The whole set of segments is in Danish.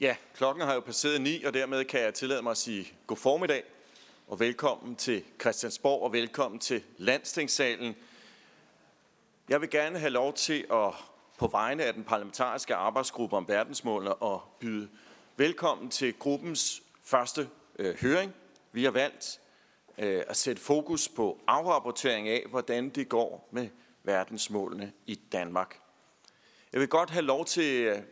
Ja, klokken har jo passeret ni, og dermed kan jeg tillade mig at sige god formiddag og velkommen til Christiansborg og velkommen til Landstingssalen. Jeg vil gerne have lov til at på vegne af den parlamentariske arbejdsgruppe om verdensmålene og byde velkommen til gruppens første øh, høring. Vi har valgt øh, at sætte fokus på afrapportering af, hvordan det går med verdensmålene i Danmark. Jeg vil godt have lov til, øh,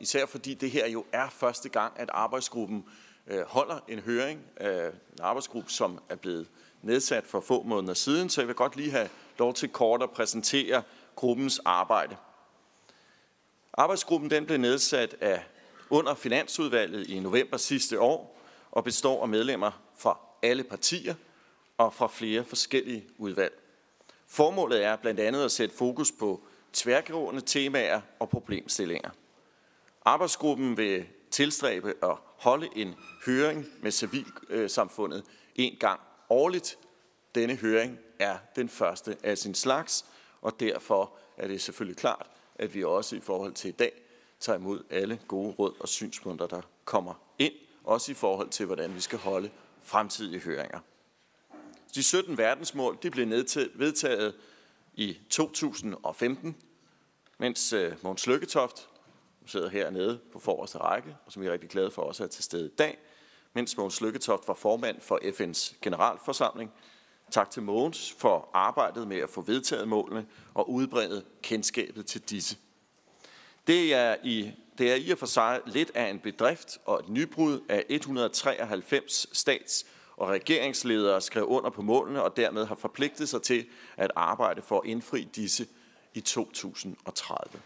især fordi det her jo er første gang, at arbejdsgruppen øh, holder en høring. Øh, en arbejdsgruppe, som er blevet nedsat for få måneder siden, så jeg vil godt lige have lov til kort at præsentere gruppens arbejde. Arbejdsgruppen den blev nedsat af under Finansudvalget i november sidste år og består af medlemmer fra alle partier og fra flere forskellige udvalg. Formålet er blandt andet at sætte fokus på tværgående temaer og problemstillinger. Arbejdsgruppen vil tilstræbe at holde en høring med civilsamfundet en gang årligt. Denne høring er den første af sin slags, og derfor er det selvfølgelig klart, at vi også i forhold til i dag tager imod alle gode råd og synspunkter, der kommer ind, også i forhold til, hvordan vi skal holde fremtidige høringer. De 17 verdensmål de blev vedtaget i 2015, mens øh, Måns Lykketoft sidder hernede på forreste række, og som vi er rigtig glade for også at til stede i dag, mens Måns Lykketoft var formand for FN's generalforsamling. Tak til Måns for arbejdet med at få vedtaget målene og udbrede kendskabet til disse. Det er i det er i og for sig lidt af en bedrift og et nybrud af 193 stats- og regeringsledere skrev under på målene og dermed har forpligtet sig til at arbejde for at indfri disse i 2030.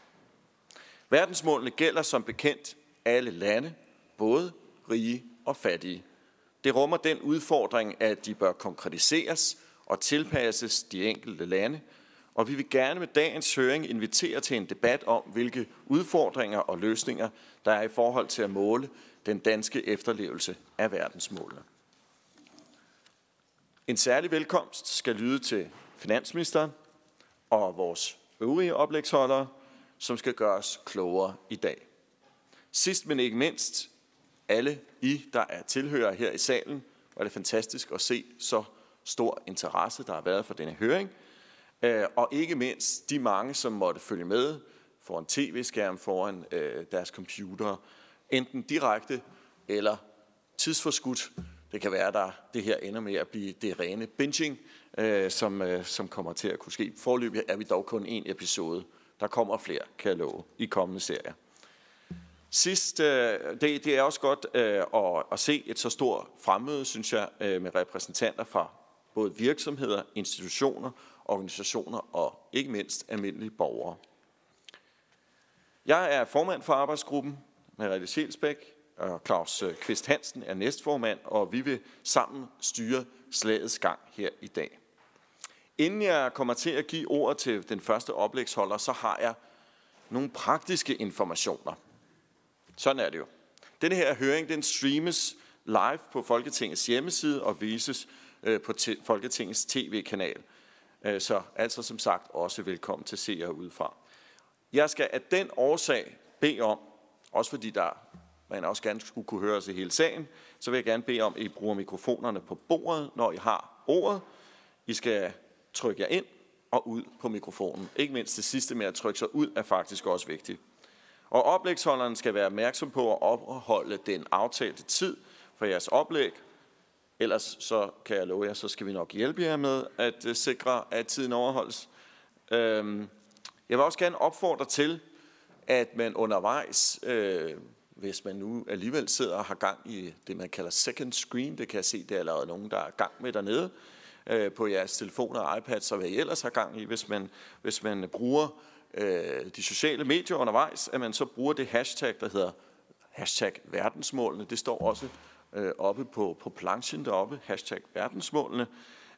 Verdensmålene gælder som bekendt alle lande, både rige og fattige. Det rummer den udfordring, at de bør konkretiseres og tilpasses de enkelte lande, og vi vil gerne med dagens høring invitere til en debat om, hvilke udfordringer og løsninger der er i forhold til at måle den danske efterlevelse af verdensmålene. En særlig velkomst skal lyde til finansministeren og vores øvrige oplægsholdere, som skal gøre os klogere i dag. Sidst men ikke mindst, alle I, der er tilhører her i salen, var det fantastisk at se så stor interesse, der har været for denne høring. Øh, og ikke mindst de mange, som måtte følge med foran tv-skærm, foran øh, deres computer, enten direkte eller tidsforskudt. Det kan være, at det her ender med at blive det rene binging, øh, som, som kommer til at kunne ske. Forløbig er vi dog kun en episode. Der kommer flere, kan jeg love, i kommende serier. Sidst, øh, det, det er også godt øh, at, at se et så stort fremmøde, synes jeg, øh, med repræsentanter fra både virksomheder, institutioner, organisationer og ikke mindst almindelige borgere. Jeg er formand for arbejdsgruppen, Mariette Sjælsbæk, og Claus Kvist Hansen er næstformand, og vi vil sammen styre slagets gang her i dag. Inden jeg kommer til at give ordet til den første oplægsholder, så har jeg nogle praktiske informationer. Sådan er det jo. Denne her høring, den streames live på Folketingets hjemmeside og vises øh, på Folketingets tv-kanal. Øh, så altså som sagt også velkommen til seere udefra. Jeg skal af den årsag bede om, også fordi der man også gerne skulle kunne høre os i hele sagen, så vil jeg gerne bede om, at I bruger mikrofonerne på bordet, når I har ordet. I skal trykke jer ind og ud på mikrofonen. Ikke mindst det sidste med at trykke sig ud er faktisk også vigtigt. Og oplægsholderen skal være opmærksom på at opholde den aftalte tid for jeres oplæg. Ellers så kan jeg love jer, så skal vi nok hjælpe jer med at øh, sikre, at tiden overholdes. Øhm, jeg vil også gerne opfordre til, at man undervejs, øh, hvis man nu alligevel sidder og har gang i det, man kalder second screen, det kan jeg se, det er allerede nogen, der er gang med dernede, øh, på jeres telefoner og iPads, og hvad I ellers har gang i, hvis man, hvis man bruger øh, de sociale medier undervejs, at man så bruger det hashtag, der hedder hashtag verdensmålene. Det står også øh, oppe på, på planchen deroppe, hashtag verdensmålene.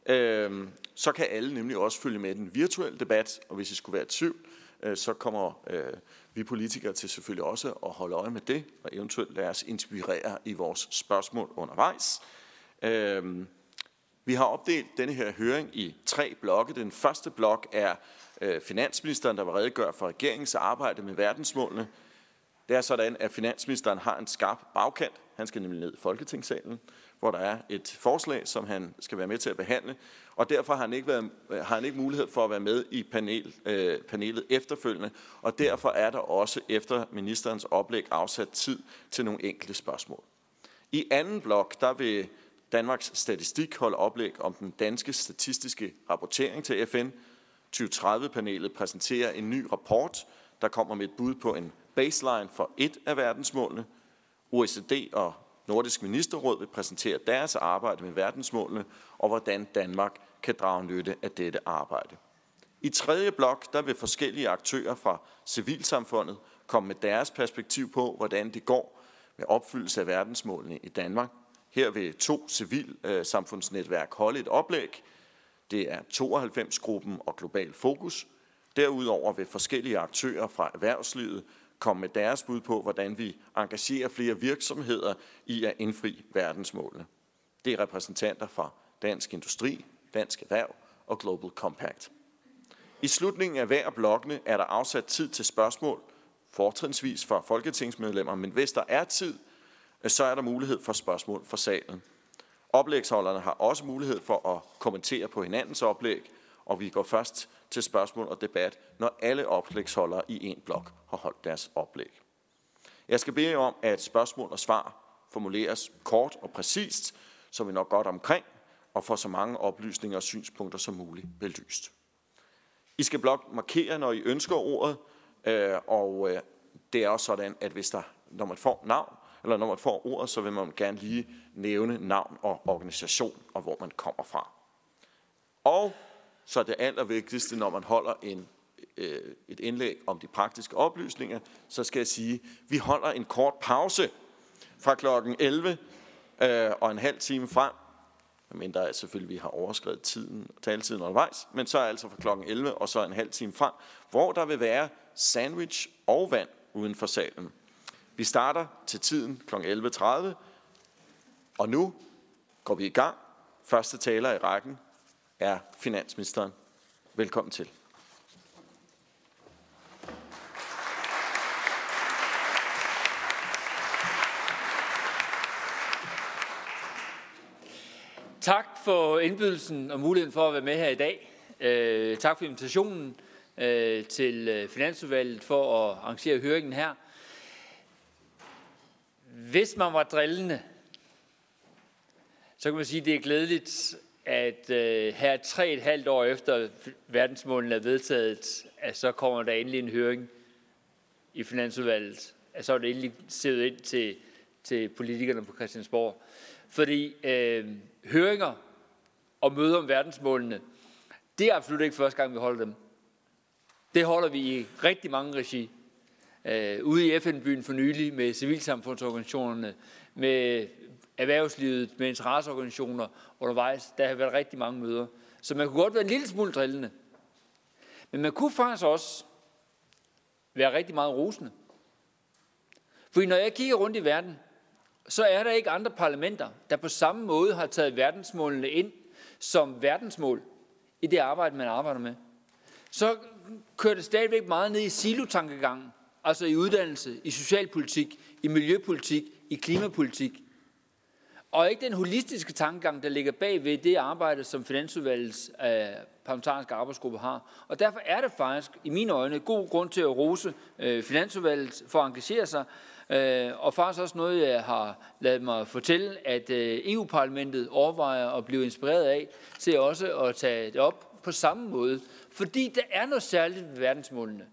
Øh, så kan alle nemlig også følge med i den virtuelle debat, og hvis I skulle være i tvivl, øh, så kommer øh, vi politikere til selvfølgelig også at holde øje med det, og eventuelt lade os inspirere i vores spørgsmål undervejs. Øh, vi har opdelt denne her høring i tre blokke. Den første blok er øh, finansministeren, der vil redegøre for regeringens arbejde med verdensmålene. Det er sådan, at finansministeren har en skarp bagkant. Han skal nemlig ned i Folketingssalen, hvor der er et forslag, som han skal være med til at behandle. Og derfor har han ikke, været, øh, har han ikke mulighed for at være med i panel, øh, panelet efterfølgende. Og derfor er der også efter ministerens oplæg afsat tid til nogle enkelte spørgsmål. I anden blok, der vil Danmarks Statistik holde oplæg om den danske statistiske rapportering til FN. 2030-panelet præsenterer en ny rapport, der kommer med et bud på en baseline for et af verdensmålene. OECD og Nordisk Ministerråd vil præsentere deres arbejde med verdensmålene og hvordan Danmark kan drage nytte af dette arbejde. I tredje blok der vil forskellige aktører fra civilsamfundet komme med deres perspektiv på, hvordan det går med opfyldelse af verdensmålene i Danmark. Her vil to civilsamfundsnetværk holde et oplæg. Det er 92-gruppen og Global Fokus. Derudover vil forskellige aktører fra erhvervslivet komme med deres bud på, hvordan vi engagerer flere virksomheder i at indfri verdensmålene. Det er repræsentanter fra Dansk Industri, Dansk Erhverv og Global Compact. I slutningen af hver blokkene er der afsat tid til spørgsmål, fortrinsvis for folketingsmedlemmer, men hvis der er tid, Øh, så er der mulighed for spørgsmål fra salen. Oplægsholderne har også mulighed for at kommentere på hinandens oplæg, og vi går først til spørgsmål og debat, når alle oplægsholdere i en blok har holdt deres oplæg. Jeg skal bede om, at spørgsmål og svar formuleres kort og præcist, så vi nok godt omkring, og får så mange oplysninger og synspunkter som muligt belyst. I skal blot markere, når I ønsker ordet, øh, og øh, det er også sådan, at hvis der, når man får navn, eller når man får ordet, så vil man gerne lige nævne navn og organisation, og hvor man kommer fra. Og så det allervigtigste, når man holder en, øh, et indlæg om de praktiske oplysninger, så skal jeg sige, at vi holder en kort pause fra klokken 11 øh, og en halv time frem, mindre at selvfølgelig vi har overskrevet tiden, taletiden undervejs, men så er altså fra klokken 11 og så en halv time frem, hvor der vil være sandwich og vand uden for salen. Vi starter til tiden kl. 11.30, og nu går vi i gang. Første taler i rækken er finansministeren. Velkommen til. Tak for indbydelsen og muligheden for at være med her i dag. Øh, tak for invitationen øh, til øh, Finansudvalget for at arrangere høringen her. Hvis man var drillende, så kan man sige, at det er glædeligt, at øh, her tre et halvt år efter verdensmålene er vedtaget, at så kommer der endelig en høring i Finansudvalget. At så er det endelig set ind til, til politikerne på Christiansborg. Fordi øh, høringer og møder om verdensmålene, det er absolut ikke første gang, vi holder dem. Det holder vi i rigtig mange regi. Øh, ude i FN-byen for nylig med civilsamfundsorganisationerne, med erhvervslivet, med interesseorganisationer undervejs. Der har været rigtig mange møder. Så man kunne godt være en lille smule drillende. Men man kunne faktisk også være rigtig meget rosende. For når jeg kigger rundt i verden, så er der ikke andre parlamenter, der på samme måde har taget verdensmålene ind som verdensmål i det arbejde, man arbejder med. Så kører det stadigvæk meget ned i silotankegangen, altså i uddannelse, i socialpolitik, i miljøpolitik, i klimapolitik. Og ikke den holistiske tankegang, der ligger bag ved det arbejde, som Finansudvalgets øh, parlamentariske arbejdsgruppe har. Og derfor er det faktisk, i mine øjne, god grund til at rose øh, Finansudvalget for at engagere sig, Øh, og faktisk også noget, jeg har lavet mig fortælle, at øh, EU-parlamentet overvejer at blive inspireret af, til også at tage det op på samme måde. Fordi der er noget særligt ved verdensmålene,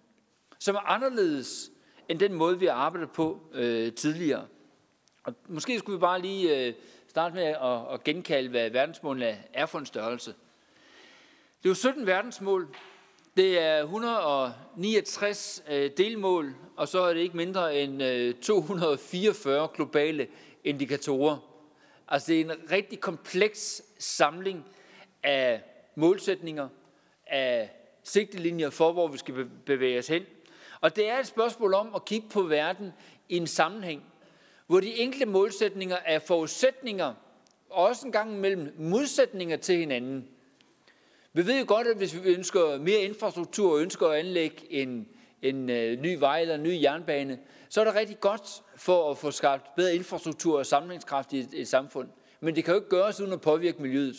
som er anderledes end den måde, vi har arbejdet på øh, tidligere. Og måske skulle vi bare lige øh, starte med at, at genkalde, hvad verdensmålene er for en størrelse. Det er jo 17 verdensmål, det er 169 øh, delmål, og så er det ikke mindre end øh, 244 globale indikatorer. Altså det er en rigtig kompleks samling af målsætninger, af sigtelinjer for, hvor vi skal bevæge os hen. Og det er et spørgsmål om at kigge på verden i en sammenhæng, hvor de enkelte målsætninger er forudsætninger, og også en gang imellem modsætninger til hinanden – vi ved jo godt, at hvis vi ønsker mere infrastruktur og ønsker at anlægge en, en øh, ny vej eller en ny jernbane, så er det rigtig godt for at få skabt bedre infrastruktur og samlingskraft i et, et samfund. Men det kan jo ikke gøres uden at påvirke miljøet.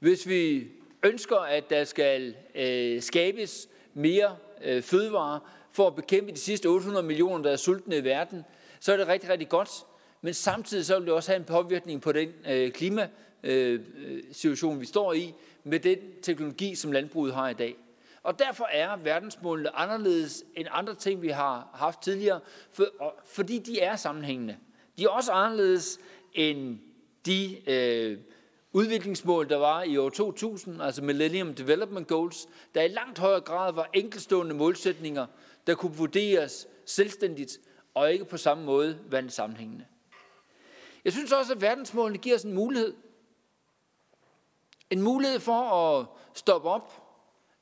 Hvis vi ønsker, at der skal øh, skabes mere Øh, fødevarer for at bekæmpe de sidste 800 millioner, der er sultne i verden, så er det rigtig, rigtig godt. Men samtidig så vil det også have en påvirkning på den øh, klimasituation, øh, vi står i, med den teknologi, som landbruget har i dag. Og derfor er verdensmålene anderledes end andre ting, vi har haft tidligere, for, fordi de er sammenhængende. De er også anderledes end de øh, udviklingsmål, der var i år 2000, altså Millennium Development Goals, der i langt højere grad var enkelstående målsætninger, der kunne vurderes selvstændigt og ikke på samme måde være sammenhængende. Jeg synes også, at verdensmålene giver os en mulighed. En mulighed for at stoppe op,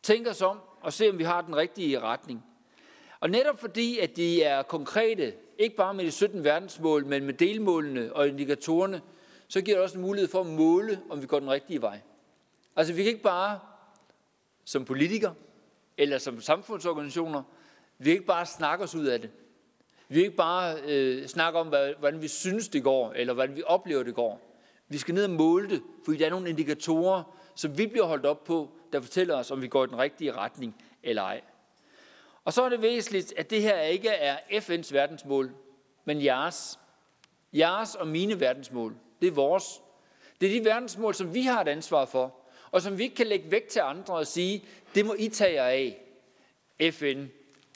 tænke os om og se, om vi har den rigtige retning. Og netop fordi, at de er konkrete, ikke bare med de 17 verdensmål, men med delmålene og indikatorerne, så giver det også en mulighed for at måle, om vi går den rigtige vej. Altså vi kan ikke bare som politikere eller som samfundsorganisationer, vi kan ikke bare snakke os ud af det. Vi kan ikke bare øh, snakke om, hvordan vi synes, det går, eller hvordan vi oplever, det går. Vi skal ned og måle det, fordi der er nogle indikatorer, som vi bliver holdt op på, der fortæller os, om vi går i den rigtige retning eller ej. Og så er det væsentligt, at det her ikke er FN's verdensmål, men jeres. Jeres og mine verdensmål. Det er vores. Det er de verdensmål, som vi har et ansvar for, og som vi ikke kan lægge væk til andre og sige, det må I tage jer af. FN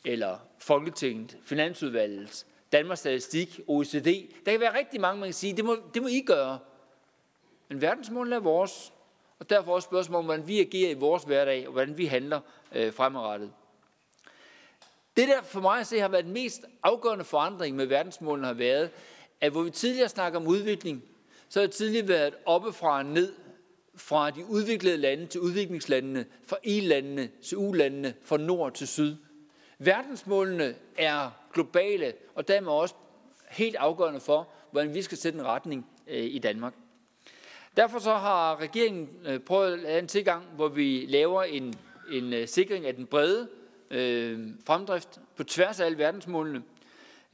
eller Folketinget, Finansudvalget, Danmarks Statistik, OECD. Der kan være rigtig mange, man kan sige, det må, det må I gøre. Men verdensmålene er vores, og derfor også spørgsmål om, hvordan vi agerer i vores hverdag, og hvordan vi handler øh, fremadrettet. Det der for mig at se har været den mest afgørende forandring med verdensmålene har været, at hvor vi tidligere snakker om udvikling, så har jeg tidligere været oppefra og ned, fra de udviklede lande til udviklingslandene, fra i-landene til u-landene, fra nord til syd. Verdensmålene er globale, og dermed også helt afgørende for, hvordan vi skal sætte en retning øh, i Danmark. Derfor så har regeringen øh, prøvet at lave en tilgang, hvor vi laver en, en øh, sikring af den brede øh, fremdrift på tværs af alle verdensmålene.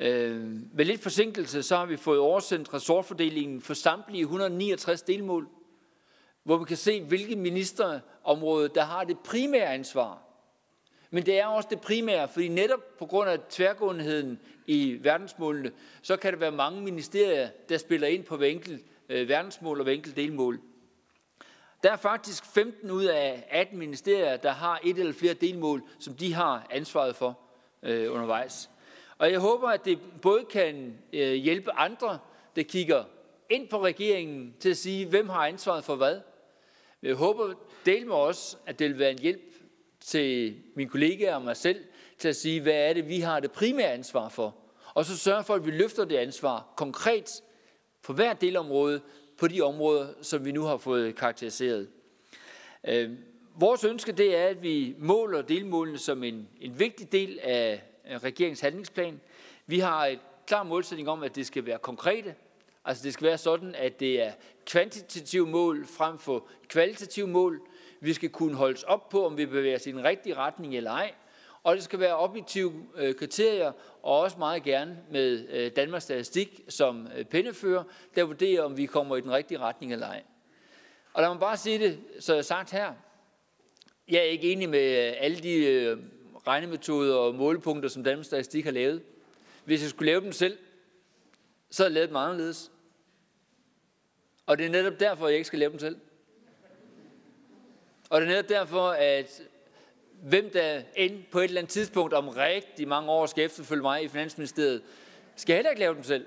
Øh, med lidt forsinkelse så har vi fået oversendt ressortfordelingen for samtlige 169 delmål, hvor vi kan se, hvilke ministerområder, der har det primære ansvar. Men det er også det primære, fordi netop på grund af tværgåenheden i verdensmålene, så kan der være mange ministerier, der spiller ind på hver enkelt øh, verdensmål og hver enkelt delmål. Der er faktisk 15 ud af 18 ministerier, der har et eller flere delmål, som de har ansvaret for øh, undervejs. Og jeg håber, at det både kan øh, hjælpe andre, der kigger ind på regeringen til at sige, hvem har ansvaret for hvad. Men jeg håber del med os, at det vil være en hjælp til mine kollegaer og mig selv til at sige, hvad er det, vi har det primære ansvar for. Og så sørge for, at vi løfter det ansvar konkret på hver delområde på de områder, som vi nu har fået karakteriseret. Øh, vores ønske det er, at vi måler delmålene som en, en vigtig del af Øh, regeringens handlingsplan. Vi har et klar målsætning om, at det skal være konkrete. Altså det skal være sådan, at det er kvantitative mål frem for kvalitative mål. Vi skal kunne holdes op på, om vi bevæger os i den rigtige retning eller ej. Og det skal være objektive øh, kriterier, og også meget gerne med øh, Danmarks Statistik som øh, der vurderer, om vi kommer i den rigtige retning eller ej. Og lad mig bare sige det, så jeg har sagt her. Jeg er ikke enig med øh, alle de øh, regnemetoder og målepunkter, som Danmarks Statistik har lavet. Hvis jeg skulle lave dem selv, så havde jeg lavet dem anderledes. Og det er netop derfor, jeg ikke skal lave dem selv. Og det er netop derfor, at hvem der end på et eller andet tidspunkt om rigtig mange år skal efterfølge mig i Finansministeriet, skal heller ikke lave dem selv.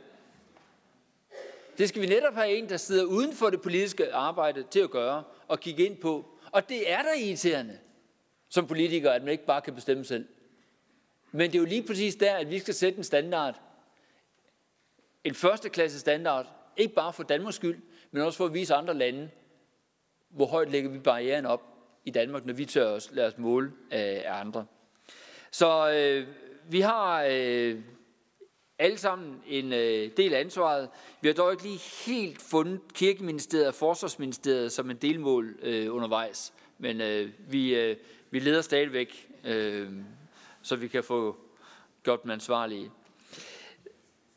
Det skal vi netop have en, der sidder uden for det politiske arbejde til at gøre og kigge ind på. Og det er der irriterende som politiker, at man ikke bare kan bestemme selv. Men det er jo lige præcis der, at vi skal sætte en standard. En førsteklasse standard. Ikke bare for Danmarks skyld, men også for at vise andre lande, hvor højt lægger vi barrieren op i Danmark, når vi tør os, lade os måle øh, af andre. Så øh, vi har øh, alle sammen en øh, del af ansvaret. Vi har dog ikke lige helt fundet kirkeministeriet og forsvarsministeriet som en delmål øh, undervejs. Men øh, vi, øh, vi leder stadigvæk øh, så vi kan få gjort dem ansvarlige.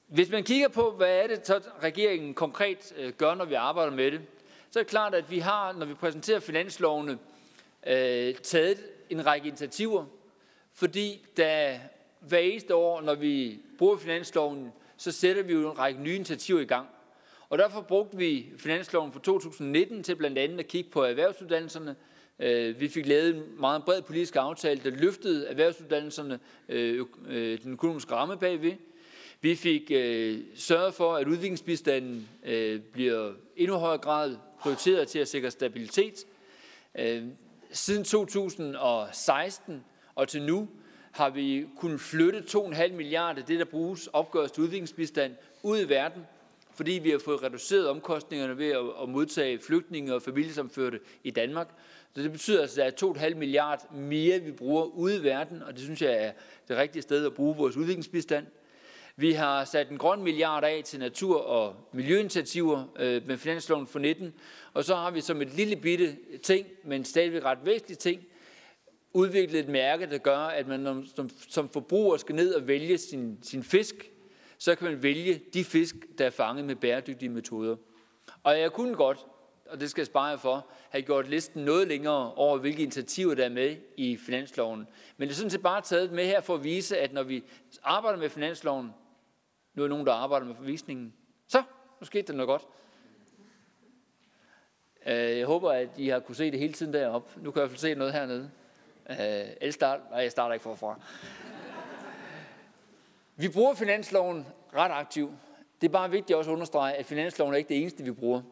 Hvis man kigger på, hvad er det, så regeringen konkret øh, gør, når vi arbejder med det, så er det klart, at vi har, når vi præsenterer finanslovene, øh, taget en række initiativer, fordi der hver eneste år, når vi bruger finansloven, så sætter vi jo en række nye initiativer i gang. Og derfor brugte vi finansloven for 2019 til blandt andet at kigge på erhvervsuddannelserne. Øh, vi fik lavet en meget bred politisk aftale, der løftede erhvervsuddannelserne, øh, øh, den økonomiske ramme bagved. Vi fik sørget for, at udviklingsbistanden bliver endnu højere grad prioriteret til at sikre stabilitet. Siden 2016 og til nu har vi kunnet flytte 2,5 milliarder, det der bruges opgøres til udviklingsbistand, ud i verden, fordi vi har fået reduceret omkostningerne ved at, modtage flygtninge og familiesamførte i Danmark. Så det betyder altså, at der er 2,5 milliarder mere, vi bruger ude i verden, og det synes jeg er det rigtige sted at bruge vores udviklingsbistand. Vi har sat en grøn milliard af til natur- og miljøinitiativer øh, med finansloven for 19, og så har vi som et lille bitte ting, men stadigvæk ret væsentligt ting, udviklet et mærke, der gør, at man som, som forbruger skal ned og vælge sin, sin fisk, så kan man vælge de fisk, der er fanget med bæredygtige metoder. Og jeg kunne godt, og det skal jeg spare for, have gjort listen noget længere over, hvilke initiativer der er med i finansloven. Men det er sådan set bare taget med her for at vise, at når vi arbejder med finansloven, nu er nogen, der arbejder med forvisningen, så nu skete der noget godt. Øh, jeg håber, at I har kunne se det hele tiden deroppe. Nu kan jeg i hvert fald se noget hernede. Øh, start, nej, jeg starter ikke forfra. Vi bruger finansloven ret aktivt. Det er bare vigtigt også at understrege, at finansloven er ikke det eneste, vi bruger.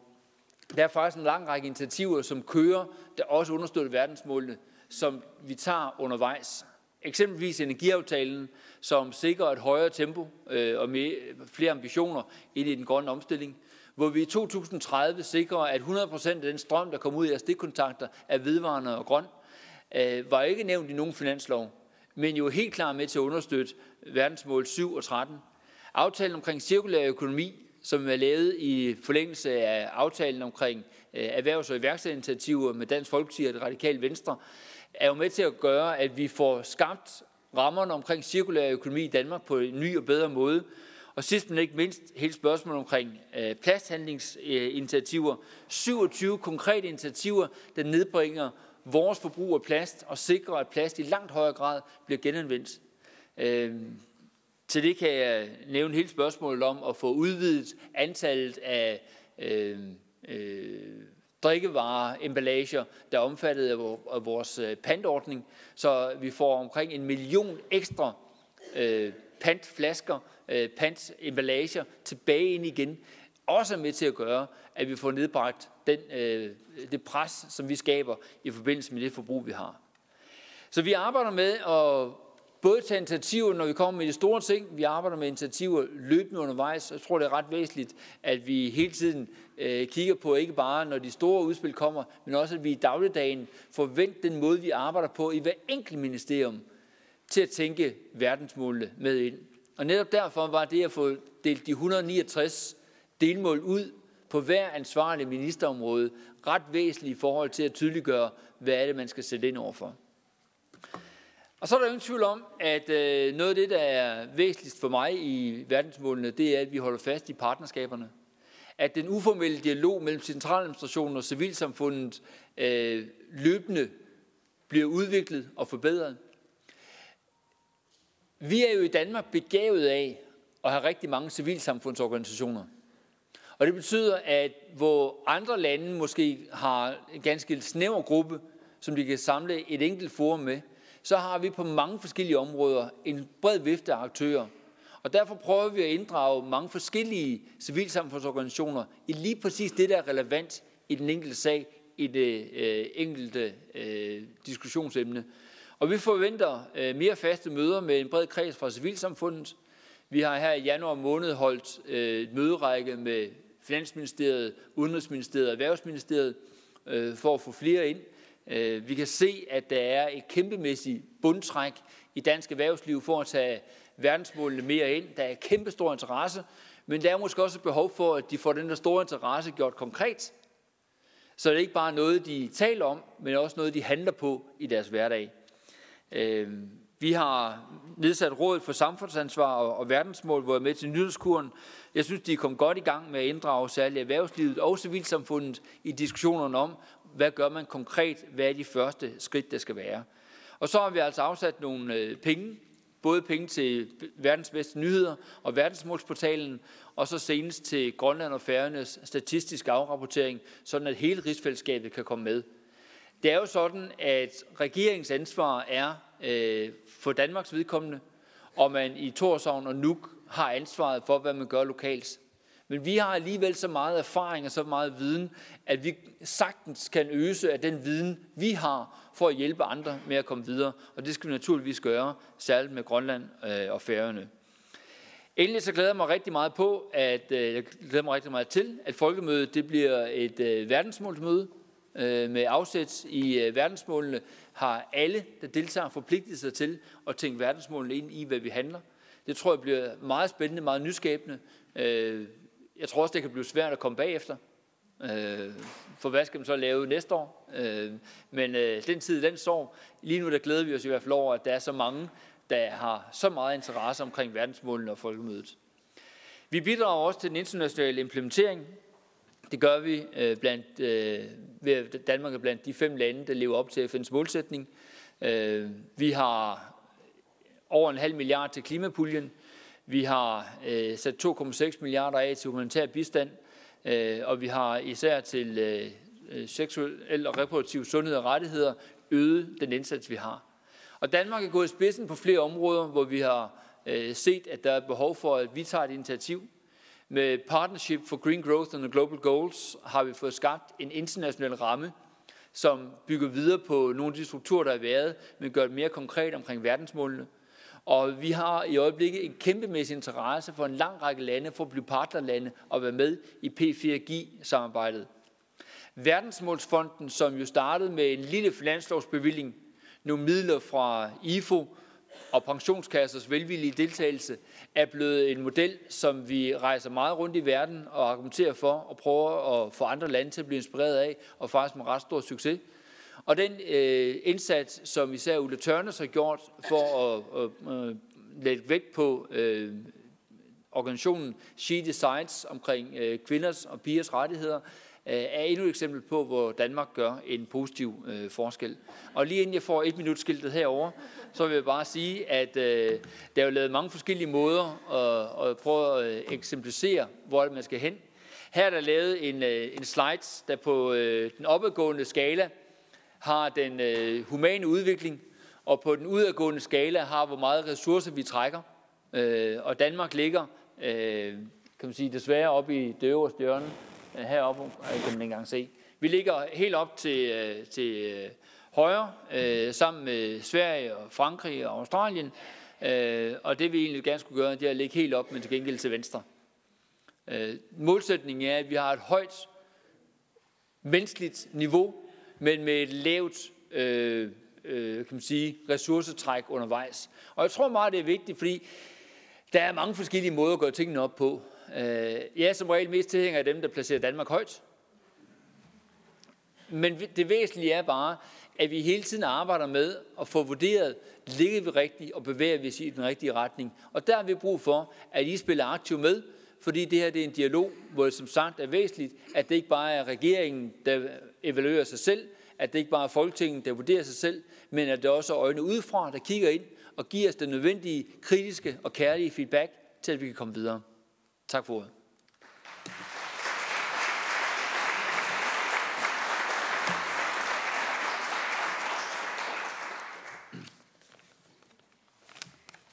Der er faktisk en lang række initiativer, som kører, der også understøtter verdensmålene, som vi tager undervejs. Eksempelvis energiaftalen, som sikrer et højere tempo øh, og med flere ambitioner ind i den grønne omstilling, hvor vi i 2030 sikrer, at 100% af den strøm, der kommer ud af stikkontakter, er vedvarende og grøn, øh, var ikke nævnt i nogen finanslov, men jo helt klart med til at understøtte verdensmål 7 og 13. Aftalen omkring cirkulær økonomi, som er lavet i forlængelse af aftalen omkring øh, erhvervs- og iværksætterinitiativer med Dansk Folkeparti og det radikale Venstre, er jo med til at gøre, at vi får skabt rammerne omkring cirkulær økonomi i Danmark på en ny og bedre måde. Og sidst men ikke mindst hele spørgsmålet omkring øh, plasthandlingsinitiativer. 27 konkrete initiativer, der nedbringer vores forbrug af plast og sikrer, at plast i langt højere grad bliver genanvendt. Øh, til det kan jeg nævne hele spørgsmålet om at få udvidet antallet af øh, øh, drikkevareemballager, der er omfattet af vores øh, pantordning, så vi får omkring en million ekstra øh, pantflasker, øh, pantemballager tilbage ind igen. Også er med til at gøre, at vi får nedbragt den, øh, det pres, som vi skaber i forbindelse med det forbrug, vi har. Så vi arbejder med at både tage initiativer, når vi kommer med de store ting. Vi arbejder med initiativer løbende undervejs. Jeg tror, det er ret væsentligt, at vi hele tiden øh, kigger på, ikke bare når de store udspil kommer, men også at vi i dagligdagen får vendt den måde, vi arbejder på i hver enkelt ministerium, til at tænke verdensmålene med ind. Og netop derfor var det at få delt de 169 delmål ud på hver ansvarlig ministerområde ret væsentligt i forhold til at tydeliggøre, hvad er det, man skal sætte ind overfor. Og så er der ingen tvivl om, at øh, noget af det, der er væsentligst for mig i verdensmålene, det er, at vi holder fast i partnerskaberne. At den uformelle dialog mellem centraladministrationen og civilsamfundet øh, løbende bliver udviklet og forbedret. Vi er jo i Danmark begavet af at have rigtig mange civilsamfundsorganisationer. Og det betyder, at hvor andre lande måske har en ganske snæver gruppe, som de kan samle et enkelt forum med, har vi på mange forskellige områder en bred vifte af aktører. Og derfor prøver vi at inddrage mange forskellige civilsamfundsorganisationer i lige præcis det, der er relevant i den enkelte sag, i det øh, enkelte øh, diskussionsemne. Og vi forventer øh, mere faste møder med en bred kreds fra civilsamfundet. Vi har her i januar måned holdt øh, et møderække med Finansministeriet, Udenrigsministeriet og Erhvervsministeriet øh, for at få flere ind. Øh, vi kan se, at der er et kæmpemæssigt bundtræk i dansk erhvervsliv for at tage verdensmålene mere ind. Der er kæmpestor interesse, men der er måske også et behov for, at de får den der store interesse gjort konkret. Så det er ikke bare noget, de taler om, men også noget, de handler på i deres hverdag. Øh, vi har nedsat Rådet for Samfundsansvar og, og Verdensmål, hvor jeg er med til nyhedskuren. Jeg synes, de er kommet godt i gang med at inddrage særligt erhvervslivet og civilsamfundet i diskussionerne om, hvad gør man konkret, hvad er de første skridt, der skal være. Og så har vi altså afsat nogle øh, penge, både penge til verdens bedste nyheder og verdensmålsportalen, og så senest til Grønland og Færøernes statistiske afrapportering, sådan at hele rigsfællesskabet kan komme med. Det er jo sådan, at regeringens ansvar er øh, for Danmarks vedkommende, og man i Torshavn og Nuuk har ansvaret for, hvad man gør lokalt. Men vi har alligevel så meget erfaring og så meget viden, at vi sagtens kan øse af den viden, vi har, for at hjælpe andre med at komme videre. Og det skal vi naturligvis gøre, særligt med Grønland øh, og Færøerne. Endelig så glæder jeg mig rigtig meget på, at øh, jeg glæder mig rigtig meget til, at folkemødet det bliver et øh, verdensmålsmøde med afsæt i verdensmålene, har alle, der deltager, forpligtet sig til at tænke verdensmålene ind i, hvad vi handler. Det tror jeg bliver meget spændende, meget nyskabende. Jeg tror også, det kan blive svært at komme bagefter. Øh, for hvad skal man så lave næste år? Øh, men øh, den tid, den sår. Lige nu der glæder vi os i hvert fald over, at der er så mange, der har så meget interesse omkring verdensmålene og folkemødet. Vi bidrager også til den internationale implementering. Det gør vi øh, blandt, øh, ved Danmark er blandt de fem lande, der lever op til FN's målsætning. Øh, vi har over en halv milliard til klimapuljen. Vi har øh, sat 2,6 milliarder af til humanitær bistand, øh, og vi har især til øh, øh seksuel og reproduktiv sundhed og rettigheder øget den indsats, vi har. Og Danmark er gået i spidsen på flere områder, hvor vi har øh, set, at der er behov for, at vi tager et initiativ. Med Partnership for Green Growth and the Global Goals har vi fået skabt en international ramme, som bygger videre på nogle af de strukturer, der har været, men gør det mere konkret omkring verdensmålene. Og vi har i øjeblikket en kæmpemæssig interesse for en lang række lande for at blive partnerlande og være med i P4G-samarbejdet. Verdensmålsfonden, som jo startede med en lille finanslovsbevilling, nogle midler fra IFO og pensionskassers velvillige deltagelse, er blevet en model, som vi rejser meget rundt i verden og argumenterer for og prøver at få andre lande til at blive inspireret af, og faktisk med ret stor succes. Og den øh, indsats, som især Ulla Tørnes har gjort for at, at, at lægge vægt på øh, organisationen She Decides omkring øh, kvinders og pigers rettigheder, øh, er endnu et eksempel på, hvor Danmark gør en positiv øh, forskel. Og lige inden jeg får et minut skiltet herover, så vil jeg bare sige, at øh, der er jo lavet mange forskellige måder at, at prøve at øh, eksemplificere, hvor man skal hen. Her er der lavet en, øh, en slide, der på øh, den opadgående skala har den øh, humane udvikling, og på den udadgående skala har, hvor meget ressourcer vi trækker. Øh, og Danmark ligger, øh, kan man sige, desværre oppe i det øverste hjørne, øh, heroppe, øh, kan man ikke engang se. Vi ligger helt op til, øh, til øh, højre, øh, sammen med Sverige og Frankrig og Australien. Øh, og det vi egentlig gerne skulle gøre, det er at ligge helt op, men til gengæld til venstre. Øh, målsætningen er, at vi har et højt menneskeligt niveau men med et lavt øh, øh, kan man sige, ressourcetræk undervejs. Og jeg tror meget, det er vigtigt, fordi der er mange forskellige måder at gøre tingene op på. Øh, jeg er som regel mest tilhænger af dem, der placerer Danmark højt. Men det væsentlige er bare, at vi hele tiden arbejder med at få vurderet, ligger vi rigtigt og bevæger vi os i den rigtige retning. Og der har vi brug for, at I spiller aktivt med, fordi det her det er en dialog, hvor det som sagt er væsentligt, at det ikke bare er regeringen, der evaluerer sig selv, at det ikke bare er Folketinget, der vurderer sig selv, men at det også er øjne udefra, der kigger ind og giver os den nødvendige kritiske og kærlige feedback til, at vi kan komme videre. Tak for ordet.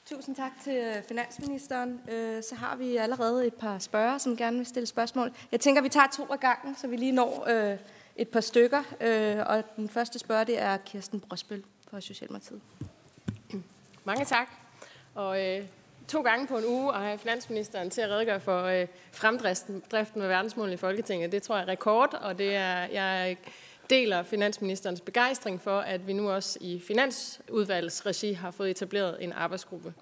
Tusind tak til øh, finansministeren. Øh, så har vi allerede et par spørgere, som gerne vil stille spørgsmål. Jeg tænker, vi tager to af gangen, så vi lige når øh, et par stykker. øh, Og den første spørger, det er Kirsten Brosbøl fra Socialdemokratiet. Mange tak. Og øh, to gange på en uge at have finansministeren til at redegøre for øh, fremdriften med verdensmålene i Folketinget, det tror jeg er rekord, og det er, jeg deler finansministerens begejstring for, at vi nu også i Finansudvalgets regi har fået etableret en arbejdsgruppe.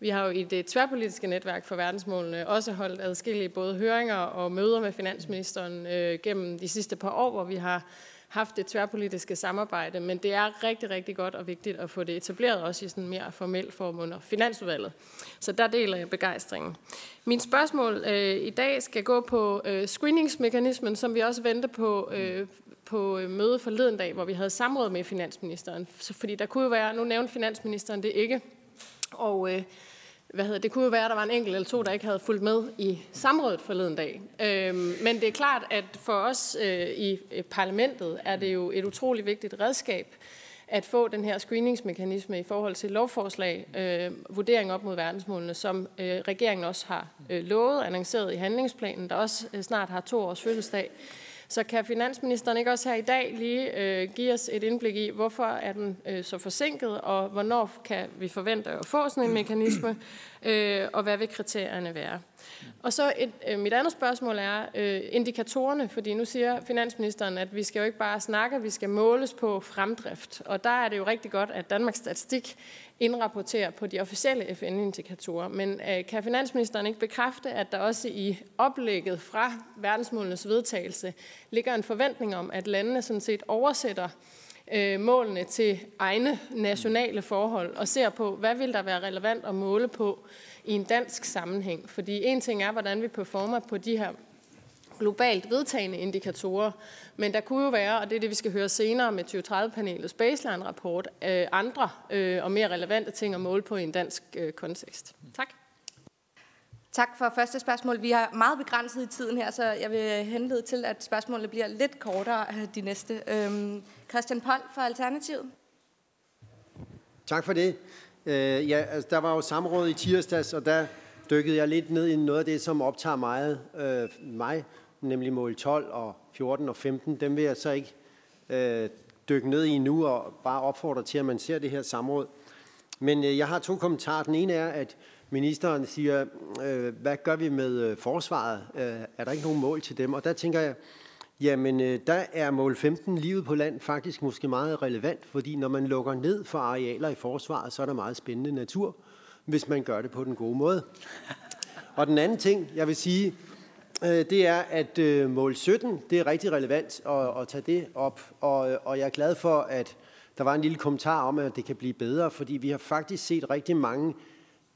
Vi har jo i det tværpolitiske netværk for verdensmålene også holdt adskillige både høringer og møder med finansministeren øh, gennem de sidste par år, hvor vi har haft det tværpolitiske samarbejde, men det er rigtig, rigtig godt og vigtigt at få det etableret også i sådan mere formel form under Finansudvalget. Så der deler jeg begejstringen. Min spørgsmål øh, i dag skal gå på øh, screeningsmekanismen, som vi også venter på øh, på øh, møde forleden dag, hvor vi havde samråd med finansministeren. Så, fordi der kunne jo være, nu nævnte finansministeren det ikke, og øh, hvad hedder, det kunne jo være, at der var en enkelt eller to, der ikke havde fulgt med i samrådet forleden dag. Øhm, men det er klart, at for os øh, i øh, parlamentet er det jo et utroligt vigtigt redskab at få den her screeningsmekanisme i forhold til lovforslag, øh, vurdering op mod verdensmålene, som øh, regeringen også har øh, lovet, annonceret i handlingsplanen, der også øh, snart har to års fødselsdag. Så kan finansministeren ikke også her i dag lige øh, give os et indblik i, hvorfor er den øh, så forsinket, og hvornår kan vi forvente at få sådan en mekanisme, øh, og hvad vil kriterierne være? Og så et, øh, mit andet spørgsmål er øh, indikatorerne, fordi nu siger finansministeren, at vi skal jo ikke bare snakke, vi skal måles på fremdrift. Og der er det jo rigtig godt, at Danmarks Statistik indrapporterer på de officielle FN-indikatorer. Men øh, kan finansministeren ikke bekræfte, at der også i oplægget fra verdensmålenes vedtagelse ligger en forventning om, at landene sådan set oversætter øh, målene til egne nationale forhold og ser på, hvad vil der være relevant at måle på i en dansk sammenhæng. Fordi en ting er, hvordan vi performer på de her globalt vedtagende indikatorer, men der kunne jo være, og det er det, vi skal høre senere med 2030-panelets baseline-rapport, øh, andre øh, og mere relevante ting at måle på i en dansk øh, kontekst. Tak. Tak for første spørgsmål. Vi er meget begrænset i tiden her, så jeg vil henlede til, at spørgsmålene bliver lidt kortere de næste. Øhm, Christian Pold fra Alternativet. Tak for det. Øh, ja, altså, der var jo samråd i tirsdags, og der dykkede jeg lidt ned i noget af det, som optager meget, øh, mig, nemlig mål 12 og 14 og 15. Dem vil jeg så ikke øh, dykke ned i nu og bare opfordre til, at man ser det her samråd. Men øh, jeg har to kommentarer. Den ene er, at ministeren siger, øh, hvad gør vi med øh, forsvaret? Øh, er der ikke nogen mål til dem? Og der tænker jeg, jamen øh, der er mål 15, livet på land, faktisk måske meget relevant, fordi når man lukker ned for arealer i forsvaret, så er der meget spændende natur, hvis man gør det på den gode måde. Og den anden ting, jeg vil sige, Øh, det er, at øh, mål 17, det er rigtig relevant at, at tage det op, og, og jeg er glad for, at der var en lille kommentar om, at det kan blive bedre, fordi vi har faktisk set rigtig mange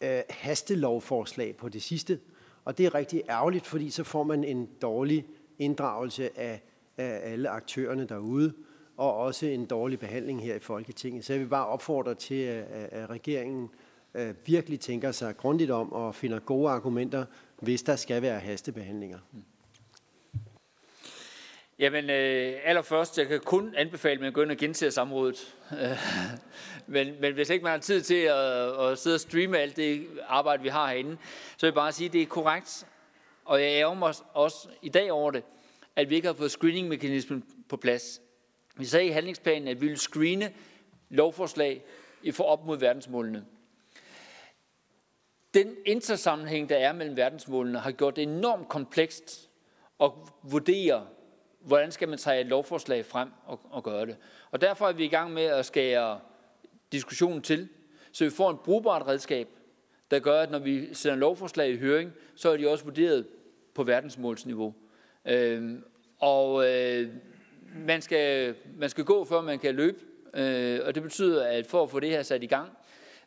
øh, hastelovforslag på det sidste, og det er rigtig ærgerligt, fordi så får man en dårlig inddragelse af, af alle aktørerne derude, og også en dårlig behandling her i Folketinget. Så jeg vil bare opfordre til, at, at regeringen øh, virkelig tænker sig grundigt om og finder gode argumenter, hvis der skal være hastebehandlinger. Jamen, øh, allerførst, jeg kan kun anbefale, at man går ind og genser samrådet. men, men hvis ikke man har tid til at, at sidde og streame alt det arbejde, vi har herinde, så vil jeg bare sige, at det er korrekt. Og jeg ærger mig også i dag over det, at vi ikke har fået screeningmekanismen på plads. Vi sagde i handlingsplanen, at vi ville screene lovforslag i for op mod verdensmålene. Den intersammenhæng, der er mellem verdensmålene, har gjort det enormt komplekst at vurdere, hvordan skal man tage et lovforslag frem og, og gøre det. Og derfor er vi i gang med at skære diskussionen til, så vi får en brugbart redskab, der gør, at når vi sender lovforslag i høring, så er de også vurderet på verdensmålsniveau. Øh, og øh, man, skal, man skal gå, før man kan løbe, øh, og det betyder, at for at få det her sat i gang,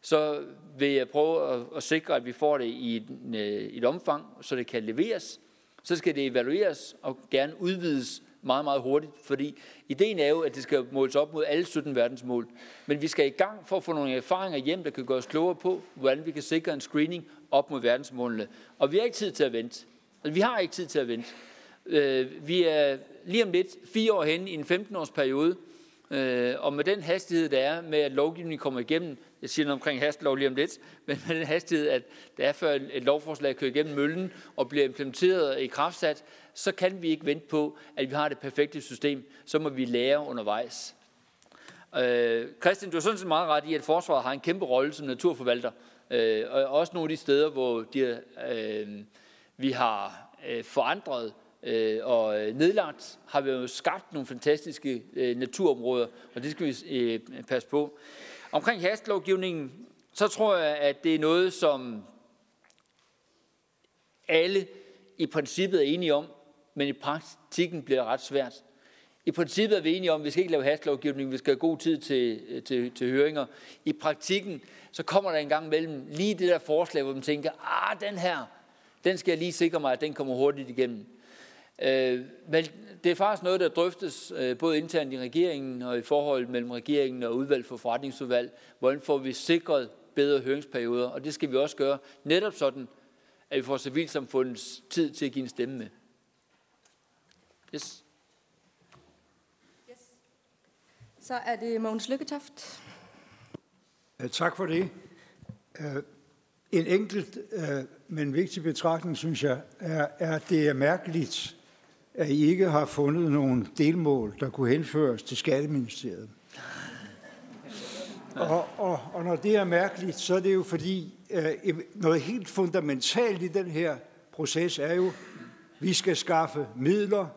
så vil jeg prøve at, sikre, at vi får det i et, øh, et omfang, så det kan leveres. Så skal det evalueres og gerne udvides meget, meget hurtigt, fordi ideen er jo, at det skal måles op mod alle 17 verdensmål. Men vi skal i gang for at få nogle erfaringer hjem, der kan gøre os klogere på, hvordan vi kan sikre en screening op mod verdensmålene. Og vi har ikke tid til at vente. Altså, vi har ikke tid til at vente. Øh, vi er lige om lidt fire år hen i en 15-års periode, Øh, og med den hastighed, der er med, at lovgivningen kommer igennem, jeg siger noget omkring hastelov lige om lidt, men med den hastighed, at der er før et lovforslag kører igennem møllen og bliver implementeret i kraftsat, så kan vi ikke vente på, at vi har det perfekte system. Så må vi lære undervejs. Øh, Christian, du har sådan set meget ret i, at forsvaret har en kæmpe rolle som naturforvalter. Øh, og også nogle af de steder, hvor de, øh, vi har øh, forandret øh, og øh, nedlagt, har vi jo skabt nogle fantastiske øh, naturområder, og det skal vi øh, passe på. Omkring hastlovgivningen, så tror jeg, at det er noget, som alle i princippet er enige om, men i praktikken bliver det ret svært. I princippet er vi enige om, at vi skal ikke lave hastlovgivning, vi skal have god tid til, øh, til, til høringer. I praktikken, så kommer der en gang mellem lige det der forslag, hvor man tænker, ah, den her, den skal jeg lige sikre mig, at den kommer hurtigt igennem. Øh, men det er faktisk noget, der drøftes øh, både internt i regeringen og i forhold mellem regeringen og udvalg for forretningsudvalg. Hvordan får vi sikret bedre høringsperioder, og det skal vi også gøre netop sådan, at vi får civilsamfundets tid til at give en stemme med. Yes. yes. Så er det Mogens Lykketoft. Tak for det. En enkelt, men vigtig betragtning, synes jeg, er, at det er mærkeligt, at I ikke har fundet nogle delmål, der kunne henføres til Skatteministeriet. Og, og, og når det er mærkeligt, så er det jo fordi, øh, noget helt fundamentalt i den her proces er jo, vi skal skaffe midler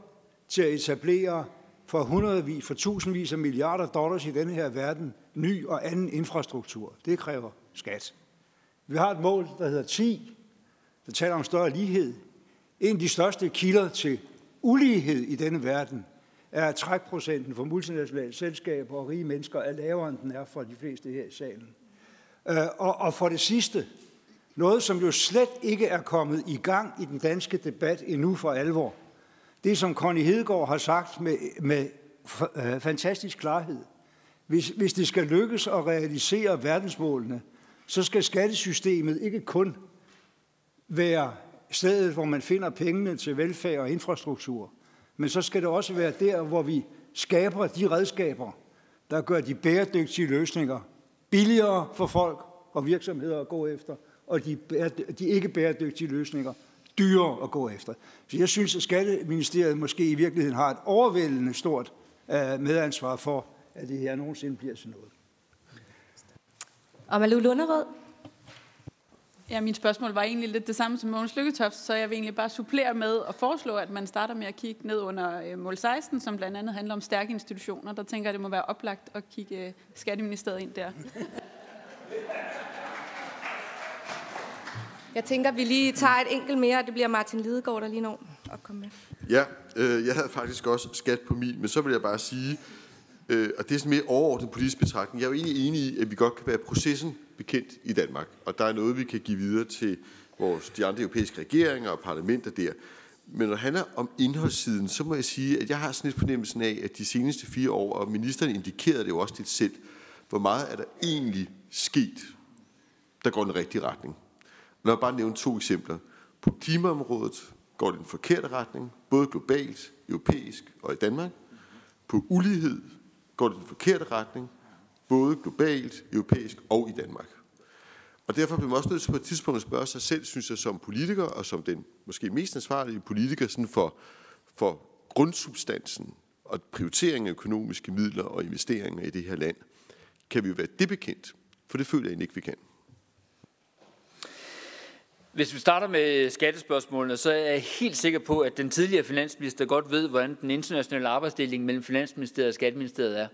til at etablere for hundredvis, for tusindvis af milliarder dollars i denne her verden, ny og anden infrastruktur. Det kræver skat. Vi har et mål, der hedder 10, der taler om større lighed. En af de største kilder til ulighed i denne verden er, at trækprocenten for multinationale selskaber og rige mennesker er lavere, end den er for de fleste her i salen. Øh, og, og for det sidste, noget som jo slet ikke er kommet i gang i den danske debat endnu for alvor. Det, som Connie Hedegaard har sagt med, med øh, fantastisk klarhed. Hvis, hvis det skal lykkes at realisere verdensmålene, så skal skattesystemet ikke kun være stedet, hvor man finder pengene til velfærd og infrastruktur, men så skal det også være der, hvor vi skaber de redskaber, der gør de bæredygtige løsninger billigere for folk og virksomheder at gå efter, og de, de ikke bæredygtige løsninger dyrere at gå efter. Så jeg synes, at Skatteministeriet måske i virkeligheden har et overvældende stort øh, medansvar for, at det her nogensinde bliver sådan noget. Og Malou Lunderød. Ja, min spørgsmål var egentlig lidt det samme som Mogens Lykketoft, så jeg vil egentlig bare supplere med at foreslå, at man starter med at kigge ned under øh, mål 16, som blandt andet handler om stærke institutioner. Der tænker jeg, det må være oplagt at kigge øh, Skatteministeriet ind der. Jeg tænker, vi lige tager et enkelt mere, og det bliver Martin Lidegaard, der lige når at komme med. Ja, øh, jeg havde faktisk også skat på min, men så vil jeg bare sige, Øh, og det er sådan mere overordnet politisk betragtning, jeg er jo egentlig enig i, at vi godt kan være processen bekendt i Danmark, og der er noget, vi kan give videre til vores, de andre europæiske regeringer og parlamenter der. Men når det handler om indholdssiden, så må jeg sige, at jeg har sådan lidt fornemmelsen af, at de seneste fire år, og ministeren indikerede det jo også lidt selv, hvor meget er der egentlig sket, der går i den rigtige retning. Lad mig bare nævne to eksempler. På klimaområdet går det i den forkerte retning, både globalt, europæisk og i Danmark. På ulighed går det i den forkerte retning, både globalt, europæisk og i Danmark. Og derfor bliver man også nødt til på et tidspunkt at spørge sig selv, synes jeg, som politiker, og som den måske mest ansvarlige politiker sådan for, for grundsubstansen og prioritering af økonomiske midler og investeringer i det her land, kan vi jo være det bekendt, for det føler jeg egentlig ikke, vi kan. Hvis vi starter med skattespørgsmålene, så er jeg helt sikker på, at den tidligere finansminister godt ved, hvordan den internationale arbejdsdeling mellem Finansministeriet og Skatteministeriet er.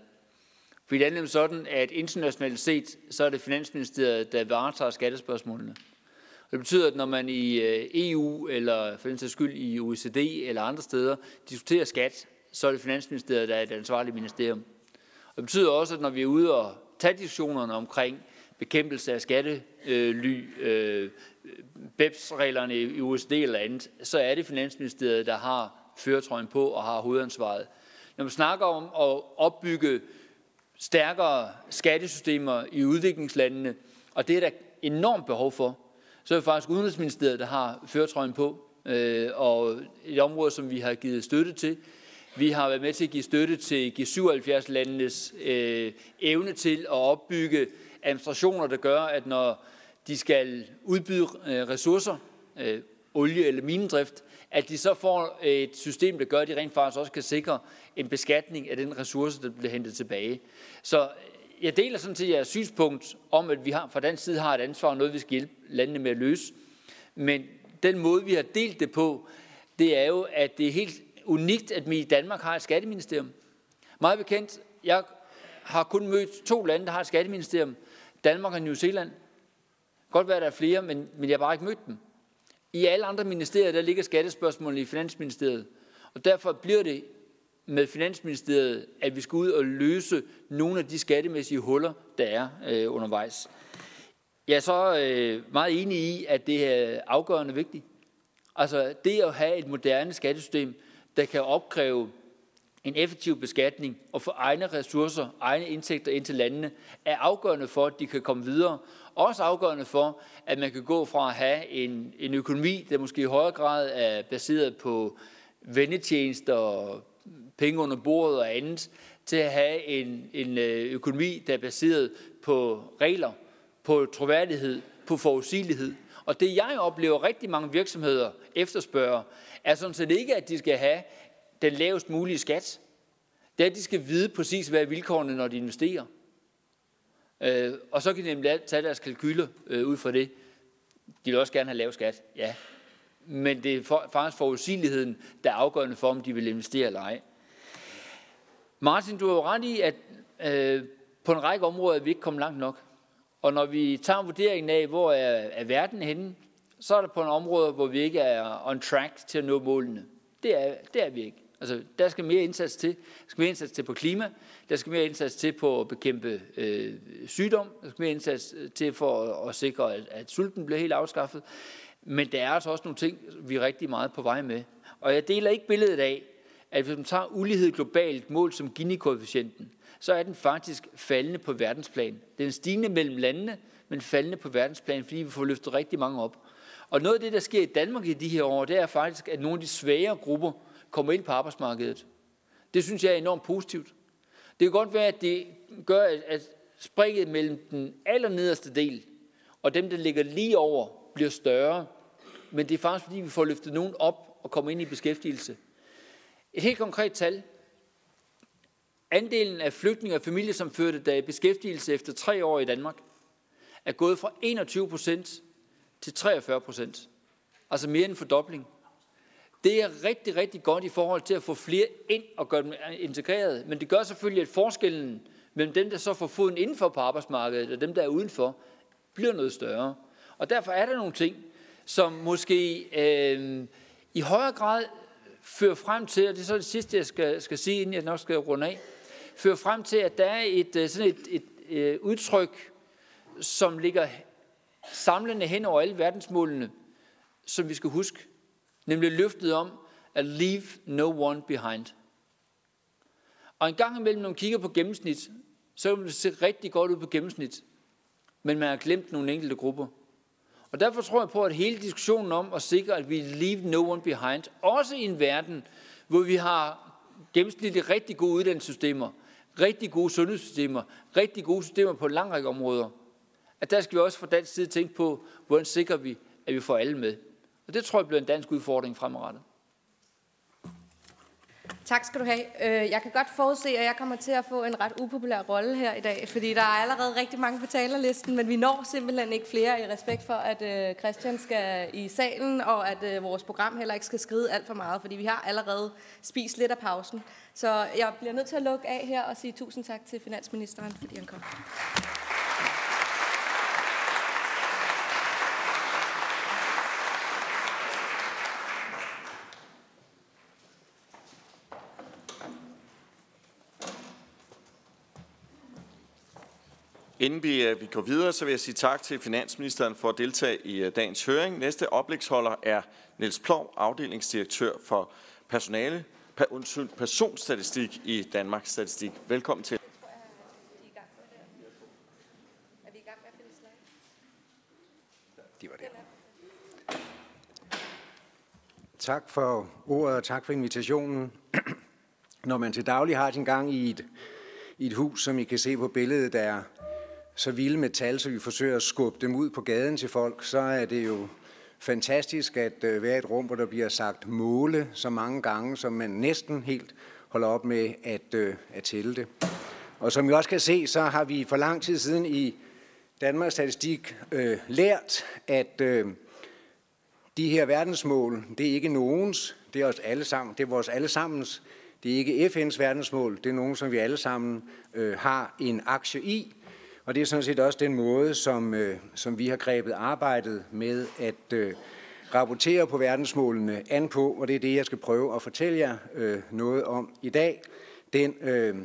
Fordi det er nemlig sådan, at internationalt set, så er det Finansministeriet, der varetager skattespørgsmålene. Og det betyder, at når man i øh, EU, eller for den sags skyld i OECD eller andre steder, diskuterer skat, så er det Finansministeriet, der er et ansvarligt ministerium. Og det betyder også, at når vi er ude og tage diskussionerne omkring bekæmpelse af skatte Øh, øh, BEPS-reglerne i USD eller andet, så er det Finansministeriet, der har føretrøjen på og har hovedansvaret. Når man snakker om at opbygge stærkere skattesystemer i udviklingslandene, og det er der enormt behov for, så er det faktisk Udenrigsministeriet, der har føretrøjen på, øh, og et område, som vi har givet støtte til. Vi har været med til at give støtte til G77-landenes øh, evne til at opbygge administrationer, der gør, at når de skal udbyde øh, ressourcer, øh, olie- eller minedrift, at de så får et system, der gør, at de rent faktisk også kan sikre en beskatning af den ressource, der bliver hentet tilbage. Så øh, jeg deler sådan set jeres synspunkt om, at vi har, fra den side har et ansvar og noget, vi skal hjælpe landene med at løse. Men den måde, vi har delt det på, det er jo, at det er helt unikt, at vi i Danmark har et skatteministerium. Meget bekendt, jeg har kun mødt to lande, der har et skatteministerium. Danmark og New Zealand. Godt være, der er flere, men, men jeg har bare ikke mødt dem. I alle andre ministerier, der ligger skattespørgsmålene i Finansministeriet. Og derfor bliver det med Finansministeriet, at vi skal ud og løse nogle af de skattemæssige huller, der er øh, undervejs. Jeg er så øh, meget enig i, at det er afgørende vigtigt. Altså det at have et moderne skattesystem, der kan opkræve en effektiv beskatning og få egne ressourcer, egne indtægter ind til landene, er afgørende for, at de kan komme videre. Også afgørende for, at man kan gå fra at have en, en økonomi, der måske i højere grad er baseret på vendetjenester, penge under bordet og andet, til at have en, en øh, økonomi, der er baseret på regler, på troværdighed, på forudsigelighed. Og det jeg oplever rigtig mange virksomheder efterspørger, er sådan set ikke, at de skal have den lavest mulige skat. Det er, at de skal vide præcis, hvad er vilkårene, når de investerer. Øh, og så kan de nemlig tage deres kalkyler øh, ud fra det. De vil også gerne have lav skat, ja. Men det er for, faktisk forudsigeligheden, der er afgørende for, om de vil investere eller ej. Martin, du har jo ret i, at øh, på en række områder er vi ikke kommet langt nok. Og når vi tager vurderingen af, hvor er, er verden henne, så er der på en område, hvor vi ikke er on track til at nå målene. Det er, det er vi ikke. Altså, der skal mere indsats til. Der skal mere indsats til på klima. Der skal mere indsats til på at bekæmpe øh, sygdom. Der skal mere indsats øh, til for at, at sikre, at, at sulten bliver helt afskaffet. Men der er altså også nogle ting, vi er rigtig meget på vej med. Og jeg deler ikke billedet af, at hvis man tager ulighed globalt mål som Gini-koefficienten, så er den faktisk faldende på verdensplan. Den er stigende mellem landene, men faldende på verdensplan, fordi vi får løftet rigtig mange op. Og noget af det, der sker i Danmark i de her år, det er faktisk, at nogle af de svagere grupper kommer ind på arbejdsmarkedet. Det synes jeg er enormt positivt. Det kan godt være, at det gør, at springet mellem den allernederste del og dem, der ligger lige over, bliver større. Men det er faktisk, fordi vi får løftet nogen op og kommer ind i beskæftigelse. Et helt konkret tal. Andelen af flygtninge og familiesamførte, der er i beskæftigelse efter tre år i Danmark, er gået fra 21 procent til 43 procent. Altså mere end en fordobling. Det er rigtig, rigtig godt i forhold til at få flere ind og gøre dem øh, integreret. Men det gør selvfølgelig, at forskellen mellem dem, der så får foden indenfor på arbejdsmarkedet, og dem, der er udenfor, bliver noget større. Og derfor er der nogle ting, som måske øh, i højere grad fører frem til, og det er så det sidste, jeg skal, skal sige, inden jeg nok skal runde af, fører frem til, at der er et, øh, sådan et, et, et udtryk, som ligger samlende hen over alle verdensmålene, som vi skal huske. Nemlig løftet om at leave no one behind. Og en gang imellem, når man kigger på gennemsnit, så kan det se rigtig godt ud på gennemsnit. Men man har glemt nogle enkelte grupper. Og derfor tror jeg på, at hele diskussionen om at sikre, at vi leave no one behind, også i en verden, hvor vi har gennemsnitligt rigtig gode uddannelsessystemer, rigtig gode sundhedssystemer, rigtig gode systemer på en lang række områder, at der skal vi også fra dansk side tænke på, hvordan sikrer vi, at vi får alle med. Og det tror jeg bliver en dansk udfordring fremadrettet. Tak skal du have. Øh, jeg kan godt forudse, at jeg kommer til at få en ret upopulær rolle her i dag, fordi der er allerede rigtig mange på talerlisten, men vi når simpelthen ikke flere i respekt for, at øh, Christian skal i salen, og at øh, vores program heller ikke skal skride alt for meget, fordi vi har allerede spist lidt af pausen. Så jeg bliver nødt til at lukke af her og sige tusind tak til finansministeren, fordi han kom. Inden vi, uh, vi går videre, så vil jeg sige tak til finansministeren for at deltage i uh, dagens høring. Næste oplægsholder er Niels Plov, afdelingsdirektør for personale, per, undskyld, personstatistik i Danmarks Statistik. Velkommen til. Det var det. Tak for ordet og tak for invitationen. Når man til daglig har sin gang i et, i et hus, som I kan se på billedet, der er så vilde med tal, så vi forsøger at skubbe dem ud på gaden til folk, så er det jo fantastisk at øh, være i et rum, hvor der bliver sagt måle så mange gange, som man næsten helt holder op med at, øh, at tælle det. Og som I også kan se, så har vi for lang tid siden i Danmarks Statistik øh, lært, at øh, de her verdensmål, det er ikke nogens, det er, os alle sammen, det er vores allesammens. Det er ikke FN's verdensmål, det er nogen, som vi alle sammen øh, har en aktie i. Og det er sådan set også den måde, som, øh, som vi har grebet arbejdet med at, øh, rapportere på verdensmålene an på, og det er det, jeg skal prøve at fortælle jer øh, noget om i dag. Den øh,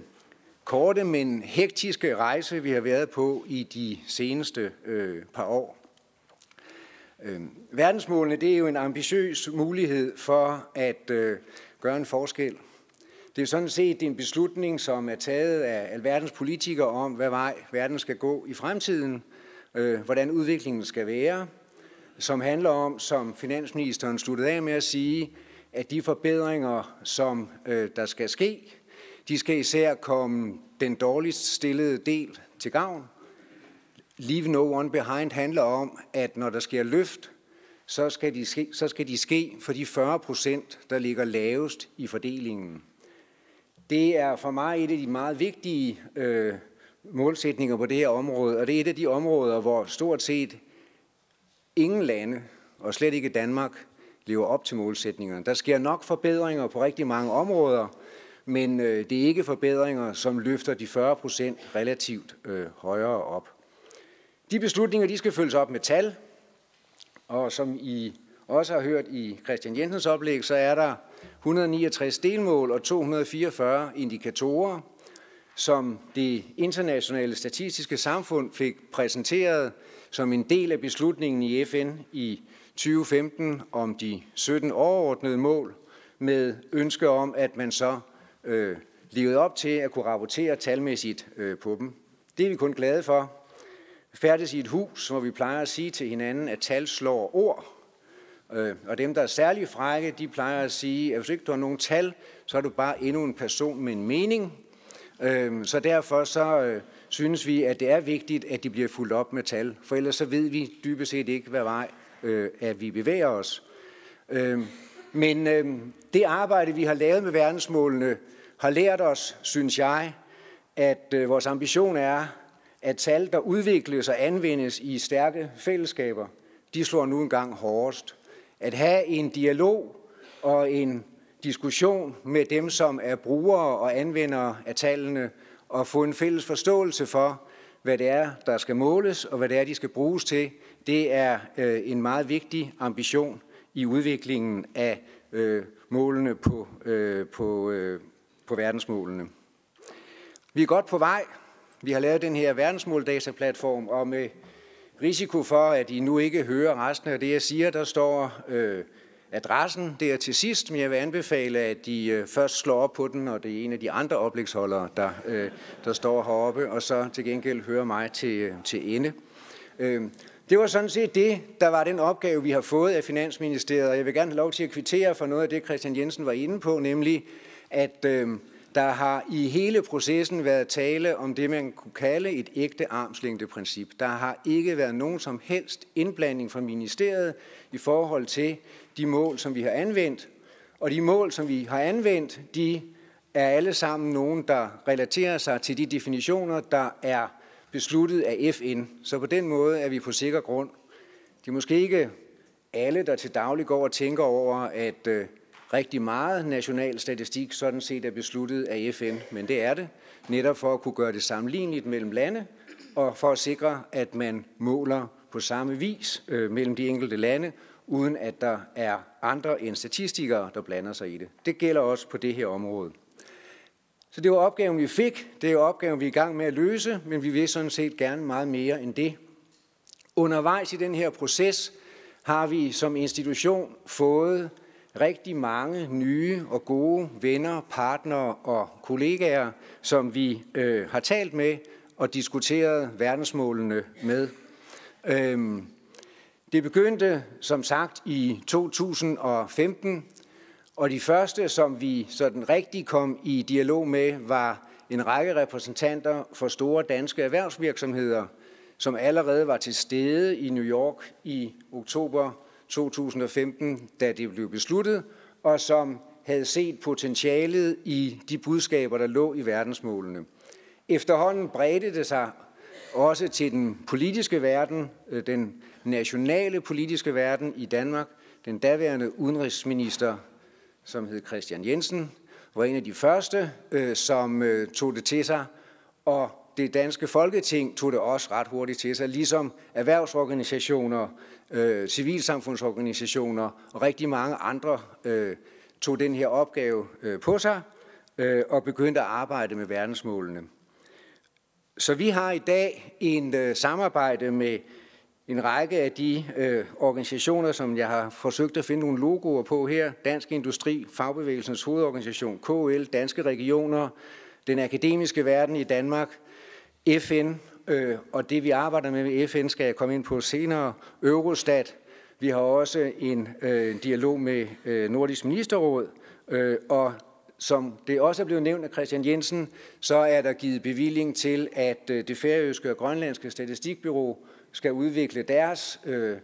korte, men hektiske rejse, vi har været på i de seneste øh, par år. Øh, verdensmålene, det er jo en ambitiøs mulighed for at øh, gøre en forskel. Det er sådan set en beslutning, som er taget af alverdens politikere om, hvad vej verden skal gå i fremtiden, øh, hvordan udviklingen skal være, som handler om, som finansministeren sluttede af med at sige, at de forbedringer, som øh, der skal ske, de skal især komme den dårligst stillede del til gavn. Leave no one behind handler om, at når der sker løft, så skal de ske, så skal de ske for de 40 procent, der ligger lavest i fordelingen. Det er for mig et af de meget vigtige øh, målsætninger på det her område, og det er et af de områder, hvor stort set ingen lande, og slet ikke Danmark, lever op til målsætningerne. Der sker nok forbedringer på rigtig mange områder, men øh, det er ikke forbedringer, som løfter de 40 procent relativt øh, højere op. De beslutninger de skal følges op med tal, og som I også har hørt i Christian Jensens oplæg, så er der 169 delmål og 244 indikatorer, som det internationale statistiske samfund fik præsenteret som en del af beslutningen i FN i 2015 om de 17 overordnede mål, med ønske om, at man så øh, levede op til at kunne rapportere talmæssigt øh, på dem. Det er vi kun glade for. Færdes i et hus, hvor vi plejer at sige til hinanden, at tal slår ord. Øh, og dem, der er særlig frække, de plejer at sige, at hvis ikke du har nogen tal, så er du bare endnu en person med en mening. Øh, så derfor så øh, synes vi, at det er vigtigt, at de bliver fuldt op med tal. For ellers så ved vi dybest set ikke, hvad vej øh, at vi bevæger os. Men det arbejde, vi har lavet med verdensmålene, har lært os, synes jeg, at vores ambition er, at tal, der udvikles og anvendes i stærke fællesskaber, de slår nu engang hårdest at have en dialog og en diskussion med dem, som er brugere og anvendere af tallene, og få en fælles forståelse for, hvad det er, der skal måles, og hvad det er, de skal bruges til, det er øh, en meget vigtig ambition i udviklingen af øh, målene på, øh, på, øh, på verdensmålene. Vi er godt på vej. Vi har lavet den her verdensmåldataplatform, og med risiko for, at I nu ikke hører resten af det, jeg siger, der står øh, adressen der til sidst, men jeg vil anbefale, at I øh, først slår op på den, og det er en af de andre oplægsholdere, der, øh, der står heroppe, og så til gengæld hører mig til, øh, til ende. Øh, det var sådan set det, der var den opgave, vi har fået af Finansministeriet, og jeg vil gerne have lov til at kvittere for noget af det, Christian Jensen var inde på, nemlig at øh, der har i hele processen været tale om det, man kunne kalde et ægte armslængdeprincip. Der har ikke været nogen som helst indblanding fra ministeriet i forhold til de mål, som vi har anvendt. Og de mål, som vi har anvendt, de er alle sammen nogen, der relaterer sig til de definitioner, der er besluttet af FN. Så på den måde er vi på sikker grund. Det er måske ikke alle, der til daglig går og tænker over, at øh, rigtig meget national statistik sådan set er besluttet af FN, men det er det netop for at kunne gøre det sammenligneligt mellem lande og for at sikre, at man måler på samme vis øh, mellem de enkelte lande, uden at der er andre end statistikere, der blander sig i det. Det gælder også på det her område. Så det var opgaven, vi fik. Det er opgaven, vi er i gang med at løse, men vi vil sådan set gerne meget mere end det. Undervejs i den her proces har vi som institution fået rigtig mange nye og gode venner, partnere og kollegaer, som vi øh, har talt med og diskuteret verdensmålene med. Øhm, det begyndte som sagt i 2015, og de første, som vi sådan rigtig kom i dialog med, var en række repræsentanter for store danske erhvervsvirksomheder, som allerede var til stede i New York i oktober 2015, da det blev besluttet, og som havde set potentialet i de budskaber, der lå i verdensmålene. Efterhånden bredte det sig også til den politiske verden, øh, den nationale politiske verden i Danmark. Den daværende udenrigsminister, som hed Christian Jensen, var en af de første, øh, som øh, tog det til sig, og det danske folketing tog det også ret hurtigt til sig, ligesom erhvervsorganisationer øh, civilsamfundsorganisationer og rigtig mange andre øh, tog den her opgave øh, på sig øh, og begyndte at arbejde med verdensmålene. Så vi har i dag en øh, samarbejde med en række af de øh, organisationer, som jeg har forsøgt at finde nogle logoer på her. Dansk Industri, Fagbevægelsens Hovedorganisation, KL, Danske Regioner, den akademiske verden i Danmark, FN, øh, og det vi arbejder med ved FN skal jeg komme ind på senere, Eurostat. Vi har også en øh, dialog med øh, Nordisk Ministerråd, øh, og som det også er blevet nævnt af Christian Jensen, så er der givet bevilling til, at øh, det færøske og grønlandske statistikbyrå skal udvikle deres øh,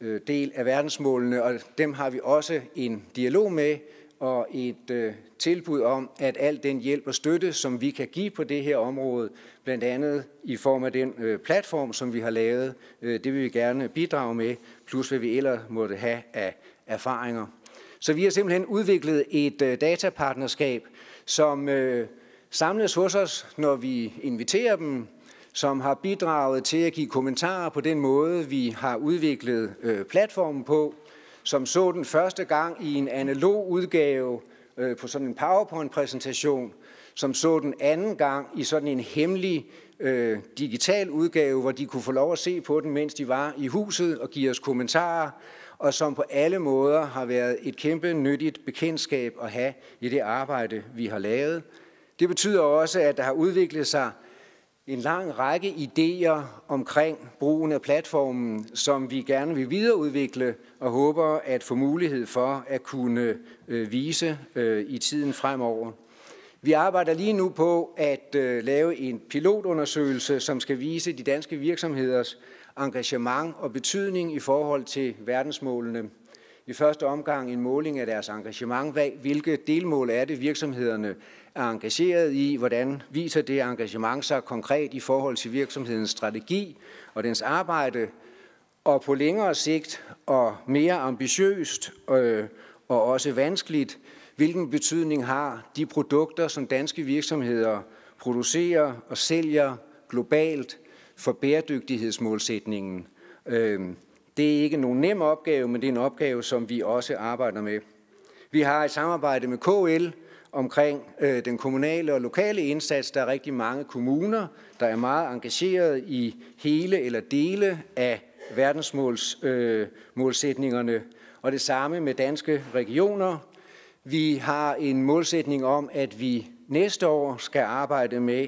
øh del af verdensmålene, og dem har vi også en dialog med, og et øh, tilbud om, at al den hjælp og støtte, som vi kan give på det her område, blandt andet i form af den øh, platform, som vi har lavet, øh, det vil vi gerne bidrage med, plus hvad vi ellers måtte have af erfaringer. Så vi har simpelthen udviklet et øh, datapartnerskab, som øh, samles hos os, når vi inviterer dem, som har bidraget til at give kommentarer på den måde, vi har udviklet øh, platformen på, som så den første gang i en analog udgave øh, på sådan en PowerPoint-præsentation, som så den anden gang i sådan en hemmelig øh, digital udgave, hvor de kunne få lov at se på den, mens de var i huset og give os kommentarer, og som på alle måder har været et kæmpe nyttigt bekendtskab at have i det arbejde, vi har lavet. Det betyder også, at der har udviklet sig en lang række idéer omkring brugen af platformen, som vi gerne vil videreudvikle og håber at få mulighed for at kunne øh, vise øh, i tiden fremover. Vi arbejder lige nu på at øh, lave en pilotundersøgelse, som skal vise de danske virksomheders engagement og betydning i forhold til verdensmålene. I første omgang en måling af deres engagement. Hvilke delmål er det, virksomhederne er engageret i? Hvordan viser det engagement sig konkret i forhold til virksomhedens strategi og dens arbejde? Og på længere sigt og mere ambitiøst øh, og også vanskeligt, hvilken betydning har de produkter, som danske virksomheder producerer og sælger globalt for bæredygtighedsmålsætningen? Øh, det er ikke nogen nem opgave, men det er en opgave, som vi også arbejder med. Vi har et samarbejde med KL omkring øh, den kommunale og lokale indsats. Der er rigtig mange kommuner, der er meget engageret i hele eller dele af verdensmålsætningerne. Øh, og det samme med danske regioner. Vi har en målsætning om, at vi næste år skal arbejde med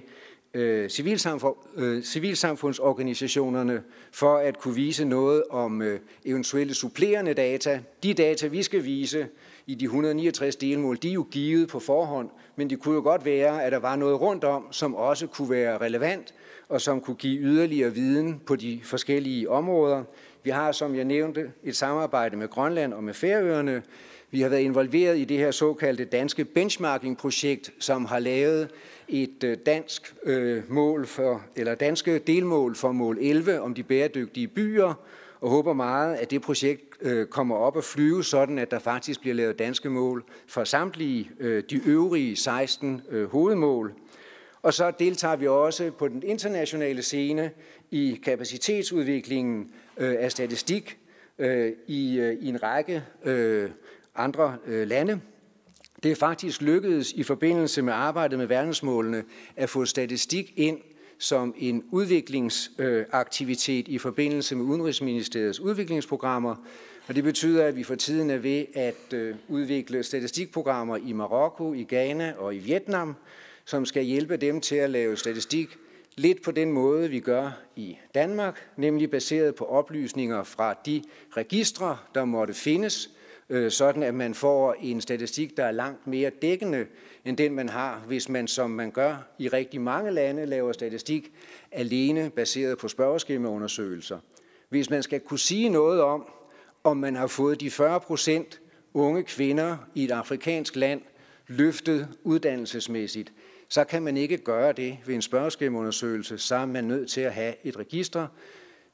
øh, civilsamfund, øh, civilsamfundsorganisationerne for at kunne vise noget om øh, eventuelle supplerende data. De data, vi skal vise i de 169 delmål, de er jo givet på forhånd, men det kunne jo godt være, at der var noget rundt om, som også kunne være relevant, og som kunne give yderligere viden på de forskellige områder. Vi har, som jeg nævnte, et samarbejde med Grønland og med Færøerne. Vi har været involveret i det her såkaldte danske benchmarking-projekt, som har lavet et øh, dansk øh, mål for, eller danske delmål for mål 11 om de bæredygtige byer, og håber meget, at det projekt øh, kommer op og flyve, sådan at der faktisk bliver lavet danske mål for samtlige øh, de øvrige 16 øh, hovedmål. Og så deltager vi også på den internationale scene i kapacitetsudviklingen øh, af statistik i, i en række andre lande. Det er faktisk lykkedes i forbindelse med arbejdet med verdensmålene at få statistik ind som en udviklingsaktivitet i forbindelse med Udenrigsministeriets udviklingsprogrammer. Og det betyder, at vi for tiden er ved at øh, udvikle statistikprogrammer i Marokko, i Ghana og i Vietnam, som skal hjælpe dem til at lave statistik lidt på den måde, vi gør i Danmark, nemlig baseret på oplysninger fra de registre, der måtte findes, øh, sådan at man får en statistik, der er langt mere dækkende end den, man har, hvis man, som man gør i rigtig mange lande, laver statistik alene baseret på spørgeskemaundersøgelser. Hvis man skal kunne sige noget om, om man har fået de 40 procent unge kvinder i et afrikansk land løftet uddannelsesmæssigt, så kan man ikke gøre det ved en spørgeskemaundersøgelse, så er man nødt til at have et register,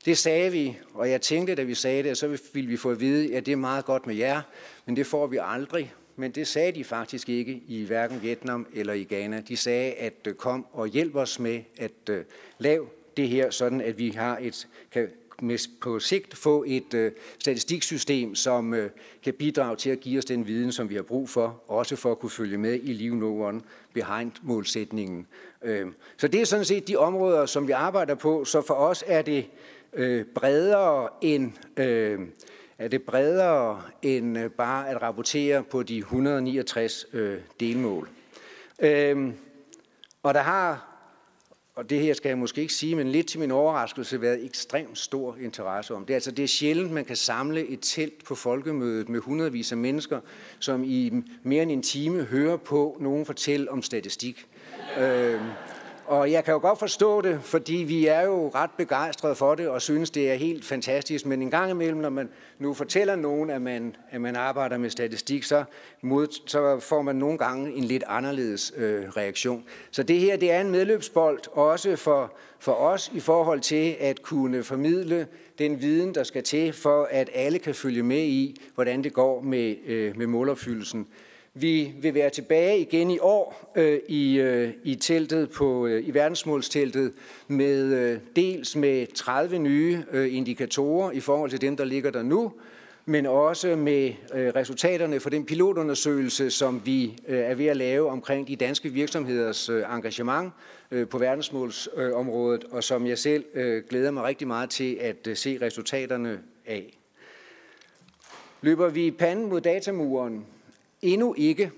det sagde vi, og jeg tænkte, da vi sagde det, så ville vi få at vide, at det er meget godt med jer, men det får vi aldrig. Men det sagde de faktisk ikke i hverken Vietnam eller i Ghana. De sagde, at øh, kom og hjælp os med at uh, lave det her, sådan at vi har et, kan med, på sigt få et øh, statistiksystem, som kan bidrage til at give os den viden, som vi har brug for, også for at kunne følge med i Live No One Behind målsætningen. Øhm, så det er sådan set de områder, som vi arbejder på. Så for os er det bredere end... Øhm, er det bredere end øh, bare at rapportere på de 169 øh, delmål. Øhm, og der har, og det her skal jeg måske ikke sige, men lidt til min overraskelse, været ekstremt stor interesse om. Det altså det er sjældent, man kan samle et telt på folkemødet med hundredvis af mennesker, som i mere end en time hører på nogen fortælle om statistik. øhm, og jeg kan jo godt forstå det, fordi vi er jo ret begejstrede for det og synes, det er helt fantastisk. Men en gang imellem, når man nu fortæller nogen, at man, at man arbejder med statistik, så, mod, så får man nogle gange en lidt anderledes øh, reaktion. Så det her det er en medløbsbold også for, for os i forhold til at kunne formidle den viden, der skal til, for at alle kan følge med i, hvordan det går med, øh, med målopfyldelsen. Vi vil være tilbage igen i år øh, i, øh, i teltet på øh, i verdensmålsteltet med øh, dels med 30 nye øh, indikatorer i forhold til dem der ligger der nu, men også med øh, resultaterne for den pilotundersøgelse, som vi øh, er ved at lave omkring de danske virksomheders øh, engagement øh, på verdensmålsområdet, øh, og som jeg selv øh, glæder mig rigtig meget til at øh, se resultaterne af. Løber vi panden mod datamuren, Endnu ikke.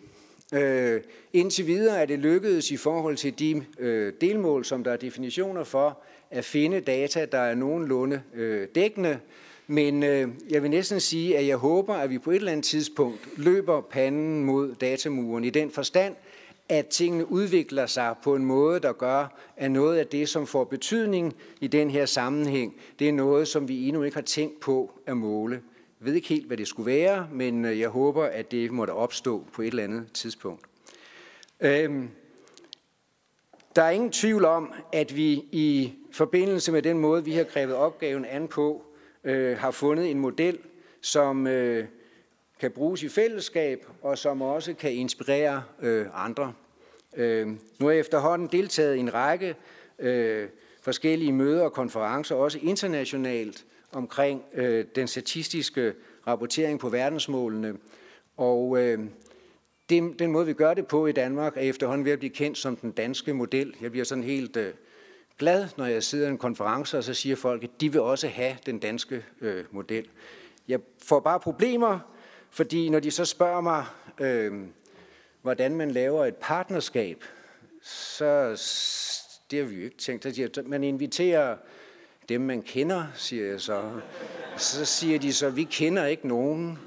Øh, indtil videre er det lykkedes i forhold til de øh, delmål, som der er definitioner for, at finde data, der er nogenlunde øh, dækkende. Men øh, jeg vil næsten sige, at jeg håber, at vi på et eller andet tidspunkt løber panden mod datamuren i den forstand, at tingene udvikler sig på en måde, der gør, at noget af det, som får betydning i den her sammenhæng, det er noget, som vi endnu ikke har tænkt på at måle. Jeg ved ikke helt, hvad det skulle være, men øh, jeg håber, at det måtte opstå på et eller andet tidspunkt. Øhm, der er ingen tvivl om, at vi i forbindelse med den måde, vi har grebet opgaven an på, øh, har fundet en model, som øh, kan bruges i fællesskab, og som også kan inspirere øh, andre. Øh, nu har jeg efterhånden deltaget i en række øh, forskellige møder og konferencer, også internationalt, omkring øh, den statistiske rapportering på verdensmålene. Og øh, det, den måde, vi gør det på i Danmark, er efterhånden ved at blive kendt som den danske model. Jeg bliver sådan helt øh, glad, når jeg sidder i en konference, og så siger folk, at de vil også have den danske øh, model. Jeg får bare problemer, fordi når de så spørger mig, øh, hvordan man laver et partnerskab, så det har vi jo ikke tænkt. at Man inviterer dem, man kender, siger jeg så. Så siger de så, vi kender ikke nogen.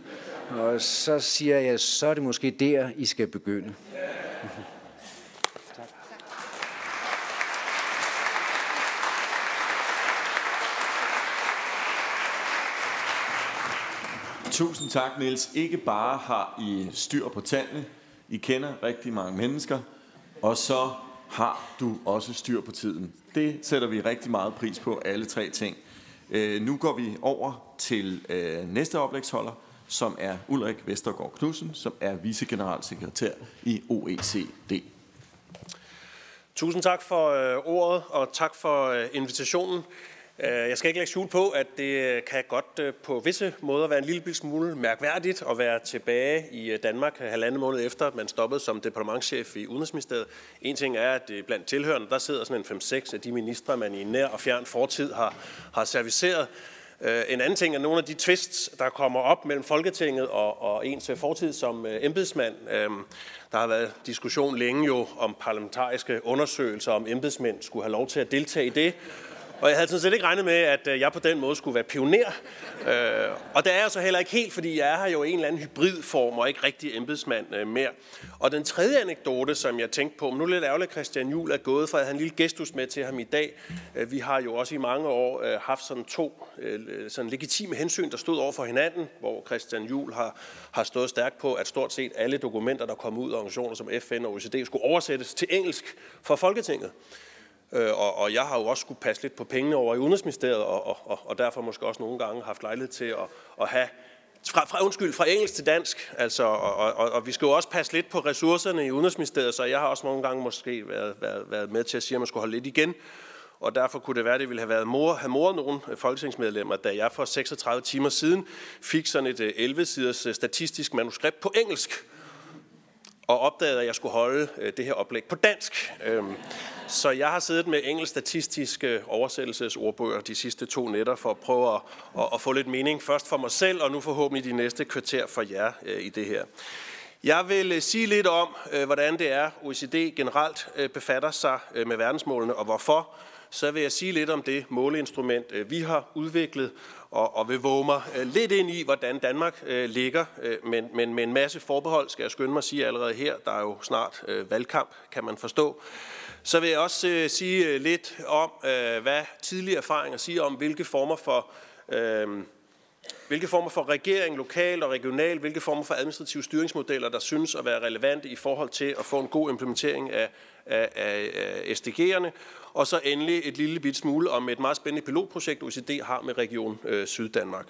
Og så siger jeg, så er det måske der, I skal begynde. Tusind tak, Niels. Ikke bare har I styr på tallene, I kender rigtig mange mennesker, og så har du også styr på tiden. Det sætter vi rigtig meget pris på, alle tre ting. Øh, nu går vi over til øh, næste oplægsholder, som er Ulrik Vestergaard Knudsen, som er vicegeneralsekretær i OECD. Tusind tak for øh, ordet, og tak for øh, invitationen. Øh, jeg skal ikke lægge skjul på, at det øh, kan godt øh, på visse måder være en lille smule mærkværdigt at være tilbage i øh, Danmark halvandet måned efter, at man stoppede som departementchef i Udenrigsministeriet. En ting er, at blandt tilhørende, der sidder sådan en 5-6 af de ministre, man i nær og fjern fortid har, har serviceret. En anden ting er nogle af de twists, der kommer op mellem Folketinget og, og ens fortid som embedsmand. Der har været diskussion længe jo om parlamentariske undersøgelser, om embedsmænd skulle have lov til at deltage i det. Og jeg havde sådan set ikke regnet med, at øh, jeg på den måde skulle være pioner. Øh, og det er jeg så heller ikke helt, fordi jeg er her jo en eller anden hybridform og ikke rigtig embedsmand øh, mere. Og den tredje anekdote, som jeg tænkte på, men nu er lidt ærgerligt, at Christian Juhl er gået, for jeg havde en lille gestus med til ham i dag. Øh, vi har jo også i mange år øh, haft sådan to sådan legitime hensyn, der stod over for hinanden, hvor Christian Juhl har, har stået stærkt på, at stort set alle dokumenter, der kom ud af organisationer som FN og OECD, skulle oversættes til engelsk for Folketinget. Øh, og, og jeg har jo også skulle passe lidt på pengene over i Udenrigsministeriet, og, og, og derfor måske også nogle gange haft lejlighed til at, at have fra, fra, undskyld, fra engelsk til dansk, altså, og, og, og vi skal jo også passe lidt på ressourcerne i Udenrigsministeriet, så jeg har også nogle gange måske været, været, været med til at sige, at man skulle holde lidt igen. og derfor kunne det være, at det ville have været mor, have mor nogle folketingsmedlemmer, da jeg for 36 timer siden fik sådan et øh, 11-siders øh, statistisk manuskript på engelsk, og opdagede, at jeg skulle holde øh, det her oplæg på dansk. Øhm, så jeg har siddet med engelsk statistiske oversættelsesordbøger de sidste to nætter for at prøve at, at, at få lidt mening. Først for mig selv, og nu forhåbentlig de næste kvarter for jer øh, i det her. Jeg vil øh, sige lidt om, hvordan det er, OECD generelt befatter sig med verdensmålene, og hvorfor. Så vil jeg sige lidt om det måleinstrument, vi har udviklet, og, og vil våge mig øh, lidt ind i, hvordan Danmark øh, ligger. Øh, men, men med en masse forbehold, skal jeg skynde mig at sige allerede her. Der er jo snart valgkamp, kan man forstå. Så vil jeg også øh, sige lidt om, øh, hvad tidlige erfaringer siger om, hvilke former for øh, hvilke former for regering, lokal og regional, hvilke former for administrative styringsmodeller, der synes at være relevante i forhold til at få en god implementering af, af, af SDG'erne. Og så endelig et lille bit smule om et meget spændende pilotprojekt, OECD har med Region øh, Syddanmark.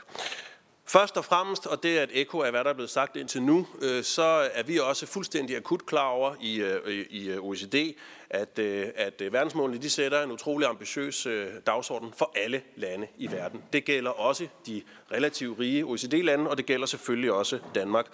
Først og fremmest, og det er et ekko af, hvad der er blevet sagt indtil nu, øh, så er vi også fuldstændig akut klar over i, øh, i øh, OECD, at, øh, at øh, verdensmålene de sætter en utrolig ambitiøs dagsorden for alle lande i verden. Det gælder også de relativt rige OECD-lande, og det gælder selvfølgelig også Danmark.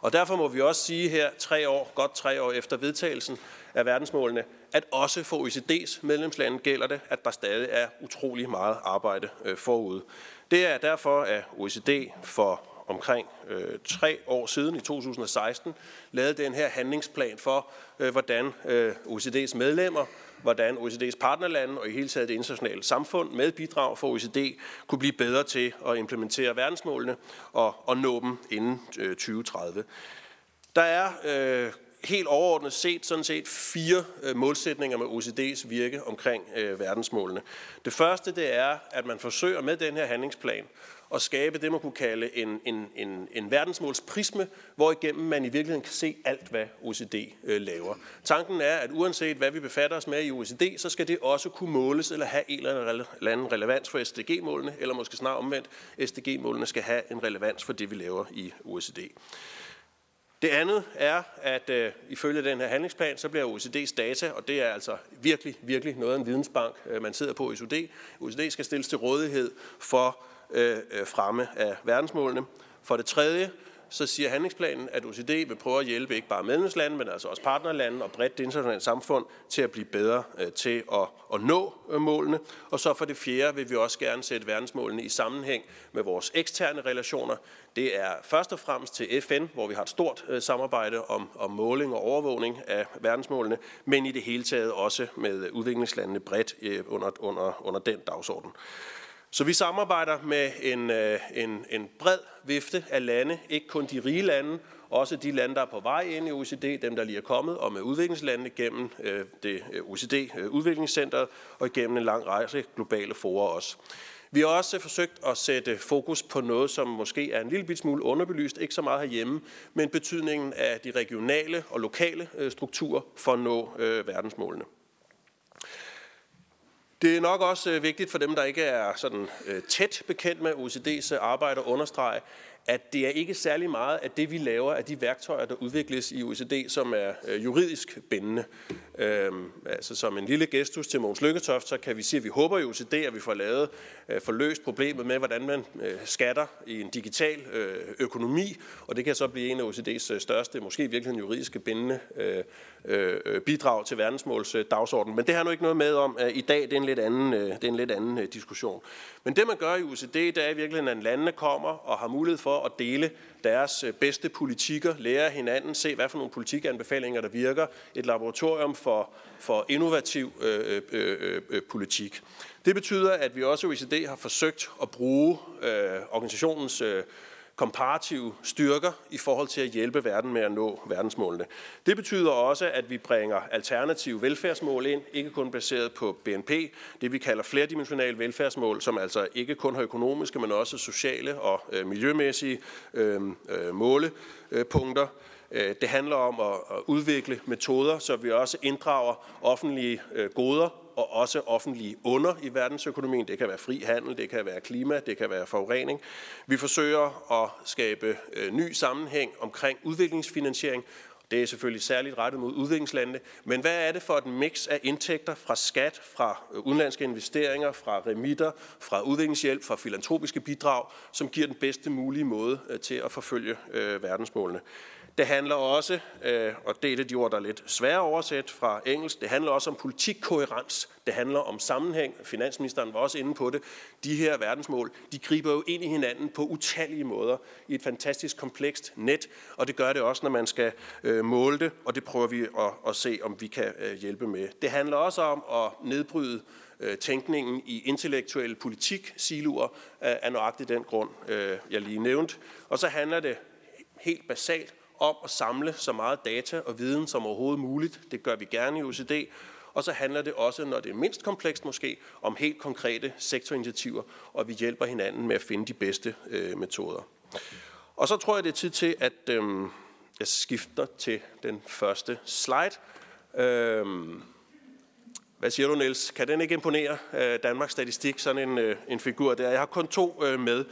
Og derfor må vi også sige her, tre år, godt tre år efter vedtagelsen af verdensmålene, at også for OECD's medlemslande gælder det, at der stadig er utrolig meget arbejde øh, forude. Det er derfor, at OECD for omkring øh, tre år siden, i 2016, lavede den her handlingsplan for, øh, hvordan øh, OECD's medlemmer, hvordan OECD's partnerlande og i hele taget det internationale samfund med bidrag for OECD kunne blive bedre til at implementere verdensmålene og, og nå dem inden øh, 2030. Der er øh, helt overordnet set sådan set fire øh, målsætninger med OECD's virke omkring øh, verdensmålene. Det første det er, at man forsøger med den her handlingsplan at skabe det, man kunne kalde en, en, en, en verdensmålsprisme, hvor igennem man i virkeligheden kan se alt, hvad OECD øh, laver. Tanken er, at uanset hvad vi befatter os med i OECD, så skal det også kunne måles eller have en eller anden relevans for SDG-målene, eller måske snarere omvendt, SDG-målene skal have en relevans for det, vi laver i OECD. Det andet er, at øh, ifølge den her handlingsplan, så bliver OECD's data, og det er altså virkelig, virkelig noget af en vidensbank, øh, man sidder på i OECD. OECD skal stilles til rådighed for øh, øh, fremme af verdensmålene. For det tredje, så siger handlingsplanen, at OECD vil prøve at hjælpe ikke bare medlemslande, men altså også partnerlande og bredt det internationale samfund til at blive bedre øh, til at, at nå øh, målene. Og så for det fjerde vil vi også gerne sætte verdensmålene i sammenhæng med vores eksterne relationer. Det er først og fremmest til FN, hvor vi har et stort øh, samarbejde om, om måling og overvågning af verdensmålene, men i det hele taget også med øh, udviklingslandene bredt øh, under, under, under den dagsorden. Så vi samarbejder med en, øh, en, en bred vifte af lande, ikke kun de rige lande, også de lande, der er på vej ind i OECD, dem der lige er kommet, og med udviklingslandene gennem øh, det øh, OECD-udviklingscenter og gennem en lang række globale forer også. Vi har også forsøgt at sætte fokus på noget, som måske er en lille smule underbelyst, ikke så meget herhjemme, men betydningen af de regionale og lokale strukturer for at nå verdensmålene. Det er nok også øh, vigtigt for dem, der ikke er sådan øh, tæt bekendt med OECD's øh, arbejde at understrege, at det er ikke særlig meget af det, vi laver, af de værktøjer, der udvikles i OECD, som er juridisk bindende. Øhm, altså som en lille gestus til Mogens Lykketoft, så kan vi sige, at vi håber jo til det, at vi får lavet, øh, får løst problemet med, hvordan man øh, skatter i en digital øh, økonomi, og det kan så blive en af OECD's øh, største, måske virkelig juridiske bindende øh, øh, bidrag til verdensmåls øh, dagsorden. Men det har nu ikke noget med om øh, i dag, det er en lidt anden, øh, det er en lidt anden øh, diskussion. Men det man gør i OECD, det er i virkeligheden, at landene kommer og har mulighed for at dele deres øh, bedste politikker, lære hinanden, se hvad for nogle politikanbefalinger, der virker, et laboratorium for, for innovativ øh, øh, øh, øh politik. Det betyder, at vi også i OECD har forsøgt at bruge øh, organisationens øh, komparative styrker i forhold til at hjælpe verden med at nå verdensmålene. Det betyder også, at vi bringer alternative velfærdsmål ind, ikke kun baseret på BNP, det vi kalder flerdimensionale velfærdsmål, som altså ikke kun har økonomiske, men også sociale og øh, miljømæssige øh, øh, målepunkter. Øh, det handler om at udvikle metoder, så vi også inddrager offentlige øh, goder og også offentlige under i verdensøkonomien. Det kan være fri handel, det kan være klima, det kan være forurening. Vi forsøger at skabe øh, ny sammenhæng omkring udviklingsfinansiering. Det er selvfølgelig særligt rettet mod udviklingslandene. Men hvad er det for et mix af indtægter fra skat, fra øh, udenlandske investeringer, fra remitter, fra udviklingshjælp, fra filantropiske bidrag, som giver den bedste mulige måde øh, til at forfølge verdensmålene? Det handler også, øh, og det er det de ord, der er lidt svære at oversætte fra engelsk, det handler også om politikkoherens. Det handler om sammenhæng. Finansministeren var også inde på det. De her verdensmål, de griber jo ind i hinanden på utallige måder i et fantastisk komplekst net, og det gør det også, når man skal øh, måle det, og det prøver vi at, at se, om vi kan øh, hjælpe med. Det handler også om at nedbryde øh, tænkningen i intellektuelle politik-siluer af nøjagtigt den grund, øh, jeg lige nævnte. Og så handler det helt basalt om at samle så meget data og viden som overhovedet muligt. Det gør vi gerne i OCD. Og så handler det også, når det er mindst komplekst måske, om helt konkrete sektorinitiativer, og vi hjælper hinanden med at finde de bedste øh, metoder. Og så tror jeg, det er tid til, at øh, jeg skifter til den første slide. Øh, hvad siger du, Niels? Kan den ikke imponere øh, Danmarks Statistik, sådan en, øh, en figur der? Jeg har kun to øh, med.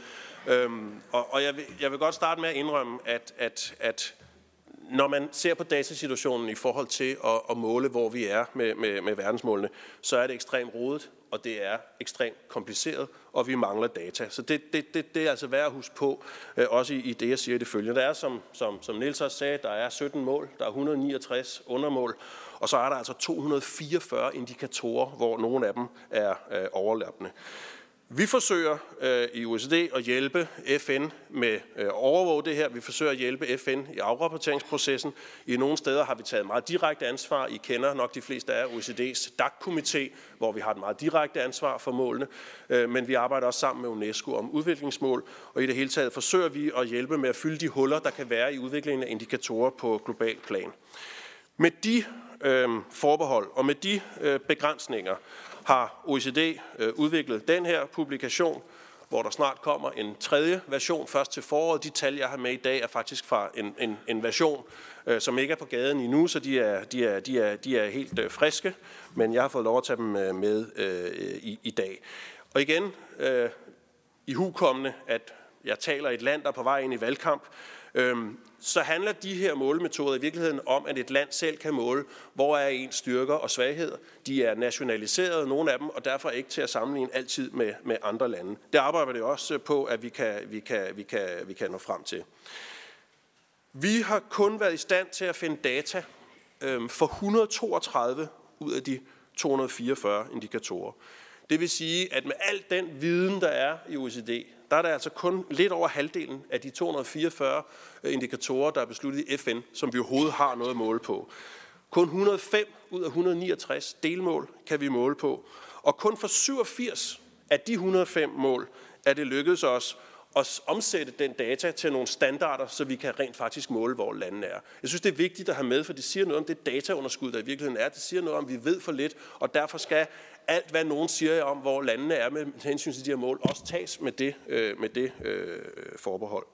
Øhm, og og jeg, vil, jeg vil godt starte med at indrømme, at, at, at når man ser på datasituationen i forhold til at, at måle, hvor vi er med, med, med verdensmålene, så er det ekstremt rodet, og det er ekstremt kompliceret, og vi mangler data. Så det, det, det, det er altså værd at huske på, øh, også i, i det, jeg siger i det følgende. Der er, som, som, som Niels også sagde, der er 17 mål, der er 169 undermål, og så er der altså 244 indikatorer, hvor nogle af dem er øh, overlappende. Vi forsøger øh, i OECD at hjælpe FN med øh, at overvåge det her. Vi forsøger at hjælpe FN i afrapporteringsprocessen. I nogle steder har vi taget meget direkte ansvar. I kender nok de fleste af OECD's DAC-komité, hvor vi har et meget direkte ansvar for målene. Øh, men vi arbejder også sammen med UNESCO om udviklingsmål. Og i det hele taget forsøger vi at hjælpe med at fylde de huller, der kan være i udviklingen af indikatorer på global plan. Med de øh, forbehold og med de øh, begrænsninger, har OECD øh, udviklet den her publikation, hvor der snart kommer en tredje version først til foråret. De tal, jeg har med i dag, er faktisk fra en, en, en version, øh, som ikke er på gaden endnu, så de er, de er, de er, de er helt øh, friske, men jeg har fået lov at tage dem øh, med øh, i, i dag. Og igen, øh, i hukommende, at jeg taler i et land, der er på vej ind i valgkamp, Øhm, så handler de her målemetoder i virkeligheden om, at et land selv kan måle, hvor er ens styrker og svagheder. De er nationaliseret, nogle af dem, og derfor ikke til at sammenligne altid med, med andre lande. Det arbejder vi også på, at vi kan, vi, kan, vi, kan, vi kan nå frem til. Vi har kun været i stand til at finde data øhm, for 132 ud af de 244 indikatorer. Det vil sige, at med al den viden, der er i OECD, der er der altså kun lidt over halvdelen af de 244 øh, indikatorer, der er besluttet i FN, som vi overhovedet har noget at måle på. Kun 105 ud af 169 delmål kan vi måle på, og kun for 87 af de 105 mål er det lykkedes os at omsætte den data til nogle standarder, så vi kan rent faktisk måle, hvor landene er. Jeg synes, det er vigtigt at have med, for det siger noget om det dataunderskud, der i virkeligheden er. Det siger noget om, at vi ved for lidt, og derfor skal alt, hvad nogen siger om, hvor landene er med hensyn til de her mål, også tages med det, øh, med det øh, forbehold.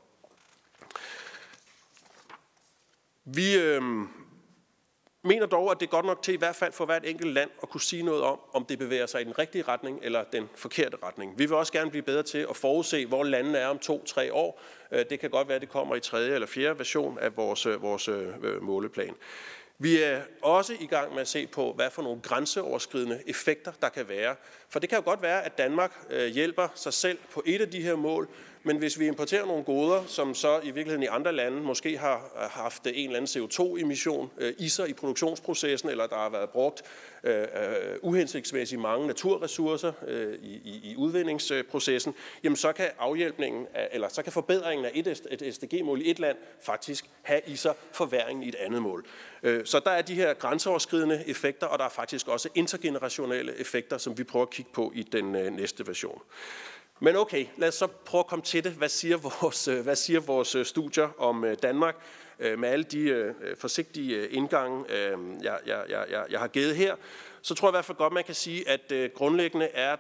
Vi øh, mener dog, at det er godt nok til i hvert fald for hvert enkelt land at kunne sige noget om, om det bevæger sig i den rigtige retning eller den forkerte retning. Vi vil også gerne blive bedre til at forudse, hvor landene er om to-tre år. Øh, det kan godt være, at det kommer i tredje eller fjerde version af vores, øh, vores øh, måleplan. Vi er også i gang med at se på, hvad for nogle grænseoverskridende effekter der kan være. For det kan jo godt være, at Danmark øh, hjælper sig selv på et af de her mål, men hvis vi importerer nogle goder, som så i virkeligheden i andre lande måske har haft en eller anden CO2-emission øh, i sig i produktionsprocessen, eller der har været brugt øh, øh, uhensigtsmæssigt mange naturressourcer øh, i, i, i udvindingsprocessen, jamen så kan afhjælpningen, af, eller så kan forbedringen af et, et SDG-mål i et land faktisk have i sig forværingen i et andet mål. Øh, så der er de her grænseoverskridende effekter, og der er faktisk også intergenerationelle effekter, som vi prøver at kigge på i den øh, næste version. Men okay, lad os så prøve at komme til det. Hvad siger vores, øh, hvad siger vores øh, studier om øh, Danmark med alle de forsigtige indgange, jeg, jeg, jeg, jeg har givet her? Så tror jeg i hvert fald godt, man kan sige, at grundlæggende er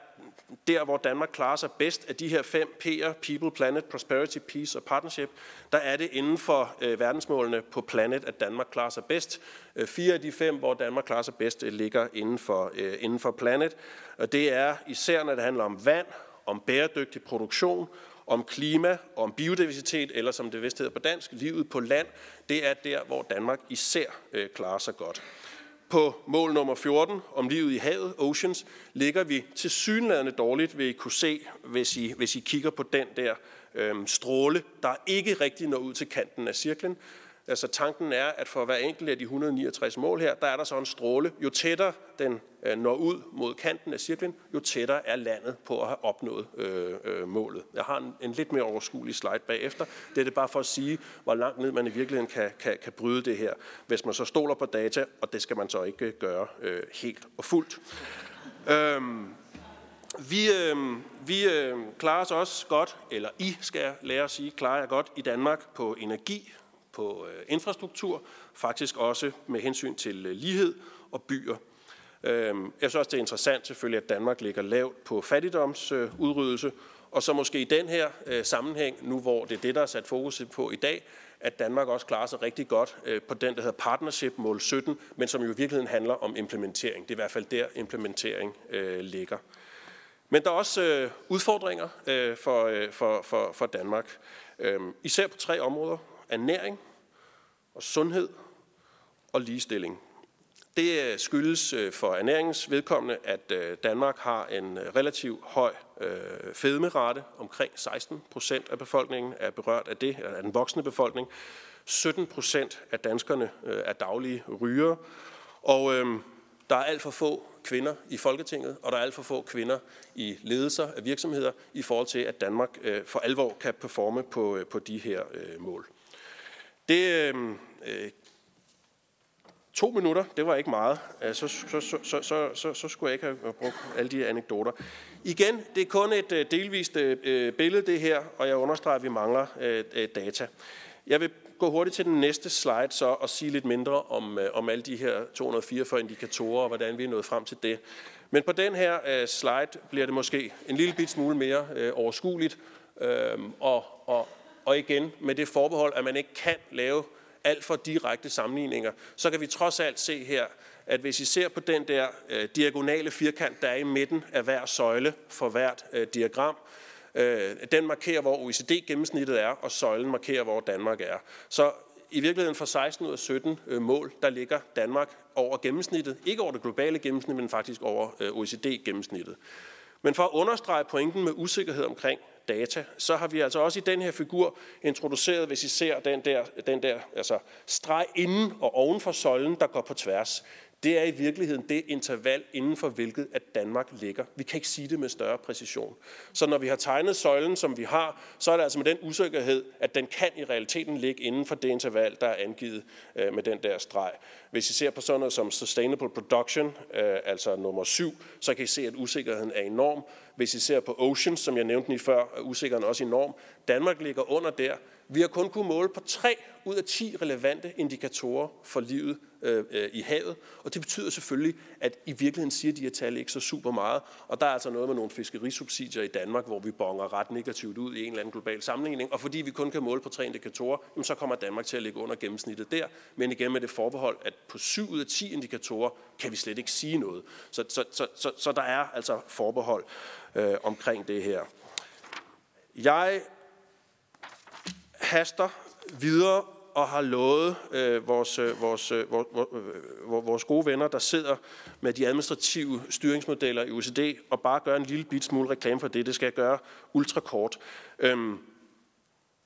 der, hvor Danmark klarer sig bedst af de her fem P'er, People, Planet, Prosperity, Peace og Partnership, der er det inden for øh, verdensmålene på Planet, at Danmark klarer sig bedst. Øh, fire af de fem, hvor Danmark klarer sig bedst, ligger inden for, øh, inden for Planet. Og det er især, når det handler om vand, om bæredygtig produktion, om klima, om biodiversitet, eller som det vist hedder på dansk, livet på land, det er der, hvor Danmark især øh, klarer sig godt. På mål nummer 14 om livet i havet, Oceans, ligger vi til synlædende dårligt, vil I kunne se, hvis I, hvis I kigger på den der øhm, stråle, der ikke rigtig når ud til kanten af cirklen. Altså tanken er, at for hver enkelt af de 169 mål her, der er der så en stråle. Jo tættere den øh, når ud mod kanten af cirklen, jo tættere er landet på at have opnået øh, øh, målet. Jeg har en, en lidt mere overskuelig slide bagefter. Det er det bare for at sige, hvor langt ned man i virkeligheden kan, kan, kan bryde det her, hvis man så stoler på data, og det skal man så ikke øh, gøre øh, helt og fuldt. Øhm, vi, øh, vi øh, klarer os også godt, eller I skal lære at sige, klarer jeg godt i Danmark på energi, på øh, infrastruktur, faktisk også med hensyn til øh, lighed og byer. Øh, jeg synes også, det er interessant selvfølgelig, at Danmark ligger lavt på fattigdomsudryddelse, og så måske i den her øh, sammenhæng, nu hvor det er det, der er sat fokus på i dag, at Danmark også klarer sig rigtig godt øh, på den, der hedder Partnership Mål 17, men som jo i virkeligheden handler om implementering. Det er i hvert fald der, implementering øh, ligger. Men der er også øh, udfordringer øh, for, øh, for, for, for Danmark. Øh, især på tre områder. Ernæring og sundhed og ligestilling. Det øh, skyldes øh, for ernæringens vedkommende, at øh, Danmark har en relativt høj fedmerate. Omkring 16 procent af befolkningen er berørt af det, af den voksne befolkning. 17 procent af danskerne er daglige rygere. Og øhm, der er alt for få kvinder i Folketinget, og der er alt for få kvinder i ledelser af virksomheder i forhold til, at Danmark øh, for alvor kan performe på, på de her øh, mål. Det øhm, øh, to minutter, det var ikke meget. Øh, så, så, så, så, så, så, så skulle jeg ikke have brugt alle de anekdoter. Igen, det er kun et øh, delvist øh, billede det her, og jeg understreger, at vi mangler data. Jeg vil gå hurtigt til den næste slide så og sige lidt mindre om, øh, om alle de her 244 indikatorer og hvordan vi er nået frem til det. Men på den her slide bliver det måske en lille bit smule mere overskueligt. Uh, og, og, og igen med det forbehold, at man ikke kan lave alt for direkte sammenligninger, så kan vi trods alt se her, at hvis I ser på den der øh, diagonale firkant, der er i midten af hver søjle for hvert øh, diagram, Øh, den markerer, hvor OECD-gennemsnittet er, og søjlen markerer, hvor Danmark er. Så i virkeligheden for 16 ud af 17 øh, mål, der ligger Danmark over gennemsnittet. Ikke over det globale gennemsnit, men faktisk over øh, OECD-gennemsnittet. Men for at understrege pointen med usikkerhed omkring data, så har vi altså også i den her figur introduceret, hvis I ser den der, den der altså streg inden og oven for søjlen, der går på tværs det er i virkeligheden det interval, inden for hvilket at Danmark ligger. Vi kan ikke sige det med større præcision. Så når vi har tegnet søjlen, som vi har, så er det altså med den usikkerhed, at den kan i realiteten ligge inden for det interval, der er angivet øh, med den der streg. Hvis I ser på sådan noget som Sustainable Production, øh, altså nummer 7, så kan I se, at usikkerheden er enorm. Hvis I ser på Oceans, som jeg nævnte lige før, er usikkerheden også enorm. Danmark ligger under der. Vi har kun kunnet måle på 3 ud af 10 relevante indikatorer for livet øh, øh, i havet, og det betyder selvfølgelig, at i virkeligheden siger de her tal ikke så super meget, og der er altså noget med nogle fiskerisubsidier i Danmark, hvor vi bonger ret negativt ud i en eller anden global sammenligning, og fordi vi kun kan måle på tre indikatorer, jamen, så kommer Danmark til at ligge under gennemsnittet der, men igen med det forbehold, at på 7 ud af 10 indikatorer kan vi slet ikke sige noget. Så, så, så, så, så der er altså forbehold øh, omkring det her. Jeg haster videre og har lovet øh, øh, vores, øh, vores, øh, vores, øh, vores gode venner, der sidder med de administrative styringsmodeller i OECD, og bare gøre en lille bit smule reklame for det. Det skal jeg gøre ultra kort. Øhm,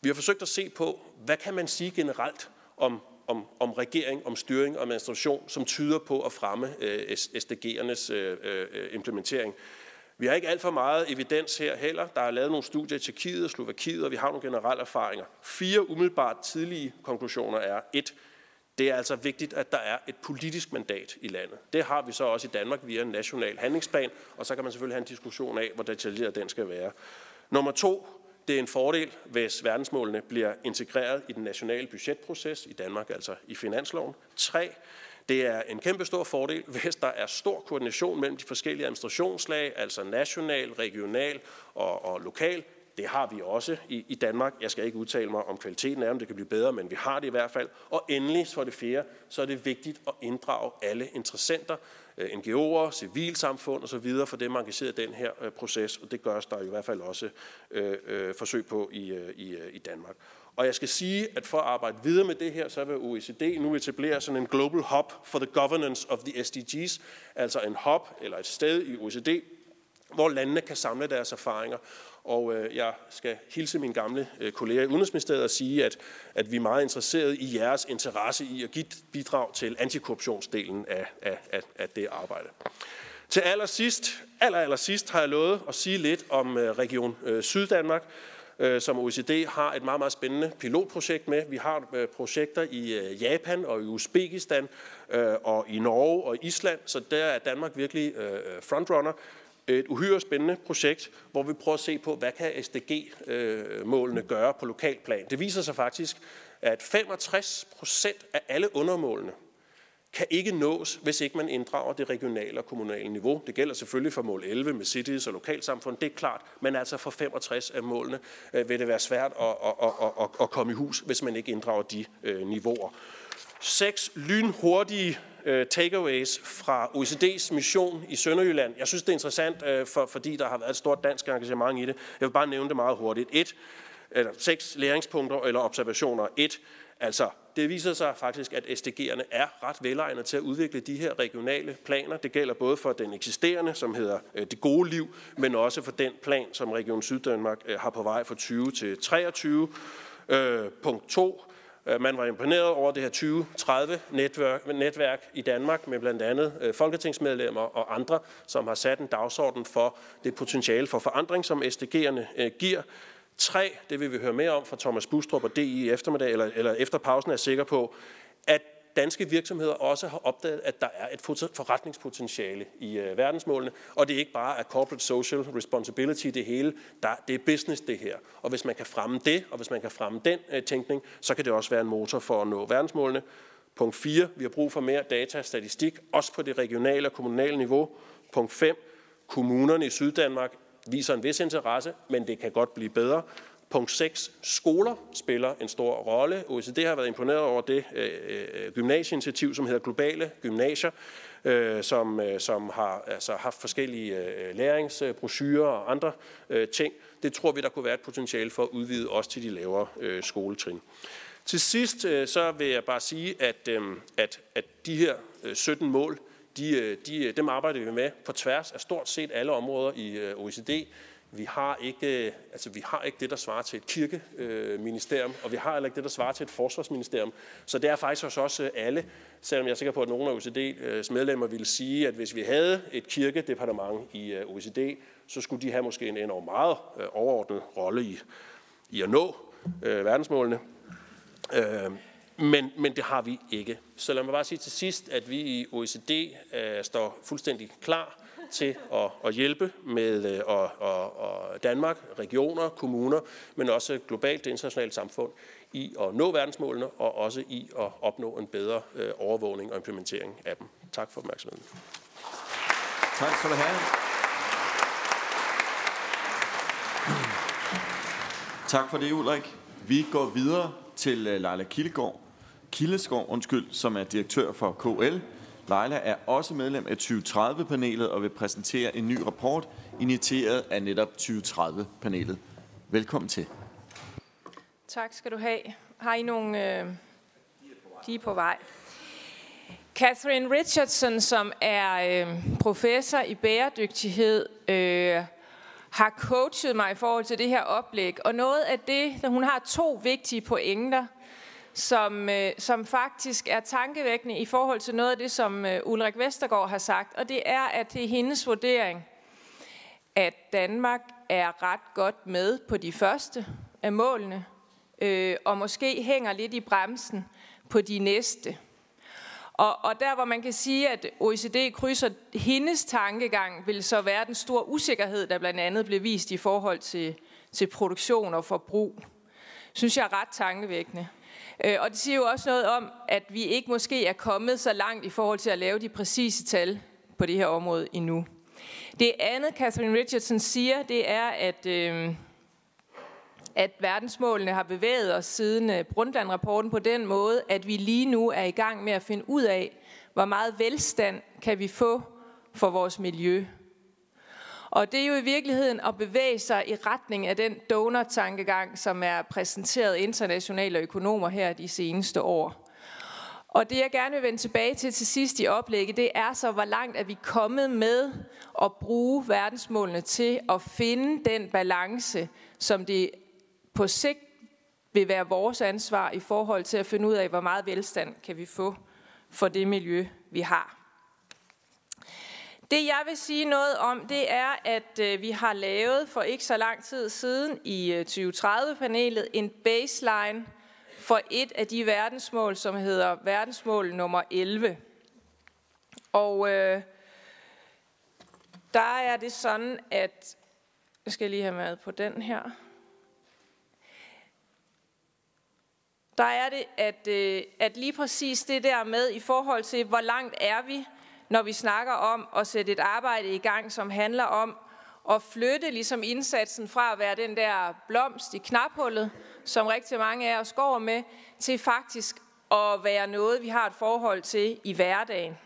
vi har forsøgt at se på, hvad kan man sige generelt om, om, om regering, om styring og administration, som tyder på at fremme øh, SDG'ernes øh, øh, implementering. Vi har ikke alt for meget evidens her heller. Der er lavet nogle studier i Tjekkiet og Slovakiet, og vi har nogle generelle erfaringer. Fire umiddelbart tidlige konklusioner er, et, det er altså vigtigt, at der er et politisk mandat i landet. Det har vi så også i Danmark via en national handlingsplan, og så kan man selvfølgelig have en diskussion af, hvor detaljeret den skal være. Nummer to, det er en fordel, hvis verdensmålene bliver integreret i den nationale budgetproces, i Danmark altså i finansloven. Tre, det er en kæmpe stor fordel, hvis der er stor koordination mellem de forskellige administrationslag, altså national, regional og, og lokal. Det har vi også i, i Danmark. Jeg skal ikke udtale mig om kvaliteten af om det kan blive bedre, men vi har det i hvert fald. Og endelig, for det fjerde, så er det vigtigt at inddrage alle interessenter, øh, NGO'er, civilsamfund osv., for dem engageret i den her øh, proces, og det gørs der i hvert fald også øh, øh, forsøg på i, øh, i, i Danmark. Og jeg skal sige, at for at arbejde videre med det her, så vil OECD nu etablere sådan en Global Hub for the Governance of the SDGs, altså en hub eller et sted i OECD, hvor landene kan samle deres erfaringer. Og øh, jeg skal hilse mine gamle øh, kolleger i Udenrigsministeriet og sige, at, at vi er meget interesserede i jeres interesse i at give bidrag til antikorruptionsdelen af, af, af, af det arbejde. Til allersidst, aller, aller sidst har jeg lovet at sige lidt om øh, Region øh, Syddanmark, øh, som OECD har et meget, meget spændende pilotprojekt med. Vi har øh, projekter i øh, Japan og i Uzbekistan øh, og i Norge og Island, så der er Danmark virkelig øh, øh frontrunner et uhyre spændende projekt, hvor vi prøver at se på, hvad kan SDG-målene øh, gøre på lokalplan. Det viser sig faktisk, at 65 procent af alle undermålene kan ikke nås, hvis ikke man inddrager det regionale og kommunale niveau. Det gælder selvfølgelig for mål 11 med cities og lokalsamfund, det er klart, men altså for 65 af målene øh, vil det være svært at, at, at, at, at komme i hus, hvis man ikke inddrager de øh, niveauer. Seks lynhurtige øh, takeaways fra OECD's mission i Sønderjylland. Jeg synes, det er interessant, øh, for, fordi der har været et stort dansk engagement i det. Jeg vil bare nævne det meget hurtigt. Et, eller seks læringspunkter eller observationer. Et, altså, det viser sig faktisk, at SDG'erne er ret velegnet til at udvikle de her regionale planer. Det gælder både for den eksisterende, som hedder øh, Det Gode Liv, men også for den plan, som Region Syddanmark øh, har på vej fra 20 til 23. Uh, øh, punkt 2. Man var imponeret over det her 20-30 netværk, netværk i Danmark med blandt andet folketingsmedlemmer og andre, som har sat en dagsorden for det potentiale for forandring, som SDG'erne giver. 3, det vil vi høre mere om fra Thomas Bustrup og DI i eftermiddag, eller, eller efter pausen er jeg sikker på, at danske virksomheder også har opdaget, at der er et forretningspotentiale i øh, verdensmålene, og det er ikke bare at corporate social responsibility det hele, der, det er business det her. Og hvis man kan fremme det, og hvis man kan fremme den øh, tænkning, så kan det også være en motor for at nå verdensmålene. Punkt 4. Vi har brug for mere data og statistik, også på det regionale og kommunale niveau. Punkt 5. Kommunerne i Syddanmark viser en vis interesse, men det kan godt blive bedre. Punkt 6. Skoler spiller en stor rolle. OECD har været imponeret over det øh, øh, gymnasieinitiativ, som hedder Globale Gymnasier, øh, som, øh, som har altså, haft forskellige øh, læringsbrochurer og andre øh, ting. Det tror vi, der kunne være et potentiale for at udvide også til de lavere øh, skoletrin. Til sidst øh, så vil jeg bare sige, at, øh, at, at de her øh, 17 mål, de, øh, de, øh, dem arbejder vi med på tværs af stort set alle områder i øh, OECD. Vi har ikke, altså vi har ikke det, der svarer til et kirkeministerium, og vi har heller ikke det, der svarer til et forsvarsministerium. Så det er faktisk hos os alle, selvom jeg er sikker på, at nogle af OECD's medlemmer ville sige, at hvis vi havde et kirkedepartement i OECD, så skulle de have måske en enorm meget overordnet rolle i, i at nå øh, verdensmålene. Øh, men, men det har vi ikke. Så lad mig bare sige til sidst, at vi i OECD øh, står fuldstændig klar til at, at hjælpe med øh, og, og, og Danmark, regioner, kommuner, men også globalt det internationale samfund i at nå verdensmålene og også i at opnå en bedre øh, overvågning og implementering af dem. Tak for opmærksomheden. Tak skal du have. Tak for det, Ulrik. Vi går videre til øh, Leila Kildegård, Kildeskov, undskyld, som er direktør for KL, Leila er også medlem af 2030-panelet og vil præsentere en ny rapport, initieret af netop 2030-panelet. Velkommen til. Tak skal du have. Har I nogle... Øh, de er på vej. Catherine Richardson, som er øh, professor i bæredygtighed, øh, har coachet mig i forhold til det her oplæg. Og noget af det, hun har to vigtige pointer – som, øh, som faktisk er tankevækkende i forhold til noget af det, som øh, Ulrik Vestergaard har sagt. Og det er, at det er hendes vurdering, at Danmark er ret godt med på de første af målene, øh, og måske hænger lidt i bremsen på de næste. Og, og der, hvor man kan sige, at OECD krydser hendes tankegang, vil så være den store usikkerhed, der blandt andet blev vist i forhold til, til produktion og forbrug. Synes jeg er ret tankevækkende. Øh, og det siger jo også noget om, at vi ikke måske er kommet så langt i forhold til at lave de præcise tal på det her område endnu. Det andet, Catherine Richardson siger, det er, at, øh, at verdensmålene har bevæget os siden øh, Brundtland-rapporten på den måde, at vi lige nu er i gang med at finde ud af, hvor meget velstand kan vi få for vores miljø. Og det er jo i virkeligheden at bevæge sig i retning af den donor-tankegang, som er præsenteret internationale økonomer her de seneste år. Og det jeg gerne vil vende tilbage til til sidst i oplægget, det er så, hvor langt er vi kommet med at bruge verdensmålene til at finde den balance, som det på sigt vil være vores ansvar i forhold til at finde ud af, hvor meget velstand kan vi få for det miljø, vi har. Det jeg vil sige noget om, det er, at øh, vi har lavet for ikke så lang tid siden i øh, 2030-panelet en baseline for et af de verdensmål, som hedder verdensmål nummer 11. Og øh, der er det sådan, at jeg skal lige have med på den her. Der er det, at, øh, at lige præcis det der med i forhold til, hvor langt er vi, når vi snakker om at sætte et arbejde i gang, som handler om at flytte ligesom indsatsen fra at være den der blomst i knaphullet, som rigtig mange af os går med, til faktisk at være noget, vi har et forhold til i hverdagen.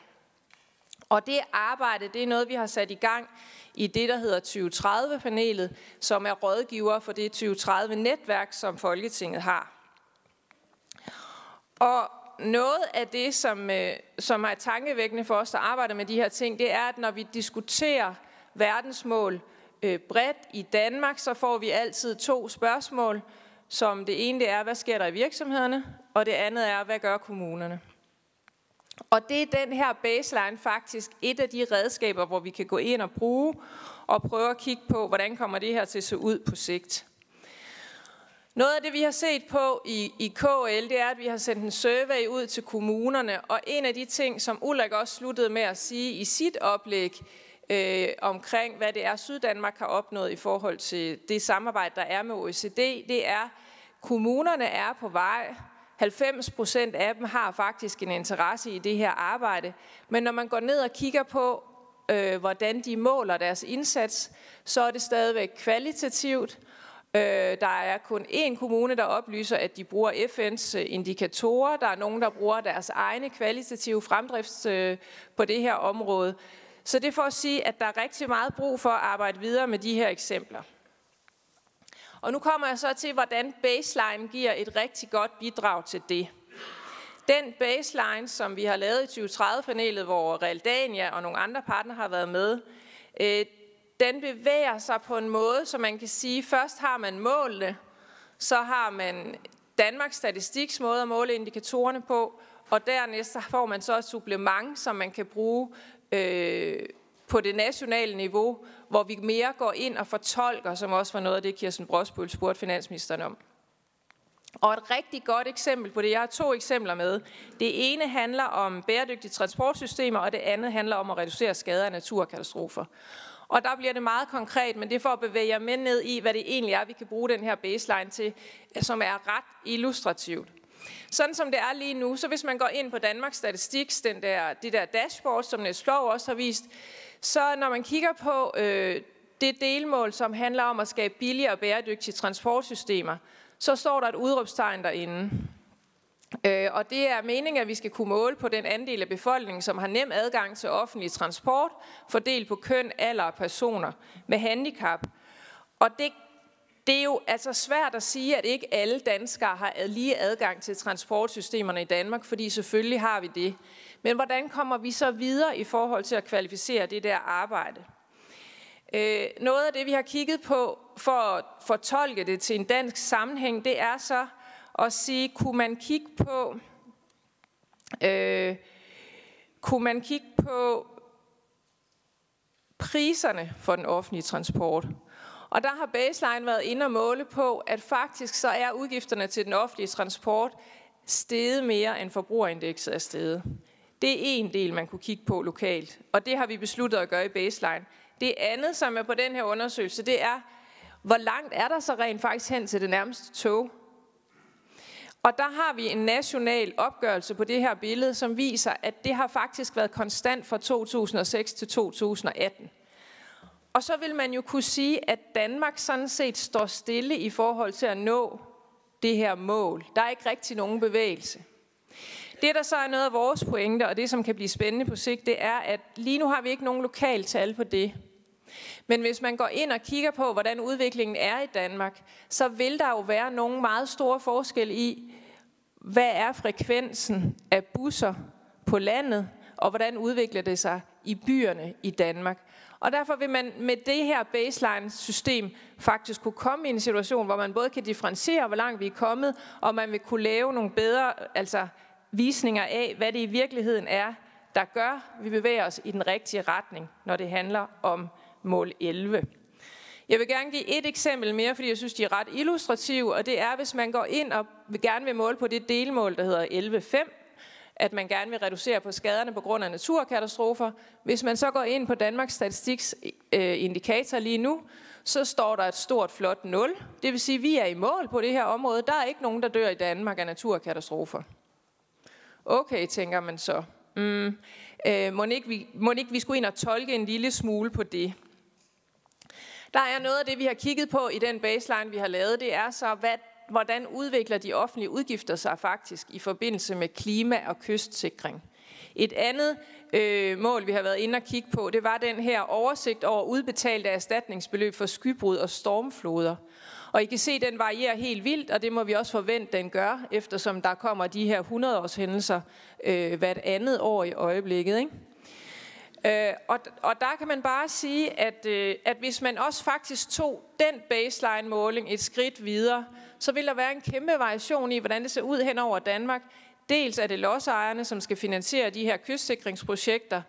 Og det arbejde, det er noget, vi har sat i gang i det, der hedder 2030-panelet, som er rådgiver for det 2030-netværk, som Folketinget har. Og noget af det, som, øh, som er tankevækkende for os, der arbejder med de her ting, det er, at når vi diskuterer verdensmål øh, bredt i Danmark, så får vi altid to spørgsmål, som det ene det er, hvad sker der i virksomhederne, og det andet er, hvad gør kommunerne? Og det er den her baseline faktisk et af de redskaber, hvor vi kan gå ind og bruge og prøve at kigge på, hvordan kommer det her til at se ud på sigt. Noget af det, vi har set på i, i KL, det er, at vi har sendt en survey ud til kommunerne, og en af de ting, som Ulrik også sluttede med at sige i sit oplæg, øh, omkring, hvad det er, Syddanmark har opnået i forhold til det samarbejde, der er med OECD, det er, kommunerne er på vej. 90 procent af dem har faktisk en interesse i det her arbejde. Men når man går ned og kigger på, øh, hvordan de måler deres indsats, så er det stadigvæk kvalitativt, Øh, der er kun én kommune, der oplyser, at de bruger FN's øh, indikatorer. Der er nogen, der bruger deres egne kvalitative fremdrift øh, på det her område. Så det er for at sige, at der er rigtig meget brug for at arbejde videre med de her eksempler. Og nu kommer jeg så til, hvordan baseline giver et rigtig godt bidrag til det. Den baseline, som vi har lavet i 2030-panelet, hvor Realdania og nogle andre partner har været med, øh, den bevæger sig på en måde, så man kan sige, først har man målene, så har man Danmarks Statistiks måde at måle indikatorerne på, og dernæst så får man så et supplement, som man kan bruge øh, på det nationale niveau, hvor vi mere går ind og fortolker, som også var noget af det, Kirsten Brosbøl spurgte finansministeren om. Og et rigtig godt eksempel på det, jeg har to eksempler med. Det ene handler om bæredygtige transportsystemer, og det andet handler om at reducere skader af naturkatastrofer. Og der bliver det meget konkret, men det er for at bevæge jer med ned i, hvad det egentlig er, vi kan bruge den her baseline til, som er ret illustrativt. Sådan som det er lige nu, så hvis man går ind på Danmarks Statistiks, den der, det der dashboard, som Niels Flov også har vist, så når man kigger på øh, det delmål, som handler om at skabe billigere og bæredygtige transportsystemer, så står der et udråbstegn derinde. Øh, og det er meningen, at vi skal kunne måle på den andel af befolkningen, som har nem adgang til offentlig transport, fordelt på køn, alder og personer med handicap. Og det, det er jo altså svært at sige, at ikke alle danskere har lige adgang til transportsystemerne i Danmark, fordi selvfølgelig har vi det. Men hvordan kommer vi så videre i forhold til at kvalificere det der arbejde? Øh, noget af det, vi har kigget på for at fortolke det til en dansk sammenhæng, det er så, og sige, kunne man kigge på, øh, kunne man kigge på priserne for den offentlige transport. Og der har baseline været inde og måle på, at faktisk så er udgifterne til den offentlige transport steget mere end forbrugerindekset er steget. Det er en del, man kunne kigge på lokalt, og det har vi besluttet at gøre i baseline. Det andet, som er på den her undersøgelse, det er, hvor langt er der så rent faktisk hen til det nærmeste tog? Og der har vi en national opgørelse på det her billede, som viser, at det har faktisk været konstant fra 2006 til 2018. Og så vil man jo kunne sige, at Danmark sådan set står stille i forhold til at nå det her mål. Der er ikke rigtig nogen bevægelse. Det, der så er noget af vores pointe, og det, som kan blive spændende på sigt, det er, at lige nu har vi ikke nogen lokal tal på det. Men hvis man går ind og kigger på, hvordan udviklingen er i Danmark, så vil der jo være nogle meget store forskelle i, hvad er frekvensen af busser på landet, og hvordan udvikler det sig i byerne i Danmark. Og derfor vil man med det her baseline-system faktisk kunne komme i en situation, hvor man både kan differentiere, hvor langt vi er kommet, og man vil kunne lave nogle bedre altså visninger af, hvad det i virkeligheden er, der gør, at vi bevæger os i den rigtige retning, når det handler om mål 11. Jeg vil gerne give et eksempel mere, fordi jeg synes, de er ret illustrative, og det er, hvis man går ind og gerne vil måle på det delmål, der hedder 11.5, at man gerne vil reducere på skaderne på grund af naturkatastrofer. Hvis man så går ind på Danmarks Statistiks øh, indikator lige nu, så står der et stort flot 0. Det vil sige, at vi er i mål på det her område. Der er ikke nogen, der dør i Danmark af naturkatastrofer. Okay, tænker man så. Mm, øh, må, ikke vi, må ikke vi skulle ind og tolke en lille smule på det? Der er noget af det, vi har kigget på i den baseline, vi har lavet. Det er så, hvad, hvordan udvikler de offentlige udgifter sig faktisk i forbindelse med klima- og kystsikring. Et andet øh, mål, vi har været inde og kigge på, det var den her oversigt over udbetalte erstatningsbeløb for skybrud og stormfloder. Og I kan se, den varierer helt vildt, og det må vi også forvente, den gør, eftersom der kommer de her 100-års hændelser øh, hvert andet år i øjeblikket. Ikke? Øh, og, og der kan man bare sige, at, øh, at hvis man også faktisk tog den baseline-måling et skridt videre, så vil der være en kæmpe variation i, hvordan det ser ud hen over Danmark. Dels er det lodsejerne, som skal finansiere de her kystsikringsprojekter.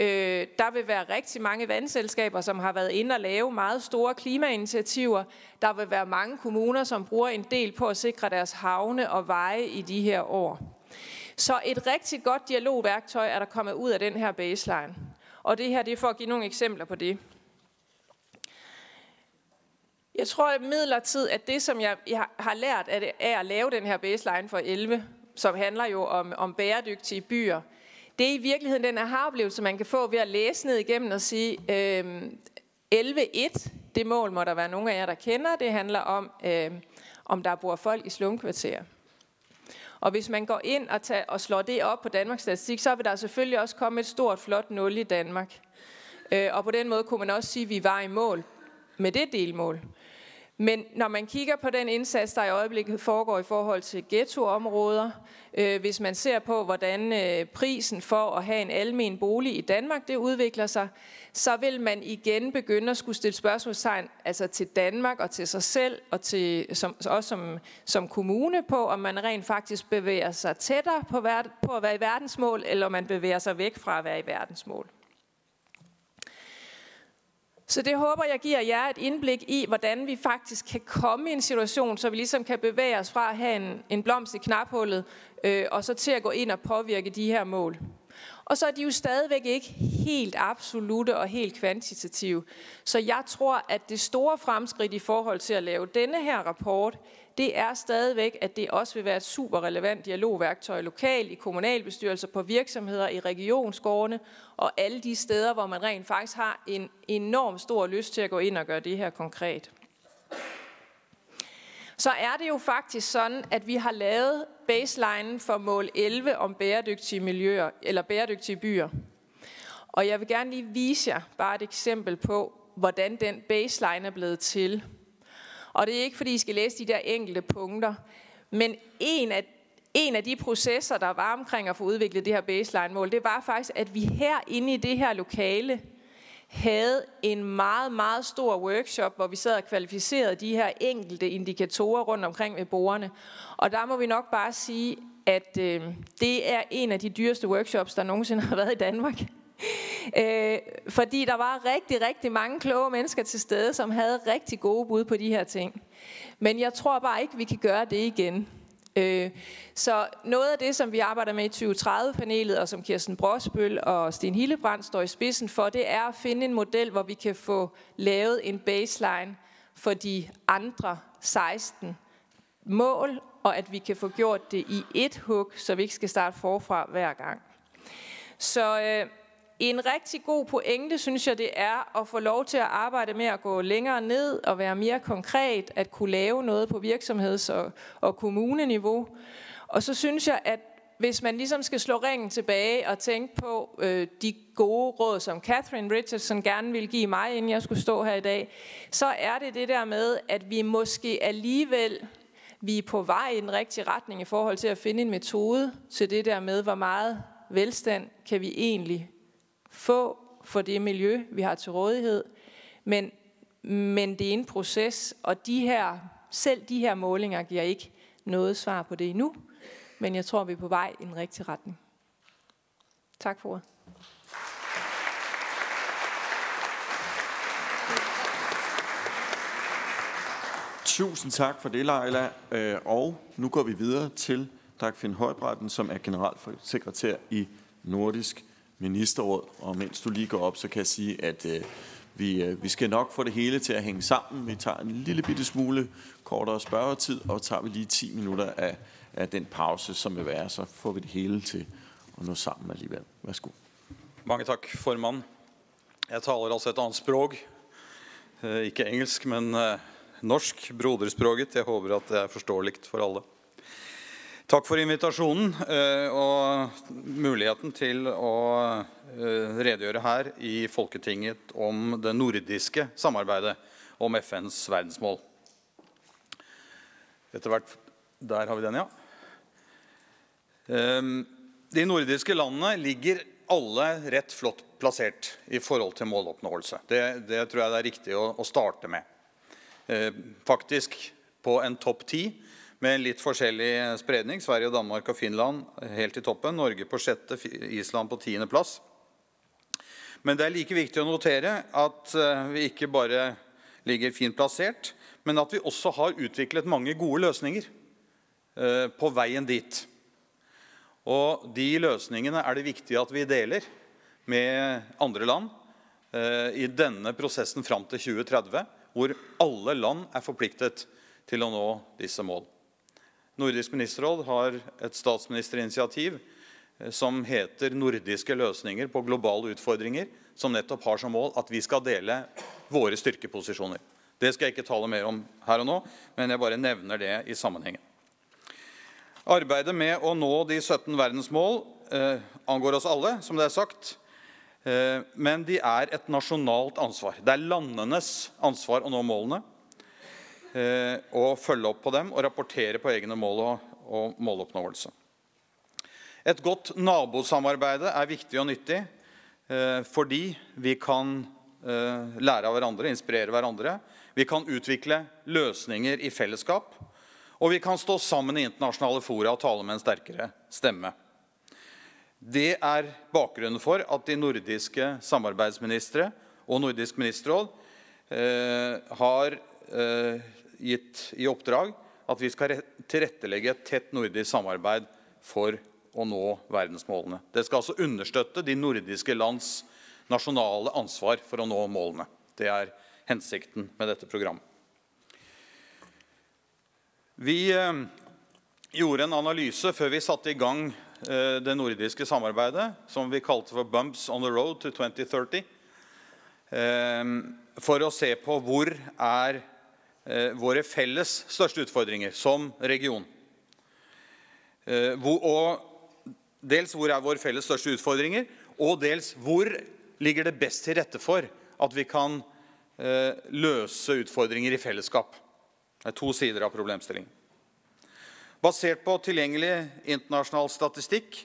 Øh, der vil være rigtig mange vandselskaber, som har været inde og lave meget store klimainitiativer. Der vil være mange kommuner, som bruger en del på at sikre deres havne og veje i de her år. Så et rigtig godt dialogværktøj er der kommet ud af den her baseline. Og det her det er for at give nogle eksempler på det. Jeg tror at midlertid, at det, som jeg, jeg har lært af, er at lave den her baseline for 11, som handler jo om, om bæredygtige byer, det er i virkeligheden den aha-oplevelse, man kan få ved at læse ned igennem og sige, øh, 11.1, det mål må der være nogle af jer, der kender, det handler om, øh, om der bor folk i slumkvarterer. Og hvis man går ind og, tager, og slår det op på Danmarks Statistik, så vil der selvfølgelig også komme et stort, flot nul i Danmark. Øh, og på den måde kunne man også sige, at vi var i mål med det delmål. Men når man kigger på den indsats, der i øjeblikket foregår i forhold til ghettoområder, øh, hvis man ser på, hvordan øh, prisen for at have en almen bolig i Danmark, det udvikler sig, så vil man igen begynde at skulle stille spørgsmålstegn altså til Danmark og til sig selv, og til, som, også som, som kommune på, om man rent faktisk bevæger sig tættere på, på at være i verdensmål, eller om man bevæger sig væk fra at være i verdensmål. Så det håber jeg giver jer et indblik i, hvordan vi faktisk kan komme i en situation, så vi ligesom kan bevæge os fra at have en, en blomst i knaphullet, øh, og så til at gå ind og påvirke de her mål. Og så er de jo stadigvæk ikke helt absolute og helt kvantitative. Så jeg tror, at det store fremskridt i forhold til at lave denne her rapport, det er stadigvæk, at det også vil være et super relevant dialogværktøj lokalt, i kommunalbestyrelser, på virksomheder, i regionsgårdene og alle de steder, hvor man rent faktisk har en enorm stor lyst til at gå ind og gøre det her konkret. Så er det jo faktisk sådan, at vi har lavet baseline for mål 11 om bæredygtige miljøer, eller bæredygtige byer. Og jeg vil gerne lige vise jer bare et eksempel på, hvordan den baseline er blevet til. Og det er ikke, fordi I skal læse de der enkelte punkter, men en af, en af de processer, der var omkring at få udviklet det her baseline-mål, det var faktisk, at vi her inde i det her lokale havde en meget, meget stor workshop, hvor vi sad og kvalificerede de her enkelte indikatorer rundt omkring ved borgerne. Og der må vi nok bare sige, at øh, det er en af de dyreste workshops, der nogensinde har været i Danmark. Øh, fordi der var rigtig, rigtig mange kloge mennesker til stede, som havde rigtig gode bud på de her ting. Men jeg tror bare ikke, vi kan gøre det igen. Øh, så noget af det, som vi arbejder med i 2030-panelet, og som Kirsten Brosbøl og Sten Hillebrand står i spidsen for, det er at finde en model, hvor vi kan få lavet en baseline for de andre 16 mål, og at vi kan få gjort det i et hug, så vi ikke skal starte forfra hver gang. Så øh, en rigtig god pointe, synes jeg, det er at få lov til at arbejde med at gå længere ned og være mere konkret, at kunne lave noget på virksomheds- og, og kommuneniveau. Og så synes jeg, at hvis man ligesom skal slå ringen tilbage og tænke på øh, de gode råd, som Catherine Richardson gerne ville give mig, inden jeg skulle stå her i dag, så er det det der med, at vi måske alligevel vi er på vej i den rigtige retning i forhold til at finde en metode til det der med, hvor meget velstand kan vi egentlig få for det miljø, vi har til rådighed. Men, men det er en proces, og de her, selv de her målinger giver ikke noget svar på det endnu. Men jeg tror, vi er på vej i den rigtige retning. Tak for ordet. Tusind tak for det, Leila. Øh, og nu går vi videre til Dagfinn Højbretten, som er generalsekretær i Nordisk Ministerråd. Og mens du lige går op, så kan jeg sige, at øh, vi, øh, vi skal nok få det hele til at hænge sammen. Vi tager en lille bitte smule kortere spørgetid, og tager vi lige 10 minutter af, af den pause, som vil være, så får vi det hele til at nå sammen alligevel. Værsgo. Mange tak, formand. Jeg taler altså et andet sprog. Øh, ikke engelsk, men øh, norsk, broderspråket. Jeg håber at det er forståeligt for alle. Takk for invitasjonen eh, og muligheten til å eh, redegjøre her i Folketinget om det nordiske samarbeidet om FNs verdensmål. Etter hvert Der har vi den, ja. Eh, de nordiske landene ligger alle rett flott plassert i forhold til måloppnåelse. Det, det tror jeg det er riktig å, å starte med. Eh, faktisk på en topp ti med en litt forskjellig spredning. Sverige, Danmark og Finland helt i toppen. Norge på sjette, Island på tiendeplass. Men det er like viktig å notere at eh, vi ikke bare ligger fint plassert, men at vi også har utviklet mange gode løsninger eh, på veien dit. Og de løsningene er det viktig at vi deler med andre land eh, i denne prosessen fram til 2030, hvor alle land er forpliktet til å nå disse mål. Nordisk ministerråd har et statsministerinitiativ eh, som heter Nordiske løsninger på globale utfordringer, som nettopp har som mål at vi skal dele våre styrkeposisjoner. Det skal jeg ikke tale mer om her og nå, men jeg bare nevner det i sammenhengen. Arbeidet med å nå de 17 verdensmål eh, angår oss alle, som det er sagt. Eh, men de er et nasjonalt ansvar. Det er landenes ansvar å nå målene. Eh, og følge opp på dem og rapportere på egne mål og, og måloppnåelse. Et godt nabosamarbeid er viktig og nyttig eh, fordi vi kan eh, lære av hverandre, inspirere hverandre. Vi kan utvikle løsninger i fellesskap. Og vi kan stå sammen i internasjonale fora og tale med en sterkere stemme. Det er bakgrunnen for at de nordiske samarbeidsministre og Nordisk ministerråd eh, har eh, gitt i oppdrag at vi skal tilrettelegge et tett nordisk samarbeid for å nå verdensmålene. Det skal altså understøtte de nordiske lands nasjonale ansvar for å nå målene. Det er hensikten med dette programmet. Vi eh, gjorde en analyse før vi satte i gang eh, det nordiske samarbeidet, som vi kalte for Bumps on the road to 2030, eh, for å se på hvor er Eh, våre felles største utfordringer som region. Eh, og dels hvor er våre felles største utfordringer, og dels hvor ligger det best til rette for at vi kan eh, løse utfordringer i fellesskap. Det er to sider av problemstillingen. Basert på tilgjengelig internasjonal statistikk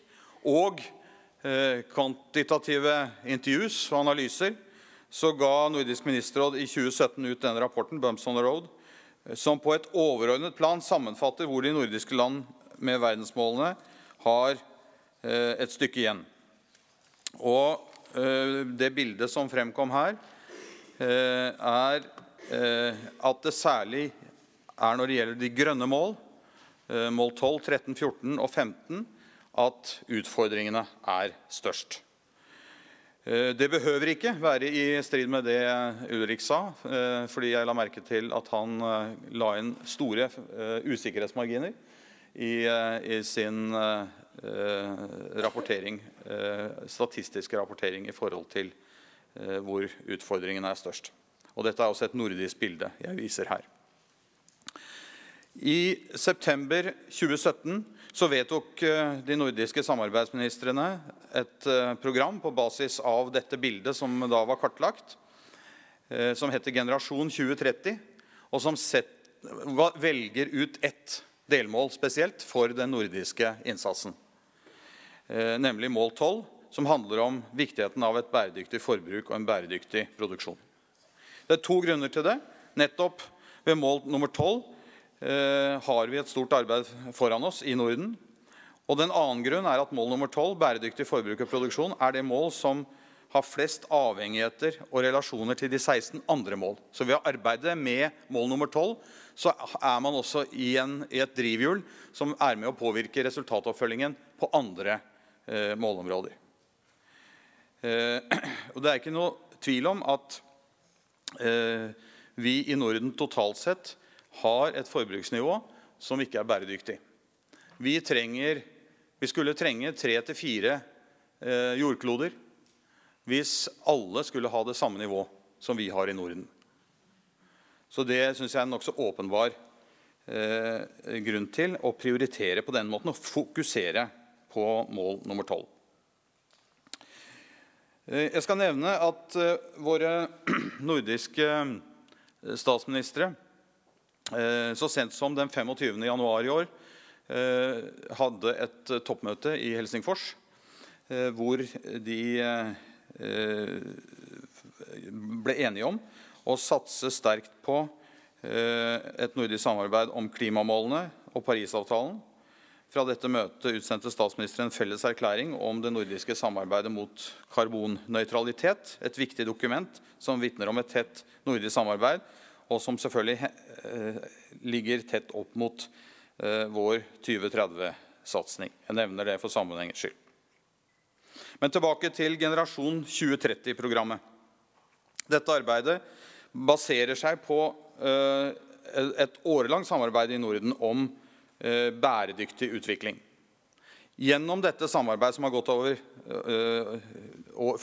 og eh, kvantitative intervjuer og analyser så ga Nordisk ministerråd i 2017 ut denne rapporten, Bumps on the Road, som på et overordnet plan sammenfatter hvor de nordiske land med verdensmålene har eh, et stykke igjen. Og eh, det bildet som fremkom her, eh, er eh, at det særlig er når det gjelder de grønne mål, eh, mål 12, 13, 14 og 15, at utfordringene er størst. Eh, det behøver ikke være i strid med det eh, Ulrik sa, eh, fordi jeg la merke til at han eh, la inn store usikkerhetsmarginer i, i sin rapportering, statistisk rapportering i forhold til hvor utfordringen er størst. Og dette er også et nordisk bilde jeg viser her. I september 2017 så vedtok de nordiske samarbeidsministrene et eh, program på basis av dette bildet som da var kartlagt, eh, som heter Generasjon 2030, og som set, velger ut ett delmål spesielt for den nordiske innsatsen. Eh, nemlig mål 12, som handler om viktigheten av et bæredyktig forbruk og en bæredyktig produksjon. Det er to grunner til det. Nettopp ved mål nummer 12 eh, har vi et stort arbeid foran oss i Norden. Og den annen grunn er at mål nummer 12, bæredyktig forbruk og produksjon, er det mål som har flest avhengigheter og relasjoner til de 16 andre mål. Så ved å arbeide med mål nummer 12, så er man også i, en, i et drivhjul som er med å påvirke resultatoppfølgingen på andre eh, målområder. Eh, og det er ikke noe tvil om at eh, vi i Norden totalt sett har et forbruksnivå som ikke er bæredyktig. Vi, trenger, vi skulle trenge tre til fire eh, jordkloder hvis alle skulle ha det samme nivå som vi har i Norden. Så det syns jeg er en nokså åpenbar eh, grunn til å prioritere på den måten og fokusere på mål nummer 12. Eh, jeg skal nevne at eh, våre nordiske eh, statsministre eh, så sent som den 25. januar i år Eh, hadde et eh, toppmøte i Helsingfors eh, hvor de Eh, ble enige om å satse sterkt på eh, et nordisk samarbeid om klimamålene og Parisavtalen. Fra dette møtet utsendte statsministeren en felles erklæring om det nordiske samarbeidet mot karbonnøytralitet. Et viktig dokument som vitner om et tett nordisk samarbeid, og som selvfølgelig ligger tett opp mot Eh, vår 2030-satsing. Jeg nevner det for sammenhengens skyld. Men tilbake til Generasjon 2030-programmet. Dette arbeidet baserer seg på eh, et årelangt samarbeid i Norden om eh, bæredyktig utvikling. Gjennom dette samarbeidet som har gått over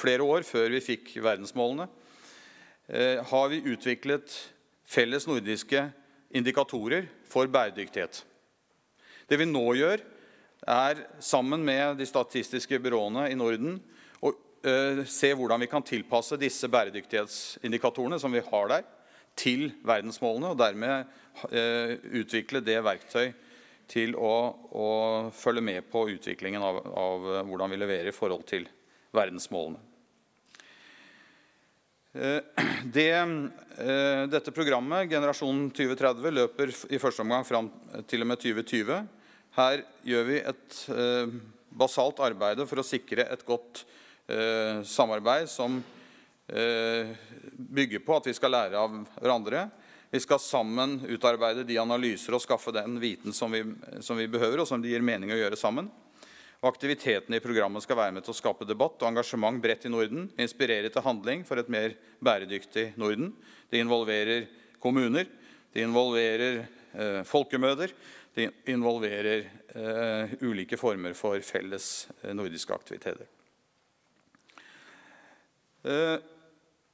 flere år før vi fikk verdensmålene, har vi utviklet felles nordiske indikatorer for bæredyktighet. Det vi nå gjør, er sammen med de statistiske byråene i Norden å eh, se hvordan vi kan tilpasse disse bæredyktighetsindikatorene som vi har der, til verdensmålene, og dermed eh, utvikle det verktøy til å, å, følge med på utviklingen av, av eh, hvordan vi leverer i forhold til verdensmålene. Eh, det, eh, dette programmet, Generasjon 2030, løper i første omgang fram eh, til og med 2020. Her gjør vi et basalt arbeid for å sikre et godt eh, samarbeid som eh, bygger på at vi skal lære av hverandre. Vi skal sammen utarbeide de analyser og skaffe den viten som vi, som vi behøver, og som det gir mening å gjøre sammen. Og aktivitetene i programmet skal være med til å skape debatt og engasjement bredt i Norden, inspirere til handling for et mer bæredyktig Norden. Det involverer kommuner, det involverer eh, folkemøter, det involverer eh, ulike former for felles eh, nordiske aktiviteter. Eh,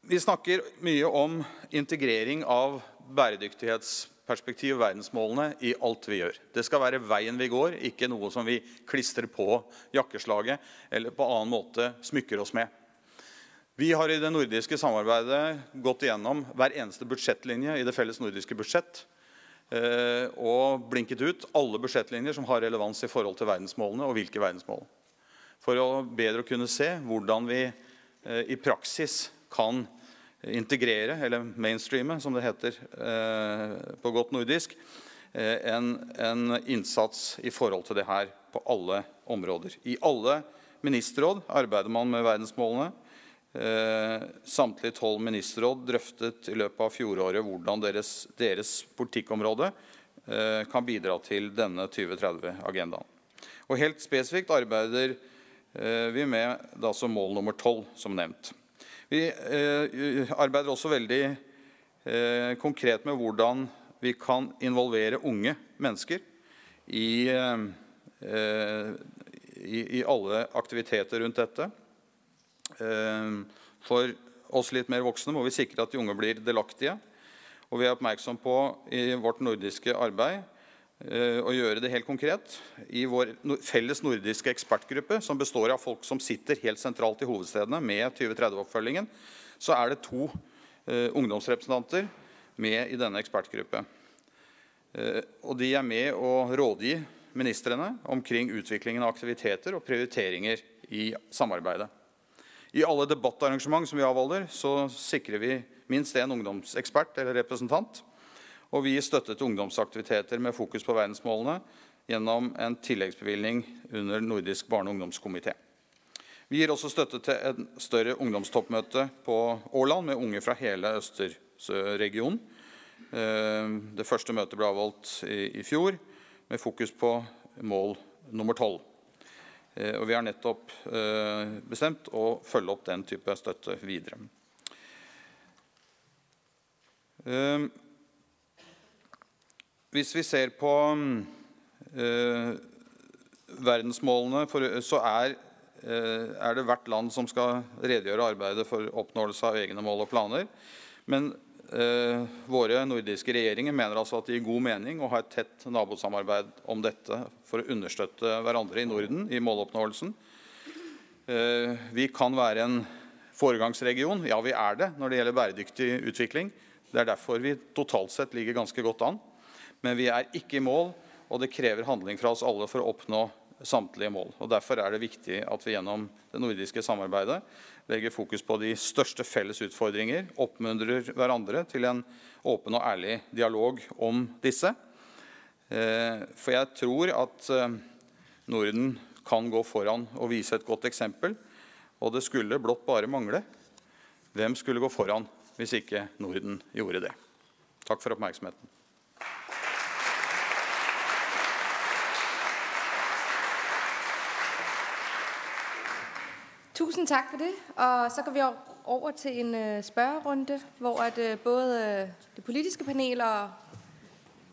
vi snakker mye om integrering av bæredyktighetsperspektiv og verdensmålene i alt vi gjør. Det skal være veien vi går, ikke noe som vi klistrer på jakkeslaget eller på annen måte smykker oss med. Vi har i det nordiske samarbeidet gått igjennom hver eneste budsjettlinje i det felles nordiske budsjett Eh, og blinket ut alle budsjettlinjer som har relevans i forhold til verdensmålene, og hvilke verdensmål. For å bedre kunne se hvordan vi eh, i praksis kan integrere, eller mainstreame, som det heter eh, på godt nordisk, eh, en, en innsats i forhold til det her på alle områder. I alle ministerråd arbeider man med verdensmålene. Eh, samtlige tolv ministerråd drøftet i løpet av fjoråret hvordan deres, deres politikkområde eh, kan bidra til denne 2030-agendaen. Og Helt spesifikt arbeider eh, vi med da, mål nummer tolv, som nevnt. Vi eh, eh, arbeider også veldig eh, konkret med hvordan vi kan involvere unge mennesker i, eh, i, i alle aktiviteter rundt dette. Eh, for oss litt mer voksne må vi sikre at de unge blir delaktige. Og vi er oppmerksom på i vårt nordiske arbeid eh, å gjøre det helt konkret. I vår felles nordiske ekspertgruppe, som består av folk som sitter helt sentralt i hovedstedene med 2030-oppfølgingen, så er det to eh, ungdomsrepresentanter med i denne ekspertgruppe. Eh, og de er med å rådgi ministrene omkring utviklingen av aktiviteter og prioriteringer i samarbeidet. I alle debattarrangement som vi avholder, så sikrer vi minst en ungdomsekspert eller representant. Og vi gir støtte til ungdomsaktiviteter med fokus på verdensmålene gjennom en tilleggsbevilgning under Nordisk barne- og ungdomskomité. Vi gir også støtte til en større ungdomstoppmøte på Åland med unge fra hele Østersjøregionen. Eh, det første møtet ble avholdt i fjor med fokus på mål nummer 12. Eh, og vi har nettopp eh, bestemt å følge opp den type støtte videre. Eh, hvis vi ser på eh, verdensmålene, så er, eh, er det hvert land som skal redegjøre arbeidet for oppnåelse av egne mål og planer. Men Eh, våre nordiske regjeringer mener altså at det gir god mening å ha et tett nabosamarbeid om dette for å understøtte hverandre i Norden i måloppnåelsen. Eh, vi kan være en foregangsregion. Ja, vi er det når det gjelder bæredyktig utvikling. Det er derfor vi totalt sett ligger ganske godt an. Men vi er ikke i mål, og det krever handling fra oss alle for å oppnå samtlige mål. Og Derfor er det viktig at vi gjennom det nordiske samarbeidet legger fokus på de største felles utfordringer, oppmuntrer hverandre til en åpen og ærlig dialog om disse. Eh, for jeg tror at eh, Norden kan gå foran og vise et godt eksempel. Og det skulle blott bare mangle. Hvem skulle gå foran hvis ikke Norden gjorde det? Takk for oppmerksomheten. Tusind tak for det. Og så går vi over til en øh, spørgerunde, hvor at øh, både øh, det politiske panel og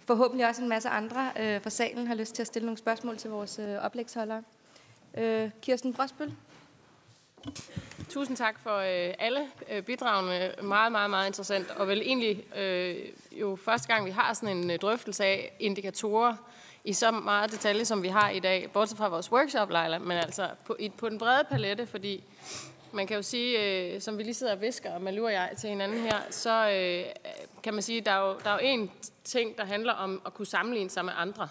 forhåbentlig også en masse andre øh, fra salen har lyst til at stille nogle spørgsmål til vores øh, oplægsholdere. Øh, Kirsten Brosbøl. Tusind tak for øh, alle øh, bidragene. Meget, meget, meget interessant. Og vel egentlig øh, jo første gang, vi har sådan en øh, drøftelse af indikatorer i så meget detalje, som vi har i dag, bortset fra vores workshop, Leila, men altså på, i, på den brede palette, fordi man kan jo sige, øh, som vi lige sidder og visker, og Malu og jeg til hinanden her, så øh, kan man sige, der er, jo, der er jo en ting, der handler om at kunne sammenligne sig med andre.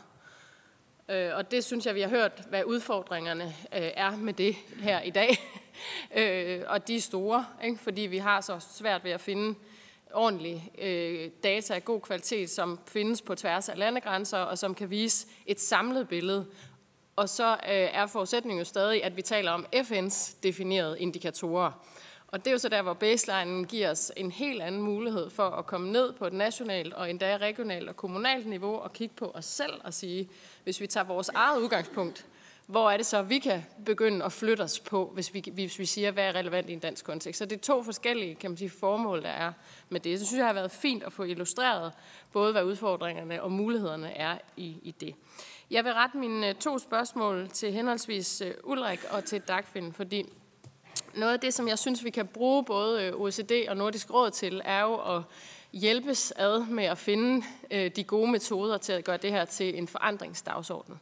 Øh, og det synes jeg, vi har hørt, hvad udfordringerne øh, er med det her i dag. øh, og de er store, ikke? fordi vi har så svært ved at finde øh, ordentlig øh, data af god kvalitet, som findes på tværs af landegrænser, og som kan vise et samlet billede. Og så øh, er forudsætningen jo stadig, at vi taler om FN's definerede indikatorer. Og det er jo så der, hvor baselinen giver os en helt anden mulighed for at komme ned på et nationalt og endda regionalt og kommunalt niveau og kigge på os selv og sige, hvis vi tager vores eget udgangspunkt, hvor er det så, vi kan begynde at flytte os på, hvis vi, hvis vi siger, hvad er relevant i en dansk kontekst. Så det er to forskellige kan man sige, formål, der er med det. Så synes jeg har været fint at få illustreret både, hvad udfordringerne og mulighederne er i, i det. Jeg vil rette mine øh, to spørgsmål til henholdsvis øh, Ulrik og til Dagfinn, fordi noget af det, som jeg synes, vi kan bruge både øh, OECD og Nordisk Råd til, er jo at hjælpes ad med at finde de gode metoder til at gøre det her til en forandringsdagsorden.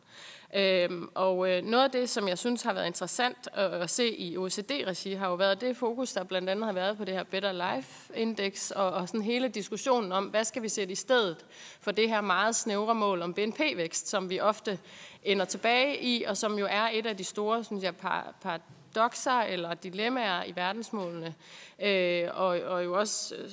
Øhm, og øh, noget af det, som jeg synes har været interessant at, at se i OECD-regi, har jo været det fokus, der blandt andet har været på det her Better Life Index, og, og sådan hele diskussionen om, hvad skal vi sætte i stedet for det her meget snævre mål om BNP-vækst, som vi ofte ender tilbage i, og som jo er et af de store, synes jeg, par, par paradoxer eller dilemmaer i verdensmålene. Øh, og, og jo også, øh,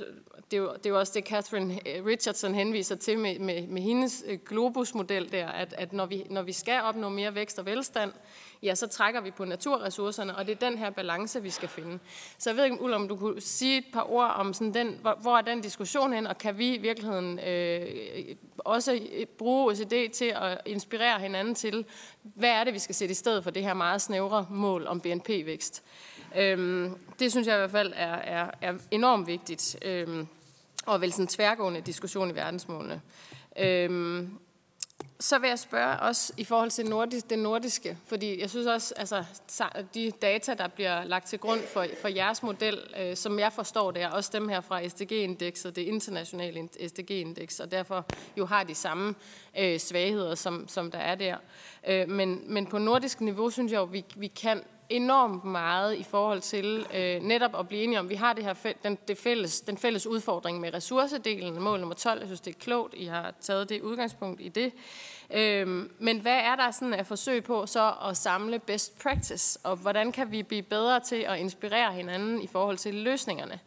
det, er jo, det er jo også det, Catherine øh, Richardson henviser til med, med, med hendes øh, globusmodel der, at, at når, vi, når vi skal opnå mere vækst og velstand, ja, så trækker vi på naturressourcerne, og det er den her balance, vi skal finde. Så jeg ved ikke, Ulla, om du kunne sige et par ord om sådan den, hvor, hvor er den diskussion hen, og kan vi i virkeligheden øh, også bruge OECD til at inspirere hinanden til, hvad er det, vi skal sætte i stedet for det her meget snævre mål om BNP-vækst. Øhm, det synes jeg i hvert fald er, er, er enormt vigtigt, øhm, og vel sådan en tværgående diskussion i verdensmålene. Øhm, så vil jeg spørge også i forhold til nordisk, det nordiske, fordi jeg synes også, altså de data, der bliver lagt til grund for, for jeres model, øh, som jeg forstår det, er også dem her fra SDG-indekset, det internationale SDG-indeks, og derfor jo har de samme øh, svagheder, som, som der er der. Øh, men, men på nordisk niveau synes jeg jo, vi, vi kan enormt meget i forhold til øh, netop at blive enige om, vi har det her, den, det fælles, den fælles udfordring med ressourcedelen, mål nummer 12. Jeg synes, det er klogt, I har taget det udgangspunkt i det. Øhm, men hvad er der sådan at forsøg på så at samle best practice, og hvordan kan vi blive bedre til at inspirere hinanden i forhold til løsningerne?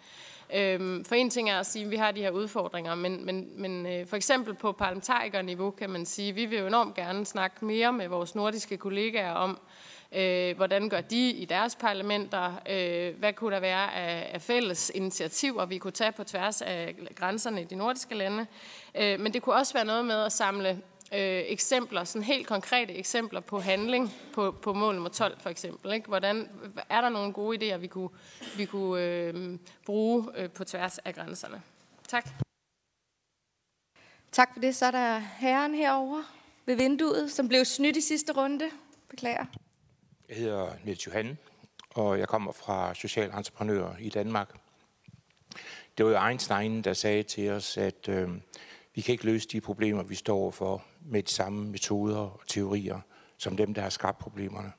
Øhm, for en ting er at sige, at vi har de her udfordringer, men, men, men øh, for eksempel på parlamentarikerniveau kan man sige, at vi vil jo enormt gerne snakke mere med vores nordiske kollegaer om, Øh, Øh, hvordan gør de i deres parlamenter? Øh, hvad kunne der være af, af fælles initiativer, vi kunne tage på tværs af grænserne i de nordiske lande? Øh, men det kunne også være noget med at samle øh, eksempler, sådan helt konkrete eksempler på handling på, på mål nummer 12 for eksempel. Ikke? Hvordan, er der nogle gode idéer, vi kunne, vi kunne øh, bruge øh, på tværs af grænserne? Tak. Tak for det. Så er der herren herover ved vinduet, som blev snydt i sidste runde. Beklager. Jeg hedder Niels Johan, og jeg kommer fra Social Entreprenør i Danmark. Det var jo Einstein, der sagde til os, at øh, vi kan ikke løse de problemer, vi står for med de samme metoder og teorier, som dem, der har skabt problemerne.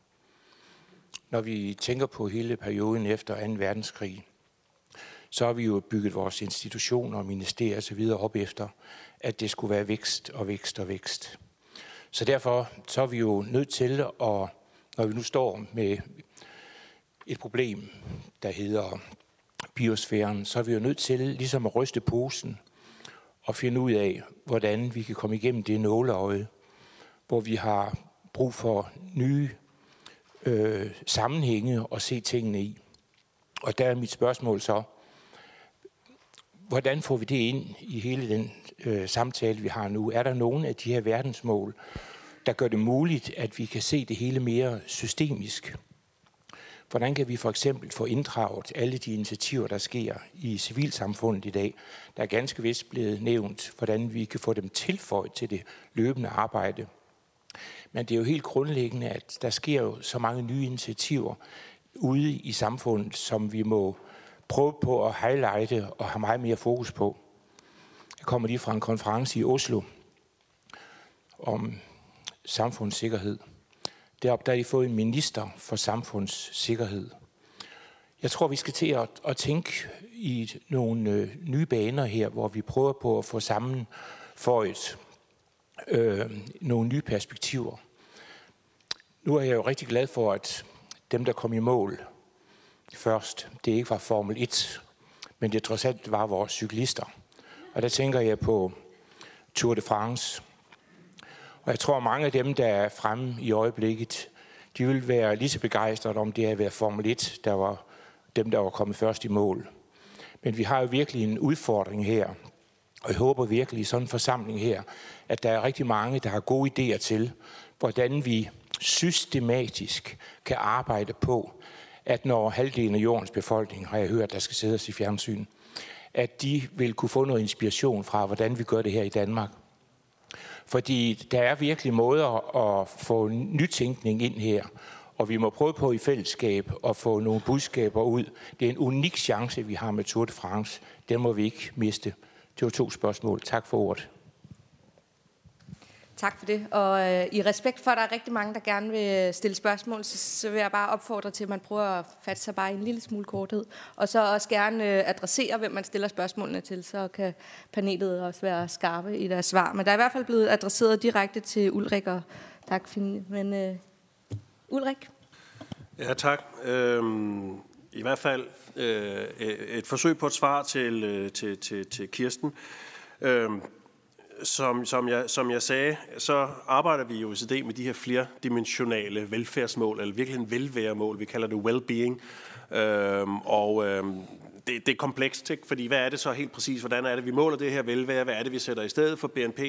Når vi tænker på hele perioden efter 2. verdenskrig, så har vi jo bygget vores institutioner og ministerier osv. op efter, at det skulle være vækst og vækst og vækst. Så derfor så er vi jo nødt til at når vi nu står med et problem, der hedder biosfæren, så er vi jo nødt til ligesom at ryste posen og finde ud af, hvordan vi kan komme igennem det nåleøje, hvor vi har brug for nye øh, sammenhænge og se tingene i. Og der er mit spørgsmål så, hvordan får vi det ind i hele den øh, samtale, vi har nu? Er der nogen af de her verdensmål, der gør det muligt, at vi kan se det hele mere systemisk. Hvordan kan vi for eksempel få inddraget alle de initiativer, der sker i civilsamfundet i dag? Der er ganske vist blevet nævnt, hvordan vi kan få dem tilføjet til det løbende arbejde. Men det er jo helt grundlæggende, at der sker jo så mange nye initiativer ude i samfundet, som vi må prøve på at highlighte og have meget mere fokus på. Jeg kommer lige fra en konference i Oslo om samfundssikkerhed. Deroppe der har de fået en minister for samfundssikkerhed. Jeg tror, vi skal til at, at tænke i nogle øh, nye baner her, hvor vi prøver på at få sammen for et, øh, nogle nye perspektiver. Nu er jeg jo rigtig glad for, at dem, der kom i mål først, det ikke var Formel 1, men det trods alt var vores cyklister. Og der tænker jeg på Tour de France, og jeg tror, mange af dem, der er fremme i øjeblikket, de vil være lige så begejstrede om det at være Formel 1, der var dem, der var kommet først i mål. Men vi har jo virkelig en udfordring her, og jeg håber virkelig i sådan en forsamling her, at der er rigtig mange, der har gode idéer til, hvordan vi systematisk kan arbejde på, at når halvdelen af jordens befolkning, har jeg hørt, der skal sidde i fjernsyn, at de vil kunne få noget inspiration fra, hvordan vi gør det her i Danmark. Fordi der er virkelig måder at få nytænkning ind her, og vi må prøve på i fællesskab at få nogle budskaber ud. Det er en unik chance, vi har med Tour de France. Den må vi ikke miste. Det var to spørgsmål. Tak for ordet. Tak for det. Og øh, i respekt for, at der er rigtig mange, der gerne vil stille spørgsmål, så, så vil jeg bare opfordre til, at man prøver at fatte sig bare en lille smule korthed. Og så også gerne øh, adressere, hvem man stiller spørgsmålene til, så kan panelet også være skarpe i deres svar. Men der er i hvert fald blevet adresseret direkte til Ulrik, og tak, Finn. Men øh, Ulrik? Ja, tak. Øhm, I hvert fald øh, et forsøg på et svar til, øh, til, til, til Kirsten. Øhm, som, som, jeg, som jeg sagde, så arbejder vi i OECD med de her flerdimensionale velfærdsmål, eller virkelig en velværemål, vi kalder det well-being. Øhm, og øhm, det, det er komplekst, ikke? fordi hvad er det så helt præcis? Hvordan er det, vi måler det her velvære? Hvad er det, vi sætter i stedet for BNP?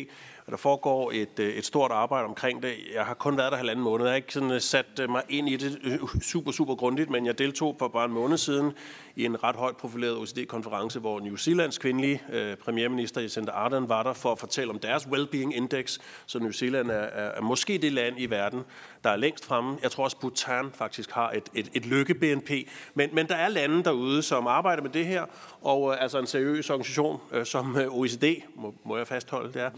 Og der foregår et, øh, et stort arbejde omkring det. Jeg har kun været der halvanden måned. Jeg har ikke sådan øh, sat øh, mig ind i det super, super grundigt, men jeg deltog for bare en måned siden i en ret højt profileret OECD-konference, hvor New Zealands kvindelige øh, premierminister Jacinda Ardern var der for at fortælle om deres well-being index. Så New Zealand er, er, er måske det land i verden, der er længst fremme. Jeg tror også, Bhutan faktisk har et, et, et lykke-BNP. Men, men der er lande derude, som arbejder med det her, og øh, altså en seriøs organisation øh, som OECD, må, må jeg fastholde, det er,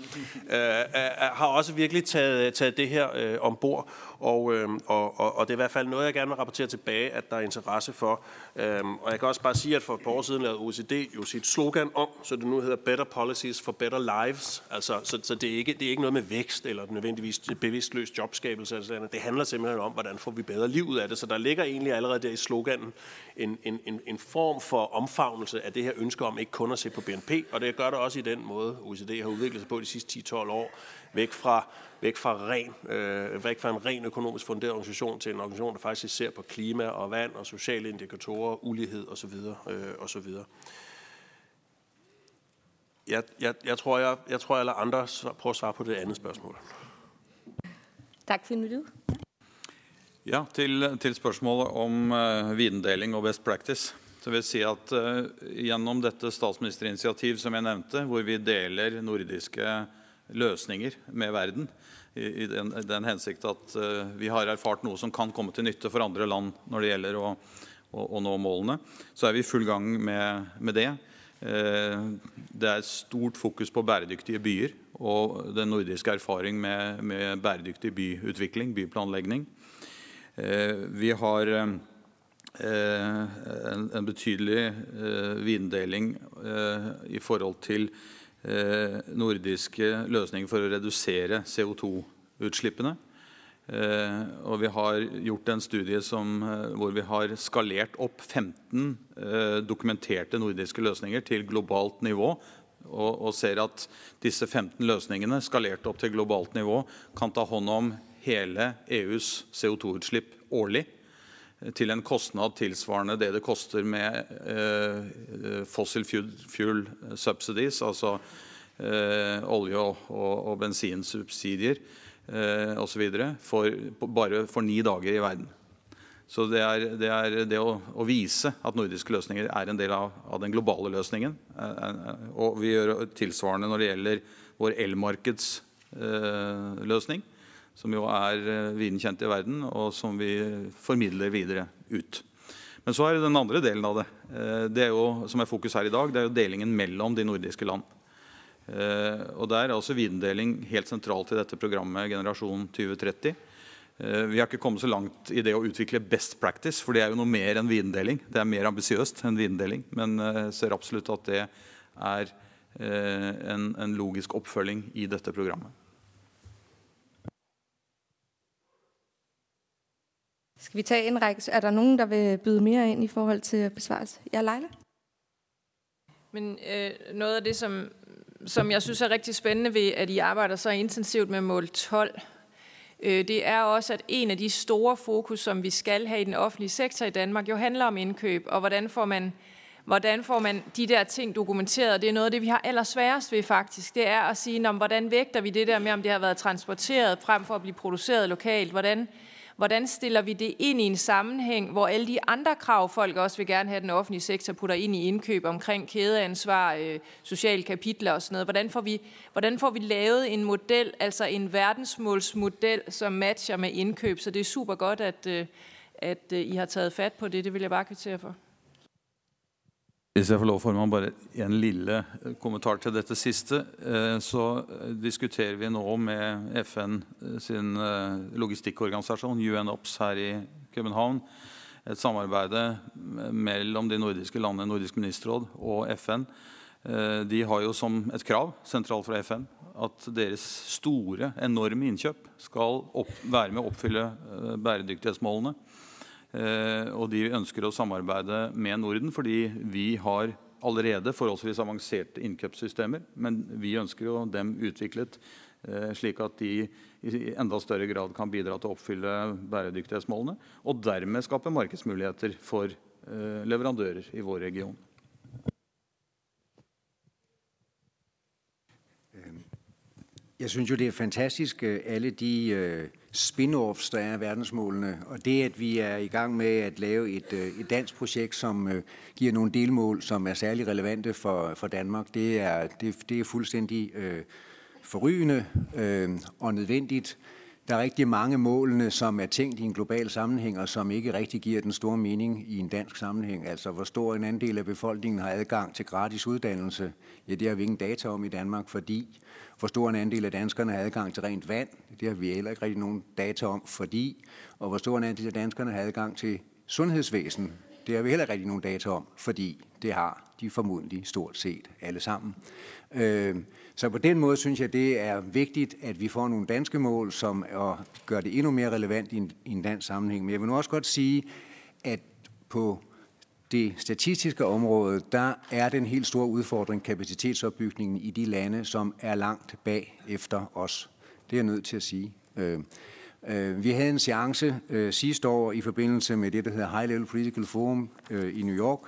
øh, Øh, øh, øh, har også virkelig taget, taget det her øh, ombord. Og, øh, og, og, og det er i hvert fald noget, jeg gerne vil rapportere tilbage, at der er interesse for. Øh, og jeg kan også bare sige, at for et par år siden lavede OECD jo sit slogan om, så det nu hedder Better Policies for Better Lives. Altså, så så det, er ikke, det er ikke noget med vækst eller nødvendigvis bevidstløs jobskabelse. Altså, det handler simpelthen om, hvordan får vi bedre liv ud af det. Så der ligger egentlig allerede der i sloganen en, en, en, en form for omfavnelse af det her ønske om ikke kun at se på BNP. Og det gør det også i den måde, OECD har udviklet sig på de sidste 10-12 år. Væk fra væk fra, ren, øh, væk fra en ren økonomisk funderet organisation til en organisation, der faktisk ser på klima og vand og sociale indikatorer, ulighed osv. Øh, osv. Jeg, jeg, jeg, tror, jeg, jeg tror, jeg lader andre prøve at svare på det andet spørgsmål. Tak, Finn Ja, til, til spørsmålet om uh, videndeling og best practice. Så vil jeg si at uh, Gjennom dette statsministerinitiativ som jeg nevnte, hvor vi deler nordiske løsninger med verden, i den, den hensikt at uh, vi har erfart noe som kan komme til nytte for andre land når det gjelder å, å, å nå målene. Så er vi i full gang med, med det. Uh, det er stort fokus på bæredyktige byer og den nordiske erfaring med, med bæredyktig byutvikling, byplanlegging. Uh, vi har en, en, betydelig vindeling i forhold til Eh, nordiske løsninger for å redusere CO2-utslippene. Eh, og vi har gjort en studie som, eh, hvor vi har skalert opp 15 eh, dokumenterte nordiske løsninger til globalt nivå. Og, og ser at disse 15 løsningene skalert opp til globalt nivå kan ta hånd om hele EUs CO2-utslipp årlig til en kostnad tilsvarende det det koster med eh, fossil fuel, subsidies, altså eh, olje- og, og, og bensinsubsidier eh, osv. bare for ni dager i verden. Så det er det, er det å, å, vise at nordiske løsninger er en del av, av den globale løsningen. Eh, eh og vi gjør tilsvarende når det gjelder vår elmarkedsløsning. Som jo er eh, viden kjent i verden, og som vi formidler videre ut. Men så er det den andre delen av det. Eh, det er jo, som er fokus her i dag, det er jo delingen mellom de nordiske land. Eh, og Der er også videndeling helt sentralt i dette programmet Generasjon 2030. Eh, vi har ikke kommet så langt i det å utvikle best practice, for det er jo noe mer enn videndeling. Det er mer ambisiøst enn videndeling, men jeg ser absolutt at det er en, en logisk oppfølging i dette programmet. Skal vi tage en række? Er der nogen, der vil byde mere ind i forhold til besvarelse? Ja, Leila? Men øh, noget af det, som, som jeg synes er rigtig spændende ved, at I arbejder så intensivt med mål 12, øh, det er også, at en af de store fokus, som vi skal have i den offentlige sektor i Danmark, jo handler om indkøb, og hvordan får man, hvordan får man de der ting dokumenteret. Det er noget af det, vi har allersværest ved faktisk. Det er at sige, hvordan vægter vi det der med, om det har været transporteret frem for at blive produceret lokalt. Hvordan, Hvordan stiller vi det ind i en sammenhæng, hvor alle de andre krav, folk også vil gerne have, den offentlige sektor putter ind i indkøb omkring kædeansvar, øh, sociale kapitler og sådan noget. Hvordan får, vi, hvordan får vi lavet en model, altså en verdensmålsmodel, som matcher med indkøb? Så det er super godt, at, øh, at øh, I har taget fat på det. Det vil jeg bare kvittere for. Hvis jeg får lov, formann, bare en lille eh, kommentar til dette siste. Eh, så eh, diskuterer vi nå med FN eh, sin logistikkorganisasjon, UNOPS, her i København, et samarbeid mellom de nordiske landene, Nordisk ministerråd og FN. De har jo som et krav sentralt fra FN at deres store, enorme innkjøp skal opp, være med å oppfylle bæredyktighetsmålene. Eh, og de ønsker å samarbeide med Norden fordi vi har allerede forholdsvis avanserte innkjøpssystemer, men vi ønsker jo dem utviklet eh, slik at de i enda større grad kan bidra til å oppfylle bæredyktighetsmålene, og dermed skape markedsmuligheter for eh, leverandører i vår region. Øhm, jeg synes jo, det er fantastisk øh, alle de øh, spin-offs, der er af verdensmålene, og det, at vi er i gang med at lave et, øh, et dansk projekt, som øh, giver nogle delmål, som er særlig relevante for, for Danmark, det er, det, det er fuldstændig øh, forrygende øh, og nødvendigt. Der er rigtig mange målene, som er tænkt i en global sammenhæng, og som ikke rigtig giver den store mening i en dansk sammenhæng. Altså, hvor stor en andel af befolkningen har adgang til gratis uddannelse. Ja, det har vi ingen data om i Danmark, fordi hvor stor en andel af danskerne har adgang til rent vand. Det har vi heller ikke rigtig nogen data om, fordi. Og hvor stor en andel af danskerne har adgang til sundhedsvæsen. Det har vi heller ikke rigtig nogen data om, fordi det har de formodentlig stort set alle sammen. Øh, så på den måde synes jeg, det er vigtigt, at vi får nogle danske mål, som gør det endnu mere relevant i en, i en dansk sammenhæng. Men jeg vil nu også godt sige, at på det statistiske område, der er den helt store udfordring kapacitetsopbygningen i de lande, som er langt bag efter os. Det er jeg nødt til at sige. Øh, øh, vi havde en seance øh, sidste år i forbindelse med det, der hedder High Level Political Forum i New York,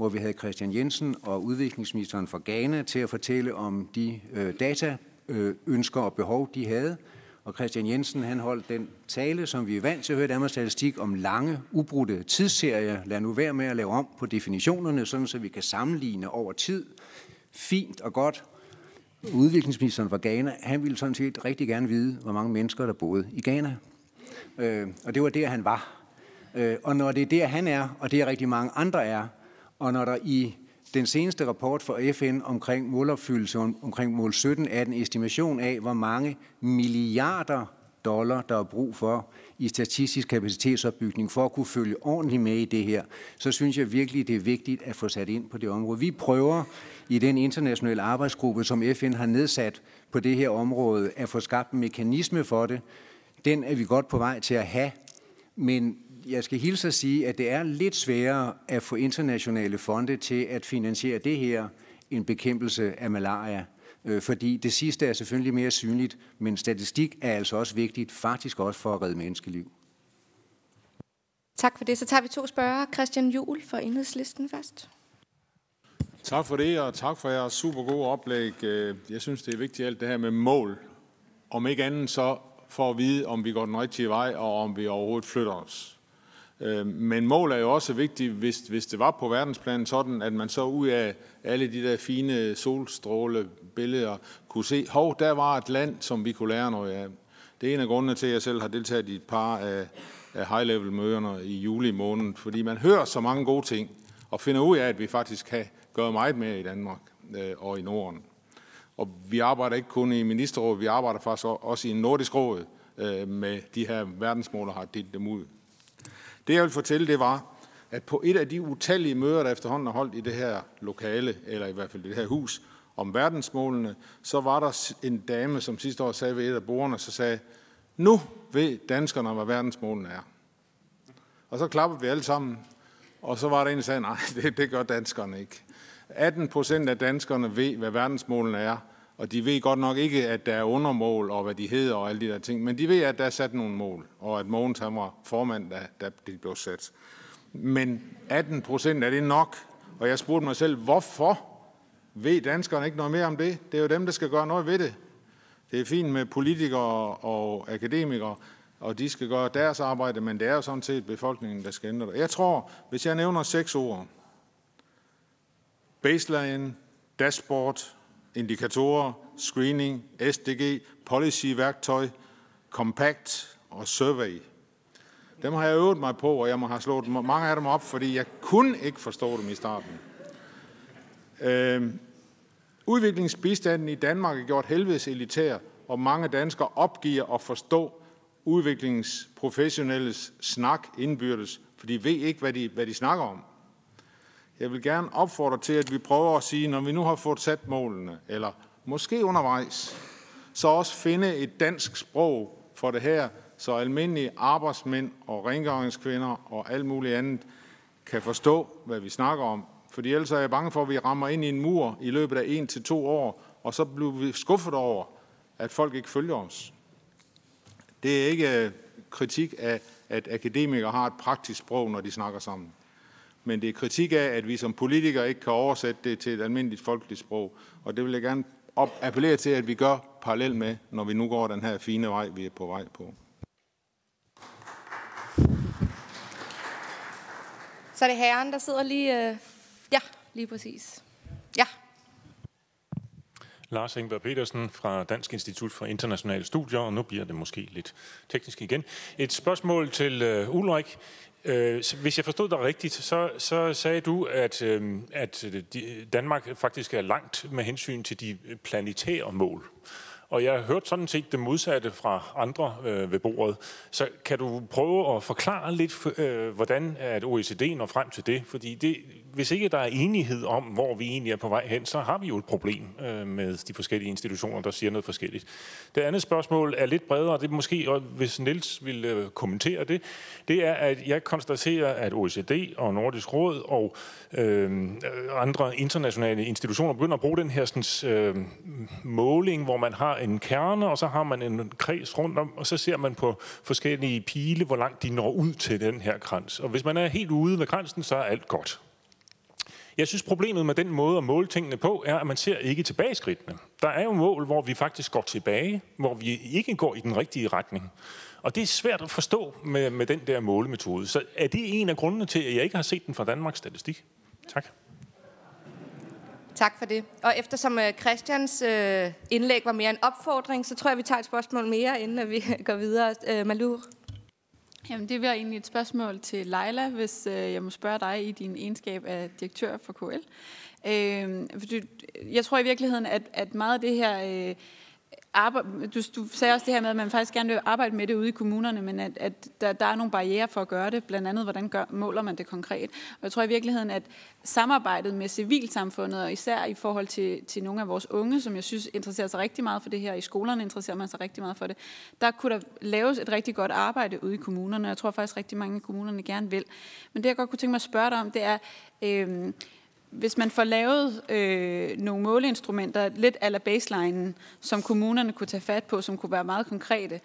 hvor vi havde Christian Jensen og udviklingsministeren fra Ghana til at fortælle om de øh, data, øh, ønsker og behov, de havde. Og Christian Jensen han holdt den tale, som vi er vant til at høre i Danmarks Statistik, om lange, ubrudte tidsserier. Lad nu være med at lave om på definitionerne, sådan så vi kan sammenligne over tid. Fint og godt. Udviklingsministeren fra Ghana, han ville sådan set rigtig gerne vide, hvor mange mennesker, der boede i Ghana. Øh, og det var der, han var. Øh, og når det er der, han er, og det er rigtig mange andre er, og når der i den seneste rapport fra FN omkring målopfyldelse, omkring mål 17, er en estimation af, hvor mange milliarder dollar, der er brug for i statistisk kapacitetsopbygning for at kunne følge ordentligt med i det her, så synes jeg virkelig, det er vigtigt at få sat ind på det område. Vi prøver i den internationale arbejdsgruppe, som FN har nedsat på det her område, at få skabt en mekanisme for det. Den er vi godt på vej til at have, men jeg skal hilse at sige, at det er lidt sværere at få internationale fonde til at finansiere det her en bekæmpelse af malaria. Øh, fordi det sidste er selvfølgelig mere synligt, men statistik er altså også vigtigt, faktisk også for at redde menneskeliv. Tak for det. Så tager vi to spørger. Christian Juhl for Enhedslisten først. Tak for det, og tak for jeres super gode oplæg. Øh, jeg synes, det er vigtigt alt det her med mål. Om ikke andet så for at vide, om vi går den rigtige vej, og om vi overhovedet flytter os. Øhm, men mål er jo også vigtigt, hvis, hvis det var på verdensplan sådan, at man så ud af alle de der fine solstrålebilleder kunne se, hov, der var et land, som vi kunne lære noget af. Det er en af grundene til, at jeg selv har deltaget i et par af, af high-level-møderne i juli måned, fordi man hører så mange gode ting, og finder ud af, at vi faktisk kan gøre meget mere i Danmark øh, og i Norden. Og vi arbejder ikke kun i ministerrådet, vi arbejder faktisk også i Nordisk Råd øh, med de her verdensmål, og har delt dem ud. Det jeg vil fortælle, det var, at på et af de utallige møder, der efterhånden er holdt i det her lokale, eller i hvert fald det her hus, om verdensmålene, så var der en dame, som sidste år sagde ved et af bordene, så sagde, nu ved danskerne, hvad verdensmålene er. Og så klappede vi alle sammen, og så var der en, der sagde, nej, det, det gør danskerne ikke. 18 procent af danskerne ved, hvad verdensmålene er, og de ved godt nok ikke, at der er undermål og hvad de hedder og alle de der ting, men de ved, at der er sat nogle mål, og at Mogens han var formand, da, da de blev sat. Men 18 procent, er det nok? Og jeg spurgte mig selv, hvorfor ved danskerne ikke noget mere om det? Det er jo dem, der skal gøre noget ved det. Det er fint med politikere og akademikere, og de skal gøre deres arbejde, men det er jo sådan set befolkningen, der skal ændre det. Jeg tror, hvis jeg nævner seks ord, baseline, dashboard, indikatorer, screening, SDG, policy-værktøj, compact og survey. Dem har jeg øvet mig på, og jeg må have slået mange af dem op, fordi jeg kunne ikke forstå dem i starten. Øh, udviklingsbistanden i Danmark er gjort helvedes elitær, og mange danskere opgiver at forstå udviklingsprofessionelles snak indbyrdes, for de ved ikke, hvad de, hvad de snakker om. Jeg vil gerne opfordre til, at vi prøver at sige, når vi nu har fået sat målene, eller måske undervejs, så også finde et dansk sprog for det her, så almindelige arbejdsmænd og rengøringskvinder og alt muligt andet kan forstå, hvad vi snakker om. Fordi ellers er jeg bange for, at vi rammer ind i en mur i løbet af en til to år, og så bliver vi skuffet over, at folk ikke følger os. Det er ikke øh, kritik af, at akademikere har et praktisk sprog, når de snakker sammen men det er kritik af, at vi som politikere ikke kan oversætte det til et almindeligt folkeligt sprog. Og det vil jeg gerne op, appellere til, at vi gør parallelt med, når vi nu går den her fine vej, vi er på vej på. Så er det herren, der sidder lige... Øh, ja, lige præcis. Ja. Lars Engberg Petersen fra Dansk Institut for Internationale Studier, og nu bliver det måske lidt teknisk igen. Et spørgsmål til uh, Ulrik. Øh, hvis jeg forstod dig rigtigt, så, så sagde du, at, øh, at Danmark faktisk er langt med hensyn til de planetære mål. Og jeg har hørt sådan set det modsatte fra andre øh, ved bordet. Så kan du prøve at forklare lidt, øh, hvordan at OECD når frem til det? Fordi det, hvis ikke der er enighed om, hvor vi egentlig er på vej hen, så har vi jo et problem øh, med de forskellige institutioner, der siger noget forskelligt. Det andet spørgsmål er lidt bredere, det er måske, hvis Niels vil øh, kommentere det, det er, at jeg konstaterer, at OECD og Nordisk Råd og øh, andre internationale institutioner begynder at bruge den her sådan, øh, måling, hvor man har en kerne, og så har man en kreds rundt om, og så ser man på forskellige pile, hvor langt de når ud til den her krans. Og hvis man er helt ude ved grænsen, så er alt godt. Jeg synes, problemet med den måde at måle tingene på, er, at man ser ikke tilbageskridtene. Der er jo mål, hvor vi faktisk går tilbage, hvor vi ikke går i den rigtige retning. Og det er svært at forstå med, med den der målemetode. Så er det en af grundene til, at jeg ikke har set den fra Danmarks Statistik? Tak. Tak for det. Og eftersom øh, Christians øh, indlæg var mere en opfordring, så tror jeg, vi tager et spørgsmål mere, inden vi går videre. Øh, Malur? Jamen, det var egentlig et spørgsmål til Leila, hvis øh, jeg må spørge dig i din egenskab af direktør for KL. Øhm, øh, jeg tror i virkeligheden, at, at meget af det her... Øh, arbejde, du, du sagde også det her med, at man faktisk gerne vil arbejde med det ude i kommunerne, men at, at der, der er nogle barriere for at gøre det, blandt andet, hvordan gør, måler man det konkret. Og jeg tror i virkeligheden, at samarbejdet med civilsamfundet, og især i forhold til, til nogle af vores unge, som jeg synes interesserer sig rigtig meget for det her, i skolerne interesserer man sig rigtig meget for det, der kunne der laves et rigtig godt arbejde ude i kommunerne, jeg tror faktisk rigtig mange af kommunerne gerne vil. Men det jeg godt kunne tænke mig at spørge dig om, det er, øh, hvis man får lavet øh, nogle måleinstrumenter, lidt ala baseline, som kommunerne kunne tage fat på, som kunne være meget konkrete,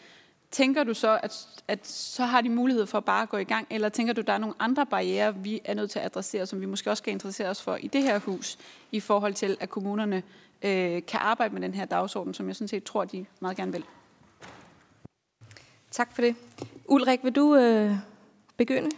tænker du så, at, at så har de mulighed for bare at gå i gang, eller tænker du, at der er nogle andre barriere, vi er nødt til at adressere, som vi måske også skal interessere os for i det her hus, i forhold til, at kommunerne øh, kan arbejde med den her dagsorden, som jeg sådan set tror, de meget gerne vil? Tak for det. Ulrik, vil du øh, begynde?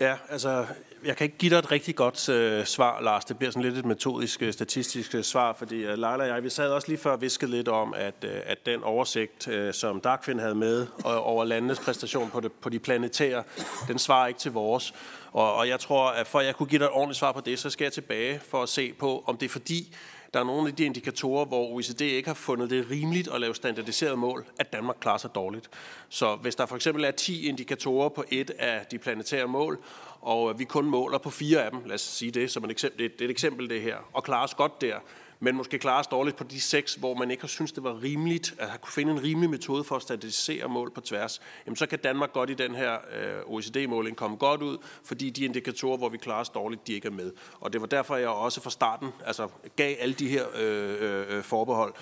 Ja, altså jeg kan ikke give dig et rigtig godt øh, svar, Lars. Det bliver sådan lidt et metodisk, øh, statistisk øh, svar, fordi øh, Leila og jeg, vi sad også lige før og viskede lidt om, at, øh, at den oversigt, øh, som Darkfin havde med og, over landenes præstation på, det, på de planetære, den svarer ikke til vores. Og, og jeg tror, at for at jeg kunne give dig et ordentligt svar på det, så skal jeg tilbage for at se på, om det er fordi, der er nogle af de indikatorer, hvor OECD ikke har fundet det rimeligt at lave standardiserede mål, at Danmark klarer sig dårligt. Så hvis der for eksempel er 10 indikatorer på et af de planetære mål, og øh, vi kun måler på fire af dem, lad os sige det som et eksempel, det er et eksempel det her, og klarer os godt der, men måske klarer os dårligt på de seks, hvor man ikke har synes det var rimeligt at kunne finde en rimelig metode for at standardisere mål på tværs, jamen så kan Danmark godt i den her øh, OECD-måling komme godt ud, fordi de indikatorer, hvor vi klarer os dårligt, de ikke er med. Og det var derfor, jeg også fra starten altså, gav alle de her øh, øh, øh forbehold.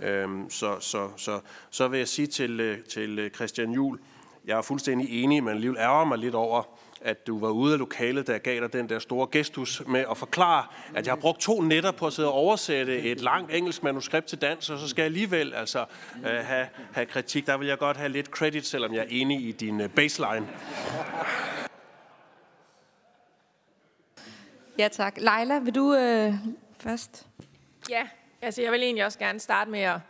Øh, så, så, så, så vil jeg sige til, til Christian Juhl, jeg er fuldstændig enig, men alligevel ærger mig lidt over, at du var ude af lokalet, der gav dig den der store gestus med at forklare, at jeg har brugt to nætter på at sidde og oversætte et langt engelsk manuskript til dansk, og så skal jeg alligevel altså uh, have, have kritik. Der vil jeg godt have lidt credit, selvom jeg er enig i din uh, baseline. Ja, tak. Leila, vil du øh, først? Ja, altså jeg vil egentlig også gerne starte med at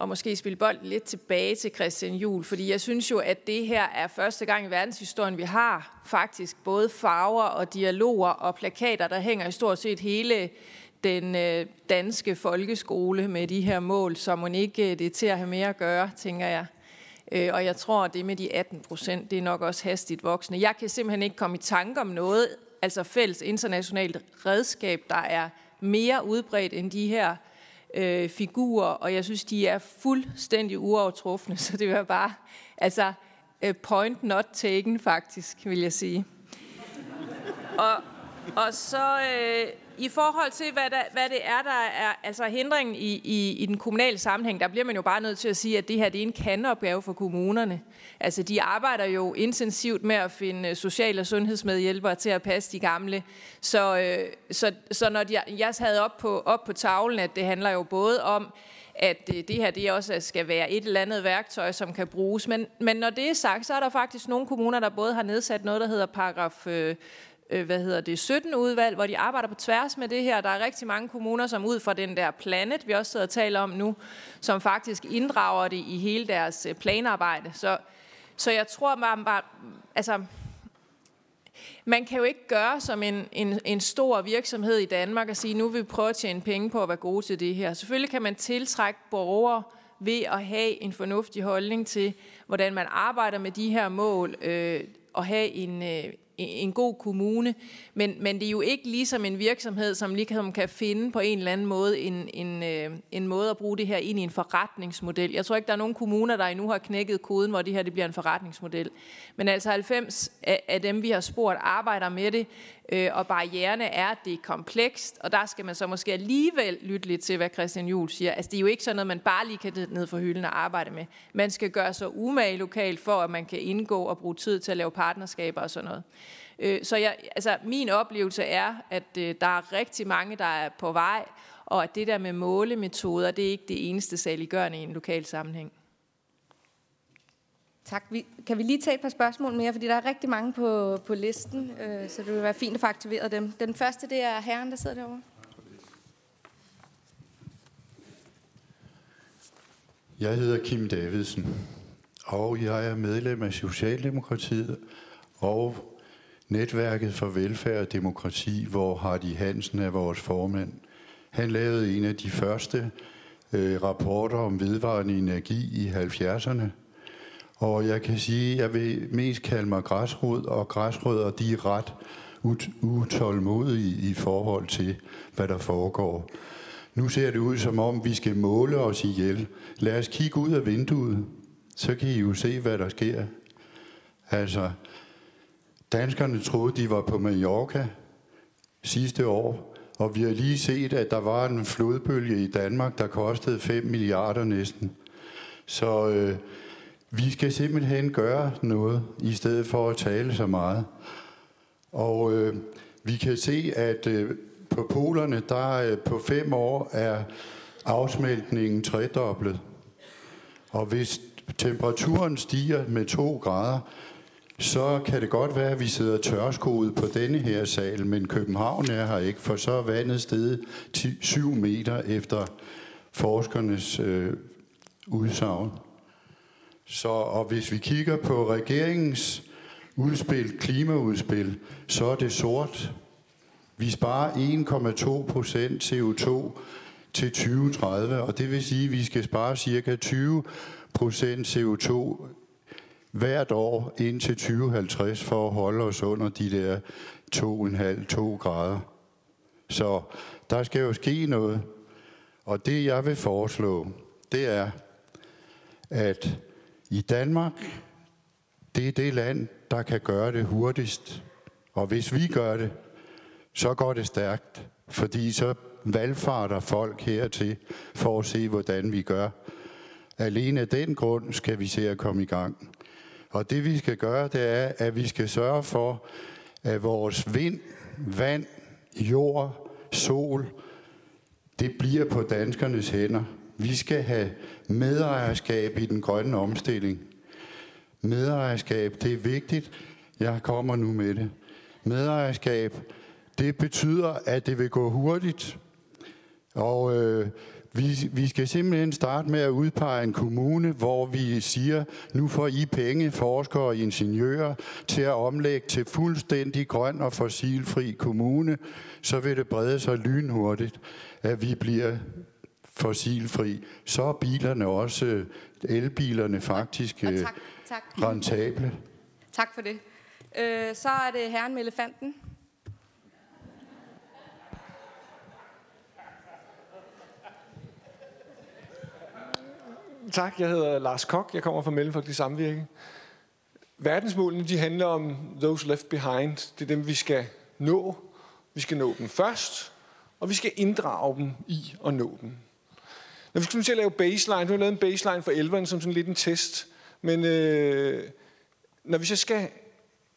og måske spille bold lidt tilbage til Christian Juhl, fordi jeg synes jo, at det her er første gang i verdenshistorien, vi har faktisk både farver og dialoger og plakater, der hænger i stort set hele den øh, danske folkeskole med de her mål, så man ikke øh, det er til at have mere at gøre, tænker jeg. Øh, og jeg tror, at det med de 18 procent, det er nok også hastigt voksne. Jeg kan simpelthen ikke komme i tanke om noget, altså fælles internationalt redskab, der er mere udbredt end de her øh, figurer, og jeg synes, de er fuldstændig uovertrufne, så det var bare, altså, øh, point not taken faktisk, vil jeg sige. Og, og så, øh, i forhold til, hvad, der, hvad det er, der er altså hindringen i, i, i den kommunale sammenhæng, der bliver man jo bare nødt til at sige, at det her det er en kandeopgave for kommunerne. Altså, de arbejder jo intensivt med at finde øh, social- og sundhedsmedhjælpere til at passe de gamle. Så, øh, så, så når de, jeg havde op på, op på tavlen, at det handler jo både om, at øh, det her det også skal være et eller andet værktøj, som kan bruges. Men, men når det er sagt, så er der faktisk nogle kommuner, der både har nedsat noget, der hedder paragraf øh, øh, hvad hedder det, 17 udvalg, hvor de arbejder på tværs med det her. Der er rigtig mange kommuner, som ud fra den der planet, vi også sidder og taler om nu, som faktisk inddrager det i hele deres øh, planarbejde. Så, så jeg tror, man bare, altså, man kan jo ikke gøre som en, en, en stor virksomhed i Danmark og sige, nu vil vi prøve at tjene penge på at være gode til det her. Selvfølgelig kan man tiltrække borgere ved at have en fornuftig holdning til, hvordan man arbejder med de her mål, øh, og have en, øh, en god kommune, men, men det er jo ikke ligesom en virksomhed, som ligesom kan finde på en eller anden måde en, en, øh, en måde at bruge det her ind i en forretningsmodel. Jeg tror ikke, der er nogen kommuner, der endnu har knækket koden, hvor det her det bliver en forretningsmodel. Men altså 90 af, af dem, vi har spurgt, arbejder med det, øh, og barriererne er, at det er komplekst, og der skal man så måske alligevel lytte lidt til, hvad Christian Juhl siger. Altså det er jo ikke sådan noget, man bare lige kan ned for hylden og arbejde med. Man skal gøre sig umage lokalt for, at man kan indgå og bruge tid til at lave partnerskaber og sådan noget. Øh, så jeg, altså, min oplevelse er, at øh, der er rigtig mange, der er på vej, og at det der med målemetoder, det er ikke det eneste saliggørende i en lokal sammenhæng. Tak. Vi, kan vi lige tage et par spørgsmål mere, fordi der er rigtig mange på, på listen, øh, så det vil være fint at få aktiveret dem. Den første, det er herren, der sidder derovre. Jeg hedder Kim Davidsen, og jeg er medlem af Socialdemokratiet og Netværket for Velfærd og Demokrati, hvor Hardy Hansen er vores formand. Han lavede en af de første øh, rapporter om vedvarende energi i 70'erne. Og jeg kan sige, at jeg vil mest kalde mig græsrod, og græsrødder de er ret utålmodige i forhold til, hvad der foregår. Nu ser det ud som om, vi skal måle os ihjel. Lad os kigge ud af vinduet, så kan I jo se, hvad der sker. Altså, Danskerne troede, de var på Mallorca sidste år, og vi har lige set, at der var en flodbølge i Danmark, der kostede 5 milliarder næsten. Så øh, vi skal simpelthen gøre noget, i stedet for at tale så meget. Og øh, vi kan se, at øh, på polerne, der øh, på fem år er afsmeltningen tredoblet. Og hvis temperaturen stiger med 2 grader, så kan det godt være, at vi sidder tørskoet på denne her sal, men København er her ikke, for så er vandet steget 7 meter efter forskernes øh, udsagn. Så, og hvis vi kigger på regeringens udspil, klimaudspil, så er det sort. Vi sparer 1,2 procent CO2 til 2030, og det vil sige, at vi skal spare cirka 20 procent CO2 hvert år indtil 2050 for at holde os under de der 2,5-2 grader. Så der skal jo ske noget. Og det jeg vil foreslå, det er, at i Danmark, det er det land, der kan gøre det hurtigst. Og hvis vi gør det, så går det stærkt, fordi så valgfarter folk hertil for at se, hvordan vi gør. Alene af den grund skal vi se at komme i gang. Og det vi skal gøre, det er, at vi skal sørge for, at vores vind, vand, jord, sol, det bliver på danskernes hænder. Vi skal have medejerskab i den grønne omstilling. Medejerskab, det er vigtigt. Jeg kommer nu med det. Medejerskab, det betyder, at det vil gå hurtigt. Og øh, vi, vi skal simpelthen starte med at udpege en kommune, hvor vi siger, nu får I penge, forskere og ingeniører, til at omlægge til fuldstændig grøn og fossilfri kommune, så vil det brede sig lynhurtigt, at vi bliver fossilfri. Så er bilerne også, elbilerne faktisk tak, tak. rentable. Tak for det. Øh, så er det herren med elefanten. Tak, jeg hedder Lars Kok. Jeg kommer fra Mellemfolkelig Samvirke. Verdensmålene de handler om those left behind. Det er dem, vi skal nå. Vi skal nå dem først, og vi skal inddrage dem i at nå dem. Når vi skal til at lave baseline, nu har lavet en baseline for 11'erne som sådan lidt en test, men øh, når vi så skal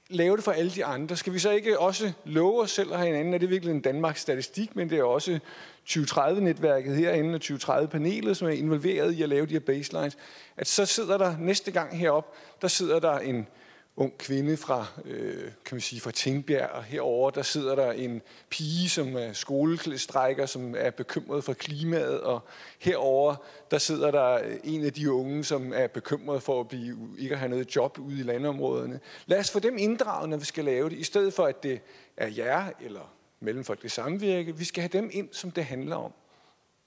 lave det for alle de andre, skal vi så ikke også love os selv at have en anden? Er det virkelig en Danmarks statistik, men det er også 2030-netværket herinde og 2030-panelet, som er involveret i at lave de her baselines. At så sidder der næste gang herop, der sidder der en ung kvinde fra, øh, kan man sige, fra Tingbjerg, og herover der sidder der en pige, som er skolestrækker, som er bekymret for klimaet, og herover der sidder der øh, en af de unge, som er bekymret for at blive, ikke at have noget job ude i landområderne. Lad os få dem inddraget, når vi skal lave det, i stedet for at det er jer eller mellemfolkelig samvirke. Vi skal have dem ind, som det handler om.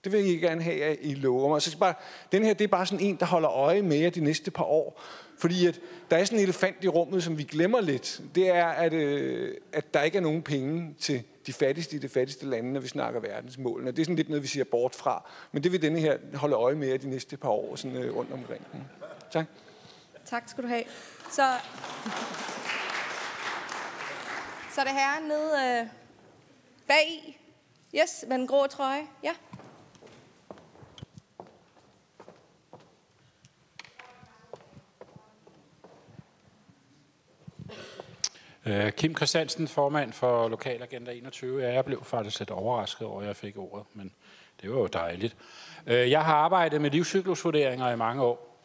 Det vil jeg gerne have, at I lover mig. Så bare, den her, det er bare sådan en, der holder øje med jer de næste par år. Fordi at der er sådan en elefant i rummet, som vi glemmer lidt. Det er, at, øh, at der ikke er nogen penge til de fattigste i de fattigste lande, når vi snakker verdensmålene. Det er sådan lidt noget, vi siger bort fra. Men det vil denne her holde øje med de næste par år sådan, øh, rundt omkring. Tak. Tak skal du have. Så, så er det her nede øh, bag. Yes, med den grå trøje. Ja. Øh, Kim Christiansen, formand for Lokal Agenda 21. Jeg blev faktisk lidt overrasket over, at jeg fik ordet, men det var jo dejligt. Øh, jeg har arbejdet med livscyklusvurderinger i mange år.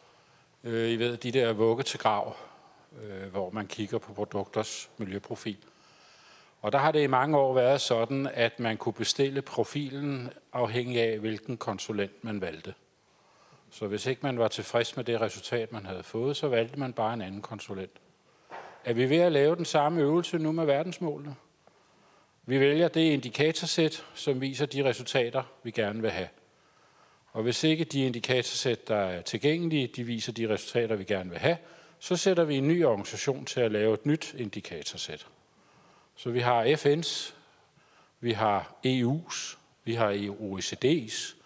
Øh, I ved, de der vugge til grav, øh, hvor man kigger på produkters miljøprofil. Og der har det i mange år været sådan, at man kunne bestille profilen afhængig af, hvilken konsulent man valgte. Så hvis ikke man var tilfreds med det resultat, man havde fået, så valgte man bare en anden konsulent. Er vi ved at lave den samme øvelse nu med verdensmålene? Vi vælger det indikatorsæt, som viser de resultater, vi gerne vil have. Og hvis ikke de indikatorsæt, der er tilgængelige, de viser de resultater, vi gerne vil have, så sætter vi en ny organisation til at lave et nyt indikatorsæt. Så vi har FN's, vi har EU's, vi har OECD's.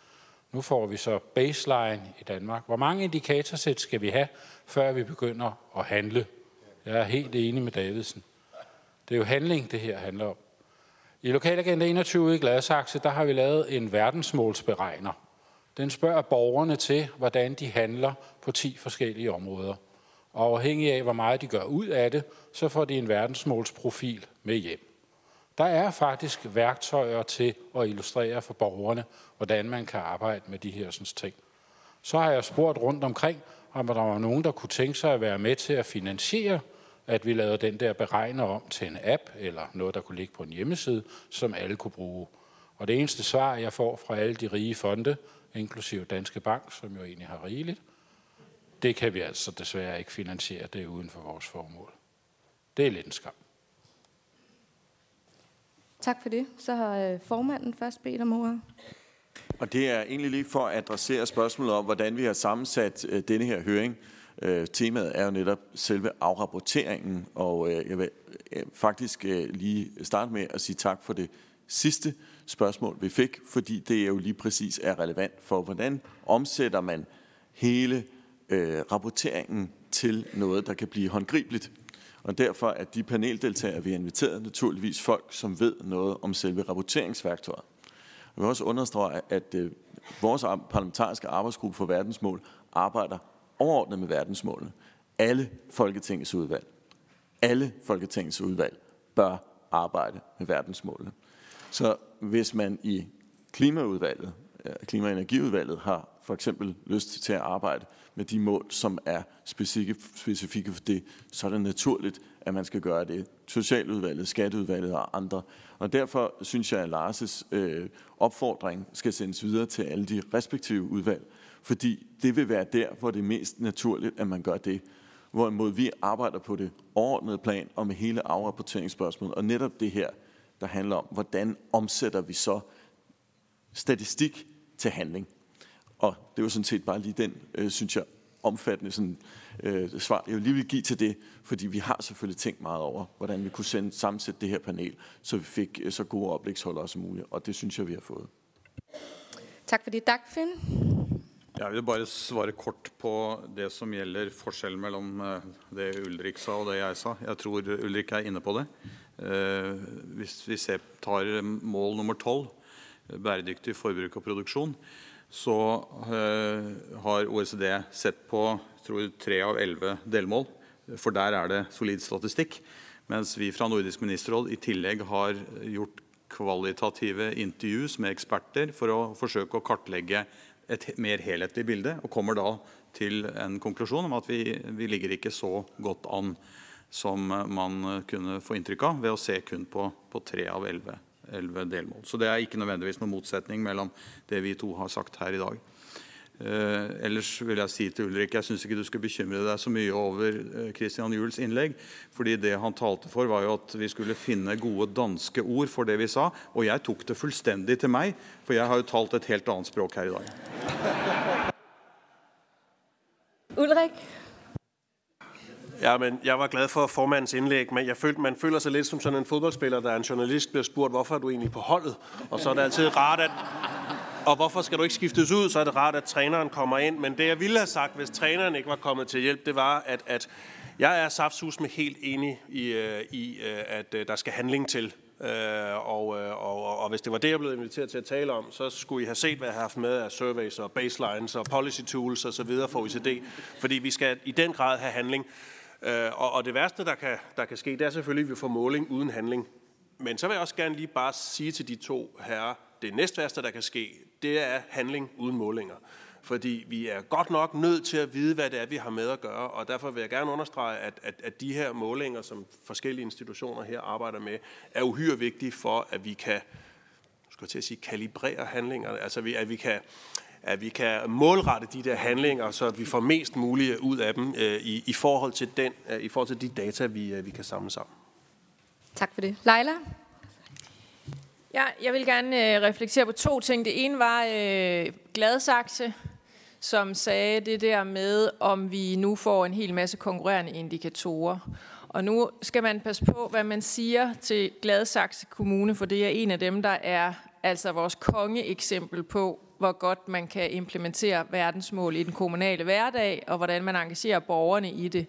Nu får vi så baseline i Danmark. Hvor mange indikatorsæt skal vi have, før vi begynder at handle? Jeg er helt enig med Davidsen. Det er jo handling, det her handler om. I Lokalagenda 21 i Gladsaxe, der har vi lavet en verdensmålsberegner. Den spørger borgerne til, hvordan de handler på 10 forskellige områder. Og afhængig af, hvor meget de gør ud af det, så får de en verdensmålsprofil med hjem. Der er faktisk værktøjer til at illustrere for borgerne, hvordan man kan arbejde med de her sådan, ting. Så har jeg spurgt rundt omkring, om der var nogen, der kunne tænke sig at være med til at finansiere at vi lavede den der beregner om til en app, eller noget, der kunne ligge på en hjemmeside, som alle kunne bruge. Og det eneste svar, jeg får fra alle de rige fonde, inklusive Danske Bank, som jo egentlig har rigeligt, det kan vi altså desværre ikke finansiere det uden for vores formål. Det er lidt en skam. Tak for det. Så har øh, formanden først bedt om ordet. Og det er egentlig lige for at adressere spørgsmålet om, hvordan vi har sammensat øh, denne her høring. Øh, temaet er jo netop selve afrapporteringen, og øh, jeg vil øh, faktisk øh, lige starte med at sige tak for det sidste spørgsmål, vi fik, fordi det jo lige præcis er relevant for, hvordan omsætter man hele øh, rapporteringen til noget, der kan blive håndgribeligt. Og derfor er de paneldeltagere, vi har inviteret, naturligvis folk, som ved noget om selve rapporteringsværktøjet. Jeg vil også understrege, at øh, vores parlamentariske arbejdsgruppe for verdensmål arbejder overordnet med verdensmålene. Alle Folketingets udvalg, alle Folketingets udvalg bør arbejde med verdensmålene. Så hvis man i klimaudvalget, klima- og energiudvalget har for eksempel lyst til at arbejde med de mål, som er specifikke for det, så er det naturligt, at man skal gøre det. Socialudvalget, skatteudvalget og andre. Og derfor synes jeg, at Lars' øh, opfordring skal sendes videre til alle de respektive udvalg, fordi det vil være der, hvor det er mest naturligt, at man gør det. Hvorimod vi arbejder på det overordnede plan og med hele afrapporteringsspørgsmålet, og netop det her, der handler om, hvordan omsætter vi så statistik til handling. Og det er jo sådan set bare lige den, øh, synes jeg, omfattende sådan, øh, svar, jeg vil lige vil give til det, fordi vi har selvfølgelig tænkt meget over, hvordan vi kunne sende, sammensætte det her panel, så vi fik øh, så gode oplægsholdere som muligt, og det synes jeg, vi har fået. Tak for det, Dagfinn. Jeg vil bare svare kort på det som gjelder forskjellen mellom eh, det Ulrik sa og det jeg sa. Jeg tror Ulrik er inne på det. Eh, hvis vi ser, tar mål nummer 12, eh, bæredyktig forbruk og produksjon, så eh, har OECD sett på tror, tre av elleve delmål. For der er det solid statistikk. Mens vi fra Nordisk ministerråd i tillegg har gjort kvalitative intervjuer med eksperter for å forsøke å kartlegge et mer helhetlig bilde, og kommer da til en konklusjon om at vi, vi ligger ikke så godt an som man kunne få inntrykk av ved å se kun på, på tre av elleve delmål. Så det er ikke nødvendigvis noen motsetning mellom det vi to har sagt her i dag. Eh, ellers vil jeg si til Ulrik, jeg synes ikke du skal bekymre deg så mye over eh, Christian Jules innlegg, fordi det han talte for var jo at vi skulle finne gode danske ord for det vi sa, og jeg tok det fullstendig til meg, for jeg har jo talt et helt annet språk her i dag. Ulrik? Ja, men jeg var glad for formandens indlæg, men jeg følte, man føler sig lidt som sådan en fodboldspiller, der er en journalist bliver spurgt, hvorfor er du egentlig på holdet? Og så er det altid rart, at og hvorfor skal du ikke skiftes ud, så er det rart, at træneren kommer ind. Men det, jeg ville have sagt, hvis træneren ikke var kommet til hjælp, det var, at, at jeg er saftsus med helt enig i, øh, i øh, at øh, der skal handling til. Uh, og, og, og hvis det var det, jeg blev inviteret til at tale om, så skulle I have set, hvad jeg har haft med af surveys og baselines og policy tools og så videre for OECD. Fordi vi skal i den grad have handling. Og, og det værste, der kan, der kan ske, det er selvfølgelig, at vi får måling uden handling. Men så vil jeg også gerne lige bare sige til de to herrer, det næstværste, der kan ske, det er handling uden målinger. Fordi vi er godt nok nødt til at vide, hvad det er, vi har med at gøre, og derfor vil jeg gerne understrege, at, at, at de her målinger, som forskellige institutioner her arbejder med, er uhyre vigtige for, at vi kan, skal til at sige, kalibrere handlinger, altså vi, at vi kan at vi kan målrette de der handlinger, så vi får mest muligt ud af dem øh, i, i, forhold til den, øh, i forhold til de data, vi, øh, vi kan samle sammen. Tak for det. Leila? Ja, jeg vil gerne øh, reflektere på to ting. Det ene var øh, Gladsaxe, som sagde det der med, om vi nu får en hel masse konkurrerende indikatorer. Og nu skal man passe på, hvad man siger til Gladsaxe Kommune, for det er en af dem, der er altså vores kongeeksempel på, hvor godt man kan implementere verdensmål i den kommunale hverdag, og hvordan man engagerer borgerne i det.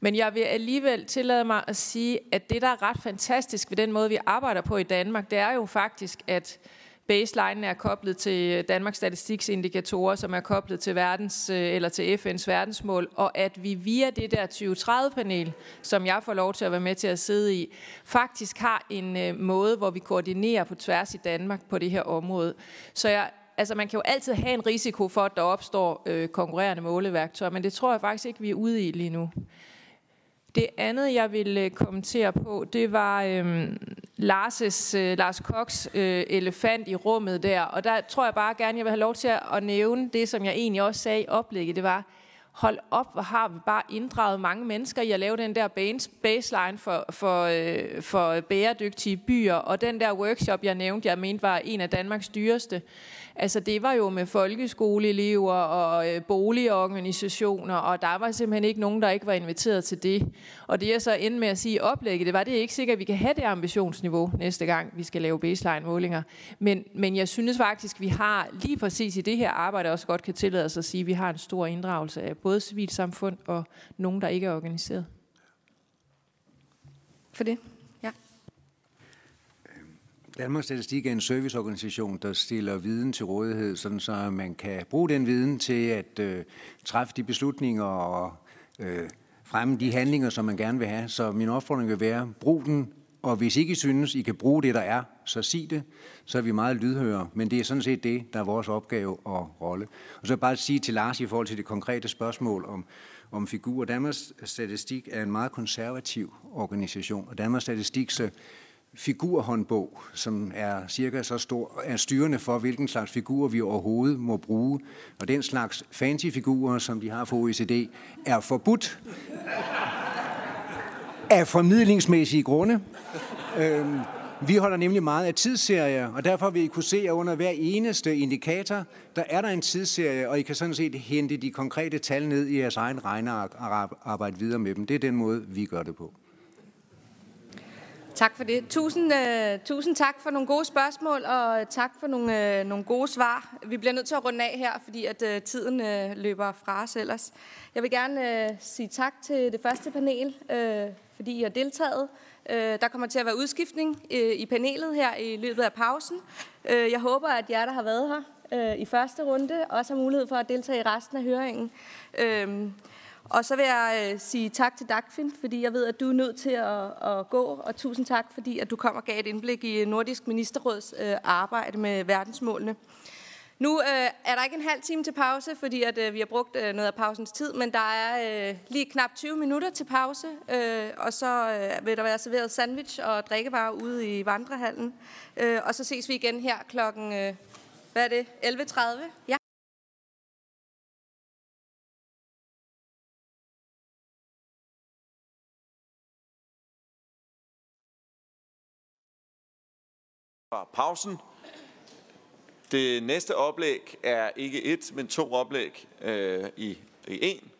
Men jeg vil alligevel tillade mig at sige, at det, der er ret fantastisk ved den måde, vi arbejder på i Danmark, det er jo faktisk, at baseline er koblet til Danmarks Statistiks indikatorer, som er koblet til, verdens, øh, eller til FN's verdensmål, og at vi via det der 2030-panel, som jeg får lov til at være med til at sidde i, faktisk har en øh, måde, hvor vi koordinerer på tværs i Danmark på det her område. Så jeg, altså man kan jo altid have en risiko for, at der opstår øh, konkurrerende måleværktøjer, men det tror jeg faktisk ikke, vi er ude i lige nu. Det andet, jeg ville øh, kommentere på, det var øh, Lars' øh, Lars Koks øh, elefant i rummet der. Og der tror jeg bare gerne, jeg vil have lov til at nævne det, som jeg egentlig også sagde i oplægget. Det var, hold op, hvor har vi bare inddraget mange mennesker i at lave den der baseline for, for, øh, for bæredygtige byer. Og den der workshop, jeg nævnte, jeg mente var en af Danmarks dyreste. Altså det var jo med folkeskoleelever og øh, boligorganisationer, og der var simpelthen ikke nogen, der ikke var inviteret til det. Og det jeg så endte med at sige oplægget, det var, det er ikke sikkert, at vi kan have det ambitionsniveau næste gang, vi skal lave baseline-målinger. Men, men jeg synes faktisk, vi har lige præcis i det her arbejde også godt kan tillade os at sige, at vi har en stor inddragelse af både civilsamfund og nogen, der ikke er organiseret. For det. Danmarks Statistik er en serviceorganisation, der stiller viden til rådighed, sådan så man kan bruge den viden til at øh, træffe de beslutninger og øh, fremme de handlinger, som man gerne vil have. Så min opfordring vil være, brug den, og hvis ikke I synes, I kan bruge det, der er, så sig det. Så er vi meget lydhøre. Men det er sådan set det, der er vores opgave og rolle. Og så bare sige til Lars i forhold til det konkrete spørgsmål om, om figurer. Danmarks Statistik er en meget konservativ organisation, og Danmarks Statistiks øh, figurhåndbog, som er cirka så stor, er styrende for, hvilken slags figurer vi overhovedet må bruge. Og den slags fancy figurer, som de har for OECD, er forbudt af formidlingsmæssige grunde. Øhm, vi holder nemlig meget af tidsserier, og derfor vil I kunne se, at under hver eneste indikator, der er der en tidsserie, og I kan sådan set hente de konkrete tal ned i jeres egen regneark og arbejde videre med dem. Det er den måde, vi gør det på. Tak for det. Tusind, uh, tusind tak for nogle gode spørgsmål, og tak for nogle, uh, nogle gode svar. Vi bliver nødt til at runde af her, fordi at uh, tiden uh, løber fra os ellers. Jeg vil gerne uh, sige tak til det første panel uh, fordi I har deltaget. Øh, der kommer til at være udskiftning øh, i panelet her i løbet af pausen. Øh, jeg håber, at jer, der har været her øh, i første runde, også har mulighed for at deltage i resten af høringen. Øh, og så vil jeg øh, sige tak til Dagfinn, fordi jeg ved, at du er nødt til at, at gå. Og tusind tak, fordi at du kom og gav et indblik i Nordisk Ministerråds øh, arbejde med verdensmålene. Nu øh, er der ikke en halv time til pause, fordi at, øh, vi har brugt øh, noget af pausens tid, men der er øh, lige knap 20 minutter til pause, øh, og så øh, vil der være serveret sandwich og drikkevarer ude i vandrehallen. Øh, og så ses vi igen her klokken, øh, hvad er det, 11.30? Ja. Fra pausen. Det næste oplæg er ikke et, men to oplæg øh, i, i en.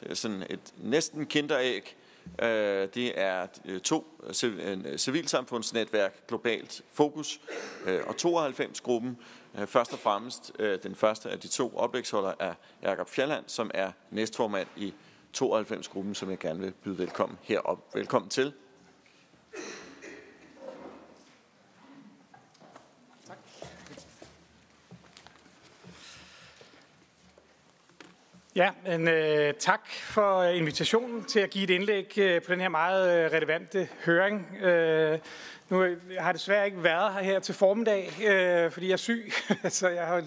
Det er sådan et næsten kinderæg. Øh, det er øh, to øh, øh, civilsamfundsnetværk, globalt fokus øh, og 92-gruppen. Øh, først og fremmest øh, den første af de to oplægsholder er Jakob Fjalland, som er næstformand i 92-gruppen, som jeg gerne vil byde velkommen herop. Velkommen til. Ja, men øh, tak for øh, invitationen til at give et indlæg øh, på den her meget øh, relevante høring. Øh, nu øh, jeg har desværre ikke været her, her til formiddag, øh, fordi jeg er syg. så, jeg har,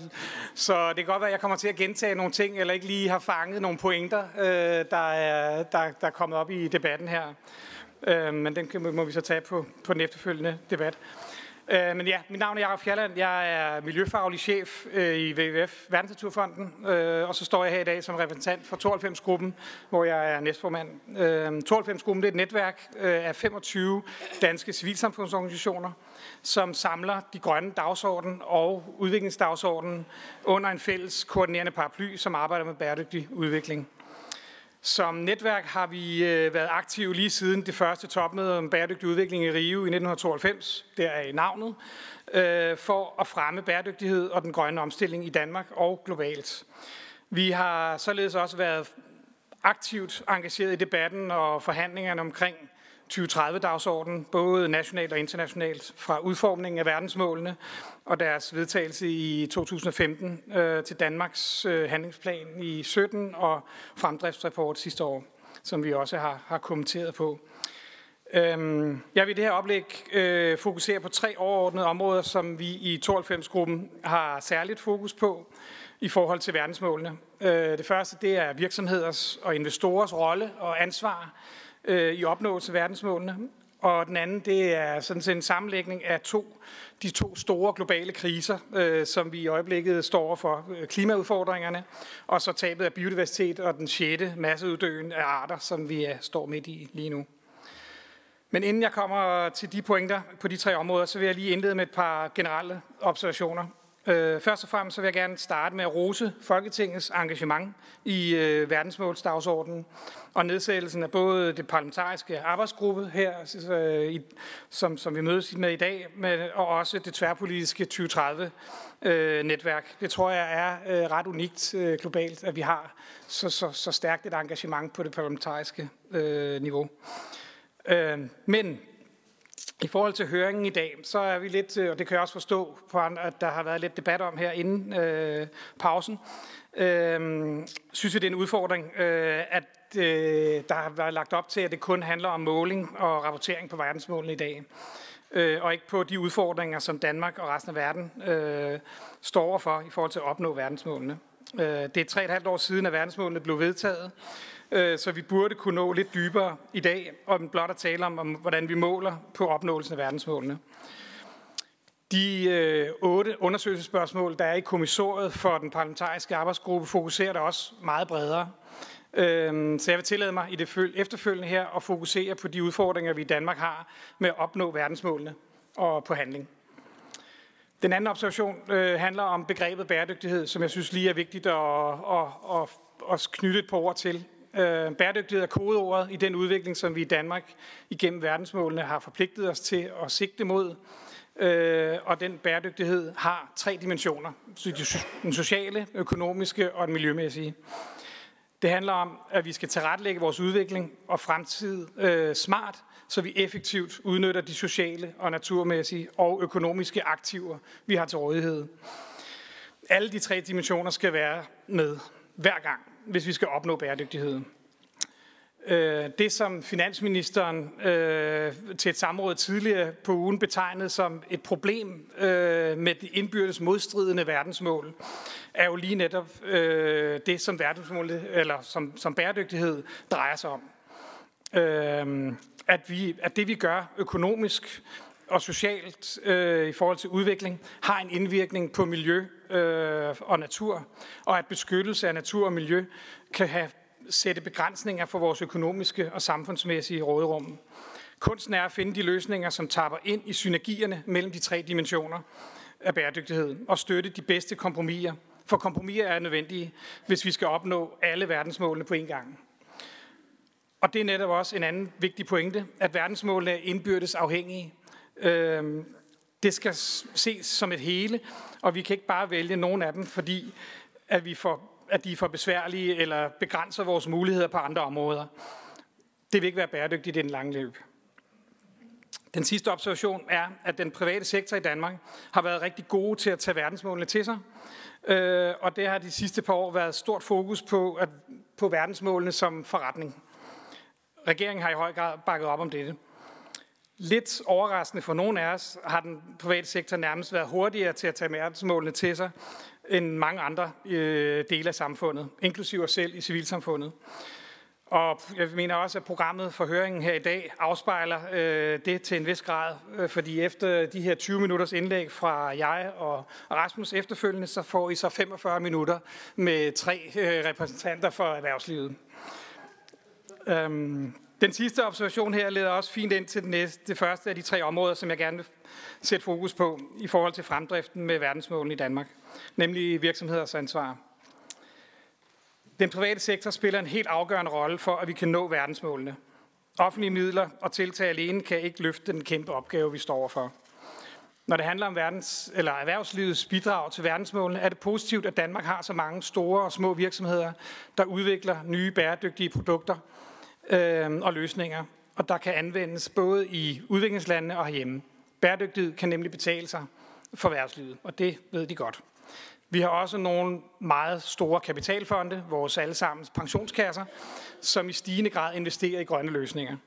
så det kan godt være, at jeg kommer til at gentage nogle ting, eller ikke lige har fanget nogle pointer, øh, der, er, der, der er kommet op i debatten her. Øh, men den må vi så tage på, på den efterfølgende debat. Øh, men ja, mit navn er Jakob Fjalland. Jeg er miljøfaglig chef øh, i WWF, Verdensnaturfonden, øh, og så står jeg her i dag som repræsentant for 92-gruppen, hvor jeg er næstformand. Øh, 92-gruppen det er et netværk øh, af 25 danske civilsamfundsorganisationer, som samler de grønne dagsorden og udviklingsdagsordenen under en fælles koordinerende paraply, som arbejder med bæredygtig udvikling. Som netværk har vi øh, været aktive lige siden det første topmøde om bæredygtig udvikling i Rio i 1992, der er i navnet, øh, for at fremme bæredygtighed og den grønne omstilling i Danmark og globalt. Vi har således også været aktivt engageret i debatten og forhandlingerne omkring 2030-dagsorden, både nationalt og internationalt, fra udformningen af verdensmålene og deres vedtagelse i 2015 øh, til Danmarks øh, handlingsplan i 17 og fremdriftsrapport sidste år, som vi også har, har kommenteret på. Øhm, jeg vil i det her oplæg øh, fokusere på tre overordnede områder, som vi i 92-gruppen har særligt fokus på i forhold til verdensmålene. Øh, det første det er virksomheders og investorers rolle og ansvar øh, i opnåelse af verdensmålene. Og den anden, det er sådan set en sammenlægning af to, de to store globale kriser, øh, som vi i øjeblikket står for. Øh, klimaudfordringerne, og så tabet af biodiversitet og den sjette masseuddøen af arter, som vi er, står midt i lige nu. Men inden jeg kommer til de pointer på de tre områder, så vil jeg lige indlede med et par generelle observationer. Øh, først og fremmest så vil jeg gerne starte med at rose Folketingets engagement i øh, verdensmålsdagsordenen og nedsættelsen af både det parlamentariske arbejdsgruppe her, øh, i, som, som vi mødes med i dag, men, og også det tværpolitiske 2030-netværk. Øh, det tror jeg er øh, ret unikt øh, globalt, at vi har så, så, så stærkt et engagement på det parlamentariske øh, niveau. Øh, men i forhold til høringen i dag, så er vi lidt, øh, og det kan jeg også forstå, på, at der har været lidt debat om her inden øh, pausen, øh, synes vi, det er en udfordring, øh, at øh, der har været lagt op til, at det kun handler om måling og rapportering på verdensmålene i dag, øh, og ikke på de udfordringer, som Danmark og resten af verden øh, står overfor i forhold til at opnå verdensmålene. Øh, det er tre et halvt år siden, at verdensmålene blev vedtaget, Øh, så vi burde kunne nå lidt dybere i dag, og blot at tale om, om hvordan vi måler på opnåelsen af verdensmålene. De øh, otte undersøgelsesspørgsmål, der er i kommissoriet for den parlamentariske arbejdsgruppe, fokuserer der også meget bredere. Øh, så jeg vil tillade mig i det efterfølgende her at fokusere på de udfordringer, vi i Danmark har med at opnå verdensmålene og på handling. Den anden observation øh, handler om begrebet bæredygtighed, som jeg synes lige er vigtigt at, at, at, at knytte et par ord til. Øh, bæredygtighed er kodeordet i den udvikling, som vi i Danmark igennem verdensmålene har forpligtet os til at sigte mod. Øh, og den bæredygtighed har tre dimensioner. Den sociale, økonomiske og den miljømæssige. Det handler om, at vi skal tilrettelægge vores udvikling og fremtid øh, smart, så vi effektivt udnytter de sociale og naturmæssige og økonomiske aktiver, vi har til rådighed. Alle de tre dimensioner skal være med hver gang, hvis vi skal opnå bæredygtighed. Øh, det, som finansministeren øh, til et samråd tidligere på ugen betegnede som et problem øh, med de indbyrdes modstridende verdensmål, er jo lige netop øh, det, som verdensmålet eller som, som bæredygtighed drejer sig om. Øh, at, vi, at det, vi gør økonomisk og socialt øh, i forhold til udvikling, har en indvirkning på miljø øh, og natur, og at beskyttelse af natur og miljø kan have sætte begrænsninger for vores økonomiske og samfundsmæssige råderum. Kunsten er at finde de løsninger, som tapper ind i synergierne mellem de tre dimensioner af bæredygtighed og støtte de bedste kompromiser. For kompromiser er nødvendige, hvis vi skal opnå alle verdensmålene på en gang. Og det er netop også en anden vigtig pointe, at verdensmålene er indbyrdes afhængige. Øhm, det skal ses som et hele, og vi kan ikke bare vælge nogen af dem, fordi at vi får at de er for besværlige eller begrænser vores muligheder på andre områder. Det vil ikke være bæredygtigt i den lange løb. Den sidste observation er, at den private sektor i Danmark har været rigtig gode til at tage verdensmålene til sig. Øh, og det har de sidste par år været stort fokus på, at, på verdensmålene som forretning. Regeringen har i høj grad bakket op om dette. Lidt overraskende for nogle af os har den private sektor nærmest været hurtigere til at tage verdensmålene til sig, end mange andre øh, dele af samfundet, inklusive os selv i civilsamfundet. Og jeg mener også, at programmet for høringen her i dag afspejler øh, det til en vis grad, øh, fordi efter de her 20 minutters indlæg fra jeg og Rasmus efterfølgende, så får I så 45 minutter med tre øh, repræsentanter for erhvervslivet. Øhm, den sidste observation her leder også fint ind til det, næste, det første af de tre områder, som jeg gerne vil sætte fokus på i forhold til fremdriften med verdensmålene i Danmark, nemlig virksomheders ansvar. Den private sektor spiller en helt afgørende rolle for, at vi kan nå verdensmålene. Offentlige midler og tiltag alene kan ikke løfte den kæmpe opgave, vi står overfor. Når det handler om verdens, eller erhvervslivets bidrag til verdensmålene, er det positivt, at Danmark har så mange store og små virksomheder, der udvikler nye bæredygtige produkter øh, og løsninger, og der kan anvendes både i udviklingslandene og herhjemme. Bæredygtighed kan nemlig betale sig for erhvervslivet, og det ved de godt. Vi har også nogle meget store kapitalfonde, vores allesammens pensionskasser, som i stigende grad investerer i grønne løsninger.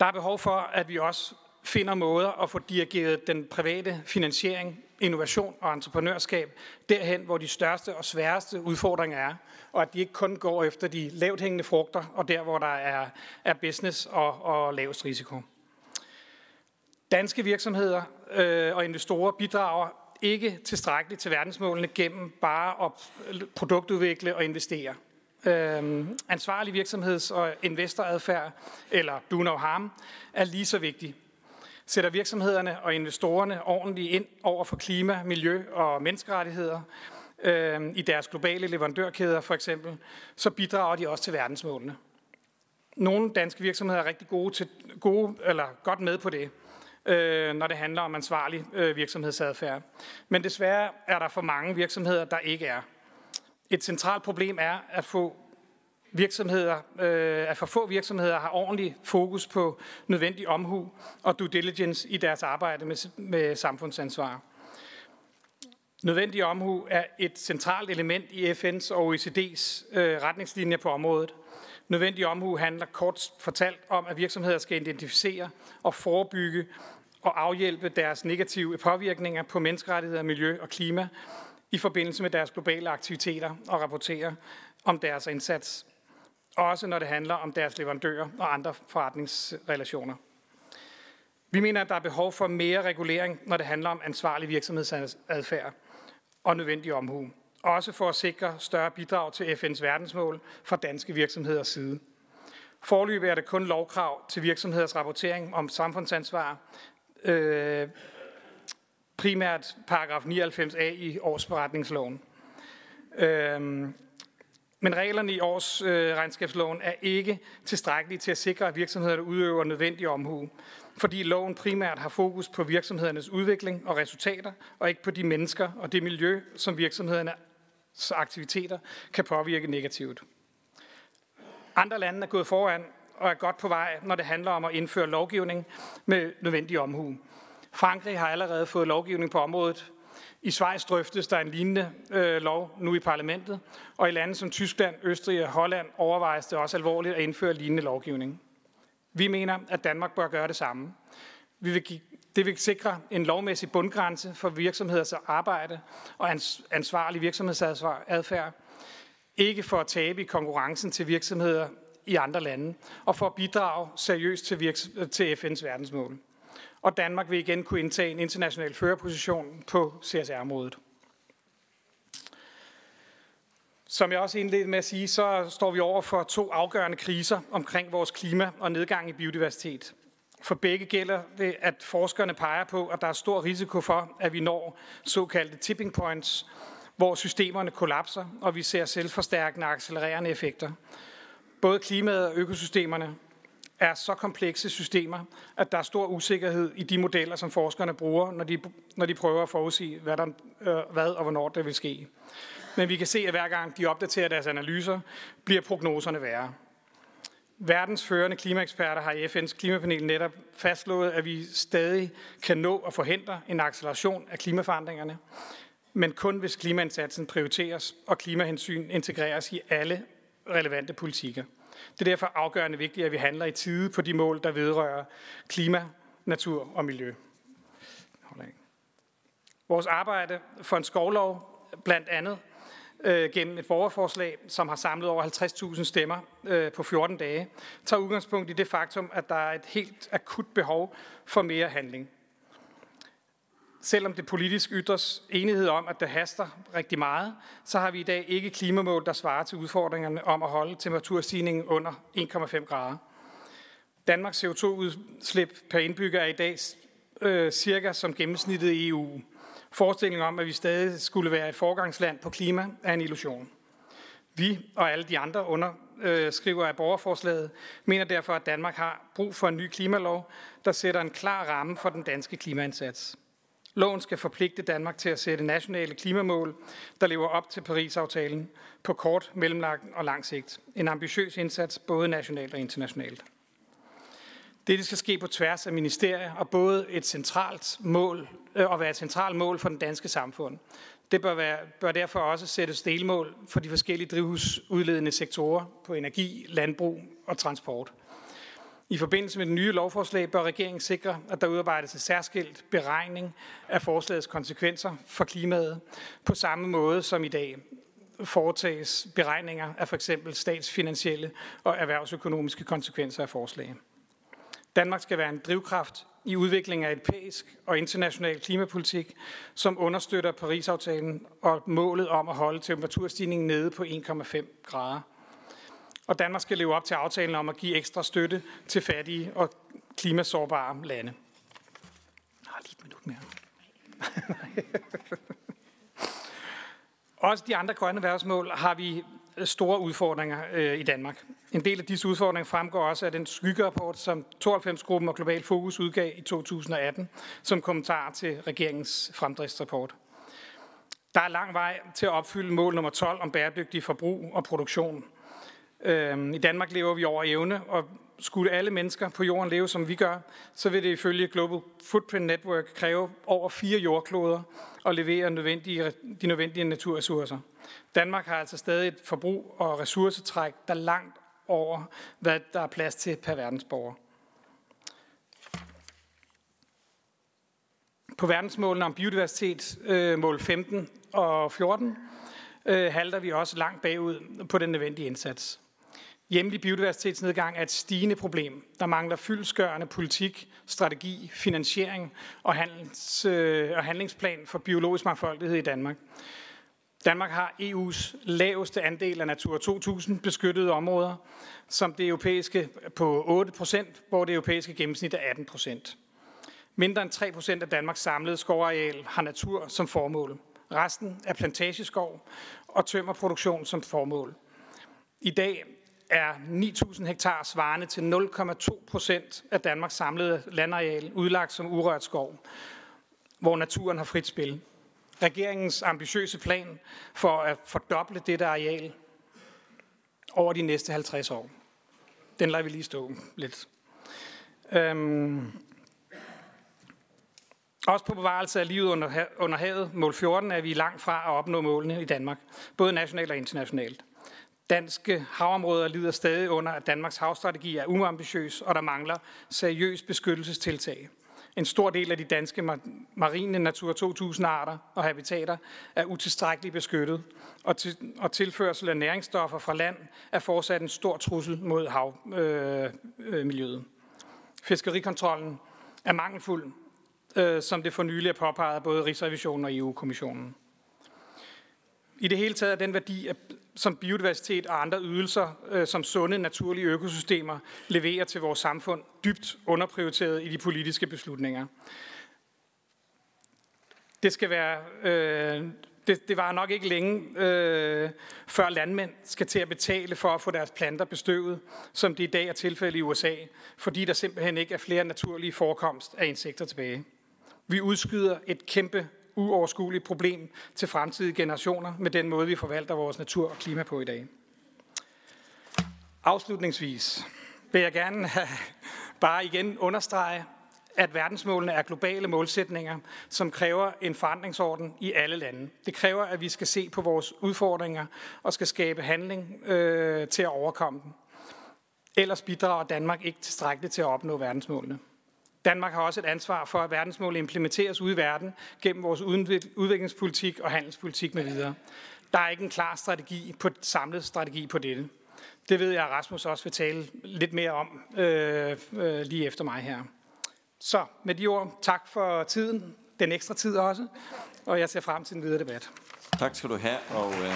Der er behov for, at vi også finder måder at få dirigeret den private finansiering, innovation og entreprenørskab derhen, hvor de største og sværeste udfordringer er, og at de ikke kun går efter de lavt hængende frugter, og der, hvor der er, er business og, og lavest risiko. Danske virksomheder øh, og investorer bidrager ikke tilstrækkeligt til verdensmålene gennem bare at produktudvikle og investere. Øhm, ansvarlig virksomheds- og investoradfærd, eller do no harm, er lige så vigtig. Sætter virksomhederne og investorerne ordentligt ind over for klima, miljø og menneskerettigheder øh, i deres globale leverandørkæder for eksempel, så bidrager de også til verdensmålene. Nogle danske virksomheder er rigtig gode, til, gode eller godt med på det øh, når det handler om ansvarlig øh, virksomhedsadfærd. Men desværre er der for mange virksomheder, der ikke er. Et centralt problem er at få virksomheder, øh, at for få virksomheder har ordentlig fokus på nødvendig omhu og due diligence i deres arbejde med, med samfundsansvar. Nødvendig omhu er et centralt element i FN's og OECD's øh, retningslinjer på området. Nødvendig omhu handler kort fortalt om, at virksomheder skal identificere og forebygge og afhjælpe deres negative påvirkninger på menneskerettigheder, miljø og klima i forbindelse med deres globale aktiviteter og rapportere om deres indsats. Også når det handler om deres leverandører og andre forretningsrelationer. Vi mener, at der er behov for mere regulering, når det handler om ansvarlig virksomhedsadfærd og nødvendig omhu også for at sikre større bidrag til FN's verdensmål fra danske virksomheders side. Forløbet er det kun lovkrav til virksomheders rapportering om samfundsansvar, øh, primært paragraf 99a i årsberetningsloven. Øh, men reglerne i årsregnskabsloven øh, er ikke tilstrækkelige til at sikre, at virksomhederne udøver nødvendig omhu, fordi loven primært har fokus på virksomhedernes udvikling og resultater, og ikke på de mennesker og det miljø, som virksomhedernes aktiviteter kan påvirke negativt. Andre lande er gået foran og er godt på vej, når det handler om at indføre lovgivning med nødvendig omhu. Frankrig har allerede fået lovgivning på området. I Schweiz drøftes der en lignende øh, lov nu i parlamentet, og i lande som Tyskland, Østrig og Holland overvejes det også alvorligt at indføre lignende lovgivning. Vi mener, at Danmark bør gøre det samme. Vi vil give, det vil sikre en lovmæssig bundgrænse for virksomheders arbejde og ansvarlig virksomhedsadfærd, ikke for at tabe i konkurrencen til virksomheder i andre lande, og for at bidrage seriøst til, virks- til FN's verdensmål. Og Danmark vil igen kunne indtage en international førerposition på CSR-området. Som jeg også indledte med at sige, så står vi over for to afgørende kriser omkring vores klima og nedgang i biodiversitet. For begge gælder det, at forskerne peger på, at der er stor risiko for, at vi når såkaldte tipping points, hvor systemerne kollapser, og vi ser selvforstærkende og accelererende effekter. Både klimaet og økosystemerne er så komplekse systemer, at der er stor usikkerhed i de modeller, som forskerne bruger, når de, når de prøver at forudsige, hvad, der, øh, hvad og hvornår det vil ske. Men vi kan se, at hver gang de opdaterer deres analyser, bliver prognoserne værre. Verdens førende klimaeksperter har i FN's klimapanel netop fastslået, at vi stadig kan nå at forhindre en acceleration af klimaforandringerne, men kun hvis klimaindsatsen prioriteres og klimahensyn integreres i alle relevante politikker. Det er derfor afgørende vigtigt, at vi handler i tide på de mål, der vedrører klima, natur og miljø. Vores arbejde for en skovlov, blandt andet øh, gennem et borgerforslag, som har samlet over 50.000 stemmer øh, på 14 dage, tager udgangspunkt i det faktum, at der er et helt akut behov for mere handling. Selvom det politisk ytres enighed om, at det haster rigtig meget, så har vi i dag ikke klimamål, der svarer til udfordringerne om at holde temperaturstigningen under 1,5 grader. Danmarks CO2-udslip per indbygger er i dag øh, cirka som gennemsnittet i EU. Forestillingen om, at vi stadig skulle være et forgangsland på klima, er en illusion. Vi og alle de andre underskriver øh, af borgerforslaget mener derfor, at Danmark har brug for en ny klimalov, der sætter en klar ramme for den danske klimaindsats. Loven skal forpligte Danmark til at sætte nationale klimamål, der lever op til Paris-aftalen på kort, mellemlang og lang sigt. En ambitiøs indsats både nationalt og internationalt. Dette skal ske på tværs af ministerier og både et centralt mål øh, og være et centralt mål for den danske samfund. Det bør, være, bør derfor også sættes delmål for de forskellige drivhusudledende sektorer på energi, landbrug og transport. I forbindelse med det nye lovforslag bør regeringen sikre, at der udarbejdes en særskilt beregning af forslagets konsekvenser for klimaet, på samme måde som i dag foretages beregninger af f.eks. statsfinansielle og erhvervsøkonomiske konsekvenser af forslaget. Danmark skal være en drivkraft i udviklingen af europæisk og international klimapolitik, som understøtter Paris-aftalen og målet om at holde temperaturstigningen nede på 1,5 grader. Og Danmark skal leve op til aftalen om at give ekstra støtte til fattige og klimasårbare lande. Jeg har lige et minut mere. Også de andre grønne erhvervsmål har vi øh, store udfordringer øh, i Danmark. En del af disse udfordringer fremgår også af den skyggerapport, som 92-gruppen og Global Fokus udgav i 2018 som kommentar til regeringens fremdriftsrapport. Der er lang vej til at opfylde mål nummer 12 om bæredygtig forbrug og produktion. Øh, I Danmark lever vi over evne, og skulle alle mennesker på jorden leve, som vi gør, så vil det ifølge Global Footprint Network kræve over fire jordkloder og levere nødvendige, de nødvendige naturressourcer. Danmark har altså stadig et forbrug og ressourcetræk, der er langt over, hvad der er plads til per verdensborger. På verdensmålene om biodiversitet, øh, mål 15 og 14, øh, halter vi også langt bagud på den nødvendige indsats. Hjemlig biodiversitetsnedgang er et stigende problem. Der mangler fyldskørende politik, strategi, finansiering og, handels, øh, og handlingsplan for biologisk mangfoldighed i Danmark. Danmark har EU's laveste andel af Natura 2000 beskyttede områder, som det europæiske på 8 procent, hvor det europæiske gennemsnit er 18 procent. Mindre end 3 procent af Danmarks samlede skovareal har natur som formål. Resten er plantageskov og tømmerproduktion som formål. I dag er 9.000 hektar svarende til 0,2 procent af Danmarks samlede landareal udlagt som urørt skov, hvor naturen har frit spil. regeringens ambitiøse plan for at fordoble dette areal over de næste 50 år. Den lader vi lige stå lidt. Øhm, også på bevarelse af livet under, under havet, mål 14, er vi langt fra at opnå målene i Danmark, både nationalt og internationalt. Danske havområder lider stadig under, at Danmarks havstrategi er uambitiøs, og der mangler seriøs beskyttelsestiltag. En stor del af de danske marine Natur 2000-arter og habitater er utilstrækkeligt beskyttet, og, til, og tilførsel af næringsstoffer fra land er fortsat en stor trussel mod havmiljøet. Øh, øh, Fiskerikontrollen er mangelfuld, øh, som det for nylig er påpeget både Rigsrevisionen og EU-kommissionen. I det hele taget er den værdi, som biodiversitet og andre ydelser, øh, som sunde naturlige økosystemer leverer til vores samfund, dybt underprioriteret i de politiske beslutninger. Det skal være... Øh, det, det var nok ikke længe, øh, før landmænd skal til at betale for at få deres planter bestøvet, som det i dag er tilfældet i USA, fordi der simpelthen ikke er flere naturlige forekomst af insekter tilbage. Vi udskyder et kæmpe uoverskueligt problem til fremtidige generationer med den måde, vi forvalter vores natur og klima på i dag. Afslutningsvis vil jeg gerne bare igen understrege, at verdensmålene er globale målsætninger, som kræver en forandringsorden i alle lande. Det kræver, at vi skal se på vores udfordringer og skal skabe handling øh, til at overkomme dem. Ellers bidrager Danmark ikke tilstrækkeligt til at opnå verdensmålene. Danmark har også et ansvar for, at verdensmål implementeres ude i verden gennem vores udviklingspolitik og handelspolitik med videre. Der er ikke en klar strategi på, samlet strategi på dette. Det ved jeg, at Rasmus også vil tale lidt mere om øh, øh, lige efter mig her. Så med de ord, tak for tiden, den ekstra tid også, og jeg ser frem til en videre debat. Tak skal du have, og øh,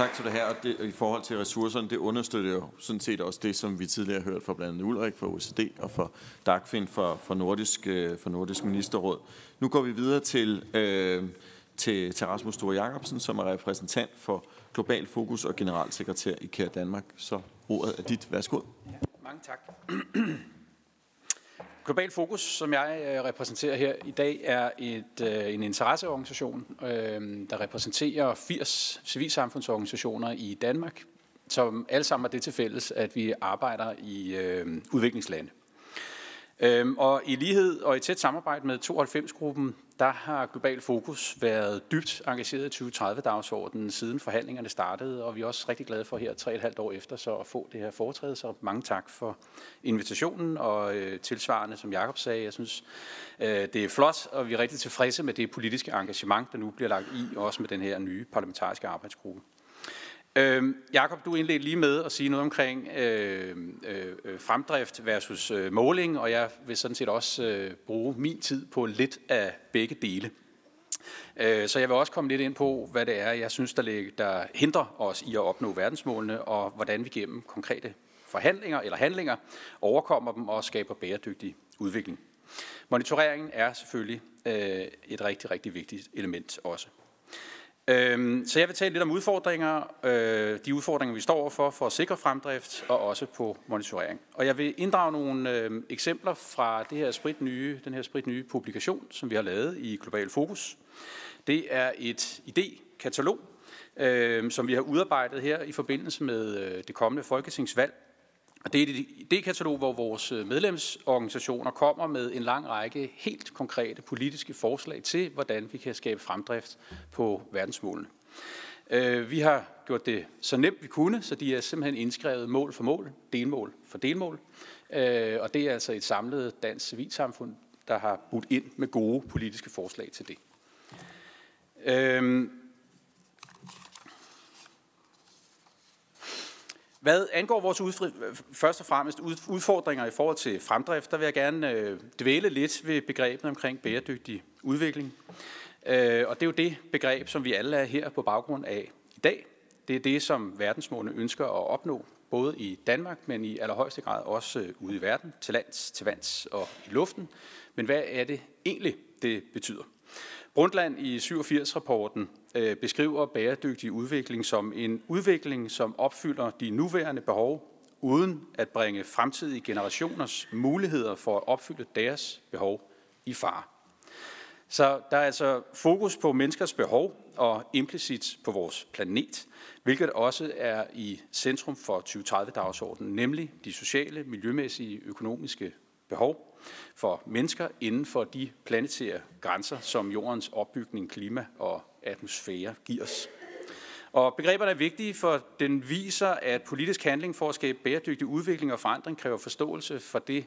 Tak for det her. Og det, i forhold til ressourcerne, det understøtter jo sådan set også det, som vi tidligere har hørt fra blandt andet Ulrik fra OECD og fra Dagfinn fra, fra, Nordisk, øh, fra Nordisk Ministerråd. Nu går vi videre til, øh, til, til Rasmus Store Jacobsen, som er repræsentant for Global Fokus og generalsekretær i Kære Danmark. Så ordet er dit. Værsgo. Ja, mange tak. Global Fokus, som jeg øh, repræsenterer her i dag, er et, øh, en interesseorganisation, øh, der repræsenterer 80 civilsamfundsorganisationer i Danmark, som alle sammen har det til fælles, at vi arbejder i udviklingslande. Øhm, og i lighed og i tæt samarbejde med 92-gruppen, der har Global Fokus været dybt engageret i 2030-dagsordenen siden forhandlingerne startede, og vi er også rigtig glade for her tre et halvt år efter så at få det her foretræde. Så mange tak for invitationen og øh, tilsvarende, som Jakob sagde. Jeg synes, øh, det er flot, og vi er rigtig tilfredse med det politiske engagement, der nu bliver lagt i, også med den her nye parlamentariske arbejdsgruppe. Øh, Jakob, du indledte lige med at sige noget omkring øh, øh, fremdrift versus øh, måling, og jeg vil sådan set også øh, bruge min tid på lidt af begge dele. Øh, så jeg vil også komme lidt ind på, hvad det er, jeg synes, der, ligger, der hindrer os i at opnå verdensmålene, og hvordan vi gennem konkrete forhandlinger eller handlinger overkommer dem og skaber bæredygtig udvikling. Monitoreringen er selvfølgelig øh, et rigtig, rigtig vigtigt element også. Øhm, så jeg vil tale lidt om udfordringer, øh, de udfordringer, vi står overfor for at sikre fremdrift, og også på monitorering. Og jeg vil inddrage nogle øh, eksempler fra det her sprit nye, den her sprit nye publikation, som vi har lavet i Global Fokus. Det er et idékatalog, øh, som vi har udarbejdet her i forbindelse med øh, det kommende folketingsvalg og det er et idékatalog, hvor vores øh, medlemsorganisationer kommer med en lang række helt konkrete politiske forslag til, hvordan vi kan skabe fremdrift på verdensmålene. Øh, vi har gjort det så nemt vi kunne, så de er simpelthen indskrevet mål for mål, delmål for delmål. Øh, og det er altså et samlet dansk civilsamfund, der har budt ind med gode politiske forslag til det. Hvad angår vores udfri, først og fremmest udfordringer i forhold til fremdrift, der vil jeg gerne øh, dvæle lidt ved begrebet omkring bæredygtig udvikling. Øh, og det er jo det begreb, som vi alle er her på baggrund af i dag. Det er det, som verdensmålene ønsker at opnå, både i Danmark, men i allerhøjeste grad også øh, ude i verden, til lands, til vands og i luften. Men hvad er det egentlig, det betyder? Brundtland i 87-rapporten øh, beskriver bæredygtig udvikling som en udvikling, som opfylder de nuværende behov, uden at bringe fremtidige generationers muligheder for at opfylde deres behov i fare. Så der er altså fokus på menneskers behov og implicit på vores planet, hvilket også er i centrum for 2030-dagsordenen, nemlig de sociale, miljømæssige, økonomiske behov for mennesker inden for de planetære grænser, som jordens opbygning, klima og atmosfære giver os. Og begreberne er vigtige, for den viser, at politisk handling for at skabe bæredygtig udvikling og forandring kræver forståelse for det,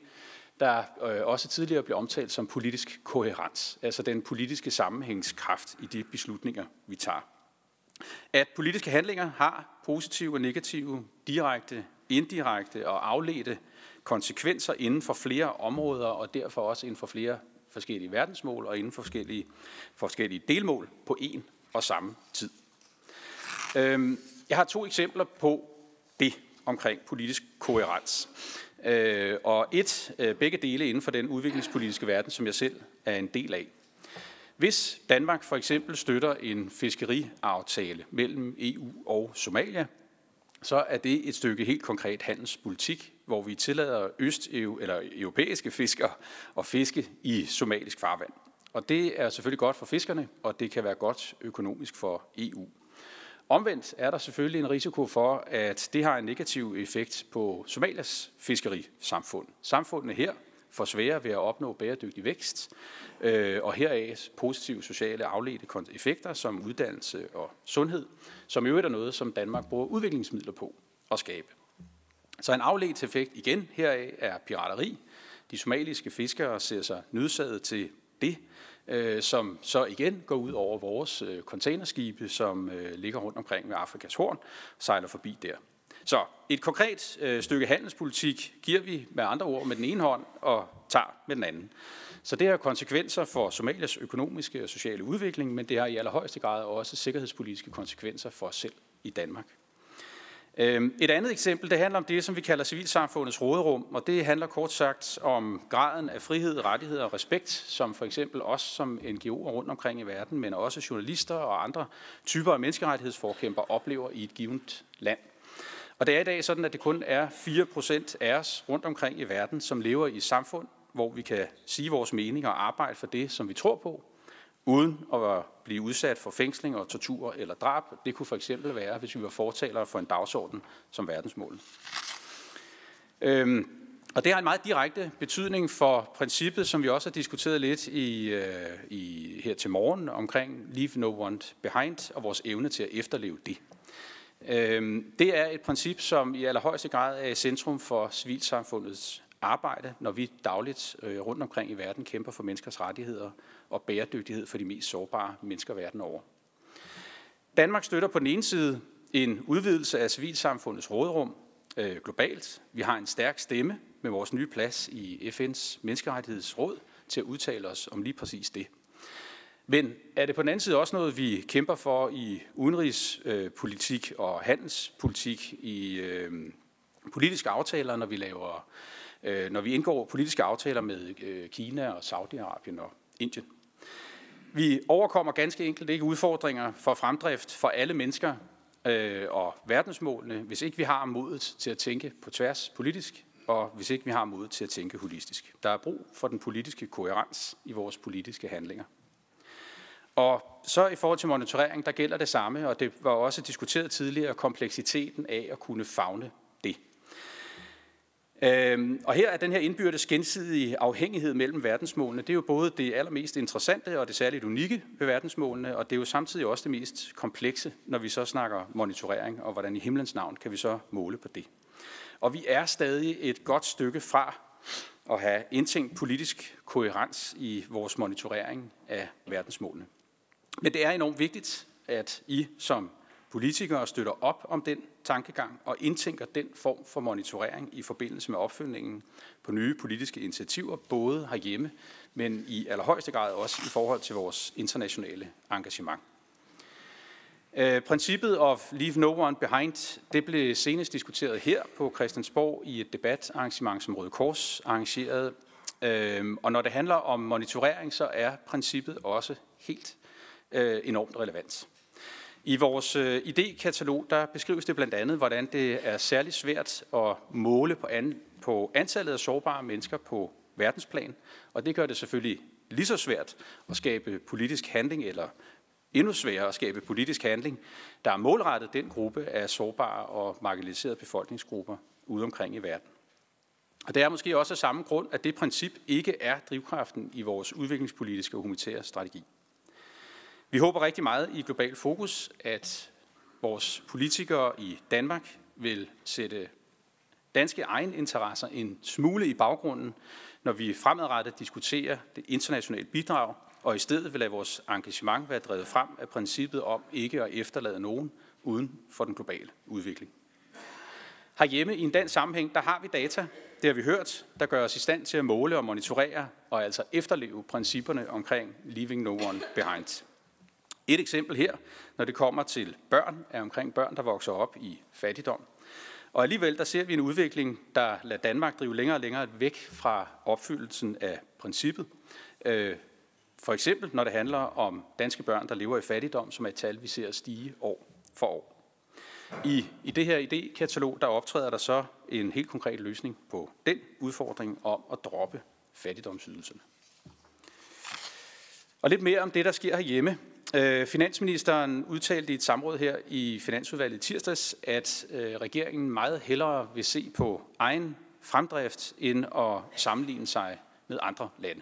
der øh, også tidligere blev omtalt som politisk koherens, altså den politiske sammenhængskraft i de beslutninger, vi tager. At politiske handlinger har positive og negative, direkte, indirekte og afledte konsekvenser inden for flere områder, og derfor også inden for flere forskellige verdensmål og inden for forskellige, forskellige delmål på en og samme tid. Øhm, jeg har to eksempler på det omkring politisk koherens. Øh, og et, øh, begge dele inden for den udviklingspolitiske verden, som jeg selv er en del af. Hvis Danmark for eksempel støtter en fiskeriaftale mellem EU og Somalia, så er det et stykke helt konkret handelspolitik, hvor vi tillader øst eller europæiske fiskere at fiske i somalisk farvand. Og det er selvfølgelig godt for fiskerne, og det kan være godt økonomisk for EU. Omvendt er der selvfølgelig en risiko for, at det har en negativ effekt på Somalias fiskerisamfund. Samfundene her får sværere ved at opnå bæredygtig vækst, øh, og heraf positive sociale afledte effekter som uddannelse og sundhed, som i øvrigt er noget, som Danmark bruger udviklingsmidler på at skabe. Så en afledt effekt igen heraf er pirateri. De somaliske fiskere ser sig nødsaget til det, øh, som så igen går ud over vores øh, containerskibe, som øh, ligger rundt omkring ved Afrikas horn, sejler forbi der. Så et konkret øh, stykke handelspolitik giver vi med andre ord med den ene hånd og tager med den anden. Så det har konsekvenser for Somalias økonomiske og sociale udvikling, men det har i allerhøjeste grad også sikkerhedspolitiske konsekvenser for os selv i Danmark. Øhm, et andet eksempel, det handler om det, som vi kalder civilsamfundets råderum, og det handler kort sagt om graden af frihed, rettigheder og respekt, som for eksempel os som NGO'er rundt omkring i verden, men også journalister og andre typer af menneskerettighedsforkæmper oplever i et givet land. Og det er i dag sådan, at det kun er 4% af os rundt omkring i verden, som lever i et samfund, hvor vi kan sige vores mening og arbejde for det, som vi tror på, uden at blive udsat for fængsling og tortur eller drab. Det kunne for eksempel være, hvis vi var fortalere for en dagsorden som verdensmål. Øhm, og det har en meget direkte betydning for princippet, som vi også har diskuteret lidt i, øh, i her til morgen, omkring Leave No One Behind og vores evne til at efterleve det. Øhm, det er et princip, som i allerhøjeste grad er i centrum for civilsamfundets arbejde, når vi dagligt øh, rundt omkring i verden kæmper for menneskers rettigheder og bæredygtighed for de mest sårbare mennesker verden over. Danmark støtter på den ene side en udvidelse af civilsamfundets rådrum øh, globalt. Vi har en stærk stemme med vores nye plads i FN's menneskerettighedsråd til at udtale os om lige præcis det. Men er det på den anden side også noget, vi kæmper for i udenrigspolitik øh, og handelspolitik i øh, politiske aftaler, når vi laver, øh, når vi indgår politiske aftaler med øh, Kina og Saudi-Arabien og Indien. Vi overkommer ganske enkelt ikke udfordringer for fremdrift for alle mennesker øh, og verdensmålene, hvis ikke vi har modet til at tænke på tværs politisk, og hvis ikke vi har modet til at tænke holistisk. Der er brug for den politiske koherens i vores politiske handlinger. Og så i forhold til monitorering, der gælder det samme, og det var også diskuteret tidligere, kompleksiteten af at kunne fagne. Øhm, og her er den her indbyrdes gensidige afhængighed mellem verdensmålene, det er jo både det allermest interessante og det særligt unikke ved verdensmålene, og det er jo samtidig også det mest komplekse, når vi så snakker monitorering, og hvordan i himlens navn kan vi så måle på det. Og vi er stadig et godt stykke fra at have indtænkt politisk koherens i vores monitorering af verdensmålene. Men det er enormt vigtigt, at I som politikere støtter op om den tankegang og indtænker den form for monitorering i forbindelse med opfølgningen på nye politiske initiativer, både herhjemme, men i allerhøjeste grad også i forhold til vores internationale engagement. Øh, princippet of leave no one behind, det blev senest diskuteret her på Christiansborg i et debatarrangement, som Røde Kors arrangerede. Øhm, og når det handler om monitorering, så er princippet også helt øh, enormt relevant. I vores øh, idékatalog der beskrives det blandt andet, hvordan det er særligt svært at måle på, an, på antallet af sårbare mennesker på verdensplan, og det gør det selvfølgelig lige så svært at skabe politisk handling, eller endnu sværere at skabe politisk handling, der er målrettet den gruppe af sårbare og marginaliserede befolkningsgrupper ude omkring i verden. Og det er måske også af samme grund, at det princip ikke er drivkraften i vores udviklingspolitiske og humanitære strategi. Vi håber rigtig meget i Global Fokus, at vores politikere i Danmark vil sætte danske egeninteresser en smule i baggrunden, når vi fremadrettet diskuterer det internationale bidrag, og i stedet vil lade vores engagement være drevet frem af princippet om ikke at efterlade nogen uden for den globale udvikling. Herhjemme i en dansk sammenhæng, der har vi data, det har vi hørt, der gør os i stand til at måle og monitorere og altså efterleve principperne omkring leaving no one behind. Et eksempel her, når det kommer til børn, er omkring børn, der vokser op i fattigdom. Og alligevel der ser vi en udvikling, der lader Danmark drive længere og længere væk fra opfyldelsen af princippet. Øh, for eksempel når det handler om danske børn, der lever i fattigdom, som er et tal, vi ser stige år for år. I, I det her idékatalog, der optræder der så en helt konkret løsning på den udfordring om at droppe fattigdomsydelserne. Og lidt mere om det, der sker herhjemme. Øh, finansministeren udtalte i et samråd her i Finansudvalget tirsdags, at øh, regeringen meget hellere vil se på egen fremdrift, end at sammenligne sig med andre lande.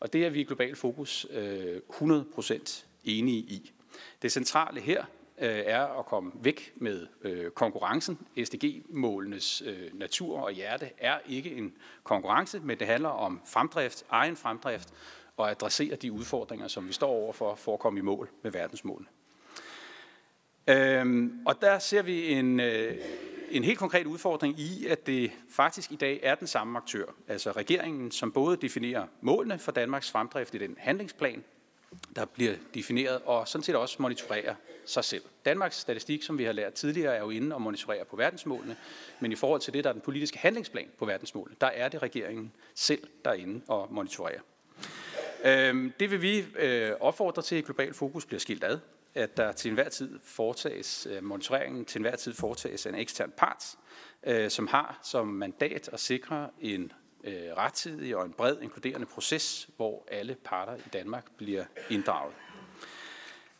Og det er vi i Global Fokus øh, 100% enige i. Det centrale her øh, er at komme væk med øh, konkurrencen. SDG-målenes natur og hjerte er ikke en konkurrence, men det handler om fremdrift, egen fremdrift, og adressere de udfordringer, som vi står overfor for at komme i mål med verdensmålene. Øhm, og der ser vi en, øh, en helt konkret udfordring i, at det faktisk i dag er den samme aktør, altså regeringen, som både definerer målene for Danmarks fremdrift i den handlingsplan, der bliver defineret, og sådan set også monitorerer sig selv. Danmarks statistik, som vi har lært tidligere, er jo inde og monitorerer på verdensmålene, men i forhold til det, der er den politiske handlingsplan på verdensmålene, der er det regeringen selv, der er inde og monitorerer. Øhm, det vil vi øh, opfordre til, at Global Fokus bliver skilt ad, at der til enhver tid foretages, øh, monitoreringen til enhver tid foretages en ekstern part, øh, som har som mandat at sikre en øh, rettidig og en bred inkluderende proces, hvor alle parter i Danmark bliver inddraget.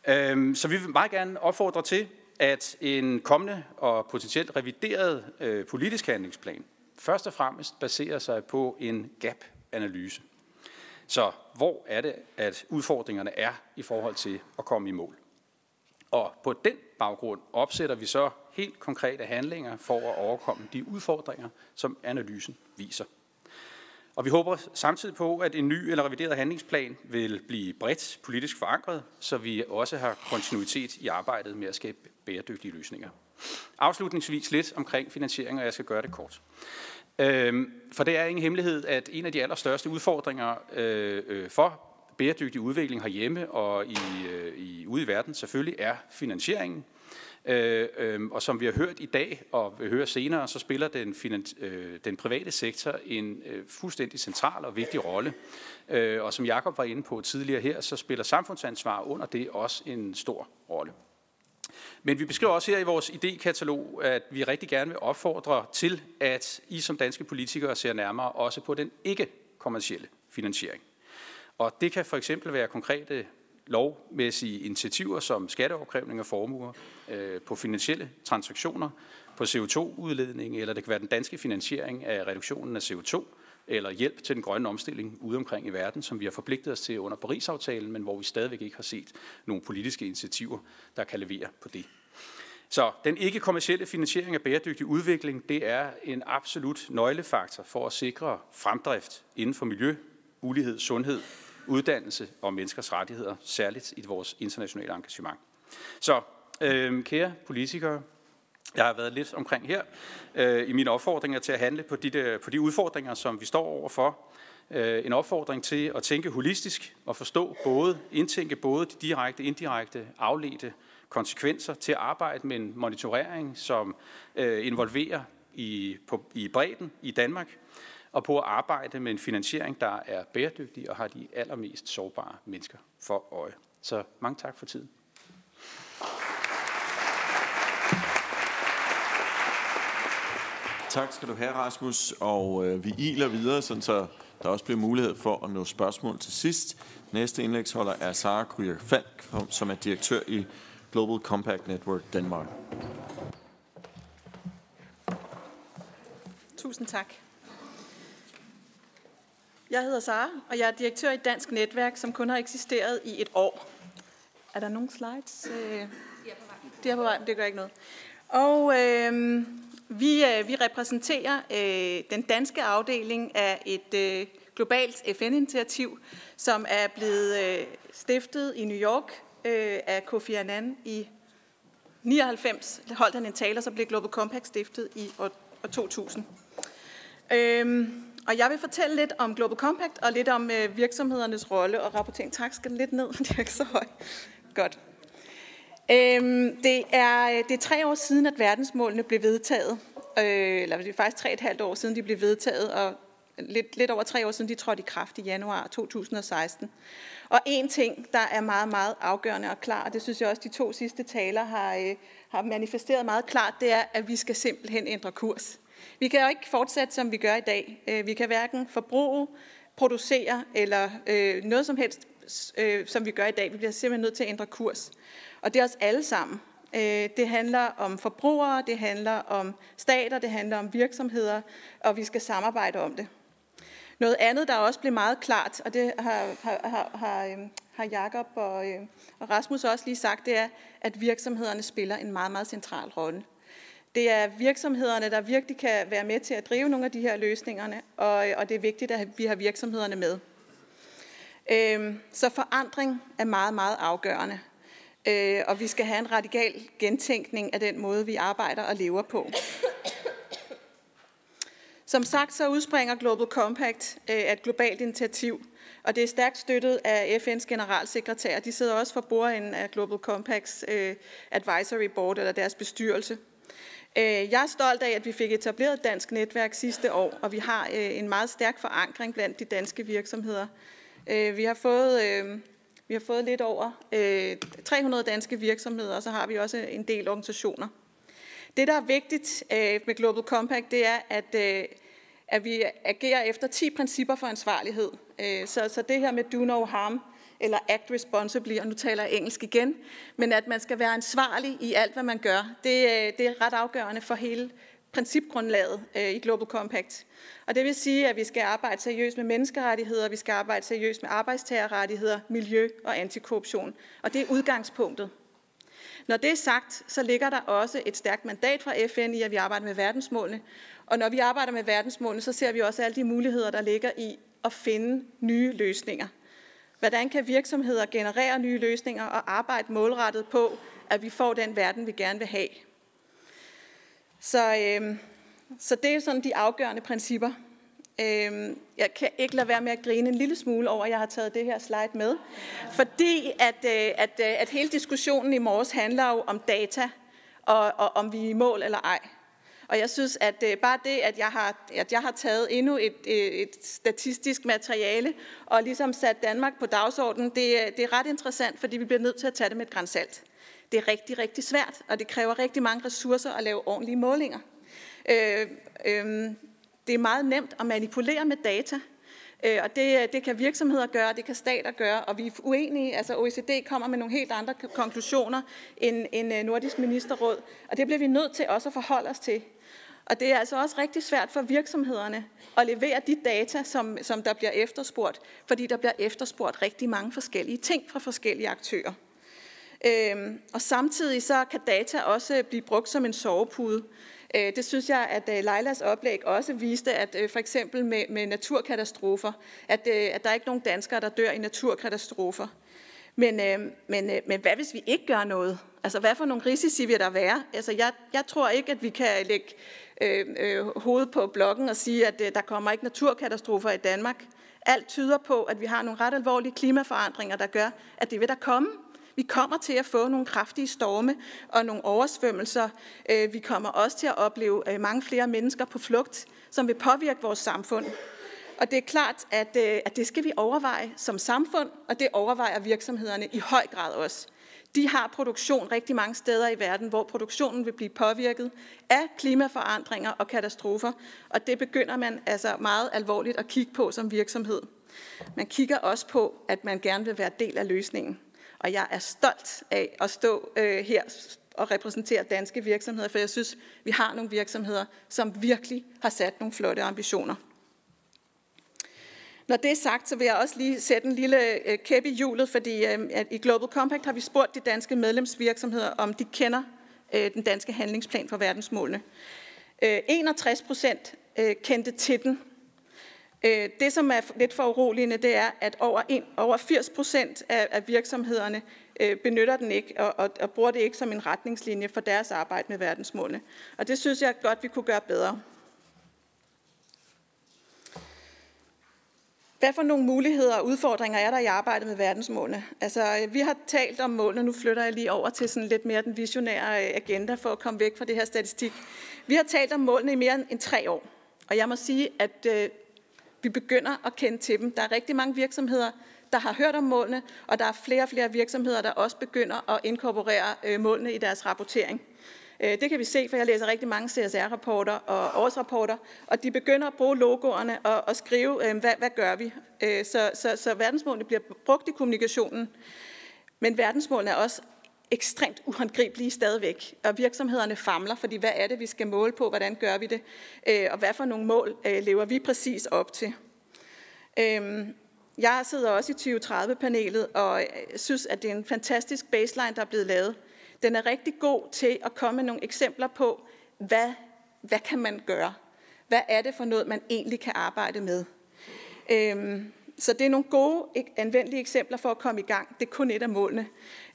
Øhm, så vi vil meget gerne opfordre til, at en kommende og potentielt revideret øh, politisk handlingsplan først og fremmest baserer sig på en gap-analyse. Så hvor er det, at udfordringerne er i forhold til at komme i mål? Og på den baggrund opsætter vi så helt konkrete handlinger for at overkomme de udfordringer, som analysen viser. Og vi håber samtidig på, at en ny eller revideret handlingsplan vil blive bredt politisk forankret, så vi også har kontinuitet i arbejdet med at skabe bæredygtige løsninger. Afslutningsvis lidt omkring finansiering, og jeg skal gøre det kort. Øhm, for det er ingen hemmelighed, at en af de allerstørste udfordringer øh, øh, for bæredygtig udvikling herhjemme og i, øh, i, ude i verden selvfølgelig er finansieringen. Øh, øh, og som vi har hørt i dag og vil høre senere, så spiller den, øh, den private sektor en øh, fuldstændig central og vigtig rolle. Øh, og som Jakob var inde på tidligere her, så spiller samfundsansvar under det også en stor rolle. Men vi beskriver også her i vores idékatalog, at vi rigtig gerne vil opfordre til, at I som danske politikere ser nærmere også på den ikke-kommercielle finansiering. Og det kan for eksempel være konkrete lovmæssige initiativer som skatteopkrævning af formuer øh, på finansielle transaktioner, på CO2-udledning, eller det kan være den danske finansiering af reduktionen af CO2, eller hjælp til den grønne omstilling ude omkring i verden, som vi har forpligtet os til under Paris-aftalen, men hvor vi stadigvæk ikke har set nogle politiske initiativer, der kan levere på det. Så den ikke-kommercielle finansiering af bæredygtig udvikling, det er en absolut nøglefaktor for at sikre fremdrift inden for miljø, ulighed, sundhed, uddannelse og menneskers rettigheder, særligt i vores internationale engagement. Så øh, kære politikere, jeg har været lidt omkring her øh, i mine opfordringer til at handle på de, på de udfordringer, som vi står overfor. Øh, en opfordring til at tænke holistisk og forstå både, indtænke både de direkte, indirekte, afledte konsekvenser til at arbejde med en monitorering, som øh, involverer i, på, i bredden i Danmark, og på at arbejde med en finansiering, der er bæredygtig og har de allermest sårbare mennesker for øje. Så mange tak for tiden. Tak skal du have, Rasmus. Og øh, vi iler videre, sådan så der også bliver mulighed for at nå spørgsmål til sidst. Næste indlægsholder er Sara Kryer Falk, som er direktør i Global Compact Network Denmark. Tusind tak. Jeg hedder Sara, og jeg er direktør i Dansk Netværk, som kun har eksisteret i et år. Er der nogle slides? Øh, de er på vej, det gør ikke noget. Og øh, vi, øh, vi repræsenterer øh, den danske afdeling af et øh, globalt FN-initiativ, som er blevet øh, stiftet i New York øh, af Kofi Annan i 99. Holdt han en tale, og så blev Global Compact stiftet i år, år 2000. Øhm, og jeg vil fortælle lidt om Global Compact og lidt om øh, virksomhedernes rolle og rapportering. Tak, skal den lidt ned, det er ikke så højt. Godt. Øhm, det, er, øh, det er tre år siden, at verdensmålene blev vedtaget. Øh, eller det er faktisk tre og et halvt år siden, de blev vedtaget, og lidt, lidt over tre år siden, de trådte i kraft i januar 2016. Og en ting, der er meget, meget afgørende og klar, og det synes jeg også, de to sidste taler har, øh, har manifesteret meget klart, det er, at vi skal simpelthen ændre kurs. Vi kan jo ikke fortsætte, som vi gør i dag. Øh, vi kan hverken forbruge, producere eller øh, noget som helst, øh, som vi gør i dag. Vi bliver simpelthen nødt til at ændre kurs. Og det er os alle sammen. Øh, det handler om forbrugere, det handler om stater, det handler om virksomheder, og vi skal samarbejde om det. Noget andet, der også blev meget klart, og det har, har, har, har, øhm, Jakob og, øhm, og Rasmus også lige sagt, det er, at virksomhederne spiller en meget, meget central rolle. Det er virksomhederne, der virkelig kan være med til at drive nogle af de her løsningerne, og, og det er vigtigt, at vi har virksomhederne med. Øhm, så forandring er meget, meget afgørende. Øh, og vi skal have en radikal gentænkning af den måde, vi arbejder og lever på. Som sagt så udspringer Global Compact øh, af et globalt initiativ, og det er stærkt støttet af FN's generalsekretær. De sidder også for bordenden af Global Compacts øh, Advisory Board, eller deres bestyrelse. Øh, jeg er stolt af, at vi fik etableret et dansk netværk sidste år, og vi har en meget stærk forankring blandt de danske virksomheder. Vi har fået, vi har fået lidt over øh, 300 danske virksomheder, og så har vi også en del organisationer. Det, der er vigtigt øh, med Global Compact, det er, at, øh, at vi agerer efter 10 principper for ansvarlighed. Øh, så, så det her med do no harm, eller act responsibly, og nu taler jeg engelsk igen, men at man skal være ansvarlig i alt, hvad man gør, det, øh, det er ret afgørende for hele principgrundlaget øh, i Global Compact. Og det vil sige, at vi skal arbejde seriøst med menneskerettigheder, vi skal arbejde seriøst med arbejdstagerrettigheder, miljø og antikorruption. Og det er udgangspunktet. Når det er sagt, så ligger der også et stærkt mandat fra FN i, at vi arbejder med verdensmålene. Og når vi arbejder med verdensmålene, så ser vi også alle de muligheder, der ligger i at finde nye løsninger. Hvordan kan virksomheder generere nye løsninger og arbejde målrettet på, at vi får den verden, vi gerne vil have? Så, øh, så det er sådan de afgørende principper. Øh, jeg kan ikke lade være med at grine en lille smule over, at jeg har taget det her slide med. Fordi at, øh, at, øh, at hele diskussionen i morges handler jo om data, og, og om vi er i mål eller ej. Og jeg synes, at øh, bare det, at jeg har, at jeg har taget endnu et, øh, et statistisk materiale og ligesom sat Danmark på dagsordenen, det, øh, det er ret interessant, fordi vi bliver nødt til at tage det med et grænsalt. Det er rigtig, rigtig svært, og det kræver rigtig mange ressourcer at lave ordentlige målinger. Øh, øh, det er meget nemt at manipulere med data, øh, og det, det kan virksomheder gøre, det kan stater gøre, og vi er uenige. Altså OECD kommer med nogle helt andre konklusioner end, end øh, Nordisk Ministerråd, og det bliver vi nødt til også at forholde os til. Og det er altså også rigtig svært for virksomhederne at levere de data, som, som der bliver efterspurgt, fordi der bliver efterspurgt rigtig mange forskellige ting fra forskellige aktører. Øhm, og samtidig så kan data også blive brugt som en sovepude. Øh, det synes jeg, at øh, Leilas oplæg også viste, at øh, for eksempel med, med naturkatastrofer, at, øh, at der er ikke nogen danskere, der dør i naturkatastrofer. Men, øh, men, øh, men hvad hvis vi ikke gør noget? Altså, hvad for nogle risici vil der være? Altså, jeg, jeg tror ikke, at vi kan lægge øh, øh, hovedet på blokken og sige, at øh, der kommer ikke naturkatastrofer i Danmark. Alt tyder på, at vi har nogle ret alvorlige klimaforandringer, der gør, at det vil der komme. Vi kommer til at få nogle kraftige storme og nogle oversvømmelser. Øh, vi kommer også til at opleve øh, mange flere mennesker på flugt, som vil påvirke vores samfund. Og det er klart, at, øh, at det skal vi overveje som samfund, og det overvejer virksomhederne i høj grad også. De har produktion rigtig mange steder i verden, hvor produktionen vil blive påvirket af klimaforandringer og katastrofer, og det begynder man altså meget alvorligt at kigge på som virksomhed. Man kigger også på, at man gerne vil være del af løsningen. Og jeg er stolt af at stå øh, her og repræsentere danske virksomheder, for jeg synes, vi har nogle virksomheder, som virkelig har sat nogle flotte ambitioner. Når det er sagt, så vil jeg også lige sætte en lille øh, kæp i hjulet, fordi øh, at i Global Compact har vi spurgt de danske medlemsvirksomheder, om de kender øh, den danske handlingsplan for verdensmålene. Øh, 61 procent øh, kendte til den. Øh, det, som er lidt for uroligende, det er, at over, en, over 80 procent af, af virksomhederne øh, benytter den ikke og, og, og bruger det ikke som en retningslinje for deres arbejde med verdensmålene. Og det synes jeg godt, vi kunne gøre bedre. Hvad for nogle muligheder og udfordringer er der i arbejdet med verdensmålene? Altså, øh, vi har talt om målene, nu flytter jeg lige over til sådan lidt mere den visionære agenda for at komme væk fra det her statistik. Vi har talt om målene i mere end tre år, og jeg må sige, at øh, vi begynder at kende til dem. Der er rigtig mange virksomheder, der har hørt om målene, og der er flere og flere virksomheder, der også begynder at inkorporere øh, målene i deres rapportering. Øh, det kan vi se, for jeg læser rigtig mange CSR-rapporter og årsrapporter, og de begynder at bruge logoerne og, og skrive, øh, hvad, hvad gør vi? Så, så, så verdensmålene bliver brugt i kommunikationen, men verdensmålene er også ekstremt uhåndgribelige stadigvæk, og virksomhederne famler, fordi hvad er det, vi skal måle på, hvordan gør vi det, øh, og hvad for nogle mål øh, lever vi præcis op til. Øhm, jeg sidder også i 2030-panelet, og øh, synes, at det er en fantastisk baseline, der er blevet lavet. Den er rigtig god til at komme med nogle eksempler på, hvad, hvad kan man gøre? Hvad er det for noget, man egentlig kan arbejde med? Øhm, så det er nogle gode, anvendelige eksempler for at komme i gang. Det er kun et af målene.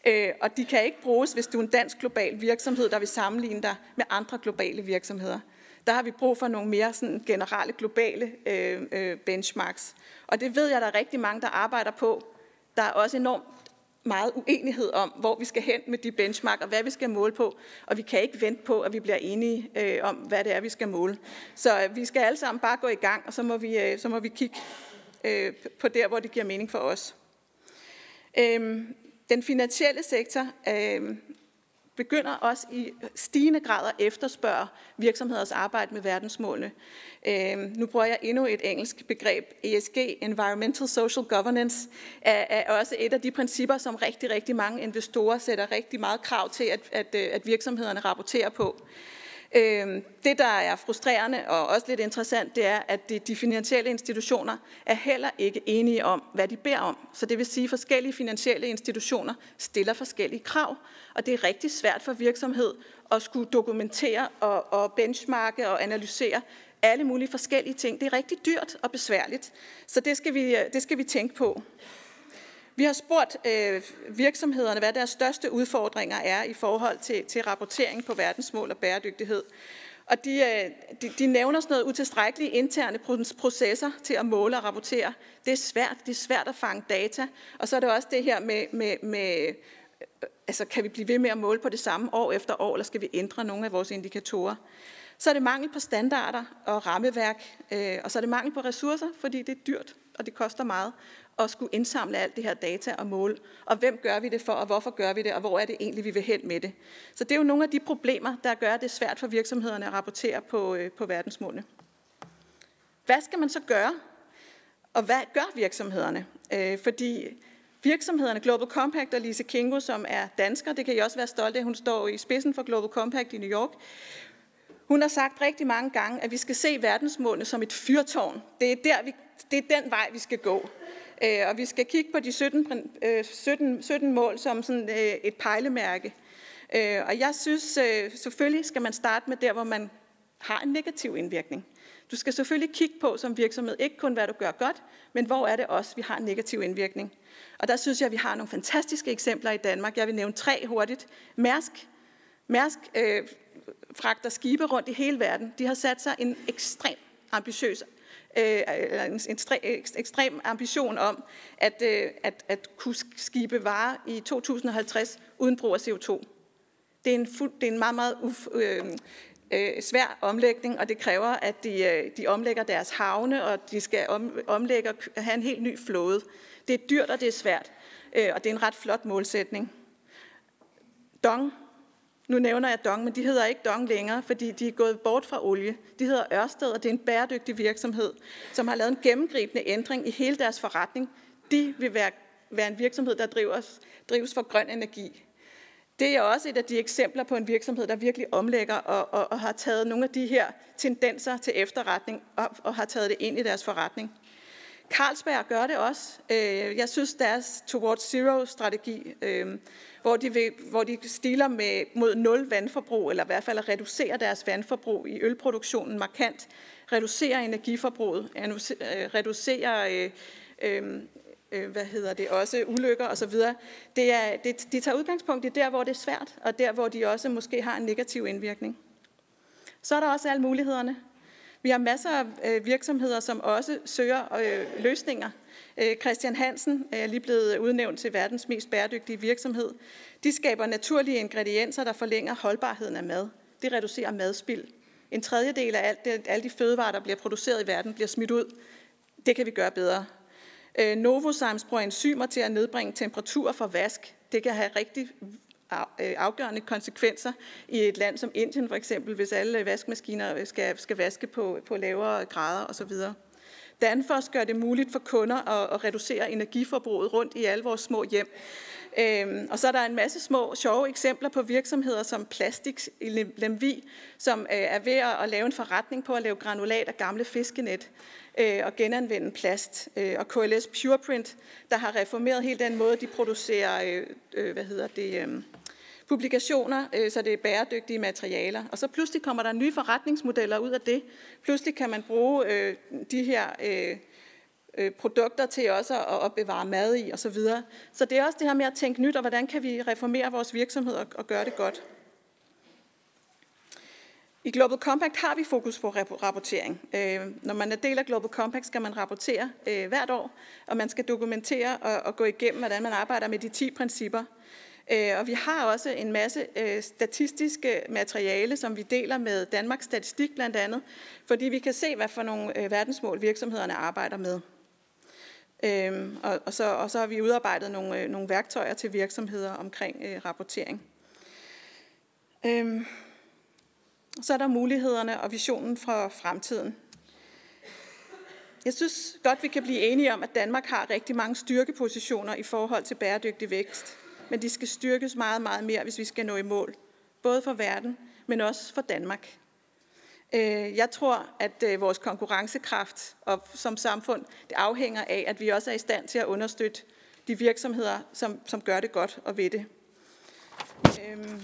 Øh, og de kan ikke bruges, hvis du er en dansk global virksomhed, der vil sammenligne dig med andre globale virksomheder. Der har vi brug for nogle mere sådan generelle globale øh, øh, benchmarks. Og det ved jeg, der er rigtig mange, der arbejder på. Der er også enormt meget uenighed om, hvor vi skal hen med de benchmark og hvad vi skal måle på. Og vi kan ikke vente på, at vi bliver enige øh, om, hvad det er, vi skal måle. Så øh, vi skal alle sammen bare gå i gang, og så må vi, øh, så må vi kigge øh, på der, hvor det giver mening for os. Øh, den finansielle sektor øh, begynder også i stigende grad at efterspørge virksomheders arbejde med verdensmålene. Øh, nu bruger jeg endnu et engelsk begreb. ESG, Environmental Social Governance, er, er også et af de principper, som rigtig, rigtig mange investorer sætter rigtig meget krav til, at, at, øh, at virksomhederne rapporterer på. Øhm, det, der er frustrerende og også lidt interessant, det er, at de finansielle institutioner er heller ikke enige om, hvad de beder om. Så det vil sige, at forskellige finansielle institutioner stiller forskellige krav, og det er rigtig svært for virksomhed at skulle dokumentere og, og benchmarke og analysere alle mulige forskellige ting. Det er rigtig dyrt og besværligt, så det skal vi, øh, det skal vi tænke på. Vi har spurgt øh, virksomhederne, hvad deres største udfordringer er i forhold til, til rapportering på verdensmål og bæredygtighed. Og de, øh, de, de nævner sådan noget utilstrækkelige interne processer til at måle og rapportere. Det er svært. Det er svært at fange data. Og så er det også det her med, med, med øh, altså kan vi blive ved med at måle på det samme år efter år, eller skal vi ændre nogle af vores indikatorer? Så er det mangel på standarder og rammeværk, øh, og så er det mangel på ressourcer, fordi det er dyrt, og det koster meget at skulle indsamle alt det her data og måle. Og hvem gør vi det for, og hvorfor gør vi det, og hvor er det egentlig, vi vil hen med det. Så det er jo nogle af de problemer, der gør det svært for virksomhederne at rapportere på, øh, på verdensmålene. Hvad skal man så gøre? Og hvad gør virksomhederne? Øh, fordi virksomhederne, Global Compact og Lise Kingo, som er dansker, det kan I også være stolte af, hun står i spidsen for Global Compact i New York, hun har sagt rigtig mange gange, at vi skal se verdensmålene som et fyrtårn. Det er, der, vi, det er den vej, vi skal gå. Øh, og vi skal kigge på de 17, 17, 17 mål som sådan øh, et pejlemærke. Øh, og jeg synes, øh, selvfølgelig skal man starte med der, hvor man har en negativ indvirkning. Du skal selvfølgelig kigge på som virksomhed, ikke kun hvad du gør godt, men hvor er det også, vi har en negativ indvirkning. Og der synes jeg, at vi har nogle fantastiske eksempler i Danmark. Jeg vil nævne tre hurtigt. Mærsk. Mærsk øh, fragter skibe rundt i hele verden. De har sat sig en ekstrem ambitiøs Øh, øh, en ekstrem ambition om at, øh, at, at kunne skibe varer i 2050 uden brug af CO2. Det er en, fuld, det er en meget, meget uf, øh, øh, svær omlægning, og det kræver, at de, øh, de omlægger deres havne, og de skal om, omlægge og have en helt ny flåde. Det er dyrt, og det er svært, øh, og det er en ret flot målsætning. Dong, nu nævner jeg Dong, men de hedder ikke Dong længere, fordi de er gået bort fra olie. De hedder Ørsted, og det er en bæredygtig virksomhed, som har lavet en gennemgribende ændring i hele deres forretning. De vil være, være en virksomhed, der drives, drives for grøn energi. Det er også et af de eksempler på en virksomhed, der virkelig omlægger og, og, og har taget nogle af de her tendenser til efterretning og, og har taget det ind i deres forretning. Carlsberg gør det også. Øh, jeg synes, deres Towards Zero-strategi, øh, hvor de, vil, hvor de stiler med, mod nul vandforbrug, eller i hvert fald at reducere deres vandforbrug i ølproduktionen markant, reducere energiforbruget, øh, reducerer reducere øh, øh, hvad hedder det, også ulykker osv. Det er, det, de tager udgangspunkt i der, hvor det er svært, og der, hvor de også måske har en negativ indvirkning. Så er der også alle mulighederne. Vi har masser af øh, virksomheder, som også søger øh, løsninger. Øh, Christian Hansen øh, er lige blevet udnævnt til verdens mest bæredygtige virksomhed. De skaber naturlige ingredienser, der forlænger holdbarheden af mad. Det reducerer madspild. En tredjedel af alt det, alle de fødevarer, der bliver produceret i verden, bliver smidt ud. Det kan vi gøre bedre. Øh, Novozymes bruger enzymer til at nedbringe temperatur for vask. Det kan have rigtig Øh, afgørende konsekvenser i et land som Indien for eksempel, hvis alle øh, vaskemaskiner øh, skal, skal vaske på, på lavere grader osv. Danfoss gør det muligt for kunder at, at reducere energiforbruget rundt i alle vores små hjem. Øhm, og så er der en masse små sjove eksempler på virksomheder som Plastik i Lemvi, som øh, er ved at lave en forretning på at lave granulat af gamle fiskenet øh, og genanvende plast. Øh, og KLS Pureprint, der har reformeret hele den måde, de producerer øh, øh, hvad hedder det, øh, publikationer, øh, så det er bæredygtige materialer. Og så pludselig kommer der nye forretningsmodeller ud af det. Pludselig kan man bruge øh, de her øh, øh produkter til også at opbevare mad i osv. Så, så det er også det her med at tænke nyt, og hvordan kan vi reformere vores virksomhed og, og gøre det godt. I Global Compact har vi fokus på rapportering. Øh, når man er del af Global Compact, skal man rapportere øh, hvert år, og man skal dokumentere og, og gå igennem, hvordan man arbejder med de 10 principper. Øh, og vi har også en masse øh, statistiske materiale, som vi deler med Danmarks Statistik blandt andet, fordi vi kan se, hvad for nogle øh, verdensmål virksomhederne arbejder med. Øhm, og, og, så, og så har vi udarbejdet nogle, øh, nogle værktøjer til virksomheder omkring rapportering. Øhm, så er der mulighederne og visionen for fremtiden. Jeg synes godt, vi kan blive enige om, at Danmark har rigtig mange styrkepositioner i forhold til bæredygtig vækst men de skal styrkes meget, meget mere, hvis vi skal nå i mål. Både for verden, men også for Danmark. Øh, jeg tror, at øh, vores konkurrencekraft og som samfund, det afhænger af, at vi også er i stand til at understøtte de virksomheder, som, som gør det godt og ved det. Øh,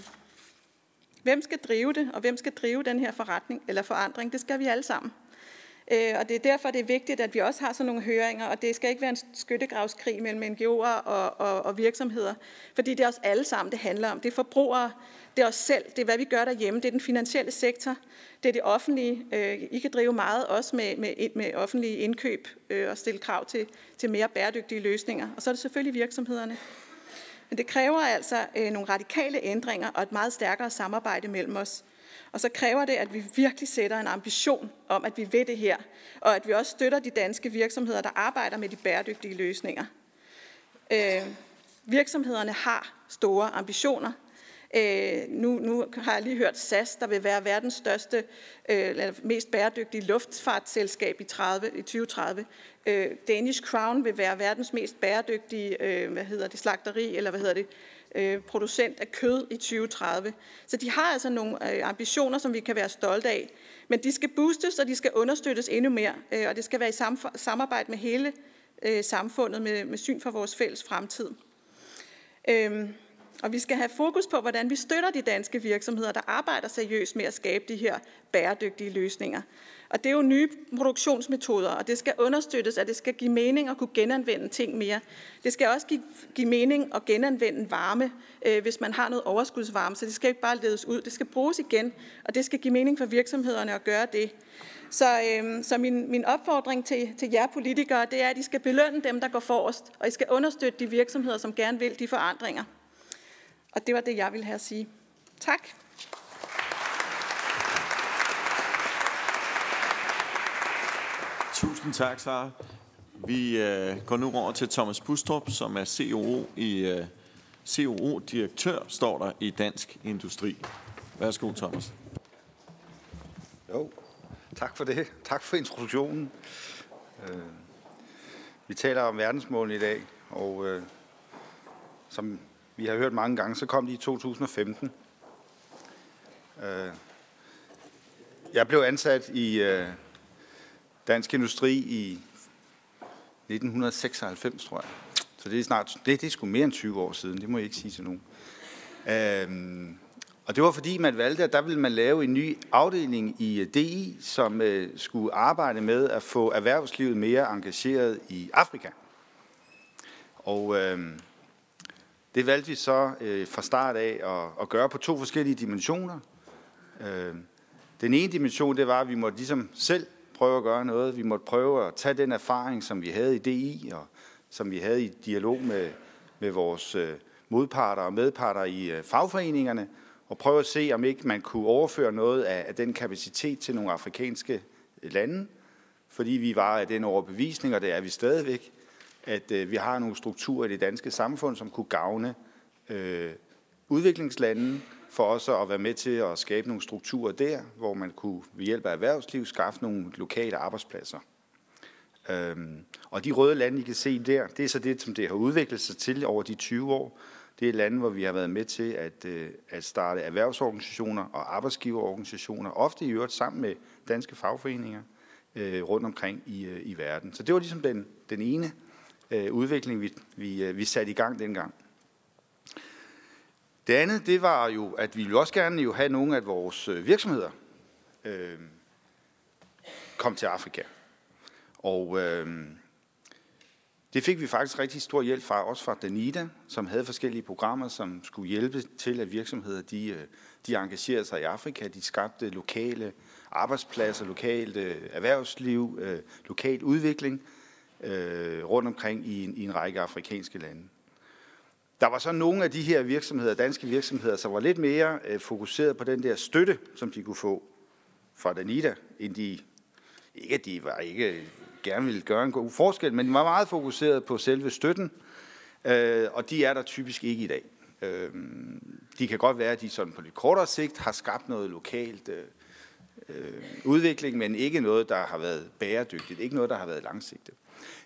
hvem skal drive det, og hvem skal drive den her forretning eller forandring? Det skal vi alle sammen. Øh, og det er derfor, det er vigtigt, at vi også har sådan nogle høringer, og det skal ikke være en skyttegravskrig mellem NGO'er og, og, og virksomheder, fordi det er os alle sammen, det handler om. Det er forbrugere, det er os selv, det er hvad vi gør derhjemme, det er den finansielle sektor, det er det offentlige. Øh, I kan drive meget også med, med, med offentlige indkøb øh, og stille krav til, til mere bæredygtige løsninger. Og så er det selvfølgelig virksomhederne. Men det kræver altså øh, nogle radikale ændringer og et meget stærkere samarbejde mellem os. Og så kræver det, at vi virkelig sætter en ambition om, at vi ved det her, og at vi også støtter de danske virksomheder, der arbejder med de bæredygtige løsninger. Øh, virksomhederne har store ambitioner. Øh, nu, nu har jeg lige hørt SAS, der vil være verdens største, øh, eller mest bæredygtige luftfartsselskab i, 30, i 2030. Øh, Danish Crown vil være verdens mest bæredygtige, øh, hvad hedder det, slagteri, eller hvad hedder det, øh, producent af kød i 2030. Så de har altså nogle øh, ambitioner, som vi kan være stolte af. Men de skal boostes, og de skal understøttes endnu mere. Øh, og det skal være i samarbejde med hele øh, samfundet med, med syn for vores fælles fremtid. Øh, og vi skal have fokus på, hvordan vi støtter de danske virksomheder, der arbejder seriøst med at skabe de her bæredygtige løsninger. Og det er jo nye produktionsmetoder, og det skal understøttes, at det skal give mening at kunne genanvende ting mere. Det skal også give, give mening at genanvende varme, øh, hvis man har noget overskudsvarme, så det skal ikke bare ledes ud. Det skal bruges igen, og det skal give mening for virksomhederne at gøre det. Så, øh, så min, min opfordring til, til jer politikere, det er, at I skal belønne dem, der går forrest, og I skal understøtte de virksomheder, som gerne vil de forandringer. Og det var det, jeg ville have at sige. Tak. Tusind tak, Sara. Vi øh, går nu over til Thomas Bustrup, som er COO i øh, COO-direktør, står der i Dansk Industri. Værsgo, Thomas. Jo, tak for det. Tak for introduktionen. Øh, vi taler om verdensmålene i dag, og øh, som vi har hørt mange gange, så kom de i 2015. Øh, jeg blev ansat i øh, Dansk Industri i 1996, tror jeg. Så det er snart, det, det er sgu mere end 20 år siden, det må jeg ikke sige til nogen. Øhm, og det var fordi, man valgte, at der ville man lave en ny afdeling i øh, DI, som øh, skulle arbejde med at få erhvervslivet mere engageret i Afrika. Og øh, det valgte vi så øh, fra start af at, at gøre på to forskellige dimensioner. Øh, den ene dimension, det var, at vi måtte ligesom selv prøve at gøre noget. Vi måtte prøve at tage den erfaring, som vi havde i DI, og som vi havde i dialog med, med vores øh, modparter og medparter i øh, fagforeningerne, og prøve at se, om ikke man kunne overføre noget af, af den kapacitet til nogle afrikanske lande, fordi vi var af den overbevisning, og det er vi stadigvæk, at øh, vi har nogle strukturer i det danske samfund, som kunne gavne øh, udviklingslandene, for også at være med til at skabe nogle strukturer der, hvor man kunne ved hjælp af erhvervsliv skaffe nogle lokale arbejdspladser. Øhm, og de røde lande, I kan se der, det er så det, som det har udviklet sig til over de 20 år. Det er lande, hvor vi har været med til at, øh, at starte erhvervsorganisationer og arbejdsgiverorganisationer, ofte i øvrigt sammen med danske fagforeninger øh, rundt omkring i, øh, i verden. Så det var ligesom den, den ene øh, udvikling, vi, vi, øh, vi satte i gang dengang. Det andet, det var jo, at vi ville også gerne jo have nogle af vores øh, virksomheder øh, kom til Afrika. Og øh, det fik vi faktisk rigtig stor hjælp fra, også fra Danida, som havde forskellige programmer, som skulle hjælpe til, at virksomheder de, øh, de engagerede sig i Afrika. De skabte lokale arbejdspladser, lokalt øh, erhvervsliv, øh, lokal udvikling øh, rundt omkring i en, i en række afrikanske lande. Der var så nogle af de her virksomheder, danske virksomheder, som var lidt mere øh, fokuseret på den der støtte, som de kunne få fra Danida, end de, ikke at de var ikke gerne ville gøre en god forskel, men de var meget fokuseret på selve støtten, øh, og de er der typisk ikke i dag. Øh, de kan godt være, at de sådan på lidt kortere sigt har skabt noget lokalt øh, øh udvikling, men ikke noget, der har været bæredygtigt, ikke noget, der har været langsigtet.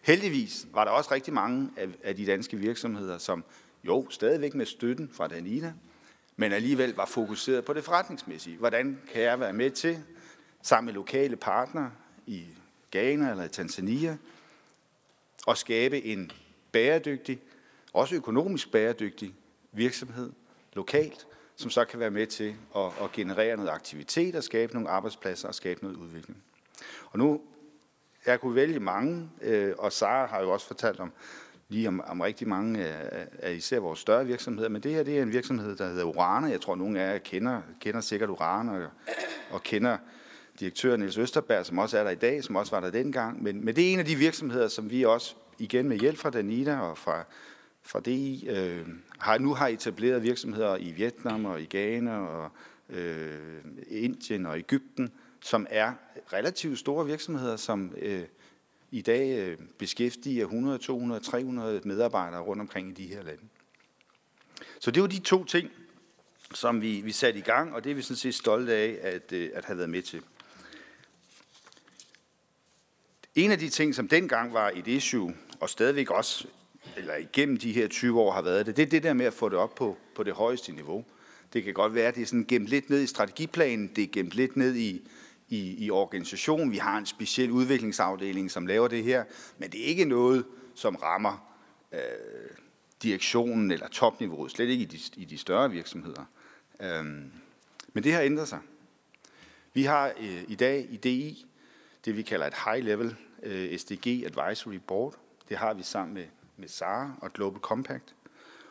Heldigvis var der også rigtig mange af, af de danske virksomheder, som jo stadigvæk med støtten fra Danina, men alligevel var fokuseret på det forretningsmæssige. Hvordan kan jeg være med til, sammen med lokale partnere i Ghana eller i Tanzania, at skabe en bæredygtig, også økonomisk bæredygtig virksomhed lokalt, som så kan være med til at, at generere noget aktivitet og skabe nogle arbejdspladser og skabe noget udvikling. Og nu, jeg kunne vælge mange, øh, og Sara har jo også fortalt om, lige om, om rigtig mange af, af især vores større virksomheder, men det her det er en virksomhed, der hedder Urana. Jeg tror, nogle af jer kender, kender sikkert Urana og, og kender direktør Niels Østerberg, som også er der i dag, som også var der dengang. Men, men det er en af de virksomheder, som vi også igen med hjælp fra Danita og fra, fra DI, øh, har, nu har etableret virksomheder i Vietnam og i Ghana og øh, Indien og Ægypten, som er relativt store virksomheder, som øh, i dag øh, beskæftiger 100, 200, 300 medarbejdere rundt omkring i de her lande. Så det var de to ting, som vi, vi satte i gang, og det er vi sådan set stolte af at, øh, at have været med til. En af de ting, som dengang var et issue, og stadigvæk også, eller igennem de her 20 år har været det, det er det der med at få det op på, på det højeste niveau. Det kan godt være, at det er sådan gemt lidt ned i strategiplanen, det er gemt lidt ned i, i, i organisationen. Vi har en speciel udviklingsafdeling, som laver det her, men det er ikke noget, som rammer øh, direktionen eller topniveauet, slet ikke i de, i de større virksomheder. Øhm, men det har ændret sig. Vi har øh, i dag i DI det, vi kalder et High Level øh, SDG Advisory Board. Det har vi sammen med, med SARA og Global Compact.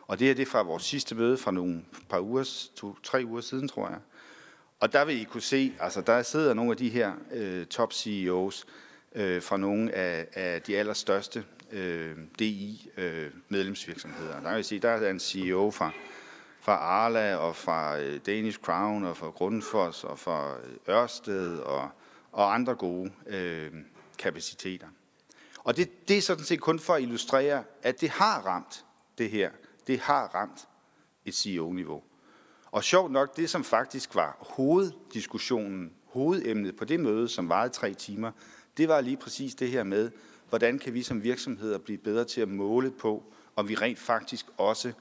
Og det er det fra vores sidste møde fra nogle par uger, to, tre uger siden, tror jeg. Og der vil I kunne se, altså der sidder nogle af de her øh, top CEOs øh, fra nogle af, af de allerstørste øh, DI øh, medlemsvirksomheder. Der vil I se, der er en CEO fra, fra Arla og fra øh, Danish Crown og fra Grundfos og fra øh, Ørsted og, og andre gode øh, kapaciteter. Og det, det er sådan set kun for at illustrere, at det har ramt det her. Det har ramt et CEO-niveau. Og sjovt nok, det som faktisk var hoveddiskussionen, hovedemnet på det møde, som varede tre timer, det var lige præcis det her med, hvordan kan vi som virksomheder blive bedre til at måle på, om vi rent faktisk også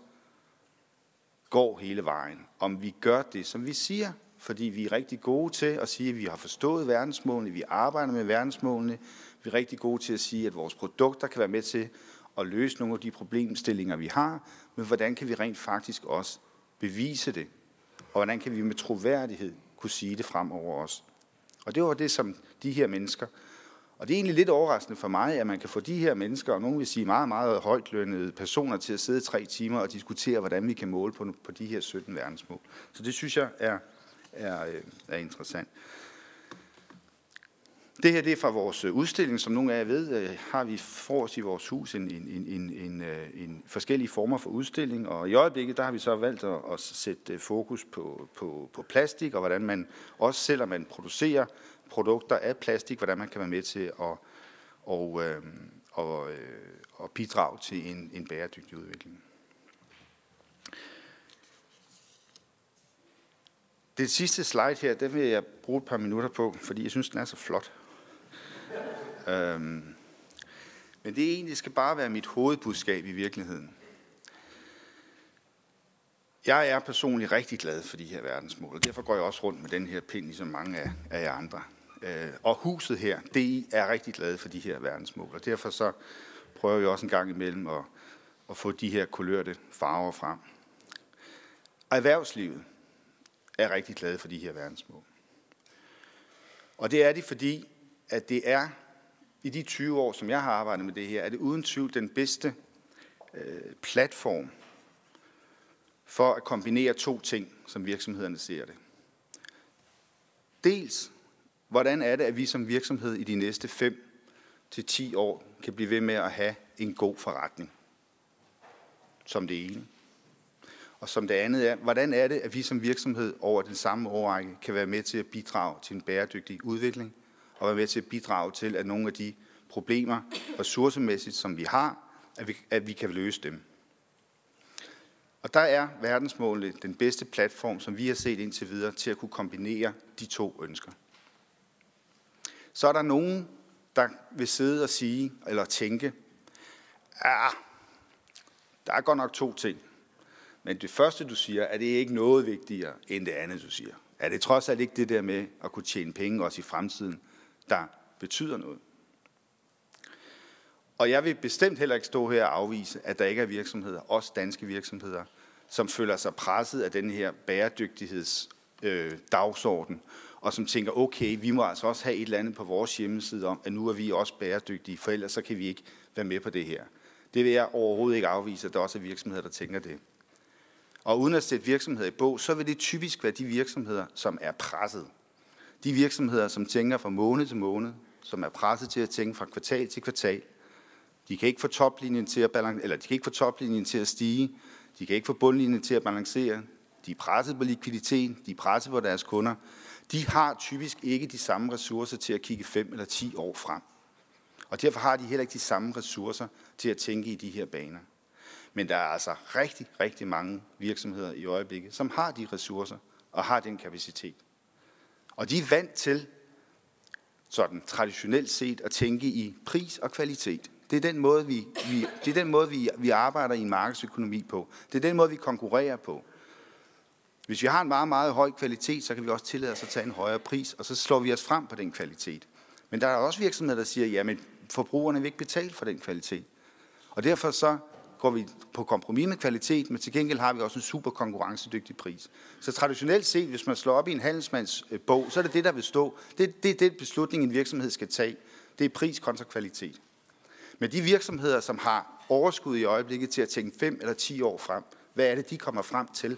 går hele vejen. Om vi gør det, som vi siger, fordi vi er rigtig gode til at sige, at vi har forstået verdensmålene, vi arbejder med verdensmålene, vi er rigtig gode til at sige, at vores produkter kan være med til at løse nogle af de problemstillinger, vi har, men hvordan kan vi rent faktisk også bevise det? Og hvordan kan vi med troværdighed kunne sige det fremover os. Og det var det, som de her mennesker, og det er egentlig lidt overraskende for mig, at man kan få de her mennesker, og nogen vil sige meget, meget højtlønnede personer, til at sidde tre timer og diskutere, hvordan vi kan måle på, på de her 17 verdensmål. Så det synes jeg er, er, øh, er interessant. Det her det er fra vores øh, udstilling, som nogle af jer ved, øh, har vi for os i vores hus en, en, en, en, en, øh, en forskellige former for udstilling, og i øjeblikket der har vi så valgt at, at sætte fokus på, på, på plastik, og hvordan man, også selvom man producerer produkter af plastik, hvordan man kan være med til at og, øh, og, øh, og bidrage til en, en bæredygtig udvikling. Det sidste slide her, den vil jeg bruge et par minutter på, fordi jeg synes, den er så flot øhm, men det egentlig skal bare være mit hovedbudskab i virkeligheden. Jeg er personligt rigtig glad for de her verdensmål, og derfor går jeg også rundt med den her pind, ligesom mange af, af jer andre. Øh, og huset her, det er rigtig glad for de her verdensmål, og derfor så prøver vi også en gang imellem at, at få de her kulørte farver frem. Og erhvervslivet er rigtig glad for de her verdensmål. Og det er de, fordi at det er i de 20 år, som jeg har arbejdet med det her, er det uden tvivl den bedste øh, platform for at kombinere to ting, som virksomhederne ser det. Dels Hvordan er det, at vi som virksomhed i de næste 5 til 10 år kan blive ved med at have en god forretning? Som det ene. Og som det andet er, hvordan er det, at vi som virksomhed over den samme årrække kan være med til at bidrage til en bæredygtig udvikling, og være med til at bidrage til, at nogle af de problemer, ressourcemæssigt, som vi har, at vi, at vi kan løse dem. Og der er verdensmålene den bedste platform, som vi har set indtil videre, til at kunne kombinere de to ønsker så er der nogen, der vil sidde og sige, eller tænke, ja, der er godt nok to ting. Men det første, du siger, er det ikke noget vigtigere end det andet, du siger. Er det trods alt ikke det der med at kunne tjene penge også i fremtiden, der betyder noget? Og jeg vil bestemt heller ikke stå her og afvise, at der ikke er virksomheder, også danske virksomheder, som føler sig presset af den her bæredygtigheds øh, dagsorden, og som tænker, okay, vi må altså også have et eller andet på vores hjemmeside om, at nu er vi også bæredygtige, for ellers så kan vi ikke være med på det her. Det vil jeg overhovedet ikke afvise, at der også er virksomheder, der tænker det. Og uden at sætte virksomheder i bog, så vil det typisk være de virksomheder, som er presset. De virksomheder, som tænker fra måned til måned, som er presset til at tænke fra kvartal til kvartal. De kan ikke få toplinjen til at balance, eller de kan ikke få toplinjen til at stige. De kan ikke få bundlinjen til at balancere. De er presset på likviditet. De er presset på deres kunder de har typisk ikke de samme ressourcer til at kigge 5 eller 10 år frem. Og derfor har de heller ikke de samme ressourcer til at tænke i de her baner. Men der er altså rigtig, rigtig mange virksomheder i øjeblikket, som har de ressourcer og har den kapacitet. Og de er vant til, sådan traditionelt set, at tænke i pris og kvalitet. Det er den måde, vi, vi, det er den måde, vi, vi arbejder i en markedsøkonomi på. Det er den måde, vi konkurrerer på. Hvis vi har en meget, meget høj kvalitet, så kan vi også tillade os at tage en højere pris, og så slår vi os frem på den kvalitet. Men der er også virksomheder, der siger, jamen forbrugerne vil ikke betale for den kvalitet. Og derfor så går vi på kompromis med kvalitet, men til gengæld har vi også en super konkurrencedygtig pris. Så traditionelt set, hvis man slår op i en handelsmands øh, bog, så er det det, der vil stå. Det, det er det beslutning, en virksomhed skal tage. Det er pris kontra kvalitet. Men de virksomheder, som har overskud i øjeblikket til at tænke 5 eller 10 år frem, hvad er det, de kommer frem til?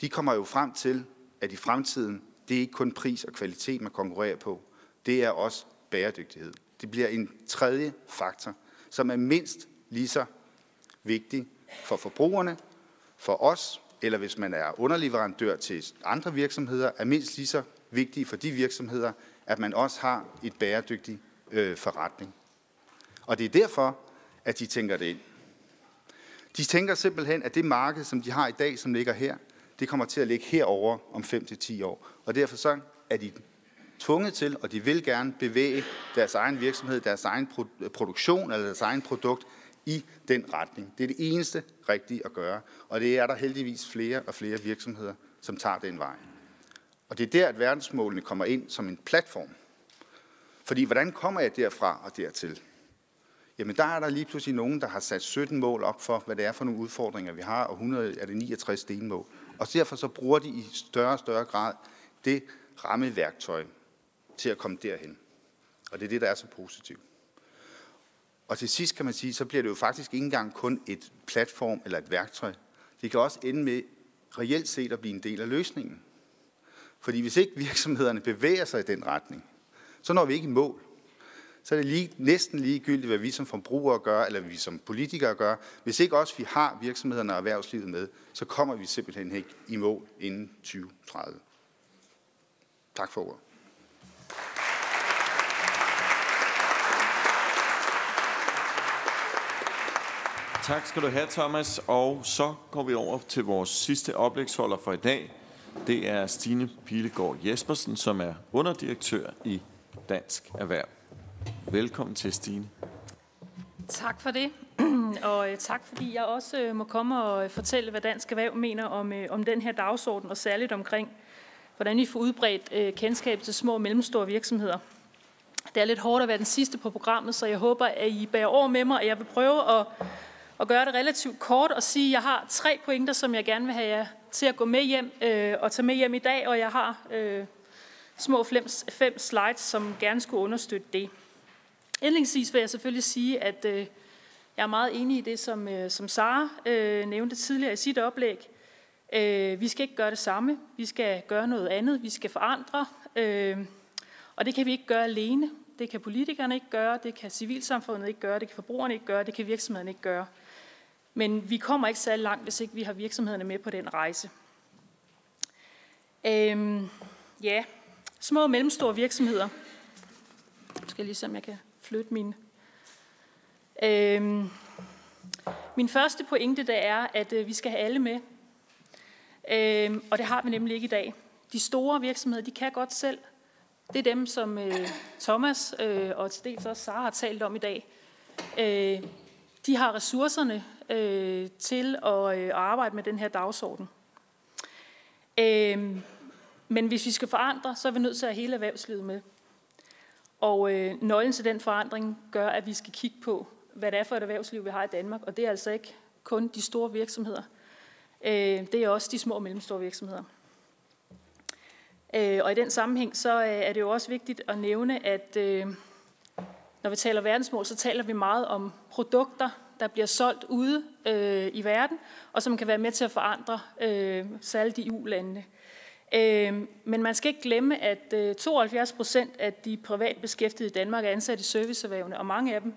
de kommer jo frem til, at i fremtiden, det er ikke kun pris og kvalitet, man konkurrerer på. Det er også bæredygtighed. Det bliver en tredje faktor, som er mindst lige så vigtig for forbrugerne, for os, eller hvis man er underleverandør til andre virksomheder, er mindst lige så vigtig for de virksomheder, at man også har et bæredygtigt øh, forretning. Og det er derfor, at de tænker det ind. De tænker simpelthen, at det marked, som de har i dag, som ligger her, det kommer til at ligge herover om 5-10 år. Og derfor så er de tvunget til, og de vil gerne bevæge deres egen virksomhed, deres egen produktion eller deres egen produkt i den retning. Det er det eneste rigtige at gøre, og det er der heldigvis flere og flere virksomheder, som tager den vej. Og det er der, at verdensmålene kommer ind som en platform. Fordi hvordan kommer jeg derfra og dertil? Jamen der er der lige pludselig nogen, der har sat 17 mål op for, hvad det er for nogle udfordringer, vi har, og 100 er det 69 delmål. Og derfor så bruger de i større og større grad det rammeværktøj til at komme derhen. Og det er det, der er så positivt. Og til sidst kan man sige, så bliver det jo faktisk ikke engang kun et platform eller et værktøj. Det kan også ende med reelt set at blive en del af løsningen. Fordi hvis ikke virksomhederne bevæger sig i den retning, så når vi ikke i mål. Så er det lige, næsten ligegyldigt, hvad vi som forbrugere gør, eller hvad vi som politikere gør. Hvis ikke også vi har virksomhederne og erhvervslivet med, så kommer vi simpelthen ikke i mål inden 2030. Tak for ordet. Tak skal du have, Thomas. Og så går vi over til vores sidste oplægsholder for i dag. Det er Stine Pilegaard Jespersen, som er underdirektør i Dansk Erhverv. Velkommen til, Stine. Tak for det, og øh, tak fordi jeg også øh, må komme og øh, fortælle, hvad Dansk Erhverv mener om, om den her dagsorden, og særligt omkring, hvordan vi får udbredt kendskab til små og mellemstore virksomheder. Det er lidt hårdt at være den sidste på programmet, så jeg håber, at I bærer over med mig, og jeg vil prøve at, at gøre det relativt kort og sige, at jeg har tre pointer, som jeg gerne vil have jer til at gå med hjem øh, og tage med hjem i dag, og jeg har øh, små fem, fem slides, som gerne skulle understøtte det. Endeligvis vil jeg selvfølgelig sige, at øh, jeg er meget enig i det, som, øh, som Sara øh, nævnte tidligere i sit oplæg. Øh, vi skal ikke gøre det samme. Vi skal gøre noget andet. Vi skal forandre. Øh, og det kan vi ikke gøre alene. Det kan politikerne ikke gøre. Det kan civilsamfundet ikke gøre. Det kan forbrugerne ikke gøre. Det kan virksomhederne ikke gøre. Men vi kommer ikke særlig langt, hvis ikke vi har virksomhederne med på den rejse. Øhm, ja, små og mellemstore virksomheder. Nu skal lige se, om jeg kan flytte min. Øhm, min første pointe det er, at øh, vi skal have alle med. Øhm, og det har vi nemlig ikke i dag. De store virksomheder, de kan godt selv. Det er dem, som øh, Thomas øh, og til dels også Sara har talt om i dag. Øh, de har ressourcerne øh, til at øh, arbejde med den her dagsorden. Øh, men hvis vi skal forandre, så er vi nødt til at have hele erhvervslivet med. Og øh, nøglen til den forandring gør, at vi skal kigge på, hvad det er for et erhvervsliv, vi har i Danmark. Og det er altså ikke kun de store virksomheder. Øh, det er også de små og mellemstore virksomheder. Øh, og i den sammenhæng, så øh, er det jo også vigtigt at nævne, at øh, når vi taler verdensmål, så taler vi meget om produkter, der bliver solgt ude øh, i verden, og som kan være med til at forandre øh, særligt i EU-landene. Øh, men man skal ikke glemme, at øh, 72 procent af de privat beskæftigede i Danmark er ansat i serviceerhvervene, og mange af dem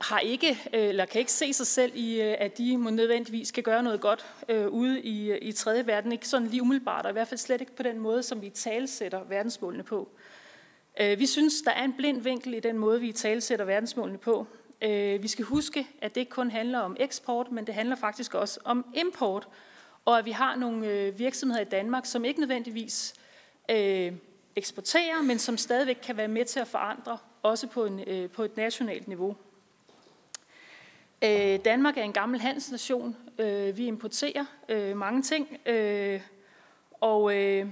har ikke, øh, eller kan ikke se sig selv i, øh, at de må nødvendigvis skal gøre noget godt øh, ude i, i tredje verden. Ikke sådan lige umiddelbart, og i hvert fald slet ikke på den måde, som vi talsætter verdensmålene på. Øh, vi synes, der er en blind vinkel i den måde, vi talsætter verdensmålene på. Øh, vi skal huske, at det ikke kun handler om eksport, men det handler faktisk også om import, og at vi har nogle øh, virksomheder i Danmark, som ikke nødvendigvis øh, eksporterer, men som stadigvæk kan være med til at forandre, også på, en, øh, på et nationalt niveau. Øh, Danmark er en gammel handelsnation. Øh, vi importerer øh, mange ting, øh, og øh,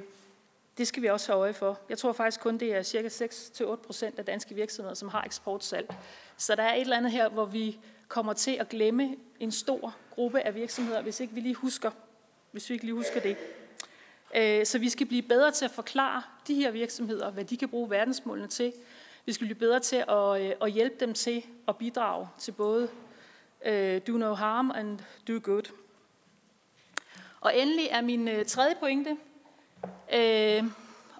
det skal vi også have øje for. Jeg tror faktisk kun, det er cirka 6-8 procent af danske virksomheder, som har eksportsalg. Så der er et eller andet her, hvor vi kommer til at glemme en stor gruppe af virksomheder, hvis ikke vi lige husker, hvis vi ikke lige husker det. Øh, så vi skal blive bedre til at forklare de her virksomheder, hvad de kan bruge verdensmålene til. Vi skal blive bedre til at, øh, at hjælpe dem til at bidrage til både øh, do no harm and do good. Og endelig er min tredje pointe, øh,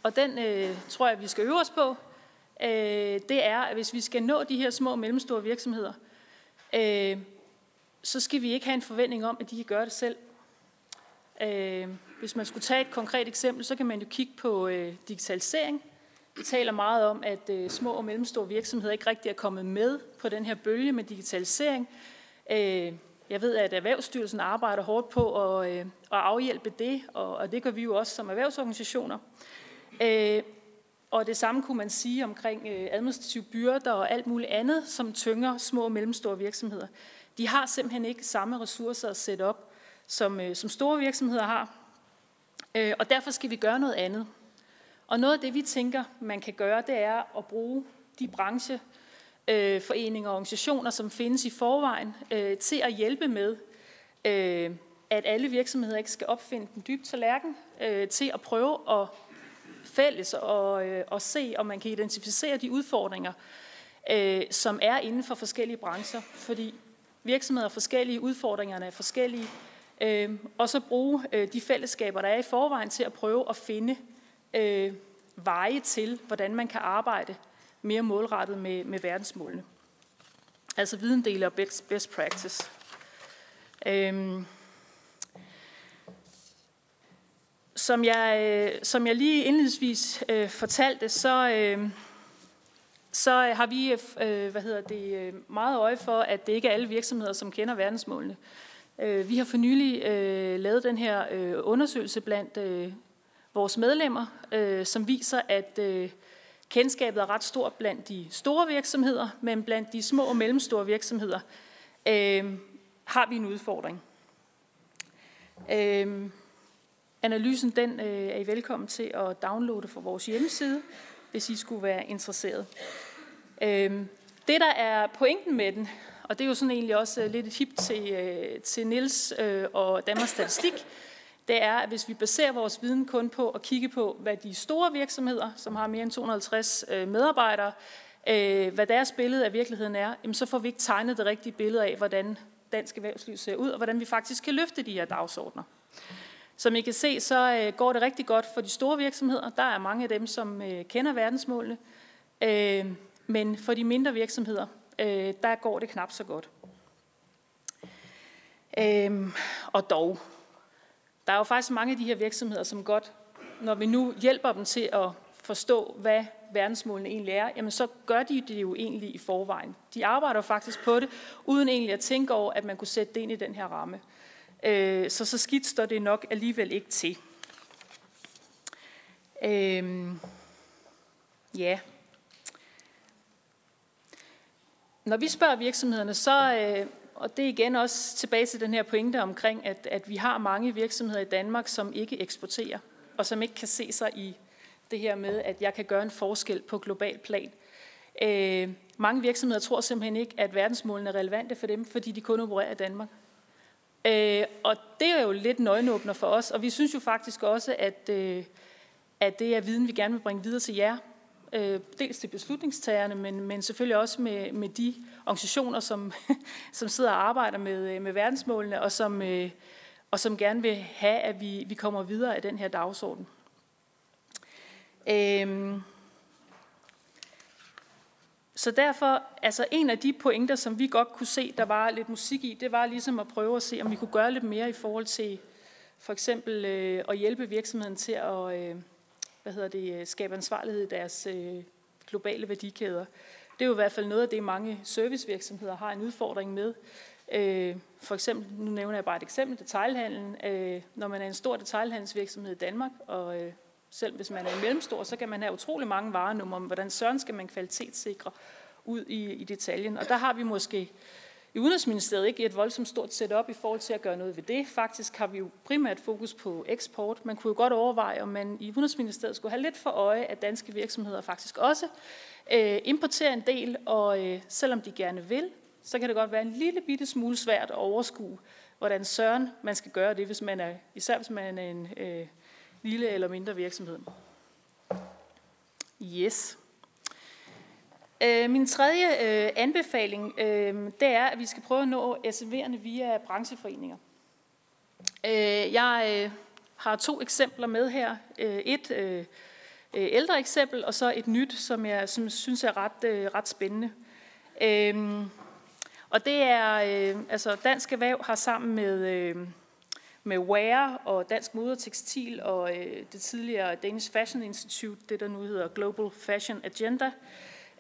og den øh, tror jeg, vi skal øve os på, øh, det er, at hvis vi skal nå de her små og mellemstore virksomheder, øh, så skal vi ikke have en forventning om, at de kan gøre det selv. Øh, hvis man skulle tage et konkret eksempel, så kan man jo kigge på øh, digitalisering. Vi taler meget om, at øh, små og mellemstore virksomheder ikke rigtig er kommet med på den her bølge med digitalisering. Øh, jeg ved, at Erhvervsstyrelsen arbejder hårdt på at, øh, at afhjælpe det, og, og det gør vi jo også som erhvervsorganisationer. Øh, og det samme kunne man sige omkring øh, administrative byrder og alt muligt andet, som tynger små og mellemstore virksomheder. De har simpelthen ikke samme ressourcer at sætte op, som, øh, som store virksomheder har. Øh, og derfor skal vi gøre noget andet. Og noget af det, vi tænker, man kan gøre, det er at bruge de branche, Øh, brancheforeninger og organisationer, som findes i forvejen, øh, til at hjælpe med, øh, at alle virksomheder ikke skal opfinde den dybe tallerken, til at prøve at fælles og, øh, og se, om man kan identificere de udfordringer, øh, som er inden for forskellige brancher. Fordi virksomheder er forskellige, udfordringerne er forskellige. Øh, og så bruge øh, de fællesskaber, der er i forvejen, til at prøve at finde øh, veje til, hvordan man kan arbejde mere målrettet med, med verdensmålene. Altså videndele og best, best practice. Øhm, Som jeg, øh, som jeg lige indledningsvis øh, fortalte, så, øh, så har vi øh, øh hvad hedder det, øh, meget øje for, at det ikke er alle virksomheder, som kender verdensmålene. Øh, vi har for nylig øh, lavet den her øh, undersøgelse blandt øh, vores medlemmer, øh, som viser, at øh, kendskabet er ret stort blandt de store virksomheder, men blandt de små og mellemstore virksomheder øh, har vi en udfordring. Øh, Analysen den, øh, er I velkommen til at downloade fra vores hjemmeside, hvis I skulle være interesseret. Øh, det, der er pointen med den, og det er jo sådan egentlig også øh, lidt et hip til, øh, til Nils øh, og Danmarks Statistik, det er, at hvis vi baserer vores viden kun på at kigge på, hvad de store virksomheder, som har mere end 250 øh, medarbejdere, øh, hvad deres billede af virkeligheden er, jamen så får vi ikke tegnet det rigtige billede af, hvordan dansk erhvervsliv ser ud, og hvordan vi faktisk kan løfte de her dagsordner. Som I kan se, så øh, går det rigtig godt for de store virksomheder. Der er mange af dem, som kender verdensmålene. Men for de mindre virksomheder, der går det knap så godt. Og dog, der er jo faktisk mange af de her virksomheder, som godt, når vi nu hjælper dem til at forstå, hvad verdensmålene egentlig er, jamen så gør de det jo egentlig i forvejen. De arbejder faktisk på det, uden egentlig at tænke over, at man kunne sætte det ind i den her ramme. Øh, så så skidt står det nok alligevel ikke til. Øh, ja. Når vi spørger virksomhederne, så, øh, og det er igen også tilbage til den her pointe omkring, at, at vi har mange virksomheder i Danmark, som ikke eksporterer, og som ikke kan se sig i det her med, at jeg kan gøre en forskel på global plan. Øh, mange virksomheder tror simpelthen ikke, at verdensmålene er relevante for dem, fordi de kun opererer i Danmark. Øh, og det er jo lidt nøgenåbner for os, og vi synes jo faktisk også, at, øh, at det er viden, vi gerne vil bringe videre til jer. Øh, dels til beslutningstagerne, men, men selvfølgelig også med, med de organisationer, som, som sidder og arbejder med, øh, med verdensmålene, og som, øh, og som gerne vil have, at vi, vi kommer videre af den her dagsorden. Øhm, så derfor, altså en af de pointer, som vi godt kunne se, der var lidt musik i, det var ligesom at prøve at se, om vi kunne gøre lidt mere i forhold til for eksempel øh, at hjælpe virksomheden til at øh, hvad hedder det, øh, skabe ansvarlighed i deres øh, globale værdikæder. Det er jo i hvert fald noget af det, mange servicevirksomheder har en udfordring med. Øh, for eksempel, nu nævner jeg bare et eksempel, detailhandlen. Øh, når man er en stor detailhandelsvirksomhed i Danmark, og øh, selv hvis man er mellemstor, så kan man have utrolig mange varenummer om, hvordan søren skal man kvalitetssikre ud i, i detaljen. Og der har vi måske i Udenrigsministeriet ikke et voldsomt stort setup i forhold til at gøre noget ved det. Faktisk har vi jo primært fokus på eksport. Man kunne jo godt overveje, om man i Udenrigsministeriet skulle have lidt for øje, at danske virksomheder faktisk også øh, importerer en del, og øh, selvom de gerne vil, så kan det godt være en lille bitte smule svært at overskue, hvordan søren man skal gøre det, hvis man er, især hvis man er en øh, lille eller mindre virksomhed. Yes. Øh, min tredje øh, anbefaling, øh, det er, at vi skal prøve at nå SMV'erne via brancheforeninger. Øh, jeg øh, har to eksempler med her. Øh, et øh, øh ældre eksempel, og så et nyt, som jeg som synes er ret, øh, ret spændende. Øh, og det er, øh, altså Dansk Erhverv har sammen med... Øh, med Wear og Dansk Mode og Tekstil og øh, det tidligere Danish Fashion Institute, det der nu hedder Global Fashion Agenda, øh,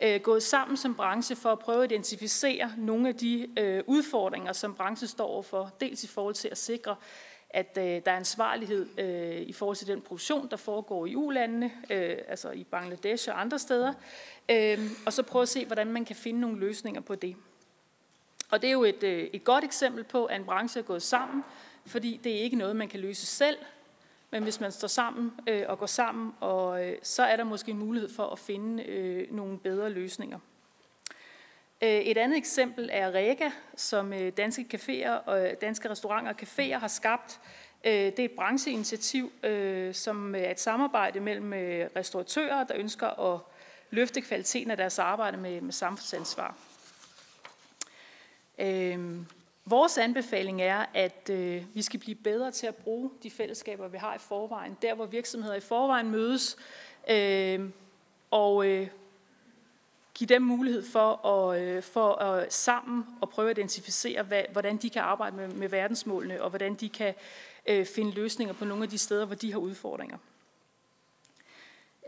Øh, gået sammen som branche for at prøve at identificere nogle af de øh, udfordringer, som branchen står overfor. Dels i forhold til at sikre, at øh, der er ansvarlighed øh, i forhold til den produktion, der foregår i ulandene, øh, altså i Bangladesh og andre steder, øh, og så prøve at se, hvordan man kan finde nogle løsninger på det. Og det er jo et, øh, et godt eksempel på, at en branche er gået sammen, fordi det er ikke noget, man kan løse selv, men hvis man står sammen øh, og går sammen, og, øh, så er der måske en mulighed for at finde øh, nogle bedre løsninger. Øh, et andet eksempel er Rega, som øh, danske caféer og øh, danske restauranter og caféer har skabt. Øh, det er et brancheinitiativ, som er et samarbejde mellem restauratører, der ønsker at løfte kvaliteten af deres arbejde med, med samfundsansvar. Vores anbefaling er, at øh, vi skal blive bedre til at bruge de fællesskaber, vi har i forvejen, der hvor virksomheder i forvejen mødes, øh, og øh, give dem mulighed for at, øh, for at sammen og prøve at identificere, hvad, hvordan de kan arbejde med, med verdensmålene, og hvordan de kan øh, finde løsninger på nogle af de steder, hvor de har udfordringer.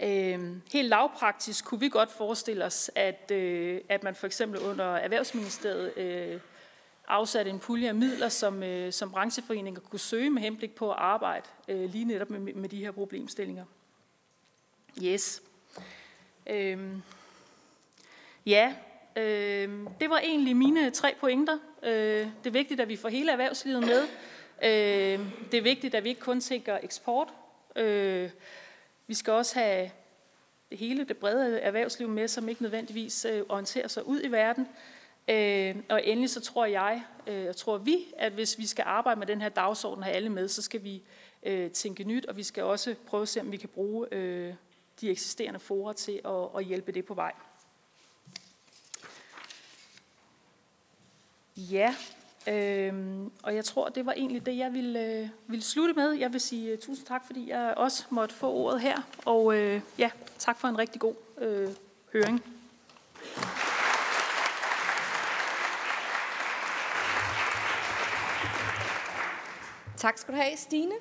Øh, helt lavpraktisk kunne vi godt forestille os, at, øh, at man for eksempel under Erhvervsministeriet øh, afsat en pulje af midler, som, øh, som brancheforeninger kunne søge med henblik på at arbejde øh, lige netop med, med de her problemstillinger. Yes. Øhm. Ja, øh, det var egentlig mine tre pointer. Øh, det er vigtigt, at vi får hele erhvervslivet med. Øh, det er vigtigt, at vi ikke kun tænker eksport. Øh, vi skal også have det hele det brede erhvervsliv med, som ikke nødvendigvis øh, orienterer sig ud i verden. Øh, og endelig så tror jeg, øh, tror vi, at hvis vi skal arbejde med den her dagsorden og have alle med, så skal vi øh, tænke nyt, og vi skal også prøve at se, om vi kan bruge øh, de eksisterende forer til at, at hjælpe det på vej. Ja, øh, og jeg tror, det var egentlig det, jeg ville, øh, ville slutte med. Jeg vil sige uh, tusind tak, fordi jeg også måtte få ordet her, og øh, ja, tak for en rigtig god øh, høring. Tak skal du have, Stine.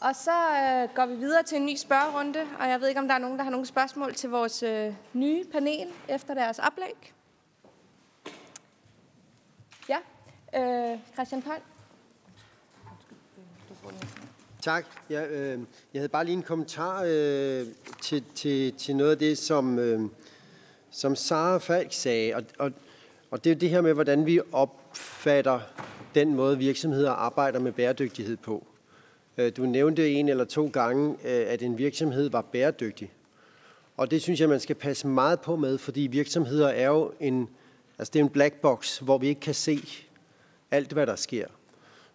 Og så øh, går vi videre til en ny spørgerunde, og jeg ved ikke, om der er nogen, der har nogle spørgsmål til vores øh, nye panel efter deres oplæg. Ja, øh, Christian Pold. Tak. Jeg, øh, jeg havde bare lige en kommentar øh, til, til, til noget af det, som, øh, som Sara Falk sagde. Og, og, og det er det her med, hvordan vi opfatter den måde, virksomheder arbejder med bæredygtighed på. Øh, du nævnte en eller to gange, øh, at en virksomhed var bæredygtig. Og det synes jeg, man skal passe meget på med, fordi virksomheder er jo en, altså det er en black box, hvor vi ikke kan se alt, hvad der sker.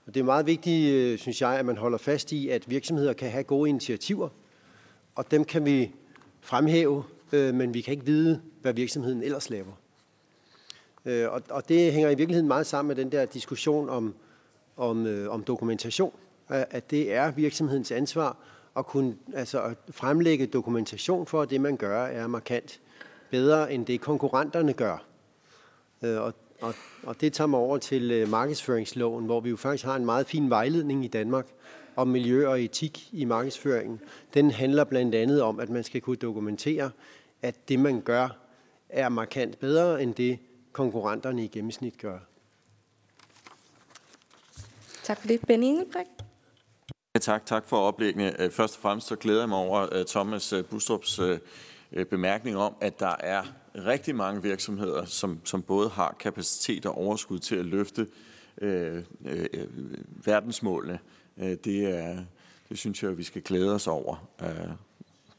Og det er meget vigtigt, øh, synes jeg, at man holder fast i, at virksomheder kan have gode initiativer, og dem kan vi fremhæve, men vi kan ikke vide, hvad virksomheden ellers laver. Øh, Og og det hænger i virkeligheden meget sammen med den der diskussion om, om, øh, om dokumentation at det er virksomhedens ansvar at kunne altså at fremlægge dokumentation for, at det, man gør, er markant bedre end det, konkurrenterne gør. Øh, og, og, og det tager mig over til øh, markedsføringsloven, hvor vi jo faktisk har en meget fin vejledning i Danmark om miljø og etik i markedsføringen. Den handler blandt andet om, at man skal kunne dokumentere, at det, man gør, er markant bedre end det, konkurrenterne i gennemsnit gør. Tak for det. Benny Engelbrecht. Ja, tak. Tak for oplæggene. Øh, først og fremmest så glæder jeg mig over øh, Thomas øh, Bustrups bemærkning om, at der er rigtig mange virksomheder, som, som både har kapacitet og overskud til at løfte øh, øh, verdensmålene. Det, er, det synes jeg, vi skal glæde os over.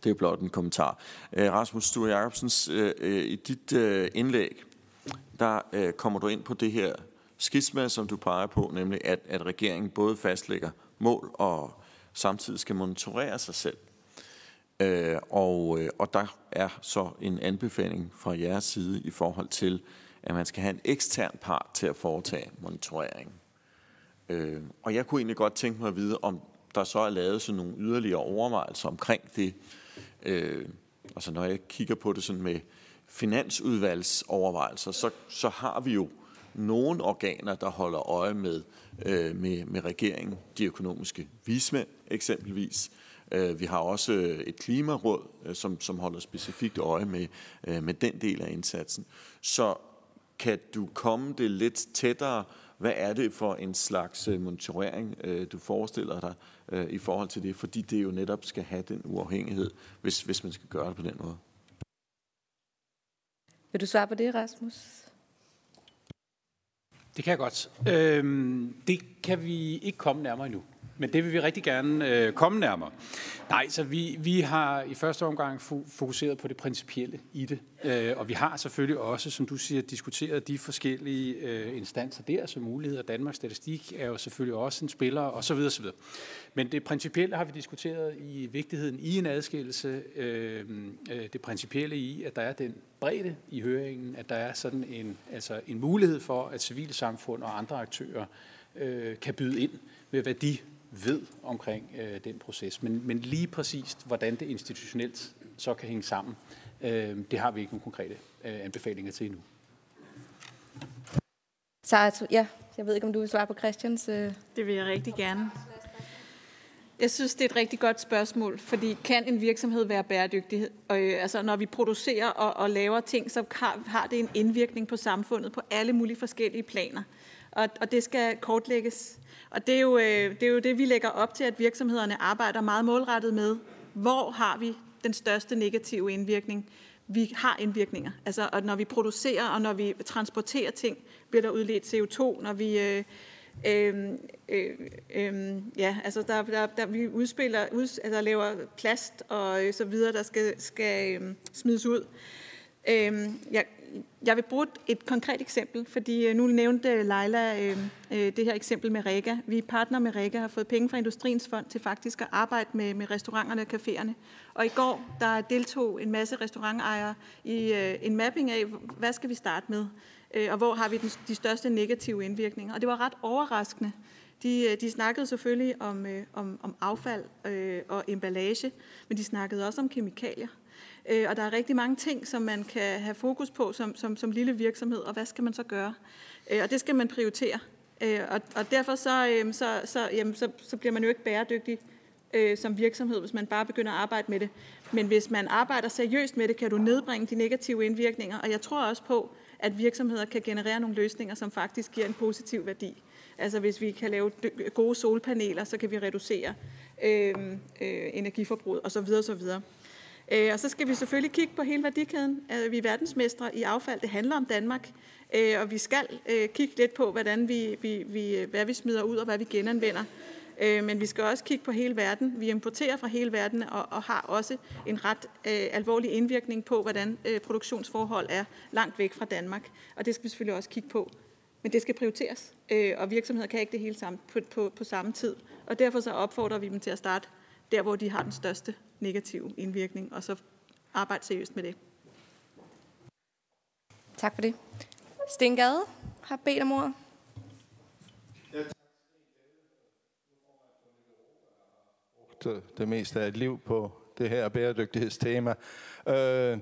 Det er blot en kommentar. Rasmus Sture Jacobsens, i dit indlæg, der øh, kommer du ind på det her skisma, som du peger på, nemlig at, at regeringen både fastlægger mål og samtidig skal monitorere sig selv. Øh, og, øh, og der er så en anbefaling fra jeres side i forhold til, at man skal have en ekstern part til at foretage monitorering. Øh, og jeg kunne egentlig godt tænke mig at vide, om der så er lavet sådan nogle yderligere overvejelser omkring det. Øh, altså når jeg kigger på det sådan med finansudvalgsovervejelser, så, så har vi jo nogle organer, der holder øje med, øh, med, med regeringen, de økonomiske vismænd eksempelvis, Øh, vi har også øh, et klimaråd, øh, som, som holder specifikt øje med, øh, med den del af indsatsen. Så kan du komme det lidt tættere? Hvad er det for en slags monitorering, du forestiller dig i forhold til det? Fordi det jo netop skal have den uafhængighed, hvis, hvis man skal gøre det på den måde. Vil du svare på det, Rasmus? Det kan jeg godt. Øhm, det kan vi ikke komme nærmere endnu. Men det vil vi rigtig gerne øh, komme nærmere. Nej, så vi, vi har i første omgang fokuseret på det principielle i det. Øh, og vi har selvfølgelig også, som du siger, diskuteret de forskellige øh, instanser der, som muligheder. Danmarks Statistik er jo selvfølgelig også en spiller, og så videre, videre. Men det principielle har vi diskuteret i vigtigheden i en adskillelse. Øh, øh, det principielle i, at der er den bredde i høringen, at der er sådan en, altså en mulighed for, at civilsamfund og andre aktører øh, kan byde ind med, hvad de ved omkring øh, den proces. Men, men lige præcist, hvordan det institutionelt så kan hænge sammen, øh, det har vi ikke nogen konkrete øh, anbefalinger til endnu. Så ja, jeg ved ikke, om du vil svare på Christians... Øh... Det vil jeg rigtig gerne. Jeg synes, det er et rigtig godt spørgsmål, fordi kan en virksomhed være bæredygtig? Og, øh, altså, når vi producerer og, og laver ting, så har, har det en indvirkning på samfundet på alle mulige forskellige planer. Og, og det skal kortlægges. Og det er, jo, øh, det er jo det, vi lægger op til, at virksomhederne arbejder meget målrettet med. Hvor har vi den største negative indvirkning? Vi har indvirkninger. Altså, og når vi producerer og når vi transporterer ting, bliver der udledt CO2. Når vi... Øh, Øhm, øh, øh, ja, altså der, der, der vi udspiller, ud, altså laver plast og øh, så videre, der skal, skal øhm, smides ud. Øhm, jeg, jeg vil bruge et konkret eksempel, fordi øh, nu nævnte øh, Leila øh, øh, det her eksempel med Rega. Vi er partner med Rega og har fået penge fra Industriens Fond til faktisk at arbejde med, med restauranterne og caféerne. Og i går der deltog en masse restaurantejere i øh, en mapping af, hvad skal vi starte med, øh, og hvor har vi den, de største negative indvirkninger. Og det var ret overraskende. De, øh, de snakkede selvfølgelig om, øh, om, om affald øh, og emballage, men de snakkede også om kemikalier. Øh, og der er rigtig mange ting, som man kan have fokus på som, som, som lille virksomhed, og hvad skal man så gøre? Øh, og det skal man prioritere. Øh, og, og derfor så, øh, så, så, jamen, så, så bliver man jo ikke bæredygtig øh, som virksomhed, hvis man bare begynder at arbejde med det. Men hvis man arbejder seriøst med det, kan du nedbringe de negative indvirkninger. Og jeg tror også på, at virksomheder kan generere nogle løsninger, som faktisk giver en positiv værdi. Altså hvis vi kan lave gode solpaneler, så kan vi reducere øh, øh, energiforbruget osv. osv. Øh, og så skal vi selvfølgelig kigge på hele værdikæden. Øh, vi er verdensmestre i affald. Det handler om Danmark. Øh, og vi skal kigge lidt på, hvordan vi, vi, vi, hvad vi smider ud og hvad vi genanvender. Men vi skal også kigge på hele verden. Vi importerer fra hele verden og, og har også en ret øh, alvorlig indvirkning på, hvordan øh, produktionsforhold er langt væk fra Danmark. Og det skal vi selvfølgelig også kigge på. Men det skal prioriteres, øh, og virksomheder kan ikke det hele sammen på, på, på samme tid. Og derfor så opfordrer vi dem til at starte der, hvor de har den største negative indvirkning, og så arbejde seriøst med det. Tak for det. Sten Gade har bedt om ordet. det meste af et liv på det her bæredygtighedstema. Øh,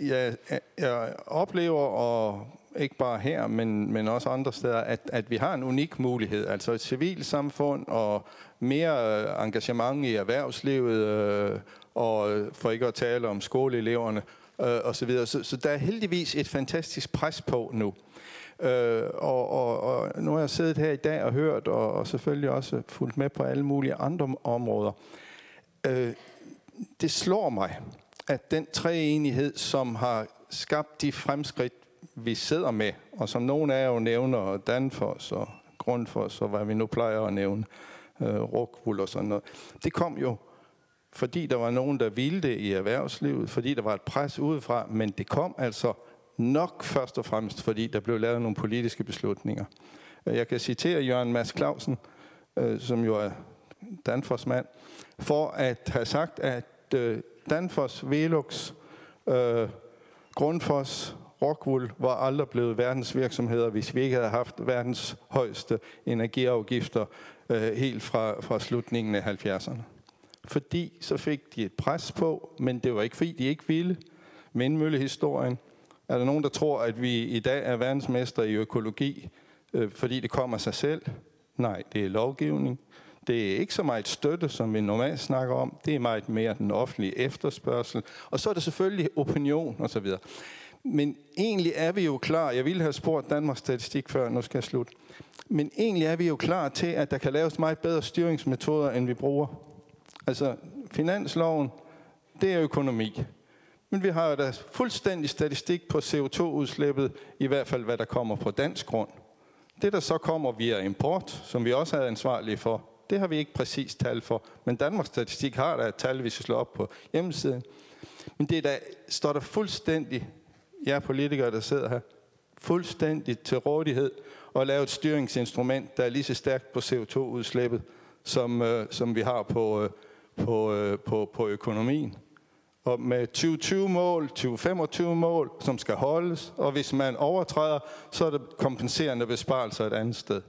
jeg, jeg oplever, og ikke bare her, men, men også andre steder, at, at vi har en unik mulighed. Altså et civilsamfund og mere øh, engagement i erhvervslivet, øh, og øh, for ikke at tale om skoleeleverne øh, osv. Så, så der er heldigvis et fantastisk pres på nu. Øh, og, og, og nu har jeg siddet her i dag og hørt, og, og selvfølgelig også fulgt med på alle mulige andre områder. Øh, det slår mig, at den treenighed, som har skabt de fremskridt, vi sidder med, og som nogle af jer jo nævner, Danfoss og Grundfos og hvad vi nu plejer at nævne, øh, Øh, Rockwool og sådan noget, det kom jo fordi der var nogen, der ville det i erhvervslivet, fordi der var et pres udefra, men det kom altså nok først og fremmest, fordi der blev lavet nogle politiske beslutninger. Øh, jeg kan citere Jørgen Mads Clausen, øh, som jo er Danfors mand, for at have sagt, at øh, Danfors, Velux, øh, Grundfos, Rockwool var aldrig blevet verdensvirksomheder, hvis vi ikke havde haft verdens højeste energiafgifter øh, helt fra, fra slutningen af 70'erne. Fordi så fik de et pres på, men det var ikke fordi de ikke ville. Vindmøllehistorien. Er der nogen, der tror, at vi i dag er verdensmester i økologi, øh, fordi det kommer sig selv? Nej, det er lovgivning. Det er ikke så meget støtte, som vi normalt snakker om. Det er meget mere den offentlige efterspørgsel. Og så er det selvfølgelig opinion osv. Men egentlig er vi jo klar. Jeg ville have spurgt Danmarks Statistik før, nu skal jeg slutte. Men egentlig er vi jo klar til, at der kan laves meget bedre styringsmetoder, end vi bruger. Altså, finansloven, det er økonomi. Men vi har jo da fuldstændig statistik på CO2-udslippet, i hvert fald hvad der kommer på dansk grund. Det, der så kommer via import, som vi også er ansvarlige for, det har vi ikke præcis tal for. Men Danmarks Statistik har der et tal, vi slår op på hjemmesiden. Men det der, står der fuldstændig, jer politikere, der sidder her, fuldstændig til rådighed og lave et styringsinstrument, der er lige så stærkt på CO2-udslippet, som, øh, som vi har på, øh, på, øh, på, på økonomien. Og med 2020-mål, 2025-mål, som skal holdes, og hvis man overtræder, så er det kompenserende besparelser et andet sted.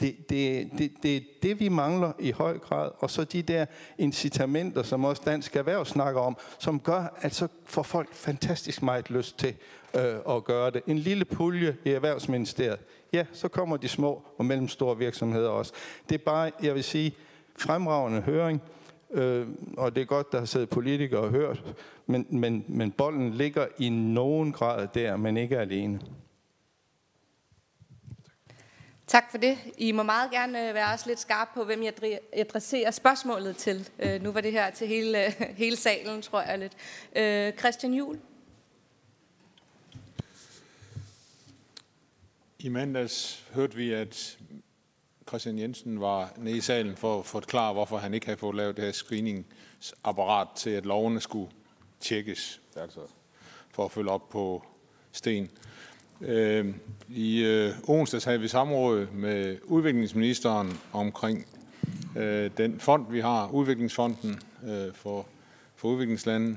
Det, det, det, det er det, vi mangler i høj grad. Og så de der incitamenter, som også Dansk Erhverv snakker om, som gør, at så får folk fantastisk meget lyst til øh, at gøre det. En lille pulje i Erhvervsministeriet. Ja, så kommer de små og mellemstore virksomheder også. Det er bare, jeg vil sige, fremragende høring. Øh, og det er godt, der har siddet politikere og hørt. Men, men, men bolden ligger i nogen grad der, men ikke alene. Tak for det. I må meget gerne øh, være også lidt skarpe på, hvem jeg adresserer spørgsmålet til. Øh, nu var det her til hele, hele salen, tror jeg lidt. Øh, Christian Juhl. I mandags hørte vi, at Christian Jensen var nede i salen for at forklare, hvorfor han ikke havde fået lavet det her screeningsapparat til, at lovene skulle tjekkes, altså for at følge op på sten. Øhm, øh, I onsdags havde vi samråd med udviklingsministeren omkring øh, den fond, vi har, Udviklingsfonden øh, for, for udviklingslande.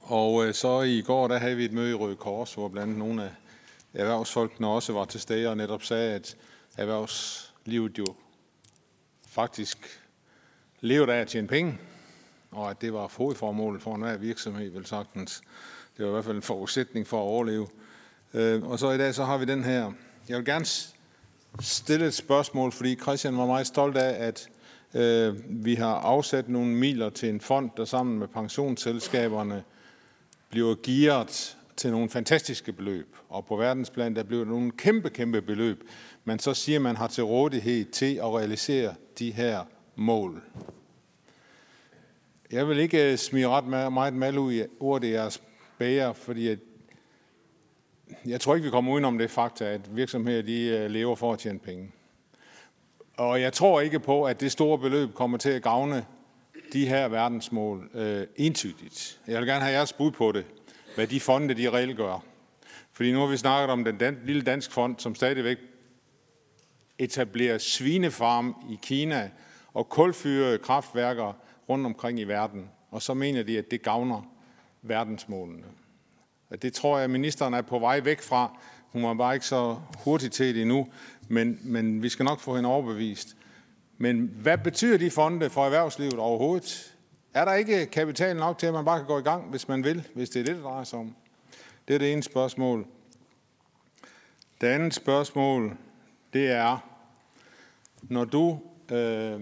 Og øh, så i går, der havde vi et møde i Røde Kors, hvor blandt andet nogle af erhvervsfolkene også var til stede og netop sagde, at erhvervslivet jo faktisk levede af at tjene penge, og at det var hovedformålet for enhver virksomhed, vel sagtens. Det var i hvert fald en forudsætning for at overleve. Øh, og så i dag så har vi den her. Jeg vil gerne stille et spørgsmål, fordi Christian var meget stolt af, at øh, vi har afsat nogle midler til en fond, der sammen med pensionsselskaberne bliver gearet til nogle fantastiske beløb. Og på verdensplan, der bliver nogle kæmpe, kæmpe beløb. Men så siger man har til rådighed til at realisere de her mål. Jeg vil ikke øh, smide ret meget mal ud i ordet i jeres bæger, fordi jeg tror ikke, vi kommer udenom det fakta, at virksomheder de øh, lever for at tjene penge. Og jeg tror ikke på, at det store beløb kommer til at gavne de her verdensmål øh, entydigt. Jeg vil gerne have jeres bud på det, hvad de fonde de reelt gør. Fordi nu har vi snakket om den dan- lille dansk fond, som stadigvæk etablerer svinefarm i Kina og kulfyrede kraftværker rundt omkring i verden. Og så mener de, at det gavner verdensmålene. Det tror jeg, at ministeren er på vej væk fra. Hun var bare ikke så hurtigt til det endnu, men, men vi skal nok få hende overbevist. Men hvad betyder de fonde for erhvervslivet overhovedet? Er der ikke kapital nok til, at man bare kan gå i gang, hvis man vil, hvis det er det, det drejer sig om? Det er det ene spørgsmål. Det andet spørgsmål, det er, når du, øh,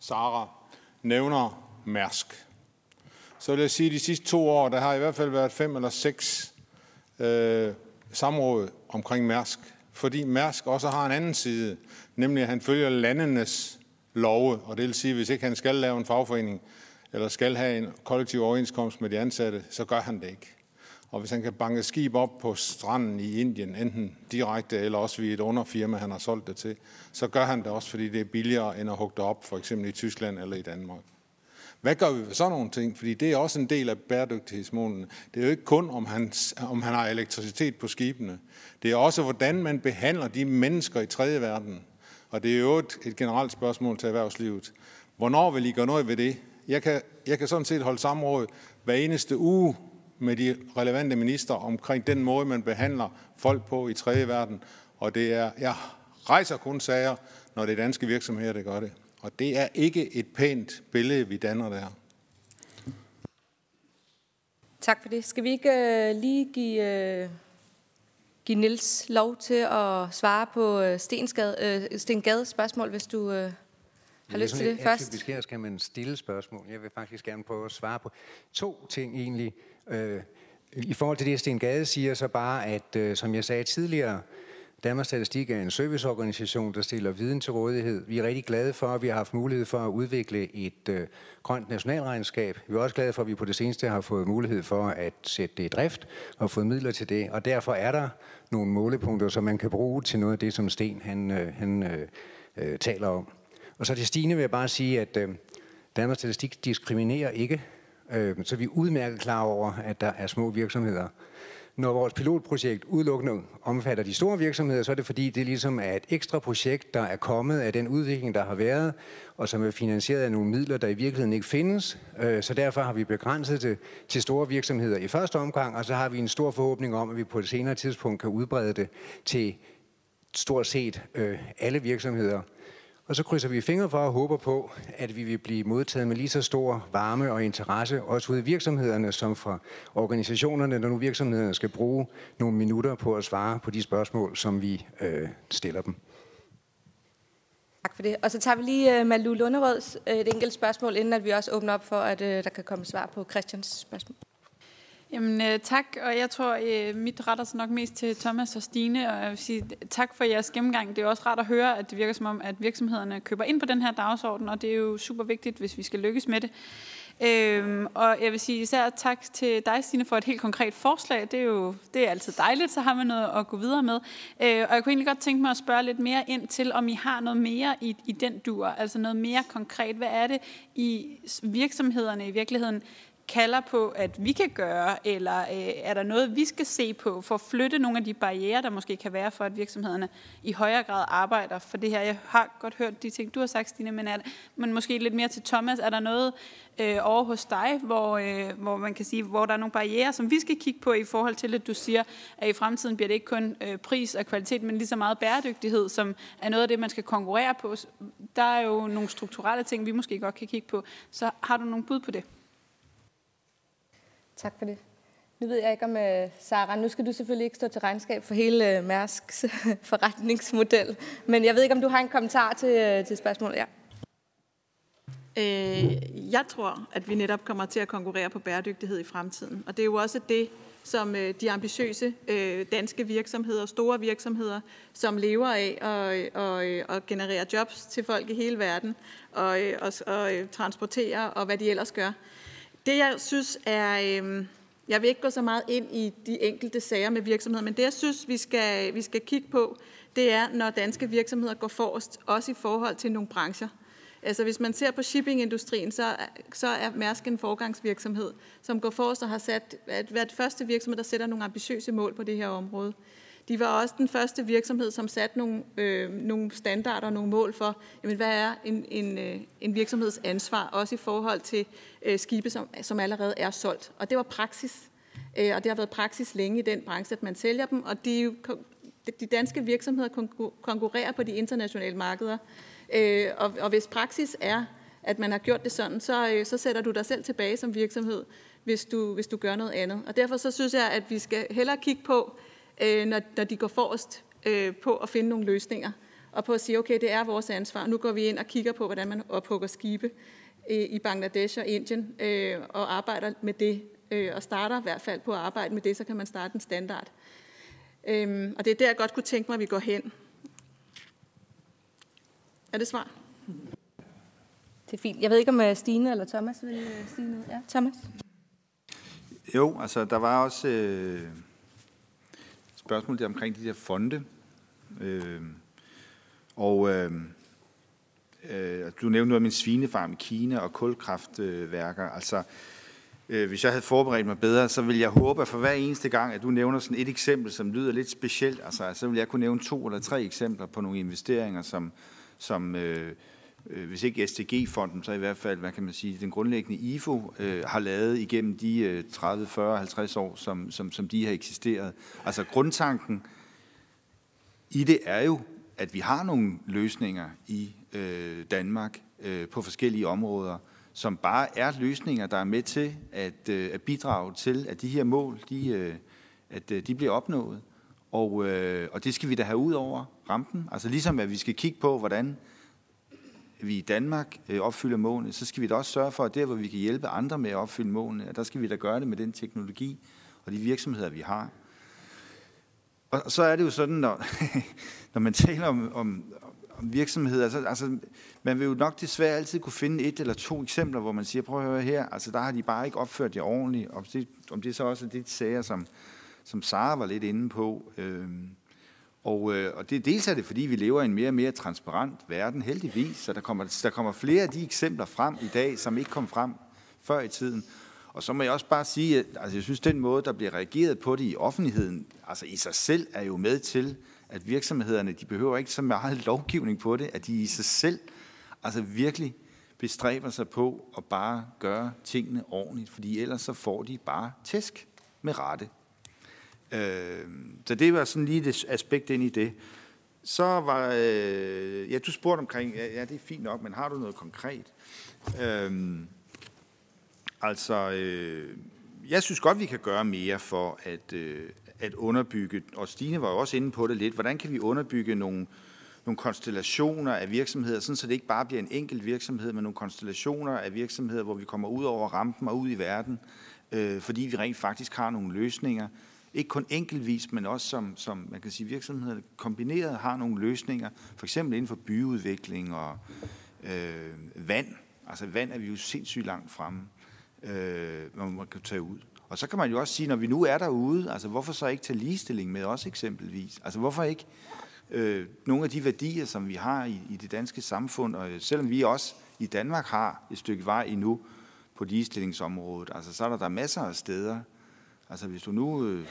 Sara, nævner Mærsk, så vil jeg sige, at de sidste to år, der har i hvert fald været fem eller seks øh, samråd omkring Mærsk. Fordi Mærsk også har en anden side, nemlig at han følger landenes love, og det vil sige, at hvis ikke han skal lave en fagforening, eller skal have en kollektiv overenskomst med de ansatte, så gør han det ikke. Og hvis han kan banke skib op på stranden i Indien, enten direkte eller også via et underfirma, han har solgt det til, så gør han det også, fordi det er billigere end at hugge det op, for eksempel i Tyskland eller i Danmark. Hvad gør vi ved sådan nogle ting? Fordi det er også en del af bæredygtighedsmålene. Det er jo ikke kun, om han, om han har elektricitet på skibene. Det er også, hvordan man behandler de mennesker i tredje verden. Og det er jo et, et generelt spørgsmål til erhvervslivet. Hvornår vil I gøre noget ved det? Jeg kan, jeg kan sådan set holde samråd hver eneste uge med de relevante minister omkring den måde, man behandler folk på i tredje verden. Og det er, jeg rejser kun sager, når det er danske virksomheder, der gør det. Og det er ikke et pænt billede, vi danner der. Tak for det. Skal vi ikke uh, lige give, uh, give Nils lov til at svare på uh, Stensgade, uh, Sten Gades spørgsmål, hvis du uh, har lyst til det først. Atypisk her skal man stille spørgsmål. Jeg vil faktisk gerne prøve at svare på to ting egentlig. Øh, I forhold til det, Sten Gade siger, så bare, at øh, som jeg sagde tidligere, Danmarks Statistik er en serviceorganisation, der stiller viden til rådighed. Vi er rigtig glade for, at vi har haft mulighed for at udvikle et øh, grønt nationalregnskab. Vi er også glade for, at vi på det seneste har fået mulighed for at sætte det i drift og fået midler til det. Og derfor er der nogle målepunkter, som man kan bruge til noget af det, som Sten han, øh, han øh, øh taler om. Og så til Stine vil jeg bare sige, at øh, Danmarks Statistik diskriminerer ikke. Øh, så vi er udmærket klar over, at der er små virksomheder, når vores pilotprojekt udelukkende omfatter de store virksomheder, så er det fordi, det ligesom er et ekstra projekt, der er kommet af den udvikling, der har været, og som er finansieret af nogle midler, der i virkeligheden ikke findes. Øh, så derfor har vi begrænset det til store virksomheder i første omgang, og så har vi en stor forhåbning om, at vi på et senere tidspunkt kan udbrede det til stort set øh, alle virksomheder. Og så krydser vi fingre for og håber på, at vi vil blive modtaget med lige så stor varme og interesse, også ude i virksomhederne som fra organisationerne, når nu virksomhederne skal bruge nogle minutter på at svare på de spørgsmål, som vi øh, stiller dem. Tak for det. Og så tager vi lige øh, uh, Malu Lunderøds uh, et enkelt spørgsmål, inden at vi også åbner op for, at uh, der kan komme svar på Christians spørgsmål. Jamen øh, tak, og jeg tror, øh, mit retter sig nok mest til Thomas og Stine, og jeg vil sige tak for jeres gennemgang. Det er også rart at høre, at det virker som om, at virksomhederne køber ind på den her dagsorden, og det er jo super vigtigt, hvis vi skal lykkes med det. Øhm, og jeg vil sige især tak til dig, Stine, for et helt konkret forslag. Det er jo det er altid dejligt, så har man noget at gå videre med. Øh, og jeg kunne egentlig godt tænke mig at spørge lidt mere ind til, om I har noget mere i, i den dur, altså noget mere konkret. Hvad er det i virksomhederne i virkeligheden kalder på, at vi kan gøre, eller øh, er der noget, vi skal se på for at flytte nogle af de barriere, der måske kan være for, at virksomhederne i højere grad arbejder for det her? Jeg har godt hørt de ting, du har sagt, Stine, men, er, men måske lidt mere til Thomas. Er der noget øh, over hos dig, hvor, øh, hvor man kan sige, hvor der er nogle barriere, som vi skal kigge på i forhold til, at du siger, at i fremtiden bliver det ikke kun øh, pris og kvalitet, men lige så meget bæredygtighed, som er noget af det, man skal konkurrere på. Der er jo nogle strukturelle ting, vi måske godt kan kigge på. Så har du nogle bud på det? Tak for det. Nu ved jeg ikke om, øh, uh, Sara, nu skal du selvfølgelig ikke stå til regnskab for hele øh, uh, Mærsks forretningsmodel, men jeg ved ikke, om du har en kommentar til, uh, til spørgsmålet. Ja. Øh, jeg tror, at vi netop kommer til at konkurrere på bæredygtighed i fremtiden. Og det er jo også det, som øh, de ambitiøse øh, danske virksomheder, store virksomheder, som lever af og, og, og generere jobs til folk i hele verden, og, og, og transporterer og hvad de ellers gør. Det, jeg synes er... Øh, jeg vil ikke gå så meget ind i de enkelte sager med virksomheder, men det, jeg synes, vi skal, vi skal kigge på, det er, når danske virksomheder går forrest, også i forhold til nogle brancher. Altså hvis man ser på shippingindustrien, så, så er Mærsk en forgangsvirksomhed, som går forrest og har sat, at været første virksomhed, der sætter nogle ambitiøse mål på det her område. De var også den første virksomhed, som satte nogle, øh, nogle standarder og nogle mål for, jamen, hvad er en, en, øh, en virksomheds ansvar, også i forhold til øh, skibe, som, som allerede er solgt. Og det var praksis, øh, og det har været praksis længe i den branche, at man sælger dem, og de, de danske virksomheder konkurrerer på de internationale markeder. Øh, og, og hvis praksis er, at man har gjort det sådan, så, øh, så sætter du dig selv tilbage som virksomhed, hvis du, hvis du gør noget andet. Og derfor så synes jeg, at vi skal hellere kigge på, øh, når, når de går forrest øh, på at finde nogle løsninger, og på at sige, okay, det er vores ansvar. Nu går vi ind og kigger på, hvordan man ophugger skibe øh, i Bangladesh og Indien, øh, og arbejder med det, øh, og starter i hvert fald på at arbejde med det, så kan man starte en standard. Øh, og det er der, jeg godt kunne tænke mig, at vi går hen. Er det svar? Det er fint. Jeg ved ikke, om øh, Stine eller Thomas vil øh, sige noget. Ja, Thomas? Jo, altså der var også øh, spørgsmål der omkring de der fonde. Øh, og øh, øh, du nævnte noget om en svinefarm i Kina og kulkraftværker. Altså, øh, hvis jeg havde forberedt mig bedre, så ville jeg håbe, at for hver eneste gang, at du nævner sådan et eksempel, som lyder lidt specielt, altså, så vil jeg kunne nævne to eller tre eksempler på nogle investeringer, som, som øh, øh, hvis ikke SDG-fonden, så i hvert fald, hvad kan man sige, den grundlæggende IFO øh, har lavet igennem de øh, 30, 40, 50 år, som, som, som de har eksisteret. Altså grundtanken i det er jo, at vi har nogle løsninger i øh, Danmark øh, på forskellige områder, som bare er løsninger, der er med til at, øh, at bidrage til, at de her mål, de, øh, at øh, de bliver opnået. Og, øh, og det skal vi da have ud over rampen. Altså ligesom at vi skal kigge på, hvordan vi i Danmark øh, opfylder målene, så skal vi da også sørge for, at der, hvor vi kan hjælpe andre med at opfylde målene, der skal vi da gøre det med den teknologi og de virksomheder, vi har. Og så er det jo sådan, når, når man taler om, om, om virksomheder, så, altså, man vil jo nok desværre altid kunne finde et eller to eksempler, hvor man siger, prøv at høre her, altså der har de bare ikke opført det ordentligt, om det, om det så også er det sager, som, som Sara var lidt inde på. Øh, og, øh, og det, dels er det, fordi vi lever i en mere og mere transparent verden, heldigvis, så der kommer, der kommer flere af de eksempler frem i dag, som ikke kom frem før i tiden. Og så må jeg også bare sige, at altså, jeg synes, den måde, der bliver reageret på det i offentligheden, altså i sig selv er jo med til, at virksomhederne, de behøver ikke så meget lovgivning på det, at de i sig selv altså virkelig bestræber sig på at bare gøre tingene ordentligt, fordi ellers så får de bare tæsk med rette. Øh, så det var sådan lige det aspekt ind i det. Så var, øh, ja, du spurgte omkring, ja, ja, det er fint nok, men har du noget konkret? Øh, altså, øh, jeg synes godt, vi kan gøre mere for at, øh, at underbygge, og Stine var jo også inde på det lidt, hvordan kan vi underbygge nogle, nogle konstellationer af virksomheder, sådan så det ikke bare bliver en enkelt virksomhed, men nogle konstellationer af virksomheder, hvor vi kommer ud over rampen og ud i verden, øh, fordi vi rent faktisk har nogle løsninger, ikke kun enkeltvis, men også som, som man kan sige, virksomheder kombineret har nogle løsninger, for eksempel inden for byudvikling og øh, vand. Altså vand er vi jo sindssygt langt fremme, øh, når man kan tage ud. Og så kan man jo også sige, når vi nu er derude, altså hvorfor så ikke tage ligestilling med os eksempelvis? Altså hvorfor ikke øh, nogle af de værdier, som vi har i, i det danske samfund, og selvom vi også i Danmark har et stykke vej endnu på ligestillingsområdet, altså så er der, der masser af steder, Altså hvis du nu øh,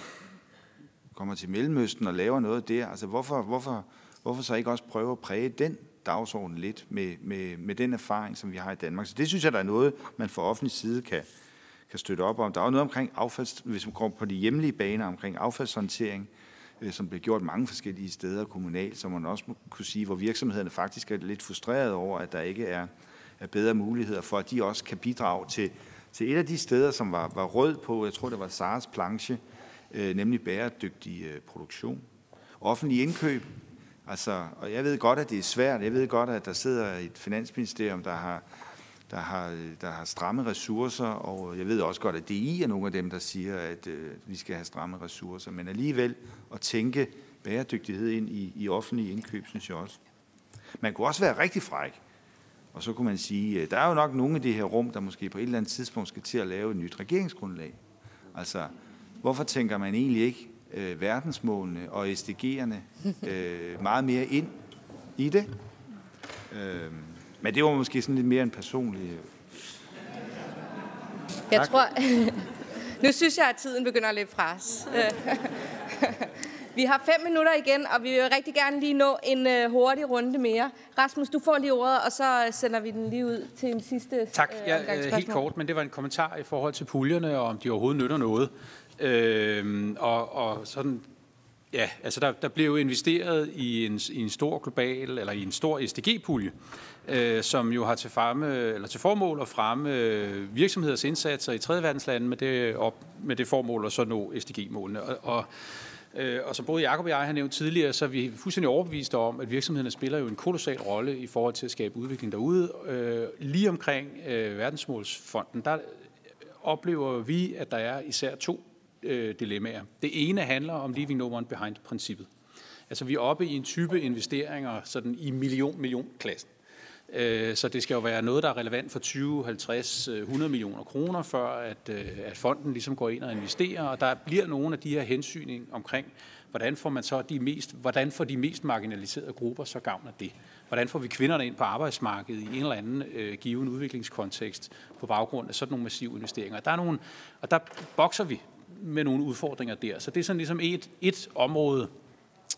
kommer til Mellemøsten og laver noget der, altså hvorfor, hvorfor, hvorfor så ikke også prøve at præge den dagsorden lidt med, med, med den erfaring, som vi har i Danmark. Så det synes jeg, der er noget, man fra offentlig side kan, kan støtte op om. Der er jo noget omkring affalds, hvis man går på de hjemlige baner omkring affaldshåndtering, øh, som bliver gjort mange forskellige steder kommunalt, som man også må kunne sige, hvor virksomhederne faktisk er lidt frustreret over, at der ikke er, er bedre muligheder for, at de også kan bidrage til, til et af de steder, som var, var rød på, jeg tror det var Sars planche, øh, nemlig bæredygtig øh, produktion. Offentlig indkøb, altså, og jeg ved godt, at det er svært, jeg ved godt, at der sidder et finansministerium, der har, der har, øh, der har stramme ressourcer, og jeg ved også godt, at DI er nogle af dem, der siger, at øh, vi skal have stramme ressourcer, men alligevel at tænke bæredygtighed ind i, i offentlige indkøb, synes jeg også. Man kunne også være rigtig fræk og så kunne man sige, øh, der er jo nok nogle af de her rum, der måske på et eller andet tidspunkt skal til at lave et nyt regeringsgrundlag. Altså, hvorfor tænker man egentlig ikke øh, verdensmålene og SDG'erne øh, meget mere ind i det? Øh, men det var måske sådan lidt mere en personlig... Jeg tak. tror... nu synes jeg, at tiden begynder at løbe fra os. Vi har fem minutter igen, og vi vil rigtig gerne lige nå en uh, hurtig runde mere. Rasmus, du får lige ordet, og så sender vi den lige ud til en sidste Tak. Uh, ja, helt kort, men det var en kommentar i forhold til puljerne, og om de overhovedet nytter noget. Uh, og, og sådan Ja, altså der, der blev jo investeret i en, i en stor global, eller i en stor SDG-pulje, øh, som jo har til, fremme, eller til formål at fremme øh, virksomheders indsatser i tredje verdenslande med det, op, med det formål at så nå SDG-målene. Og, og Øh, Øh, og som både Jacob og jeg har nævnt tidligere, så er vi fuldstændig overbeviste om, at virksomhederne spiller jo en kolossal rolle i forhold til at skabe udvikling derude. Øh, lige omkring øh, Verdensmålsfonden, der oplever vi, at der er især to dilemmaer. Det ene handler om leaving no one behind-princippet. Altså vi er oppe i en type investeringer sådan i million-million-klassen. Øh, så det skal jo være noget, der er relevant for 20, 50, 100 millioner kroner, før at, øh, at fonden ligesom går ind og investerer. Og der bliver nogle af de her hensyn omkring, hvordan får man så de mest, hvordan får de mest marginaliserede grupper så gavn af det? Hvordan får vi kvinderne ind på arbejdsmarkedet i en eller anden øh, given udviklingskontekst på baggrund af sådan nogle massive investeringer? Der er nogle, og der bokser vi med nogle udfordringer der. Så det er sådan ligesom et, et område,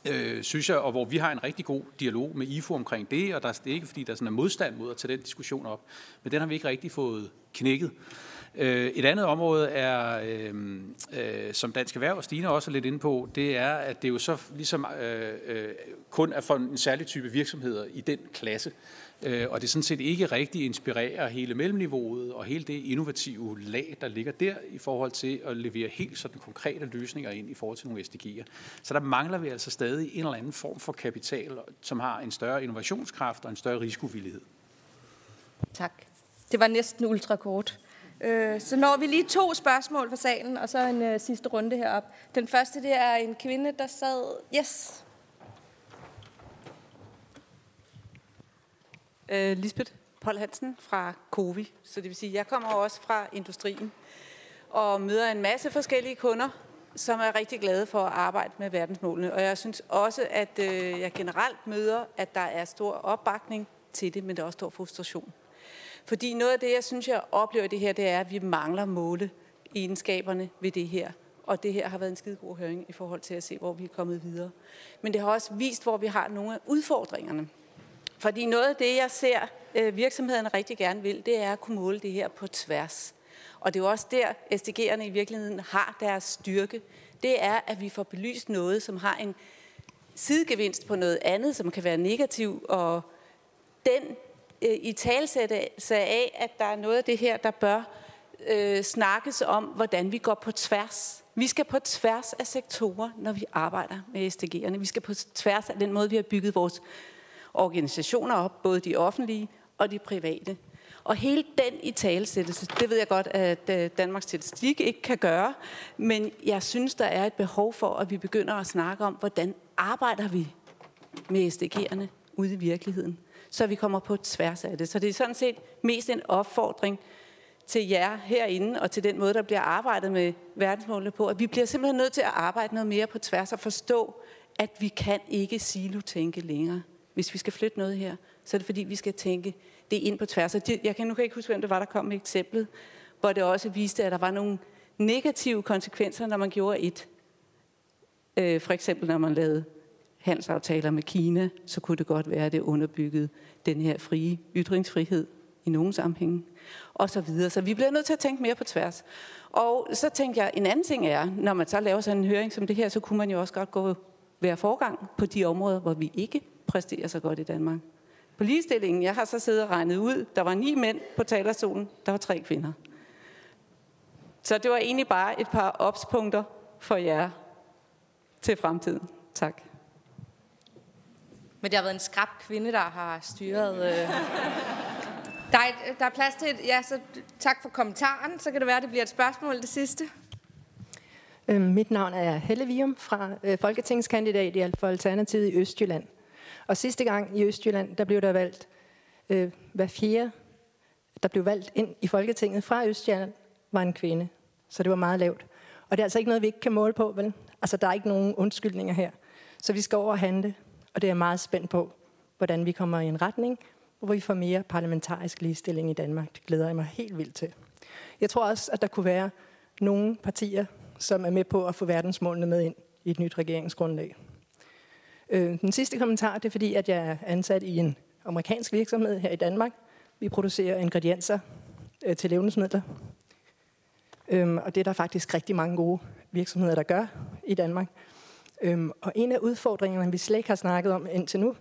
øh, synes jeg, og hvor vi har en rigtig god dialog med IFO omkring det, og der, det er ikke fordi, der sådan er modstand mod at tage den diskussion op, men den har vi ikke rigtig fået knækket. Øh, et andet område er, øh, øh, som Dansk Erhverv og Stine også er lidt inde på, det er, at det jo så ligesom øh, øh, kun er for en særlig type virksomheder i den klasse. Øh, Øh, og det sådan set ikke rigtig inspirerer hele mellemniveauet og hele det innovative lag, der ligger der i forhold til at levere helt sådan konkrete løsninger ind i forhold til nogle SDG'er. Så der mangler vi altså stadig en eller anden form for kapital, som har en større innovationskraft og en større risikovillighed. Tak. Det var næsten ultrakort. Øh, så når vi lige to spørgsmål fra salen, og så en øh, sidste runde herop. Den første, det er en kvinde, der sad... Yes. Øh, Lisbeth Paul Hansen fra Covi. Så det vil sige, jeg kommer også fra industrien og møder en masse forskellige kunder, som er rigtig glade for at arbejde med verdensmålene. Og jeg synes også, at øh, jeg generelt møder, at der er stor opbakning til det, men der er også stor frustration. Fordi noget af det, jeg synes, jeg oplever det her, det er, at vi mangler måle egenskaberne ved det her. Og det her har været en skide god høring i forhold til at se, hvor vi er kommet videre. Men det har også vist, hvor vi har nogle af udfordringerne. Fordi noget af det, jeg ser øh, virksomhederne rigtig gerne vil, det er at kunne måle det her på tværs. Og det er jo også der, SDG'erne i virkeligheden har deres styrke. Det er, at vi får belyst noget, som har en sidegevinst på noget andet, som kan være negativ, og den øh, i talsættelse af, at der er noget af det her, der bør øh, snakkes om, hvordan vi går på tværs. Vi skal på tværs af sektorer, når vi arbejder med SDG'erne. Vi skal på tværs af den måde, vi har bygget vores organisationer op, både de offentlige og de private. Og hele den i talesættelse, det ved jeg godt, at øh, Danmarks Statistik ikke kan gøre, men jeg synes, der er et behov for, at vi begynder at snakke om, hvordan arbejder vi med SDG'erne ude i virkeligheden, så vi kommer på tværs af det. Så det er sådan set mest en opfordring til jer herinde, og til den måde, der bliver arbejdet med verdensmålene på, at vi bliver simpelthen nødt til at arbejde noget mere på tværs og forstå, at vi kan ikke silo-tænke længere. Hvis vi skal flytte noget her, så er det fordi, vi skal tænke det ind på tværs. Jeg kan nu kan ikke huske, hvem det var, der kom med eksemplet, hvor det også viste, at der var nogle negative konsekvenser, når man gjorde et. Øh, for eksempel, når man lavede handelsaftaler med Kina, så kunne det godt være, at det underbyggede den her frie ytringsfrihed i nogle sammenhænge, og så videre. Så vi bliver nødt til at tænke mere på tværs. Og så tænker jeg, en anden ting er, når man så laver sådan en høring som det her, så kunne man jo også godt gå være forgang på de områder, hvor vi ikke præsterer så godt i Danmark. På ligestillingen, jeg har så siddet og regnet ud, der var ni mænd på talerstolen, der var tre kvinder. Så det var egentlig bare et par opspunkter for jer til fremtiden. Tak. Men det har været en skrab kvinde, der har styret... Øh. Der, er, der er plads til et... Ja, så tak for kommentaren. Så kan det være, at det bliver et spørgsmål det sidste. Øhm, mit navn er Helle Vium fra øh, Folketingskandidat i for Alternativet i Østjylland. Og sidste gang i Østjylland, der blev der valgt øh, hver fjerde, der blev valgt ind i Folketinget fra Østjylland, var en kvinde. Så det var meget lavt. Og det er altså ikke noget, vi ikke kan måle på, vel? Altså, der er ikke nogen undskyldninger her. Så vi skal over og handle, og det er jeg meget spændt på, hvordan vi kommer i en retning, hvor vi får mere parlamentarisk ligestilling i Danmark. Det glæder jeg mig helt vildt til. Jeg tror også, at der kunne være nogle partier, som er med på at få verdensmålene med ind i et nyt regeringsgrundlag. Øh, den sidste kommentar, det er fordi, at jeg er ansat i en amerikansk virksomhed her i Danmark. Vi producerer ingredienser øh, til levnedsmidler. Øhm, og det er der faktisk rigtig mange gode virksomheder, der gør i Danmark. Øhm, og en af udfordringerne, vi slet ikke har snakket om indtil nu,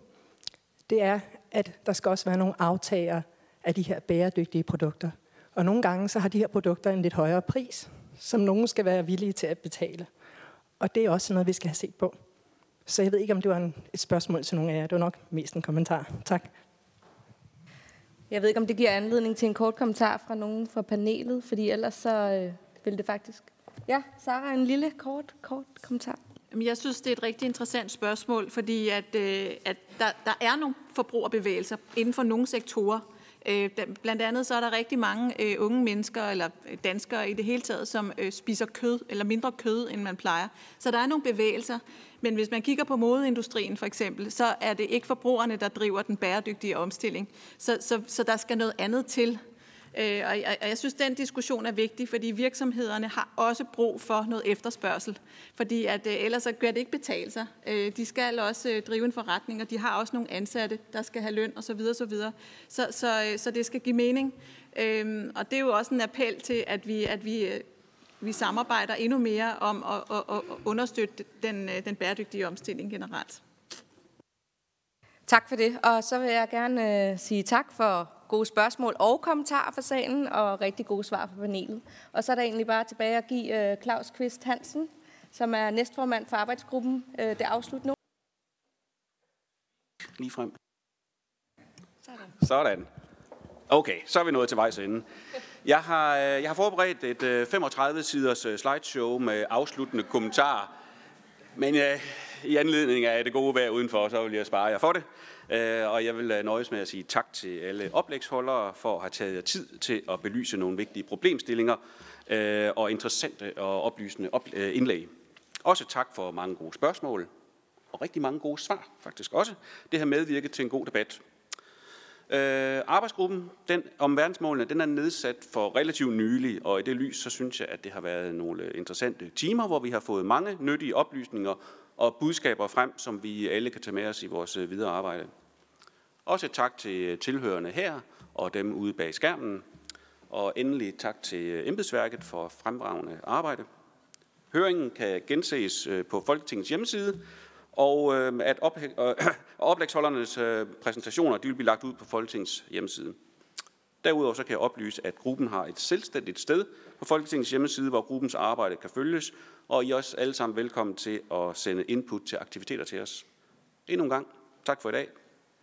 det er, at der skal også være nogle aftager af de her bæredygtige produkter. Og nogle gange så har de her produkter en lidt højere pris, som nogen skal være villige til at betale. Og det er også noget, vi skal have set på. Så jeg ved ikke, om det var en, et spørgsmål til nogen af jer. Det var nok mest en kommentar. Tak. Jeg ved ikke, om det giver anledning til en kort kommentar fra nogen fra panelet, fordi ellers så øh, vil det faktisk... Ja, Sara, en lille kort, kort kommentar. Jeg synes, det er et rigtig interessant spørgsmål, fordi at, øh, at der, der er nogle forbrugerbevægelser inden for nogle sektorer, Øh, blandt andet så er der rigtig mange øh, unge mennesker, eller øh, danskere i det hele taget, som øh, spiser kød, eller mindre kød, end man plejer. Så der er nogle bevægelser. Men hvis man kigger på modeindustrien for eksempel, så er det ikke forbrugerne, der driver den bæredygtige omstilling. Så, så, så der skal noget andet til. Øh, og jeg, jeg synes, den diskussion er vigtig, fordi virksomhederne har også brug for noget efterspørgsel. Fordi at, øh, ellers så gør det ikke betale sig. Øh, de skal også øh, drive en forretning, og de har også nogle ansatte, der skal have løn osv. Så, så, så, så, så det skal give mening. Øhm, og det er jo også en appel til, at vi, at vi øh, vi samarbejder endnu mere om at, at, at understøtte den, den bæredygtige omstilling generelt. Tak for det, og så vil jeg gerne øh, sige tak for gode spørgsmål og kommentarer fra salen, og rigtig gode svar fra panelet. Og så er der egentlig bare tilbage at give øh, Claus Kvist Hansen, som er næstformand for arbejdsgruppen, øh, det afsluttende. Lige frem. Sådan. Sådan. Okay, så er vi nået til vejs ende. Jeg har, øh, jeg har forberedt et 35-siders øh, slideshow med afsluttende kommentarer. Men øh, i anledning af det gode vejr udenfor, så vil jeg spare jer for det. Øh, og jeg vil øh, nøjes med at sige tak til alle oplægsholdere for at have taget jer tid til at belyse nogle vigtige problemstillinger øh, og interessante og oplysende øh, indlæg. Også tak for mange gode spørgsmål og rigtig mange gode svar faktisk også. Det har medvirket til en god debat. Øh, arbejdsgruppen den, om verdensmålene den er nedsat for relativt nylig, og i det lys så synes jeg, at det har været nogle øh, interessante timer, hvor vi har fået mange nyttige oplysninger og budskaber frem, som vi alle kan tage med os i vores øh, videre arbejde. Også tak til øh, tilhørende her og dem ude bag skærmen. Og endelig tak til øh, embedsværket for fremragende arbejde. Høringen kan genses på Folketingets hjemmeside, og at oplægsholdernes præsentationer de vil blive lagt ud på Folketingets hjemmeside. Derudover så kan jeg oplyse, at gruppen har et selvstændigt sted på Folketingets hjemmeside, hvor gruppens arbejde kan følges, og I er også alle sammen velkommen til at sende input til aktiviteter til os. Endnu en gang, tak for i dag.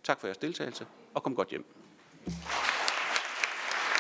Tak for jeres deltagelse, og kom godt hjem.